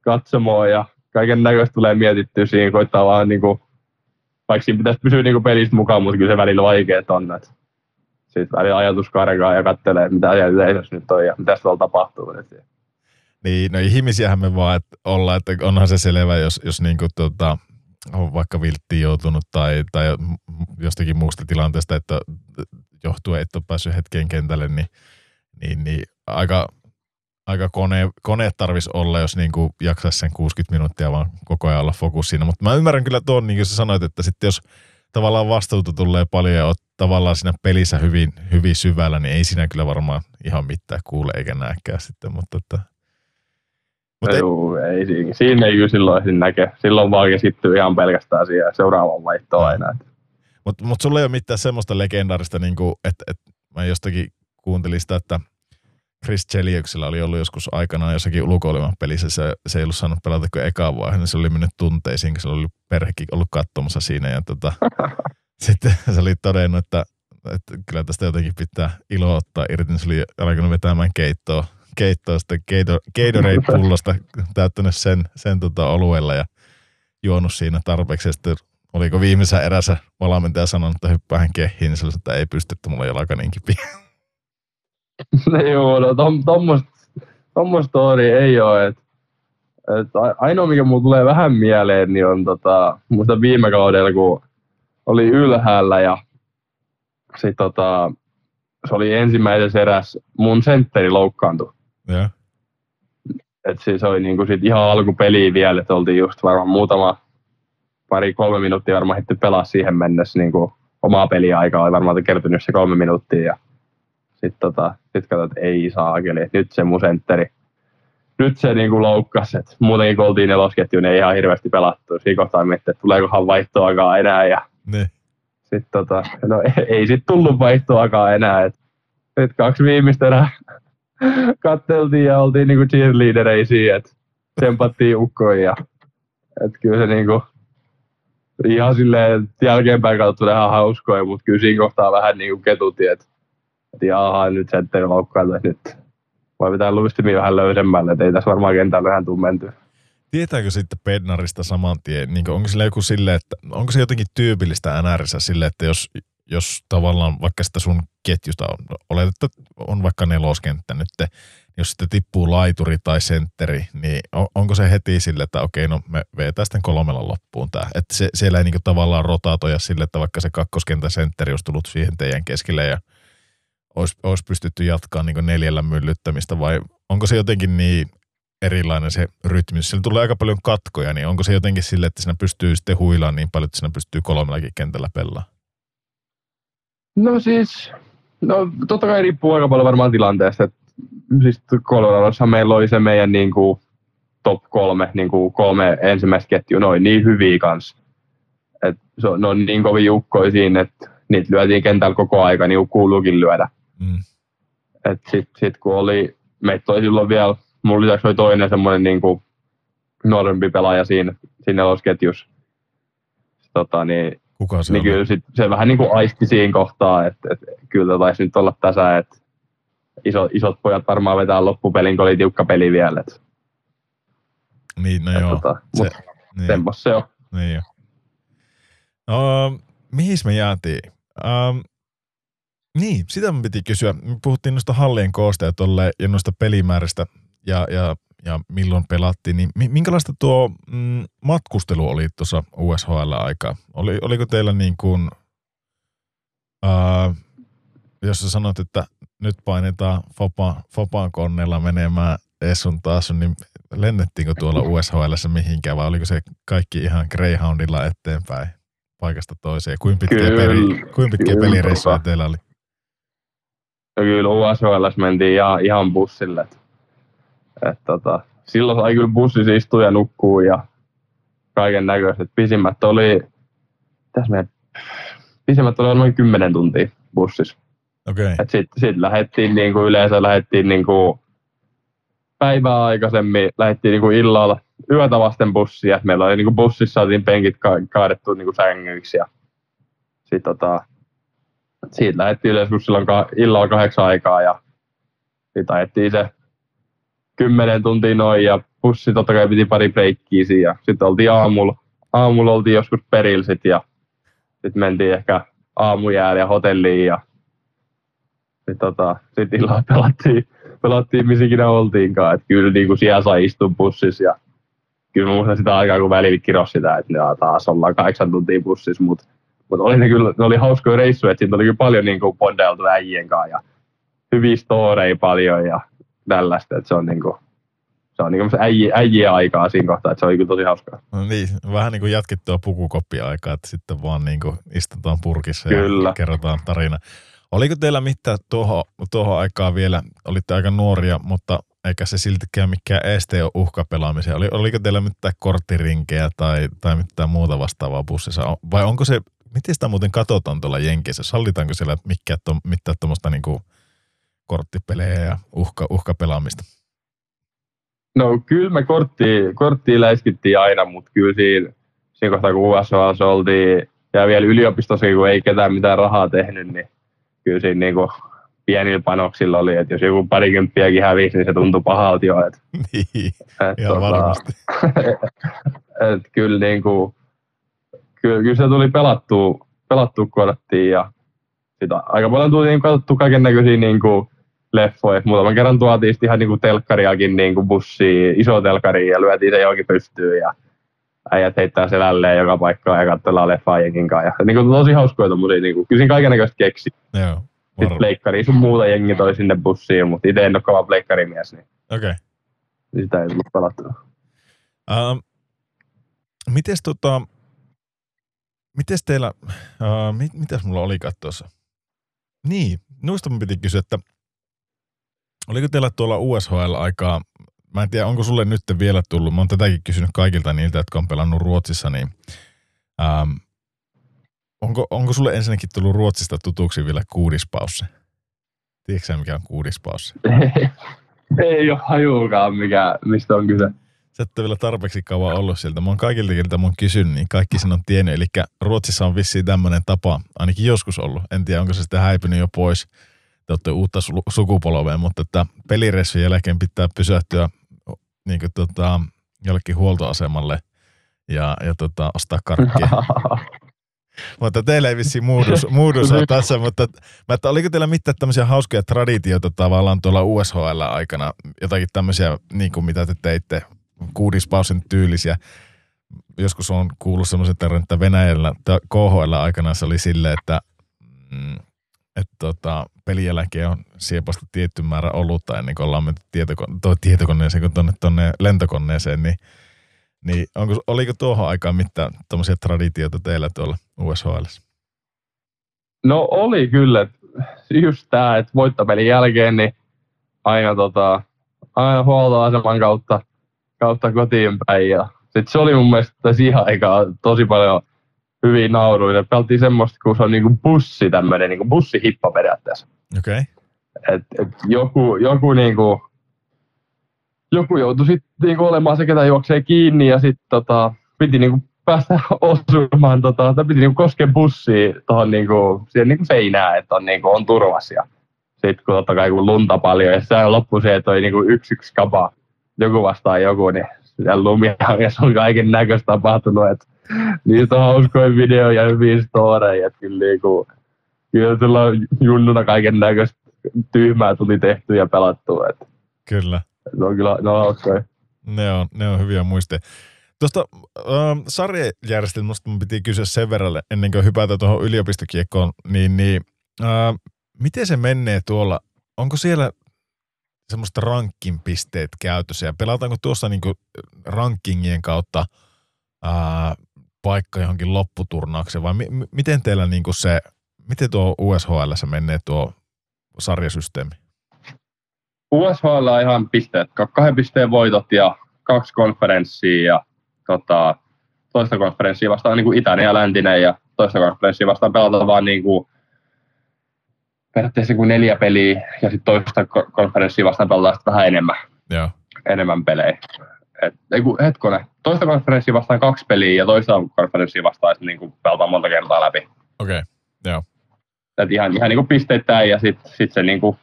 katsomoon ja kaiken näköistä tulee mietittyä siinä, koittaa vaan niinku, vaikka siinä pitäisi pysyä niinku pelistä mukaan, mutta kyllä se välillä vaikeaa on. Sitten välillä ajatus karkaa ja katselee, mitä siellä yleisössä nyt on ja mitä tuolla tapahtuu. Niin, no ihmisiähän me vaan että ollaan, että onhan se selvä, jos, jos niinku tota, on vaikka vilttiin joutunut tai, tai jostakin muusta tilanteesta, että johtuen, että on päässyt hetkeen kentälle, niin, niin, niin aika, aika kone, kone tarvisi olla, jos niin kuin jaksaisi sen 60 minuuttia vaan koko ajan olla fokus siinä. Mutta mä ymmärrän kyllä tuon, niin kuin sä sanoit, että sitten jos tavallaan vastuuta tulee paljon ja oot tavallaan siinä pelissä hyvin, hyvin syvällä, niin ei siinä kyllä varmaan ihan mitään kuule eikä näkään sitten, mutta että Mut ei, Juu, ei, siinä, siinä ei kyllä silloin näke. Silloin vaan keskittyy ihan pelkästään siihen seuraavaan vaihtoon aina. Mutta mut sulla ei ole mitään semmoista legendaarista, niin että et, mä jostakin kuuntelin sitä, että Chris Cheliuksella oli ollut joskus aikanaan jossakin ulkoileman pelissä, se, se ei ollut saanut pelata kuin eka vaihe, niin se oli mennyt tunteisiin, kun se oli perhekin ollut katsomassa siinä ja tota, sitten se oli todennut, että, että kyllä tästä jotenkin pitää ilo ottaa irti, niin se oli alkanut vetämään keittoa keittoa sitten Gatorade-pullosta, täyttänyt sen, sen tota oluella ja juonut siinä tarpeeksi. Sitten oliko viimeisessä erässä valmentaja sanonut, että hyppäähän kehiin, niin se että ei pysty, että mulla on jalka niin kipiä. No joo, no story ei ole. Et, et ainoa, mikä mulle tulee vähän mieleen, niin on tota, muista viime kaudella, kun oli ylhäällä ja sit tota, se oli ensimmäisessä eräs mun sentteri loukkaantui. Yeah. Et siis oli niinku sit ihan alkupeliä vielä, että oltiin just varmaan muutama, pari kolme minuuttia varmaan hitty pelaa siihen mennessä niinku omaa peliaikaa, oli varmaan kertynyt se kolme minuuttia ja sitten tota, sit katsoin, että ei saa että nyt se mun sentteri, nyt se niin kuin loukkasi, että muutenkin kun oltiin nelosketju, niin ei ihan hirveästi pelattu. Siinä kohtaa miettii, että tuleekohan vaihtoakaan enää. Ja Ne. sitten tota, no ei, ei sit tullut vaihtoakaan enää. Et, et kaksi viimeistä erää katteltiin ja oltiin niinku cheerleadereisiä, että tsempattiin ukkoja. Ja, et kyllä se niinku, ihan silleen jälkeenpäin katsottuna ihan hauskoja, mutta kyllä siinä kohtaa vähän niinku ketuti, että et jaha, nyt sentteri että nyt voi pitää luistimi vähän löysemmälle, että ei tässä varmaan kentällä ihan tuu menty. Tietääkö sitten Bednarista saman tien, niin onko sillä joku sille, että onko se jotenkin tyypillistä NRissä sille, että jos, jos tavallaan vaikka sitä sun ketjusta on, oletetaan, että on vaikka neloskenttä nyt, jos sitten tippuu laituri tai sentteri, niin on, onko se heti sille, että okei, no me vetää sitten kolmella loppuun tämä. Että se, siellä ei niinku tavallaan rotaatoja sille, että vaikka se kakkoskentän sentteri olisi tullut siihen teidän keskelle ja olisi, olisi pystytty jatkaa niinku neljällä myllyttämistä vai onko se jotenkin niin erilainen se rytmi. Sillä tulee aika paljon katkoja, niin onko se jotenkin sille, että siinä pystyy sitten huilaan niin paljon, että siinä pystyy kolmellakin kentällä pelaamaan? No siis, no totta kai riippuu aika paljon varmaan tilanteesta. Et, siis Coloradossa meillä oli se meidän niin kuin, top kolme, niin kuin kolme ensimmäistä ketjua, noin niin hyviä kanssa. Et se on, ne on niin kovin jukkoja siinä, että niitä lyötiin kentällä koko aika, niin kuin kuuluukin lyödä. Mm. Et sit, sit kun oli, meitä oli silloin vielä, mun lisäksi oli toinen semmoinen niin kuin nuorempi pelaaja siinä, siinä nelosketjussa. Tota, niin Kuka se niin oli? kyllä sit se vähän niin kuin aisti siinä kohtaa, että, että kyllä taisi nyt olla tässä, että iso, isot pojat varmaan vetää loppupelin, kun oli tiukka peli vielä. Et, Niin, no et joo. tota, Se, niin, se on. niin jo. No, mihin me jäätiin? Um, niin, sitä me piti kysyä. Me puhuttiin noista hallien koosta ja, tolle, ja noista pelimääristä ja, ja, ja milloin pelattiin. Niin mi- minkälaista tuo mm, matkustelu oli tuossa USHL-aikaa? Oli, oliko teillä niin kuin, uh, jos sä sanot, että nyt painetaan Fopa, Fopan koneella menemään Essun taas, niin lennettiinkö tuolla USHL mihinkään vai oliko se kaikki ihan Greyhoundilla eteenpäin paikasta toiseen? Kuinka pitkiä, Kyllä, peli, kuinka pitkiä kyllä, pelireissuja tota. teillä oli? Ja kyllä USHL mentiin ihan, ihan bussille. Et, et, tota, silloin sai kyllä bussissa istua ja nukkua ja kaiken näköiset. Pisimmät oli, mitäs me, pisimmät oli noin 10 tuntia bussissa. Okay. Sitten sit lähdettiin niinku yleensä lähdettiin niinku päivää aikaisemmin, lähdettiin niinku illalla yötä vasten bussia. Meillä oli niinku bussissa saatiin penkit ka- kaadettu niinku sängyiksi ja sit tota, siitä lähdettiin yleensä silloin ka- illalla kahdeksan aikaa ja sitten ajettiin se kymmenen tuntia noin ja bussi totta kai piti pari breikkiä siinä ja sitten oltiin aamulla, aamulla oltiin joskus perillä sit ja sitten mentiin ehkä aamujäälle ja hotelliin ja sitten tota, sit illalla pelattiin, pelattiin missä ikinä oltiinkaan. Et kyllä niin kuin siellä sai istua bussissa ja kyllä muistan sitä aikaa, kun välillä kirosi sitä, että no, taas ollaan kahdeksan tuntia bussissa, mutta mut oli ne kyllä, ne oli hauskoja reissuja, että siitä oli kyllä paljon niin kuin bondeltu äijien kanssa ja hyviä storeja paljon ja tällaista, että se on niin kuin, se on niin kuin äijien, äijien aikaa siinä kohtaa, että se oli kyllä tosi hauskaa. no niin, vähän niin kuin jatkettua pukukoppia-aikaa, että sitten vaan niin kuin istutaan purkissa Kyllä. ja kerrotaan tarina. Oliko teillä mitään tuohon, tuohon aikaan vielä, olitte aika nuoria, mutta eikä se siltikään mikään este ole uhkapelaamiseen. Oli, oliko teillä mitään korttirinkejä tai, tai mitään muuta vastaavaa bussissa? On- Vai onko se, miten sitä muuten katsotaan tuolla Jenkeissä? Sallitaanko siellä mikään, to, mitään tuommoista niinku korttipelejä ja uhka, uhkapelaamista? No kyllä me korttia, korttia läiskittiin aina, mutta kyllä siinä, siinä kohtaa kun USAssa oltiin ja vielä yliopistossakin, kun ei ketään mitään rahaa tehnyt, niin kyllä siinä niinku pienillä panoksilla oli, että jos joku parikymppiäkin hävisi, niin se tuntui pahalta jo. Et, niin, et, ihan varmasti. et kyllä, niinku, kyllä, kyllä se tuli pelattua, pelattua korttia ja sitä aika paljon tuli niinku katsottua kaiken näköisiä niinku leffoja. Muutaman kerran tuotiin ihan niinku telkkariakin niinku bussiin, iso telkkari ja lyötiin se johonkin pystyyn ja äijät heittää selälleen joka paikkaan ja katsellaan leffaa jenkin kanssa. Ja, niinku, tosi hauskoja tommosia, niinku, kyllä siinä kaiken näköistä keksi. Joo, Sitten pleikkari sun muuta jengi toi sinne bussiin, mutta itse en ole kova pleikkarimies, niin Okei. sitä ei tullut pelattua. Ähm, mites tota, mites teillä, äh, mit, mitäs mulla oli tuossa? Niin, noista mun piti kysyä, että oliko teillä tuolla USHL-aikaa, mä en tiedä, onko sulle nyt vielä tullut, mä oon tätäkin kysynyt kaikilta niiltä, jotka on pelannut Ruotsissa, niin ähm, onko, onko sulle ensinnäkin tullut Ruotsista tutuksi vielä kuudispausse? Tiedätkö sä, mikä on kuudispausse? Ei ole hajuukaan, mikä, mistä on kyse. Sä et vielä tarpeeksi kauan ollut sieltä. Mä oon kaikilta, kiltä mun kysynyt, niin kaikki sen on tiennyt. Eli Ruotsissa on vissiin tämmöinen tapa, ainakin joskus ollut. En tiedä, onko se sitten häipynyt jo pois. Te olette uutta su- sukupolvea, mutta että peliressun jälkeen pitää pysähtyä niin kuin, tota, jollekin huoltoasemalle ja, ja tota, ostaa karkkia. mutta teillä ei vissiin muudus, muudus ole tässä, mutta mä, että oliko teillä mitään tämmöisiä hauskoja traditioita tavallaan tuolla USHL-aikana, jotakin tämmöisiä, niin kuin mitä te teitte, kuudispausen tyylisiä. Joskus on kuullut semmoisen tarinan, että Venäjällä, KHL-aikana se oli silleen, että, mm, että tota, pelin jälkeen on siepasta tietty määrä olutta ennen kuin ollaan menty tietokone- toi tietokoneeseen kuin tuonne, tuonne lentokoneeseen, niin niin onko, oliko tuohon aikaan mitään tämmöisiä traditioita teillä tuolla USHL? No oli kyllä, just tämä, että voittopelin jälkeen niin aina, tota, aina huoltoaseman kautta, kautta kotiin päin. Ja sit se oli mun mielestä siihen aikaan tosi paljon hyvin nauruja. Peltiin semmoista, kun se on niinku bussi, tämmöinen niinku bussihippa periaatteessa. Okei. Okay. Et, et joku, joku niinku, joku joutui sitten niinku olemaan se, ketä juoksee kiinni ja sitten tota, piti niinku päästä osumaan, tota, tai piti niinku koskea bussiin tuohon niinku, siihen niinku seinään, että on, niinku, on turvassa. Ja sitten kun totta kai kun lunta paljon, ja se loppui se, että oli niinku yksi yksi kapa, joku vastaan joku, niin siellä lumihangessa on kaiken näköistä tapahtunut, että niistä on hauskoja videoja ja hyviä storeja, kyllä niinku, kyllä tulla junnuna kaiken näköistä tyhmää tuli tehty ja pelattu, että Kyllä. ne on kyllä ne on hauskoja. Ne on, ne on hyviä muisteja. Tuosta ähm, sarjajärjestelmästä mun piti kysyä sen verran, ennen kuin hypätä tuohon yliopistokiekkoon, niin, niin äh, miten se menee tuolla? Onko siellä semmoista rankin pisteet käytössä ja pelataanko tuossa niinku rankingien kautta ää, paikka johonkin lopputurnaukseen vai mi- mi- miten teillä niinku se, miten tuo USHL se menee tuo sarjasysteemi? USHL on ihan pisteet, ka- kahden pisteen voitot ja kaksi konferenssia ja tota, toista konferenssia vastaan niin kuin itäinen ja läntinen ja toista konferenssia vastaan pelataan vaan niin kuin, periaatteessa kuin neljä peliä ja sitten toista ko- konferenssia vastaan pelataan vähän enemmän, Joo. enemmän pelejä. Et, ei kun, hetkonen, toista konferenssia vastaan kaksi peliä ja toista konferenssia vastaan sitten niin pelataan monta kertaa läpi. Okei, okay. joo. Et ihan, ihan niin kuin pisteittäin ja sitten sit se niin kuin,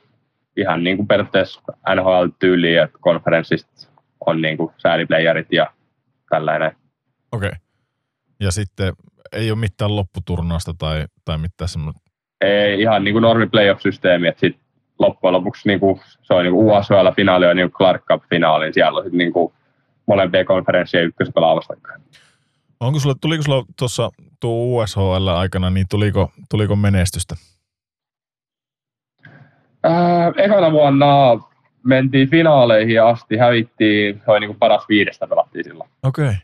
ihan niin kuin periaatteessa NHL-tyyliin, että konferenssista on niin kuin sääliplayerit ja tällainen. Okei. Okay. Ja sitten ei ole mitään lopputurnausta tai, tai mitään semmoista. Ei ihan niin kuin normi playoff-systeemi, että sitten loppujen lopuksi niin kuin, se on niin kuin USHL-finaali ja niin kuin Clark Cup-finaali, siellä on sitten niin kuin ykkösen pelaa vastakkain. Onko sulla, tuliko sulla tuossa tuo USHL aikana, niin tuliko, tuliko menestystä? Ää, ekana vuonna mentiin finaaleihin asti, hävittiin, se oli niin kuin paras viidestä pelattiin silloin. Okei. Okay.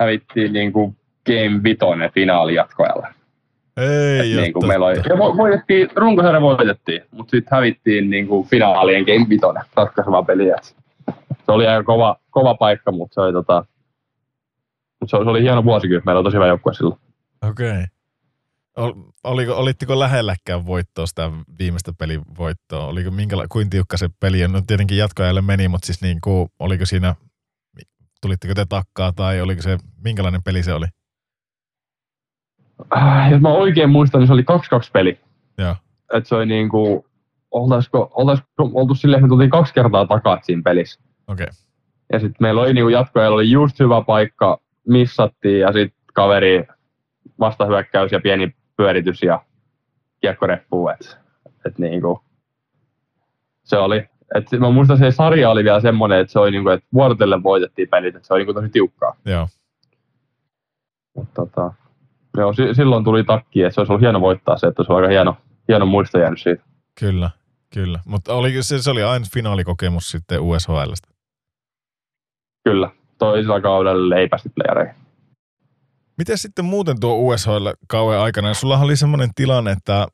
Hävittiin niin kuin Game Vitoinen finaali jatkoajalla. Ei Et ole niin kuin meillä oli, ja vo- voitettiin, runkosarja voitettiin, mutta sitten hävittiin niin kuin finaalien Game Vitoinen ratkaiseva peli. Se oli aika kova, kova paikka, mutta se oli, tota, mut se, oli, se oli hieno vuosi kyllä. Meillä oli tosi hyvä joukkue silloin. Okei. Okay. Oliko, olitteko lähelläkään voittoa sitä viimeistä pelin voittoa? Oliko minkäla, kuin tiukka se peli on? No tietenkin jatkoajalle meni, mutta siis niin kuin, oliko siinä, tulitteko te takkaa tai oliko se, minkälainen peli se oli? Äh, jos mä oikein muistan, niin se oli 2-2 peli. Joo. Et se oli niin kuin, oltaisiko, oltaisiko oltu silleen, että me tultiin kaksi kertaa takaa siinä pelissä. Okei. Okay. Ja sitten meillä oli niinku jatkoajalla oli just hyvä paikka, missattiin ja sitten kaveri vastahyökkäys ja pieni pyöritys ja kiekkoreppu. Et, et niinku, se oli, et mä muistan se sarja oli vielä semmoinen, että se oli niinku, että vuorotellen voitettiin pelit, että se oli niinku tosi tiukkaa. Joo. Mutta tota, joo, si- silloin tuli takki, että se olisi ollut hieno voittaa se, että se oli aika hieno, hieno muisto jäänyt siitä. Kyllä, kyllä. Mutta oliko se, se oli aina finaalikokemus sitten USHLstä? Kyllä, toisella kaudella ei päästy playereihin. Miten sitten muuten tuo USHL kauan aikana? Sulla oli semmoinen tilanne, että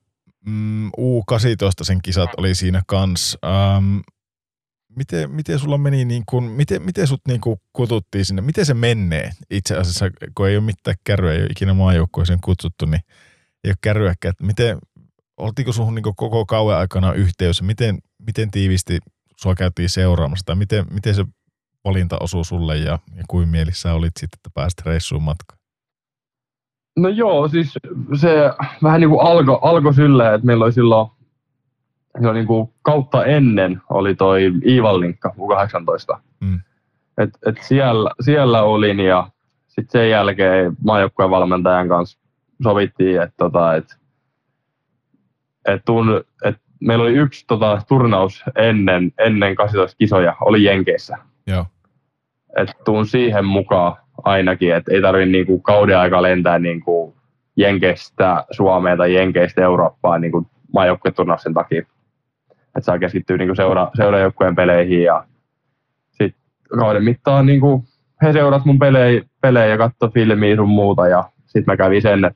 mm, U18 sen kisat oli siinä kans. Ähm, miten, miten sulla meni, niin kuin, miten, miten sut niin kuin kututtiin sinne, miten se menee itse asiassa, kun ei ole mitään kärryä, ei ole ikinä maajoukkueeseen kutsuttu, niin ei ole kärryäkään, miten, oltiinko suhun niin koko kauan aikana yhteys, miten, miten tiivisti sua käytiin seuraamassa, tai miten, miten se valinta osui sulle ja, ja kuin mielissä olit sitten, että pääsit reissuun matkaan? No joo, siis se vähän niin kuin alkoi alko silleen, että meillä oli silloin jo niin kuin kautta ennen oli toi Iivallinkka U18. Mm. Et, et siellä, siellä olin ja sitten sen jälkeen maajoukkueen valmentajan kanssa sovittiin, että tota, et, et tun, et meillä oli yksi tota, turnaus ennen, ennen 18 kisoja, oli Jenkeissä. Joo. Et tuun siihen mukaan ainakin, että ei tarvitse niinku kauden aika lentää niinku Jenkeistä Suomeen tai Jenkeistä Eurooppaan niinku maajoukkueturnauksen takia että saa keskittyä niin seura, seurajoukkueen peleihin ja sitten kauden mittaan niin kuin, he seurasivat mun pelejä, pelejä ja katsoi filmiä sun muuta ja sitten mä kävin sen,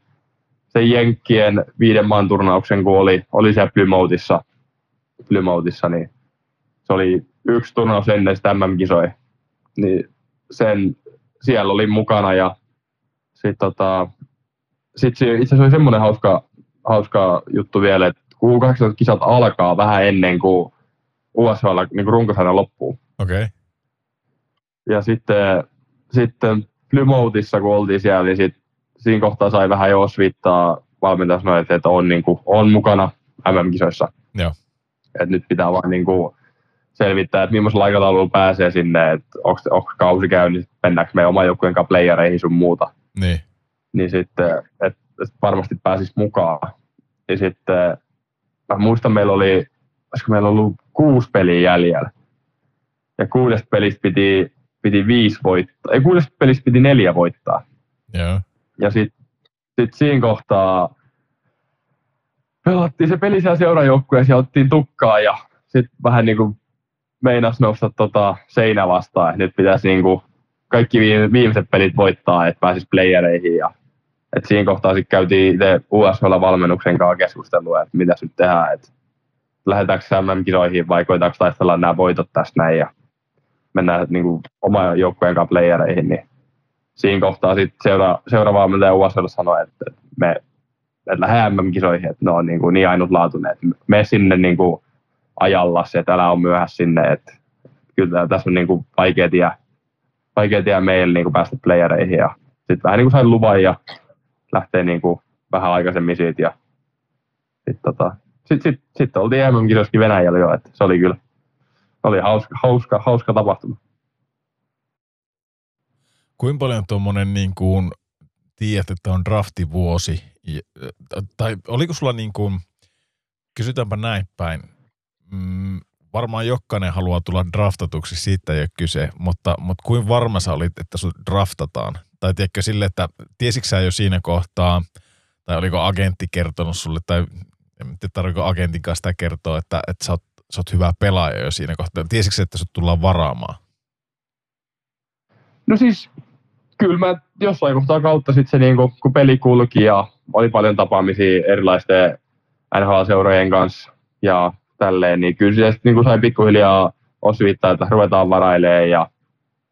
sen Jenkkien viiden maan turnauksen, kun oli, oli se Plymouthissa, Plymouthissa, niin se oli yksi turnaus ennen sitä MM-kisoja, niin sen, siellä oli mukana ja sitten tota, sit itse asiassa oli semmoinen hauska, hauska juttu vielä, että U18-kisat alkaa vähän ennen kuin USHL niin runkosarja loppuu. Okei. Okay. Ja sitten, sitten Plymouthissa, kun oltiin siellä, niin sit, siinä kohtaa sai vähän jo osvittaa valmentaja sanoi, että, että on, niin kuin, on mukana MM-kisoissa. Joo. Et nyt pitää vain niin kuin, selvittää, että millaisella aikataululla pääsee sinne, että onko, onko kausi käynnissä, mennäänkö me oman joukkueen kanssa playereihin sun muuta. Niin. Niin sitten, että et varmasti pääsis mukaan. Ja sitten mä muistan, meillä oli, olisiko meillä ollut kuusi peliä jäljellä. Ja kuudesta pelistä piti, piti viisi voittaa. Ei kuudesta pelistä piti neljä voittaa. Yeah. Ja sitten sit siinä kohtaa pelattiin se peli siellä seurajoukkueessa ja otettiin tukkaa ja sitten vähän niin kuin meinas nousta tota seinä vastaan. Et nyt pitäisi niin kuin kaikki viimeiset pelit voittaa, että pääsisi playereihin ja et siinä kohtaa sitten käytiin itse USL-valmennuksen kanssa keskustelua, että mitä nyt tehdään, että lähdetäänkö MM-kisoihin vai koetaanko taistella nämä voitot tästä näin ja mennään niin kuin oman joukkueen kanssa playereihin, niin siinä kohtaa sitten seura, seuraava valmentaja USL sanoi, että, me että lähde MM-kisoihin, että ne on niin, kuin niin ainutlaatuinen, että me sinne niin kuin ajalla se, että älä ole myöhässä sinne, että kyllä tässä on niin kuin vaikea tie, vaikea tie meille niin kuin päästä playereihin ja sitten vähän niin kuin sain luvan ja lähtee niin kuin vähän aikaisemmin siitä ja sitten tota, sit, sit, sit oltiin MM-kisoissakin Venäjällä jo, että se oli kyllä oli hauska, hauska, hauska tapahtuma. Kuinka paljon tuommoinen niin kuin, tiedät, että on draftivuosi, tai oliko sulla niin kuin, kysytäänpä näin päin, mm, varmaan jokainen haluaa tulla draftatuksi, siitä ei ole kyse, mutta, mutta kuin varma sä olit, että sut draftataan? Tai tiedätkö sille, että tiesitkö sä jo siinä kohtaa, tai oliko agentti kertonut sulle, tai en tiedä tarvitse agentin kanssa sitä kertoa, että, että sä, oot, sä oot hyvä pelaaja jo siinä kohtaa. Tiesitkö että sut tullaan varaamaan? No siis, kyllä mä jossain kohtaa kautta sitten se, niin kun peli kulki ja oli paljon tapaamisia erilaisten NHL-seurojen kanssa ja tälleen, niin kyllä se niin sai pikkuhiljaa osviittaa, että ruvetaan varailemaan ja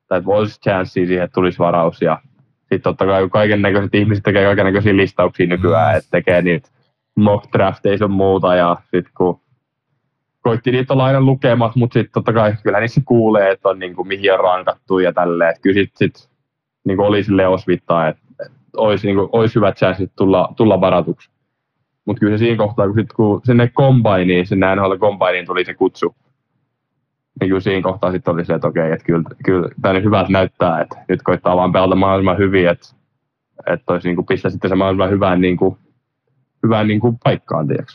tai että olisi chanssi siihen, että tulisi varaus ja sitten totta kai kaiken näköiset ihmiset tekee kaiken näköisiä listauksia nykyään, että tekee niitä mock drafteja sun muuta ja sitten kun koitti niitä olla aina lukemat, mutta sitten totta kai kyllä niissä kuulee, että on niinku, mihin on rankattu ja tälleen. Kyllä sitten sit, niinku oli sille osvittaa, että, että olisi, niinku, olisi hyvät chanssit tulla, tulla varatuksi. Mutta kyllä se siinä kohtaa, kun, sit, kun sinne kombainiin, sinne NHL kombainiin tuli se kutsu, niin kyllä siinä kohtaa sitten oli se, että okei, että kyllä, kyllä tämä nyt hyvältä näyttää, että nyt koittaa vaan pelata mahdollisimman hyvin, että, että olisi niin kuin pistää sitten se mahdollisimman hyvään, niin kuin, hyvään niin kuin paikkaan, tiedätkö?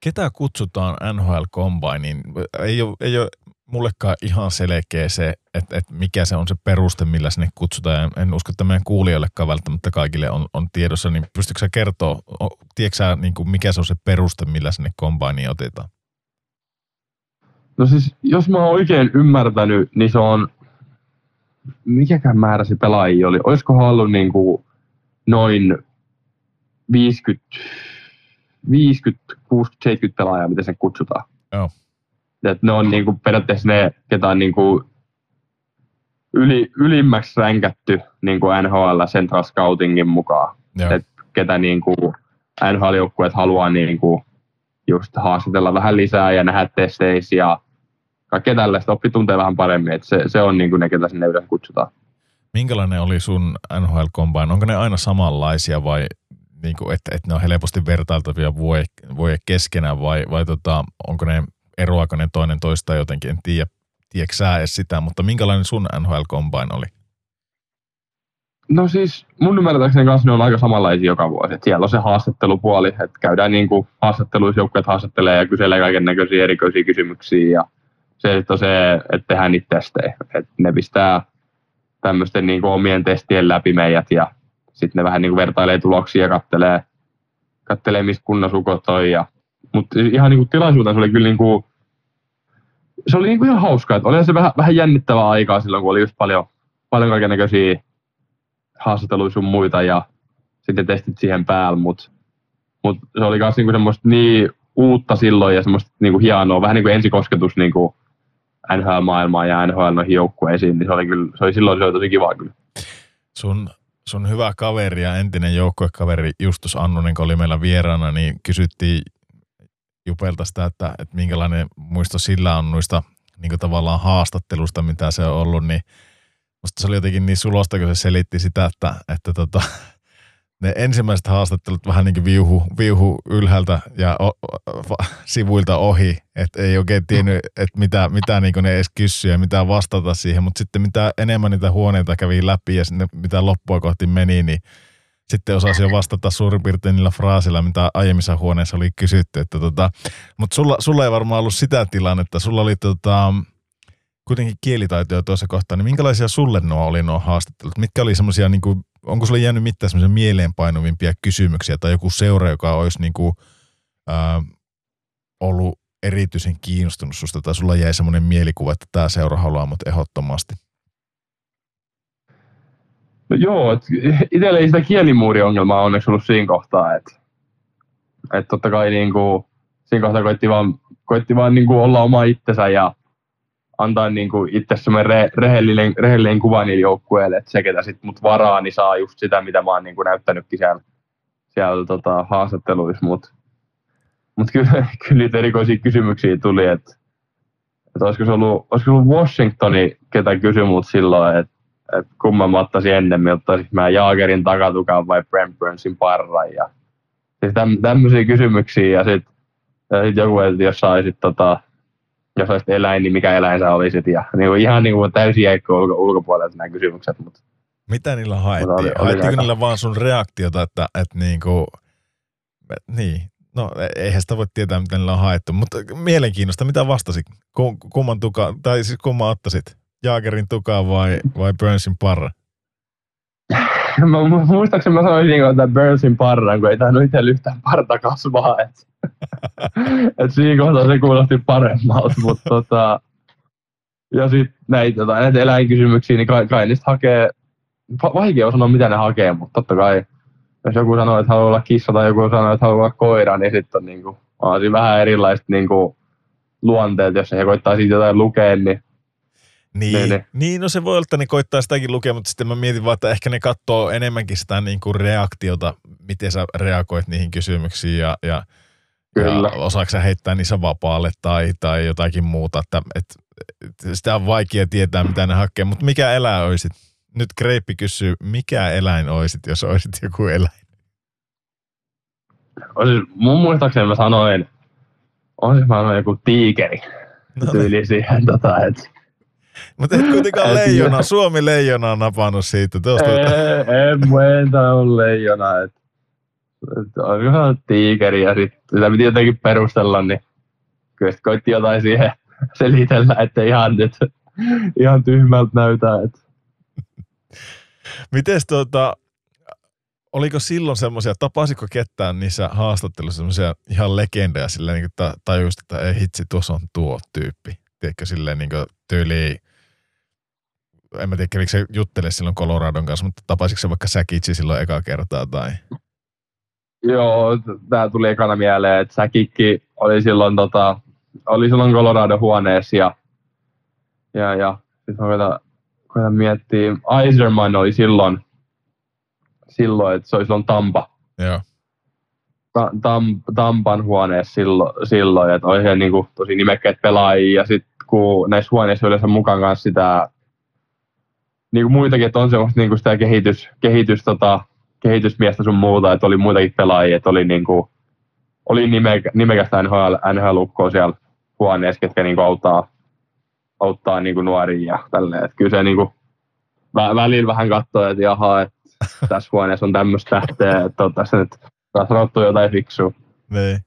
Ketä kutsutaan NHL Combineen? Ei ole, ei ole mullekaan ihan selkeä se, että, että mikä se on se peruste, millä sinne kutsutaan. En usko, että meidän kuulijoillekaan välttämättä kaikille on, on tiedossa, niin pystytkö sä kertoa, tiedätkö sä, niin kuin mikä se on se peruste, millä sinne Combineen otetaan? No siis, jos mä oon oikein ymmärtänyt, niin se on, mikäkään määrä se pelaajia oli? Olisiko ollut niin kuin noin 50, 50, 60, 70 pelaajaa, miten sen kutsutaan? Joo. Et ne on niinku periaatteessa ne, ketä on niinku yli, ylimmäksi ränkätty niinku NHL Central Scoutingin mukaan. Joo. Et ketä niinku NHL-joukkueet haluaa niinku just haastatella vähän lisää ja nähdä testeissä ja kaikkea tällaista oppi tuntee vähän paremmin. Et se, se on niinku ne, ketä sinne yleensä kutsutaan. Minkälainen oli sun NHL Combine? Onko ne aina samanlaisia vai niin kuin, että, että ne on helposti vertailtavia vuoje, vuoje keskenään vai, vai tota, onko ne, eroako ne toinen toista jotenkin? En tiedä, tiedätkö sä edes sitä, mutta minkälainen sun NHL Combine oli? No siis mun ymmärtääkseni kanssa ne on aika samanlaisia joka vuosi. Et siellä on se haastattelupuoli, että käydään niin kuin haastatteluissa joukkueet haastattelee ja kyselee kaiken näköisiä erikoisia kysymyksiä ja se on se, että tehdään niitä testejä. Et ne pistää tämmöisten niin kuin omien testien läpi meidät ja sitten ne vähän niin kuin vertailee tuloksia ja kattelee, kattelee missä kunnossa on. Ja, mutta ihan niin kuin tilaisuutena se oli kyllä niin kuin, se oli niin kuin ihan hauskaa. Että oli se vähän, vähän jännittävää aikaa silloin, kun oli just paljon, paljon kaiken näköisiä haastatteluja sun muita ja sitten testit siihen päällä, mutta mut se oli myös niinku semmoista niin uutta silloin ja semmoista niinku hienoa, vähän niin kuin ensikosketus niinku NHL-maailmaan ja NHL noihin joukkueisiin, niin se oli, kyllä, se oli silloin se oli tosi kiva kyllä. Sun, sun hyvä kaveri ja entinen joukkuekaveri Justus Annunen, kun oli meillä vieraana, niin kysyttiin Jupelta sitä, että, että minkälainen muisto sillä on noista niin tavallaan haastattelusta, mitä se on ollut, niin musta se oli jotenkin niin sulosta, kun se selitti sitä, että, että tota, ne ensimmäiset haastattelut vähän niin kuin viuhu, viuhu ylhäältä ja o, o, sivuilta ohi, että ei oikein tiennyt, että mitä, mitä niin ne edes kysyä ja mitä vastata siihen, mutta sitten mitä enemmän niitä huoneita kävi läpi ja sinne, mitä loppua kohti meni, niin sitten osasi jo vastata suurin piirtein niillä fraasilla, mitä aiemmissa huoneissa oli kysytty. Että tota, mutta sulla, sulla ei varmaan ollut sitä tilannetta. Sulla oli tota, kuitenkin kielitaitoja tuossa kohtaa, niin minkälaisia sulle nuo oli nuo haastattelut? Mitkä oli semmoisia, niin kuin, onko sulle jäänyt mitään semmoisia mieleenpainuvimpia kysymyksiä tai joku seura, joka olisi niin kuin, ää, ollut erityisen kiinnostunut susta tai sulla jäi semmoinen mielikuva, että tämä seura haluaa mut ehdottomasti? Joo, itsellä ei sitä kielimuuriongelmaa onneksi ollut siinä kohtaa, että et totta kai niinku, siinä kohtaa koitti vaan, koitti vaan niinku olla oma itsensä ja antaa niinku itse re, rehellinen, rehellinen kuva niille joukkueille, että se ketä sit mut varaa, niin saa just sitä, mitä mä oon niinku näyttänytkin siellä, siellä tota, haastatteluissa, mutta mut kyllä, kyllä niitä erikoisia kysymyksiä tuli, että et olisiko, se ollut, olisiko ollut Washingtoni, ketä kysyi mut silloin, että et kumman mä ottaisin ennemmin, ottaisin mä Jaagerin takatukan vai Brent Burnsin parran ja siis täm, tämmöisiä kysymyksiä ja sitten sit joku, että jos saisit tota, jos olisit eläin, niin mikä eläin sä olisit ja niin kuin, ihan niin kuin täysin jäikko ulko, ulkopuolelta nämä kysymykset. Mutta, Mitä niillä haettiin? Oli, oli Haettiinko aika... niillä vaan sun reaktiota, että, että niin kuin, niin, no eihän sitä voi tietää, mitä niillä on haettu, mutta mielenkiinnosta, mitä vastasit? Kumman tuka, tai siis kumman ottaisit? Jaagerin tukaa vai, vai Burnsin parra? mä, muistaakseni mä sanoisin, niin että Burnsin parran, kun ei tainnut itse yhtään parta kasvaa. Et, et siinä kohtaa se kuulosti paremmalta, mutta tota, ja sitten näitä, tota, näitä eläinkysymyksiä, niin kai, kai niistä hakee, vaikea on sanoa mitä ne hakee, mutta totta kai jos joku sanoo, että haluaa olla kissa tai joku sanoo, että haluaa olla koira, niin sitten on, niin kuin, on siinä vähän erilaiset niin kuin, luonteet, jos he koittaa siitä jotain lukea, niin niin, niin, niin. niin, no se voi olla, että ne koittaa sitäkin lukea, mutta sitten mä mietin vaan, että ehkä ne katsoo enemmänkin sitä niin kuin reaktiota, miten sä reagoit niihin kysymyksiin ja, ja, Kyllä. ja osaako sä heittää niissä vapaalle tai, tai jotakin muuta, että, että, että sitä on vaikea tietää, mitä ne hakee, mutta mikä eläin olisit? Nyt Kreippi kysyy, mikä eläin olisit, jos olisit joku eläin? Olisin, mun muistaakseni mä sanoin, olisin mä sanoin joku tiikeri. No, tyyli niin. siihen, tota, että mutta et kuitenkaan leijona, Suomi leijona on napannut siitä. Tuosta. Ei, en, en ole leijona. Et, et on ihan tiikeri ja sit, sitä piti jotenkin perustella, niin kyllä koitti jotain siihen selitellä, että ihan nyt ihan tyhmältä näytä. Et. Mites tuota, oliko silloin semmoisia, tapasiko ketään niissä haastatteluissa semmoisia ihan legendoja silleen, niin kuin tajusit, että ei hitsi, tuossa on tuo tyyppi. Tiedätkö, silleen niin tyyliin en mä tiedä, kävikö se juttele silloin Coloradon kanssa, mutta tapasiko se vaikka Säkitsi silloin eka kertaa tai? Joo, tämä tuli ekana mieleen, että Säkikki oli silloin tota, oli silloin Colorado huoneessa ja, ja, ja sitten koitan, koitan miettiä, Eiserman oli silloin, silloin, että se oli silloin Tampa. Joo. Ta, tam, Tampan huoneessa silloin, silloin että oli he niin kuin, tosi nimekkäitä pelaajia ja sitten kun näissä huoneissa yleensä mukaan kanssa sitä niin kuin muitakin, että on semmoista niin kuin sitä kehitys, kehitys, tota, kehitysmiestä sun muuta, että oli muitakin pelaajia, että oli, niin kuin, oli nimekä, nimekästä NHL, NHL-ukkoa siellä huoneessa, ketkä niin kuin auttaa, auttaa niin kuin nuoria ja tälleen. Että kyllä se niin kuin, vä, välillä vähän katsoo, että jaha, että tässä huoneessa on tämmöistä tähteä, että on tässä nyt sanottu jotain fiksua. Niin.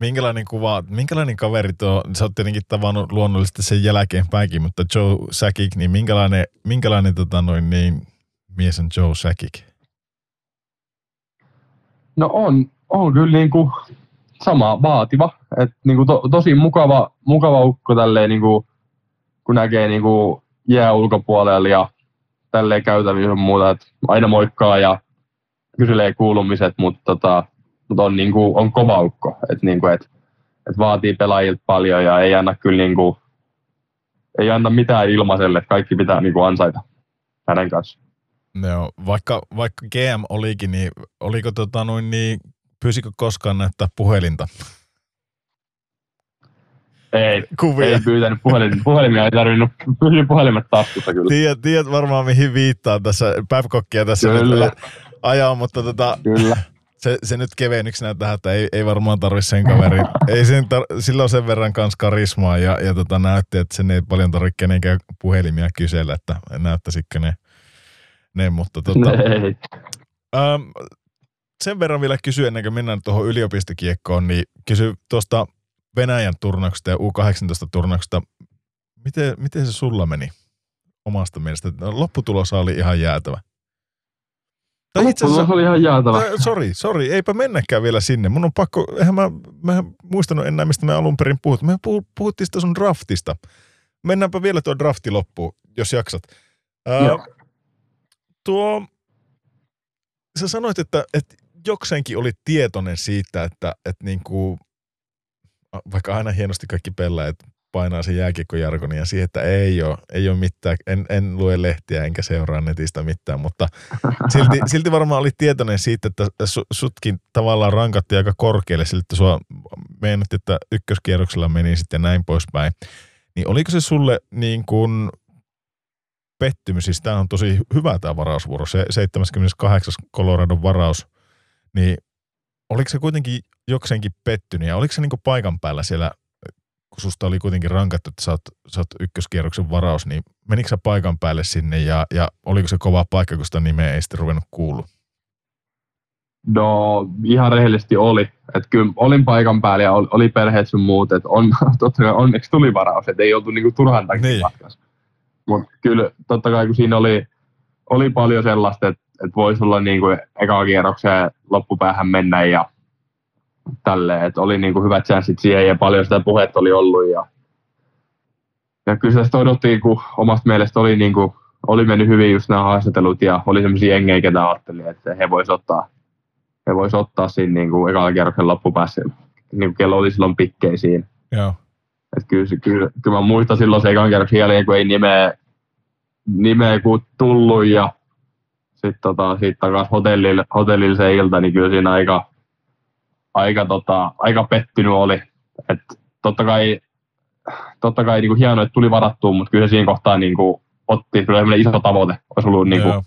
Minkälainen kuva, minkälainen kaveri tuo, sä oot tietenkin tavannut luonnollisesti sen jälkeenpäinkin, mutta Joe Sakic, niin minkälainen, minkälainen tota noin, niin, mies on Joe Sakic? No on, on kyllä niin kuin sama vaativa. Et niin kuin to, tosi mukava, mukava ukko tälleen, niin kuin, kun näkee niin kuin jää ulkopuolella ja tälleen käytävissä muuta. Et aina moikkaa ja kyselee kuulumiset, mutta tota, mut on, niin kuin, on kova ukko. Et, niin kuin, et, et vaatii pelaajilta paljon ja ei anna kyllä niin kuin, ei anna mitään ilmaiselle, että kaikki pitää niin kuin ansaita hänen kanssaan. No, vaikka, vaikka GM olikin, niin oliko tota noin niin, pyysikö koskaan näyttää puhelinta? Ei, Kuvia. ei pyytänyt puhelin, puhelimia, ei tarvinnut pysyä puhelimet taskussa kyllä. Tiedät, tiedät varmaan mihin viittaa tässä, Babcockia tässä Kyllä. ajaa, mutta tota, Kyllä. Se, se nyt kevennyksenä tähän, että ei, ei varmaan tarvi sen kaverin. ei sen tar- sillä on sen verran kans karismaa ja, ja tota, näytti, että sen ei paljon tarvitse kenenkään puhelimia kysellä, että näyttäisikö ne, ne mutta tota, ähm, sen verran vielä kysyä ennen kuin mennään tuohon yliopistokiekkoon, niin kysy tuosta Venäjän turnauksesta ja U18-turnauksesta. Miten, miten se sulla meni omasta mielestä? No, Lopputulos oli ihan jäätävä. Tai itse asiassa, Se oli ihan jäätävä. Äh, Sori, sori, eipä mennäkään vielä sinne. Mun on pakko, eihän mä, mä en muistanut enää, mistä me alun perin puhut. Me puhu- puhuttiin sitä sun draftista. Mennäänpä vielä tuo drafti loppuun, jos jaksat. Ää, Joo. tuo, sä sanoit, että, että jokseenkin oli tietoinen siitä, että, että niinku, vaikka aina hienosti kaikki pelaajat painaa sen jääkiekkojargonin ja siihen, että ei ole, ei ole mitään, en, en lue lehtiä enkä seuraa netistä mitään, mutta silti, silti varmaan oli tietoinen siitä, että su, sutkin tavallaan rankattiin aika korkealle, sillä että sua meinatti, että ykköskierroksella meni sitten näin poispäin. Niin oliko se sulle niin kuin pettymys, siis tämä on tosi hyvä tämä varausvuoro, se 78. Coloradon varaus, niin oliko se kuitenkin jokseenkin pettynyt ja oliko se niin kuin paikan päällä siellä, kun susta oli kuitenkin rankattu, että sä oot, sä oot ykköskierroksen varaus, niin menikö sä paikan päälle sinne ja, ja oliko se kova paikka, kun sitä nimeä ei sitten ruvennut kuulua? No ihan rehellisesti oli. Et kyllä olin paikan päällä ja oli, perheet sun muut. Et on, totta kai onneksi tuli varaus, et ei oltu niinku turhan takia Niin. matkassa. Mutta kyllä totta kai kun siinä oli, oli paljon sellaista, että et voisi olla niinku eka kierrokseen loppupäähän mennä ja tälleen. Et oli niinku hyvät chanssit siihen ja paljon sitä puhetta oli ollut. Ja, ja kyllä sitä odottiin, kun omasta mielestä oli, niinku, oli mennyt hyvin just nämä haastattelut ja oli sellaisia jengejä, ketä ajattelin, että he vois ottaa he vois ottaa siinä niin kuin ekalla kierroksen loppupäässä. Niin kuin kello oli silloin pikkei siinä. Joo. Et kyllä, kyllä, kyllä, mä muistan silloin se ekan kierroksen jälkeen, kun ei nimeä, nimeä kun tullut ja sitten tota, sit takas hotellille, hotellille se ilta, niin kyllä siinä aika, aika, tota, aika pettynyt oli. Et totta kai, totta kai niin kuin hienoa, että tuli varattua, mutta kyllä se siinä kohtaa niin kuin, otti kyllä iso tavoite. Olisi ollut niin kuin,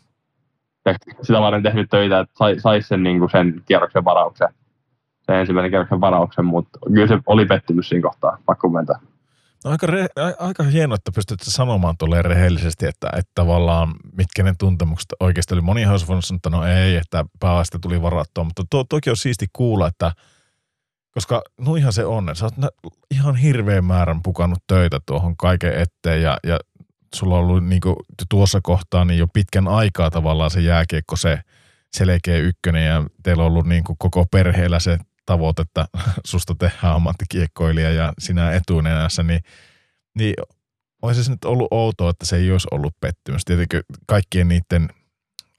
sitä varten tehnyt töitä, että sai, sen, niin sen kierroksen varauksen, sen ensimmäisen kierroksen varauksen, mutta kyllä se oli pettymys siinä kohtaa, pakko myöntää. No aika, re, aika hienoa, että pystyt sanomaan tolleen rehellisesti, että, että tavallaan mitkä ne tuntemukset oikeasti oli. Moni olisi voinut sanoa, että no ei, että päästä tuli varattua, mutta to, toki on siisti kuulla, että koska no ihan se on, sä oot ihan hirveän määrän pukannut töitä tuohon kaiken eteen ja, ja sulla on ollut niin tuossa kohtaa niin jo pitkän aikaa tavallaan se jääkiekko se selkeä ykkönen ja teillä on ollut niin koko perheellä se tavoite, että susta tehdään ammattikiekkoilija ja sinä etunenässä, niin, niin olisi se nyt ollut outoa, että se ei olisi ollut pettymys. Tietenkin kaikkien niiden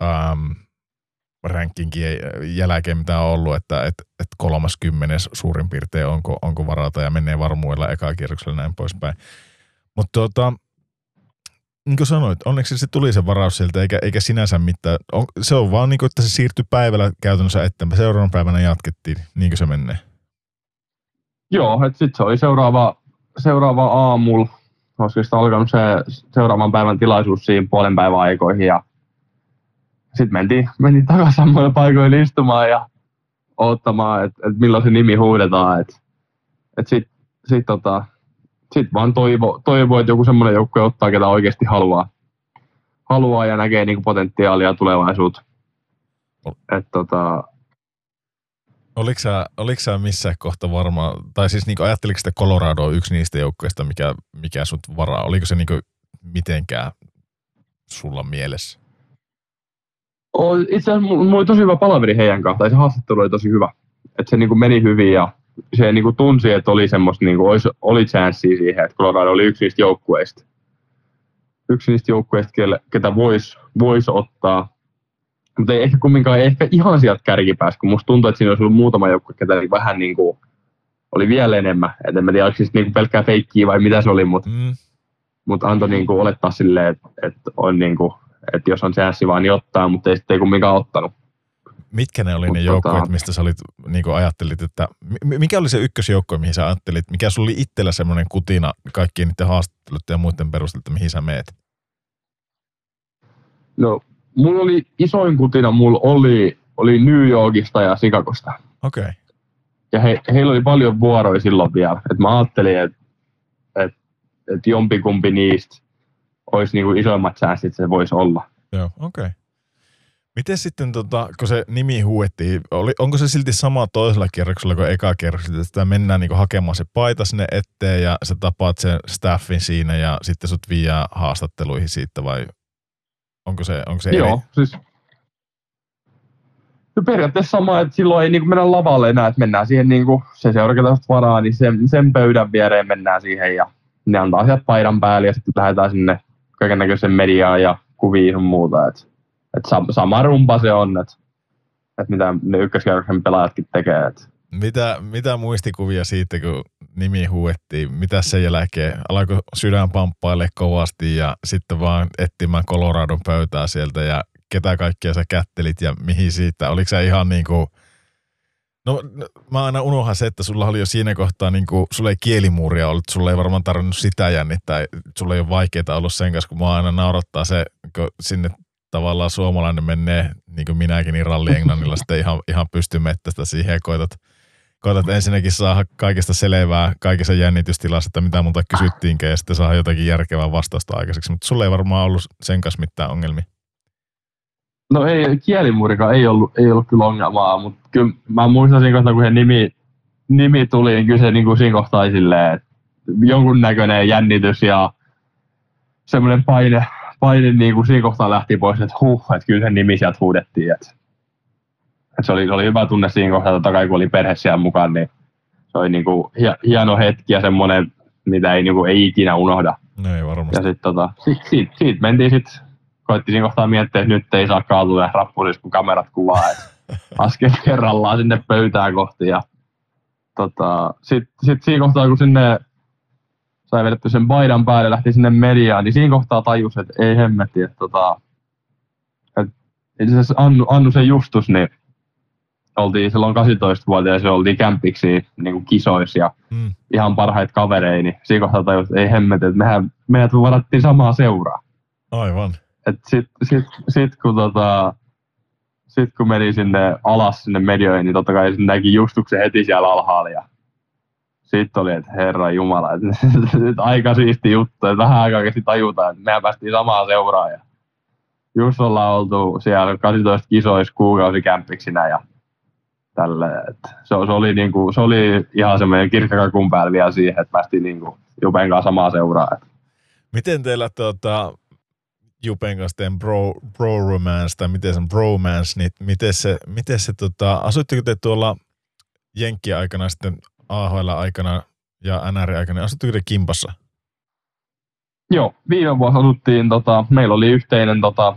ähm, rankinkien jälkeen, mitä on ollut, että et, et 30 suurin piirtein onko, onko varata ja menee varmuudella eka kierroksella näin poispäin. Mutta tuota, niin kuin sanoit, onneksi se tuli se varaus sieltä, eikä, eikä sinänsä mitään. On, se on vaan niin kuin, että se siirtyi päivällä käytännössä eteenpäin. Seuraavan päivänä jatkettiin, niin kuin se menee. Joo, että sitten se oli seuraava, seuraava aamulla. Olisiko sitä alkanut se seuraavan päivän tilaisuus siinä puolen päivän aikoihin. Ja sitten mentiin, mentiin takaisin samoille paikoille istumaan ja odottamaan, että et milloin se nimi huudetaan. Että et sitten sit, tota, sit vaan toivo, toivo, että joku semmoinen joukkue ottaa, ketä oikeasti haluaa, haluaa ja näkee niinku potentiaalia tulevaisuutta. Et, tota, Oliko sä, oliko sä missä kohta varma, tai siis niin ajatteliko että Colorado yksi niistä joukkueista, mikä, mikä sut varaa? Oliko se niin mitenkään sulla mielessä? itse asiassa mulla oli tosi hyvä palaveri heidän kanssa, tai se haastattelu oli tosi hyvä. Että se niinku meni hyvin ja se niinku tunsi, että oli semmoista, niinku, olisi, oli chanssiä siihen, että Colorado oli yksi niistä joukkueista. Yksi niistä joukkueista, ketä voisi vois ottaa. Mutta ei ehkä kumminkaan, ei ehkä ihan sieltä kärkipäässä, kun musta tuntuu, että siinä olisi ollut muutama joukkue, ketä oli vähän niin kuin, oli vielä enemmän. Et en mä tiedä, oliko siis niinku pelkkää feikkiä vai mitä se oli, mutta mm. mut antoi niinku olettaa silleen, että et on niinku, että jos on chanssi vaan, niin ottaa, mutta ei sitten kumminkaan ottanut. Mitkä ne oli Mut ne joukkueet, tota... mistä sä olit, niin ajattelit, että mikä oli se ykkösjoukkue, mihin sä ajattelit, mikä sulla oli itsellä semmoinen kutina kaikkien niiden haastattelut ja muiden perusteella, mihin sä meet? No, mulla oli isoin kutina, mulla oli, oli New Yorkista ja Chicagosta. Okei. Okay. Ja he, heillä oli paljon vuoroja silloin vielä, että mä ajattelin, että et, et jompikumpi niistä olisi niin kuin isoimmat säästit se voisi olla. Joo, okei. Okay. Miten sitten, tota, kun se nimi huuettiin, oli, onko se silti sama toisella kierroksella kuin eka kierroksella, että mennään niin hakemaan se paita sinne eteen ja sä tapaat sen staffin siinä ja sitten sut viiää haastatteluihin siitä vai onko se, onko se Joo, eri? siis No periaatteessa sama, että silloin ei niin mennä lavalle enää, että mennään siihen niin kuin, se seuraketä varaa, niin sen, sen pöydän viereen mennään siihen ja ne antaa sieltä paidan päälle ja sitten lähdetään sinne kaiken näköisen mediaa ja kuvia ja muuta. Et, et sama rumpa se on, että et mitä ne ykköskierroksen pelaajatkin tekee. Et. Mitä, mitä muistikuvia siitä, kun nimi huuettiin? Mitä sen jälkeen? Alkoi sydän pamppaille kovasti ja sitten vaan etsimään Coloradon pöytää sieltä ja ketä kaikkea sä kättelit ja mihin siitä? Oliko se ihan niin kuin – No mä aina unohan se, että sulla oli jo siinä kohtaa, niin kuin, sulla ei kielimuuria ollut, sulla ei varmaan tarvinnut sitä jännittää, sulla ei ole vaikeaa ollut sen kanssa, kun mä aina naurattaa se, kun sinne tavallaan suomalainen menee, niin kuin minäkin, niin ralli englannilla sitten ihan, ihan pystymettästä siihen ja koetat, koetat ensinnäkin saada kaikesta selvää kaikessa jännitystilassa, että mitä multa kysyttiinkään ja sitten saa jotakin järkevää vastausta aikaiseksi, mutta sulla ei varmaan ollut sen kanssa mitään ongelmia. No ei, kielimurikaan ei ollut, ei ollut kyllä ongelmaa, mutta kyllä mä muistan siinä kohtaa, kun se nimi, nimi tuli, niin kyllä se niin kuin siinä kohtaa silleen, että jonkunnäköinen jännitys ja semmoinen paine, paine niin kuin siinä kohtaa lähti pois, että huh, että kyllä sen nimi sieltä huudettiin. Että, että se, oli, se oli hyvä tunne siinä kohtaa, että kai kun oli perhe siellä mukaan, niin se oli niin kuin hieno hetki ja semmoinen, mitä ei, niin kuin, ei ikinä unohda. No ei varmasti. Ja sitten tota, siitä, siitä, siitä mentiin sitten koitti siinä kohtaa miettiä, että nyt ei saa kaatua rappuris, kun kamerat kuvaa. askel kerrallaan sinne pöytään kohti. Ja tota, sitten sit siinä kohtaa, kun sinne sai vedetty sen paidan päälle lähti sinne mediaan, niin siinä kohtaa tajus, että ei hemmetti, että tota, et, itse asiassa Annu, Annu sen Justus, niin oltiin silloin 18-vuotiaana, se oltiin kämpiksi niin kuin kisoissa ja mm. ihan parhaita kavereita, niin siinä kohtaa tajus, että ei hemmetti, että mehän, meidät varattiin samaa seuraa. Aivan et sit, sit, sit, kun tota, sit kun meni sinne alas sinne medioihin, niin totta kai näki Justuksen heti siellä alhaalla. Ja sitten oli, että herra jumala, että nyt aika siisti juttu, että vähän aikaa kesti tajuta, että mehän päästiin samaan seuraan. Ja just ollaan oltu siellä 18 kisoissa kuukausikämppiksinä ja tälle. Että se, se, oli niinku, se oli ihan semmoinen kirkkakakun päällä vielä siihen, että päästiin niinku Jupen kanssa samaa seuraa. Miten teillä tuota, Jupen kanssa teen bro, bro romance, tai miten se on bromance, niin miten se, miten se tota, asuitteko te tuolla Jenkki-aikana sitten AHL-aikana ja NR-aikana, asuitteko te kimpassa? Joo, viime vuosi asuttiin, tota, meillä oli yhteinen, tota,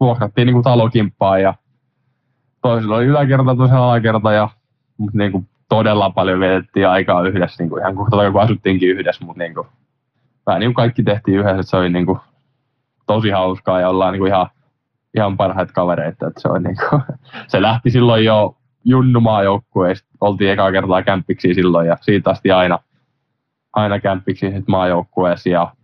vuokrattiin niin talokimppaa ja toisella oli yläkerta, toisella alakerta ja mutta niin kuin todella paljon vietettiin aikaa yhdessä, niin kuin ihan kohta kun asuttiinkin yhdessä, mutta niin kuin, vähän niin kuin kaikki tehtiin yhdessä, että se oli niin kuin, tosi hauskaa ja ollaan niin kuin ihan, ihan parhaita kavereita. Että se, on niin kuin, se lähti silloin jo junnumaa joukkueesta, oltiin ekaa kertaa kämppiksi silloin ja siitä asti aina, aina kämppiksi sit maajoukkueessa ja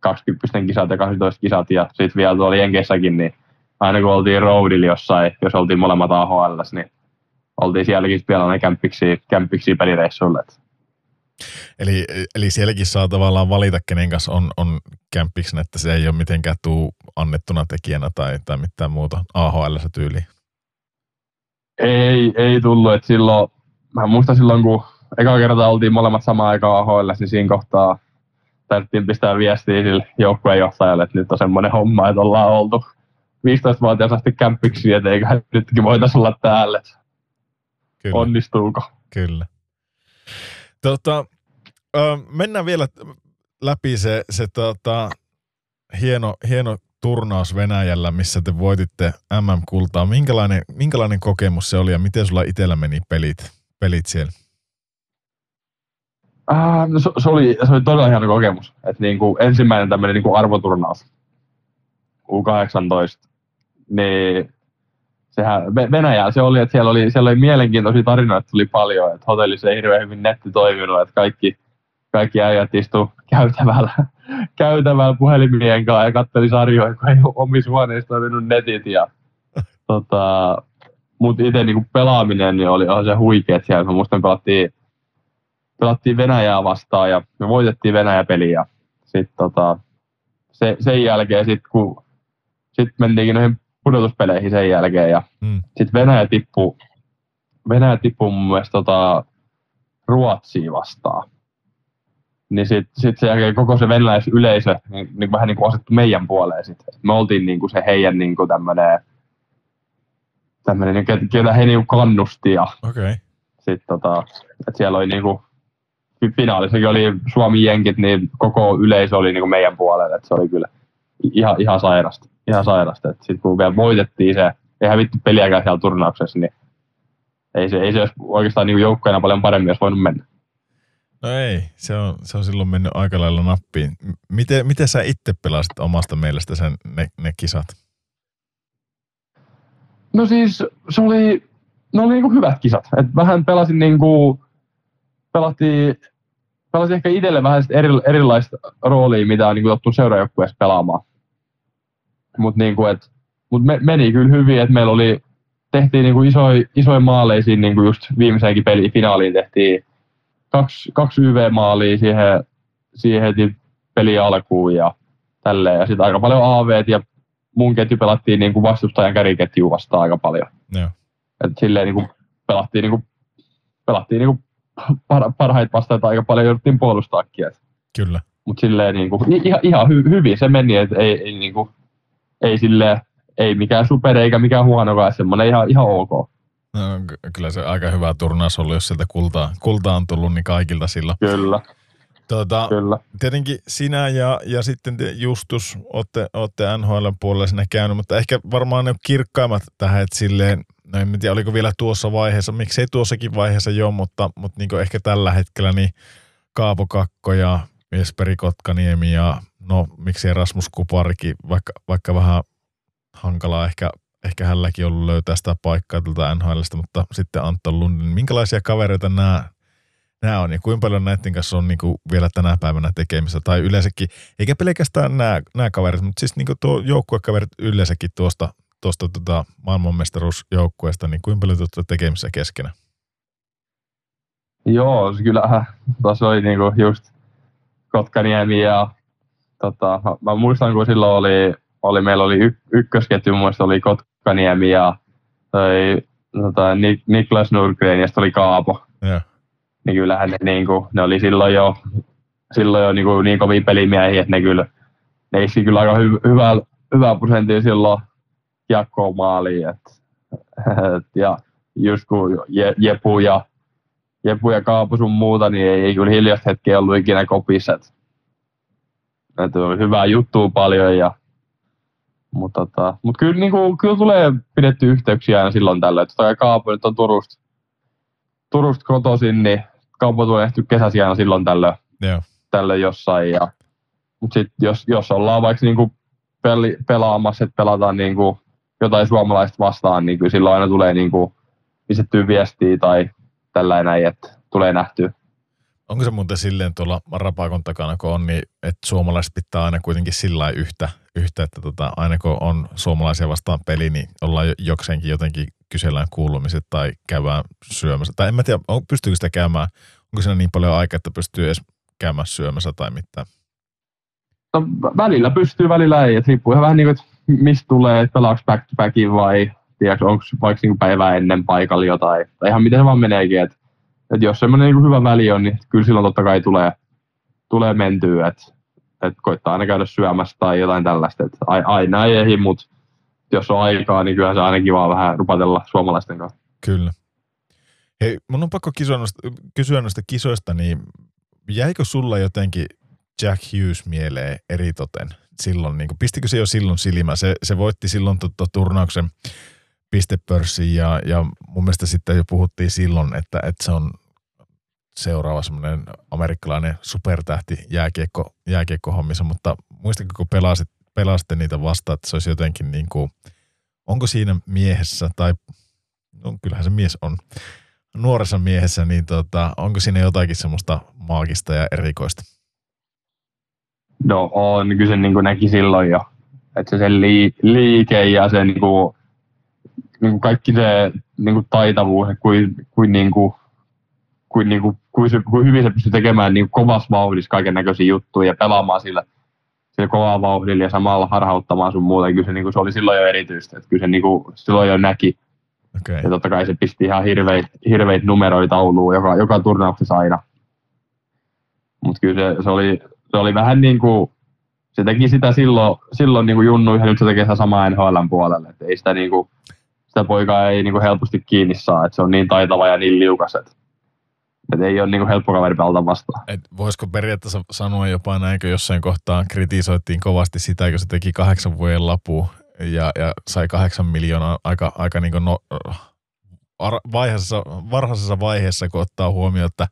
20 kisat ja 12 kisat ja sitten vielä tuolla Jenkessäkin, niin aina kun oltiin roadilla jossain, jos oltiin molemmat AHL, niin oltiin sielläkin vielä ne kämppiksi, kämppiksi pelireissuille. Eli, eli sielläkin saa tavallaan valita, kenen kanssa on, on kämppiksen, että se ei ole mitenkään tuu annettuna tekijänä tai, tai mitään muuta AHL tyyliin. Ei, ei tullut. että silloin, mä muistan silloin, kun eka kerta oltiin molemmat samaan aikaan AHL, niin siinä kohtaa tarvittiin pistää viestiä sille joukkueenjohtajalle, että nyt on semmoinen homma, että ollaan oltu 15-vuotias asti kämppiksi, että eikä nytkin voitaisiin olla täällä. Kyllä. Onnistuuko? Kyllä. Tota, ö, mennään vielä läpi se, se tota, hieno, hieno turnaus Venäjällä, missä te voititte MM-kultaa. Minkälainen, minkälainen kokemus se oli ja miten sulla itsellä meni pelit, pelit siellä? Äh, no se, se, oli, se oli todella hieno kokemus. Et niinku ensimmäinen tämmöinen niinku arvoturnaus U18, niin sehän Venäjällä se oli, että siellä oli, siellä oli mielenkiintoisia tarinoita tuli paljon, että hotellissa ei hirveän hyvin netti toiminut, että kaikki, kaikki äijät istu käytävällä, käytävällä puhelimien kanssa ja katteli sarjoja, kun ei omissa huoneissa toiminut netit. Ja, tota, mutta itse niinku pelaaminen niin oli, oli se huikea siellä. Mä muistan, pelattiin, pelattiin Venäjää vastaan ja me voitettiin Venäjä-peliä. Sitten tota, se, sen jälkeen, sit, kun sitten mentiinkin noihin pudotuspeleihin sen jälkeen. Ja mm. sitten Venäjä tippui, Venäjä tippui mun mielestä tota, Ruotsiin vastaan. Niin sitten sit sen jälkeen koko se venäläisyleisö niin, niin vähän niin kuin asettu meidän puoleen. Sit. Me oltiin niin kuin se heidän niin kuin tämmönen, tämmönen, niin, ketä he niin kuin kannusti. Ja okay. sit, tota, että siellä oli niin kuin, finaalissakin oli Suomi-jenkit, niin koko yleisö oli niin kuin meidän puolella. Että se oli kyllä ihan, ihan sairasta ihan sairasta. Sitten kun vielä voitettiin se, ei hävitty peliäkään siellä turnauksessa, niin ei se, ei se olisi oikeastaan niin joukkoina paljon paremmin olisi voinut mennä. No ei, se on, se on silloin mennyt aika lailla nappiin. Miten, miten sä itse pelasit omasta mielestä sen, ne, ne kisat? No siis se oli, ne oli niinku hyvät kisat. Et vähän pelasin niinku, pelattiin, pelasin ehkä itselle vähän eri, erilaista roolia, mitä on niinku tottunut seuraajoukkueessa pelaamaan. Mutta niinku, mut me, meni kyllä hyvin, että meillä oli, tehtiin niinku isoja isoi maaleja siinä niinku just viimeisenkin peli, finaaliin tehtiin kaksi, kaksi YV-maalia siihen, siihen heti peli alkuun ja tälleen. Ja sitten aika paljon AV ja mun ketju pelattiin niinku vastustajan käriketjuun vastaan aika paljon. Joo. Et silleen niinku pelattiin, niinku, pelattiin niinku par, parhaita vastaita aika paljon jouduttiin puolustaakin. Kyllä. Mutta silleen niinku, ihan, ihan hy, hyvin se meni, että ei, ei niinku, ei sille ei mikään super eikä mikään huonokaan, semmoinen ihan, ihan ok. No, kyllä se aika hyvä turnaus ollut, jos sieltä kultaa, kultaa on tullut, niin kaikilta silloin. Kyllä. Tuota, Kyllä. Tietenkin sinä ja, ja sitten Justus olette, olette NHL puolella sinne käynyt, mutta ehkä varmaan ne kirkkaimmat tähän, että silleen, no en tiedä oliko vielä tuossa vaiheessa, miksei tuossakin vaiheessa jo, mutta, mutta niin ehkä tällä hetkellä niin Kaapo Kakko ja Jesperi Kotkaniemi ja no miksi Rasmus Kuparikin, vaikka, vaikka vähän hankalaa ehkä, ehkä hänelläkin ollut löytää sitä paikkaa tältä NHLstä, mutta sitten Anton Lundin, minkälaisia kavereita nämä, nämä on ja kuinka paljon näiden kanssa on niin kuin vielä tänä päivänä tekemistä tai yleensäkin, eikä pelkästään nämä, nämä kaverit, mutta siis niin kuin tuo joukkuekaverit yleensäkin tuosta, tuosta tota maailmanmestaruusjoukkueesta, niin kuinka paljon tuota tekemistä keskenä? Joo, kyllähän tuossa oli niinku just Kotkaniemi ja tota, mä, mä, muistan, kun silloin oli, oli meillä oli y, ykkösketju, mun mielestä oli Kotkaniemi ja toi, tota, Nik, Niklas Nurgren ja sitten oli Kaapo. Yeah. Niin kyllähän ne, niin kuin, ne oli silloin jo, silloin jo niin, kuin, niin kovin pelimiehiä, että ne kyllä, ne iski kyllä aika hy, hyvää, hyvää prosenttia silloin kiekkoon maaliin. Et, et, ja just kun Je, Jepu ja Jepu ja Kaapu sun muuta, niin ei, ei kyllä hiljaista hetkeä ollut ikinä kopissa. Et oli hyvää juttua paljon ja Mutta tota, mut kyllä, niinku, kyllä tulee pidetty yhteyksiä aina silloin tällöin. Totta kai Kaapo nyt on Turusta, Turusta kotoisin, niin Kaapo tulee ehty kesäsi aina silloin tällöin, Joo. tällöin jossain. Ja, mutta sitten jos, jos ollaan vaikka niinku peli, pelaamassa, että pelataan niinku jotain suomalaista vastaan, niin kyllä silloin aina tulee niinku pistettyä viestiä tai tällainen, että tulee nähtyä. Onko se muuten silleen tuolla rapakon takana, kun on, niin että suomalaiset pitää aina kuitenkin sillä yhtä, yhtä, että tota, aina kun on suomalaisia vastaan peli, niin ollaan jo- jokseenkin jotenkin kysellään kuulumiset tai käydään syömässä. Tai en mä tiedä, on, pystyykö sitä käymään, onko siinä niin paljon aikaa, että pystyy edes käymään syömässä tai mitään. No, vä- välillä pystyy, välillä ei. Et riippuu ihan vähän niin kuin, että mistä tulee, että pelaako back to backin vai onko vaikka niin päivää ennen paikalla jotain. Tai ihan miten se vaan meneekin. Että et jos semmoinen niin hyvä väli on, niin kyllä silloin totta kai tulee, tulee mentyä. Että et koittaa aina käydä syömässä tai jotain tällaista. Et ai- aina ei ehdi, mutta jos on aikaa, niin kyllähän se aina kiva vähän rupatella suomalaisten kanssa. Kyllä. Hei, mun on pakko kysyä noista, kysyä noista kisoista, niin jäikö sulla jotenkin Jack Hughes mieleen eritoten silloin? Niin kuin, pistikö se jo silloin silmä? Se, se voitti silloin tota, turnauksen pistepörssin ja, ja mun mielestä sitten jo puhuttiin silloin, että, että se on seuraava semmoinen amerikkalainen supertähti jääkiekko, jääkiekkohommissa, mutta muistatko, kun pelasit, pelasitte niitä vastaan, että se olisi jotenkin niin kuin, onko siinä miehessä, tai no kyllähän se mies on, nuoressa miehessä, niin tota, onko siinä jotakin semmoista maagista ja erikoista? No on, kyllä se niin kuin näki silloin jo. Että se sen lii, liike ja se niin kuin, niin kuin kaikki se niin kuin taitavuus, kuin, kuin, niin kuin, kuin, niin kuin, kuin, se, kuin hyvin se pystyy tekemään niin kovassa vauhdissa kaiken näköisiä juttuja ja pelaamaan sillä, sillä kovaa vauhdilla ja samalla harhauttamaan sun muuta. Kyllä se, niin kuin, se oli silloin jo erityistä. Että kyllä se niin kuin, silloin jo näki. Okei. Ja totta kai se pisti ihan hirveitä hirveit numeroita tauluun joka, joka turnauksessa aina. Mutta kyllä se, se, oli, se oli vähän niin kuin, se teki sitä silloin, silloin niin kuin Junnu ja nyt se tekee sitä samaa NHLn puolelle. Et ei sitä, niin kuin, sitä poikaa ei niin kuin helposti kiinni saa, että se on niin taitava ja niin liukas, että et ei ole niin kuin helppo kaveri pelata vastaan. Et voisiko periaatteessa sanoa jopa näinkö jossain kohtaa kritisoittiin kovasti sitä, kun se teki kahdeksan vuoden lapu ja, ja sai kahdeksan miljoonaa aika, aika niin no, vaiheessa, varhaisessa vaiheessa, kun ottaa huomioon, että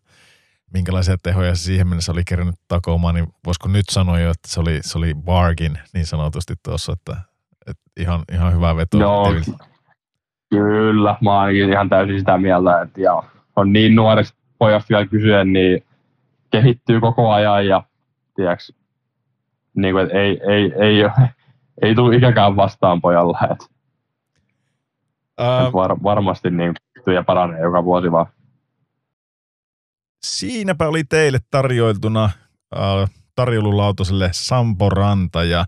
minkälaisia tehoja se siihen mennessä oli kerännyt takomaan, niin voisiko nyt sanoa jo, että se oli, se oli bargain niin sanotusti tuossa, että, että ihan, ihan hyvä veto. Joo, David. kyllä. Mä oon ihan täysin sitä mieltä, että ja on niin nuoresta pojasta vielä kysyä, niin kehittyy koko ajan ja tiedätkö, niin kuin, että ei, ei, ei, ei, ei tule ikäkään vastaan pojalla. Ää, että var, varmasti niin kehittyy ja paranee joka vuosi vaan. siinäpä oli teille tarjoiltuna äh, tarjoululautaselle Sampo Ranta ja,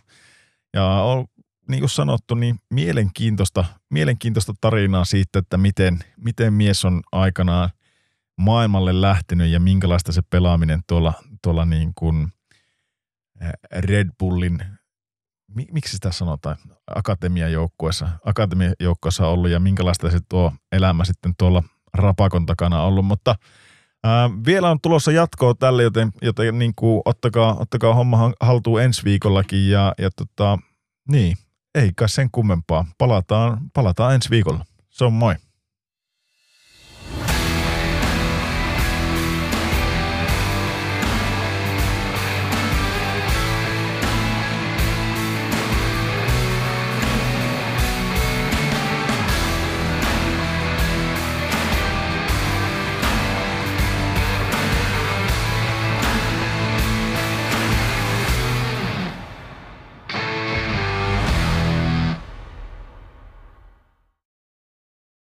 ja on, niin kuin sanottu, niin mielenkiintoista, mielenkiintoista tarinaa siitä, että miten, miten mies on aikanaan maailmalle lähtenyt ja minkälaista se pelaaminen tuolla, tuolla niin kuin äh, Red Bullin, mi, miksi sitä sanotaan, akatemiajoukkueessa on ollut ja minkälaista se tuo elämä sitten tuolla rapakon takana ollut, mutta Ää, vielä on tulossa jatkoa tälle, joten, joten niin kuin, ottakaa, ottakaa homma haltuun ensi viikollakin ja, ja tota, niin, ei kai sen kummempaa. Palataan, palataan ensi viikolla. Se on moi.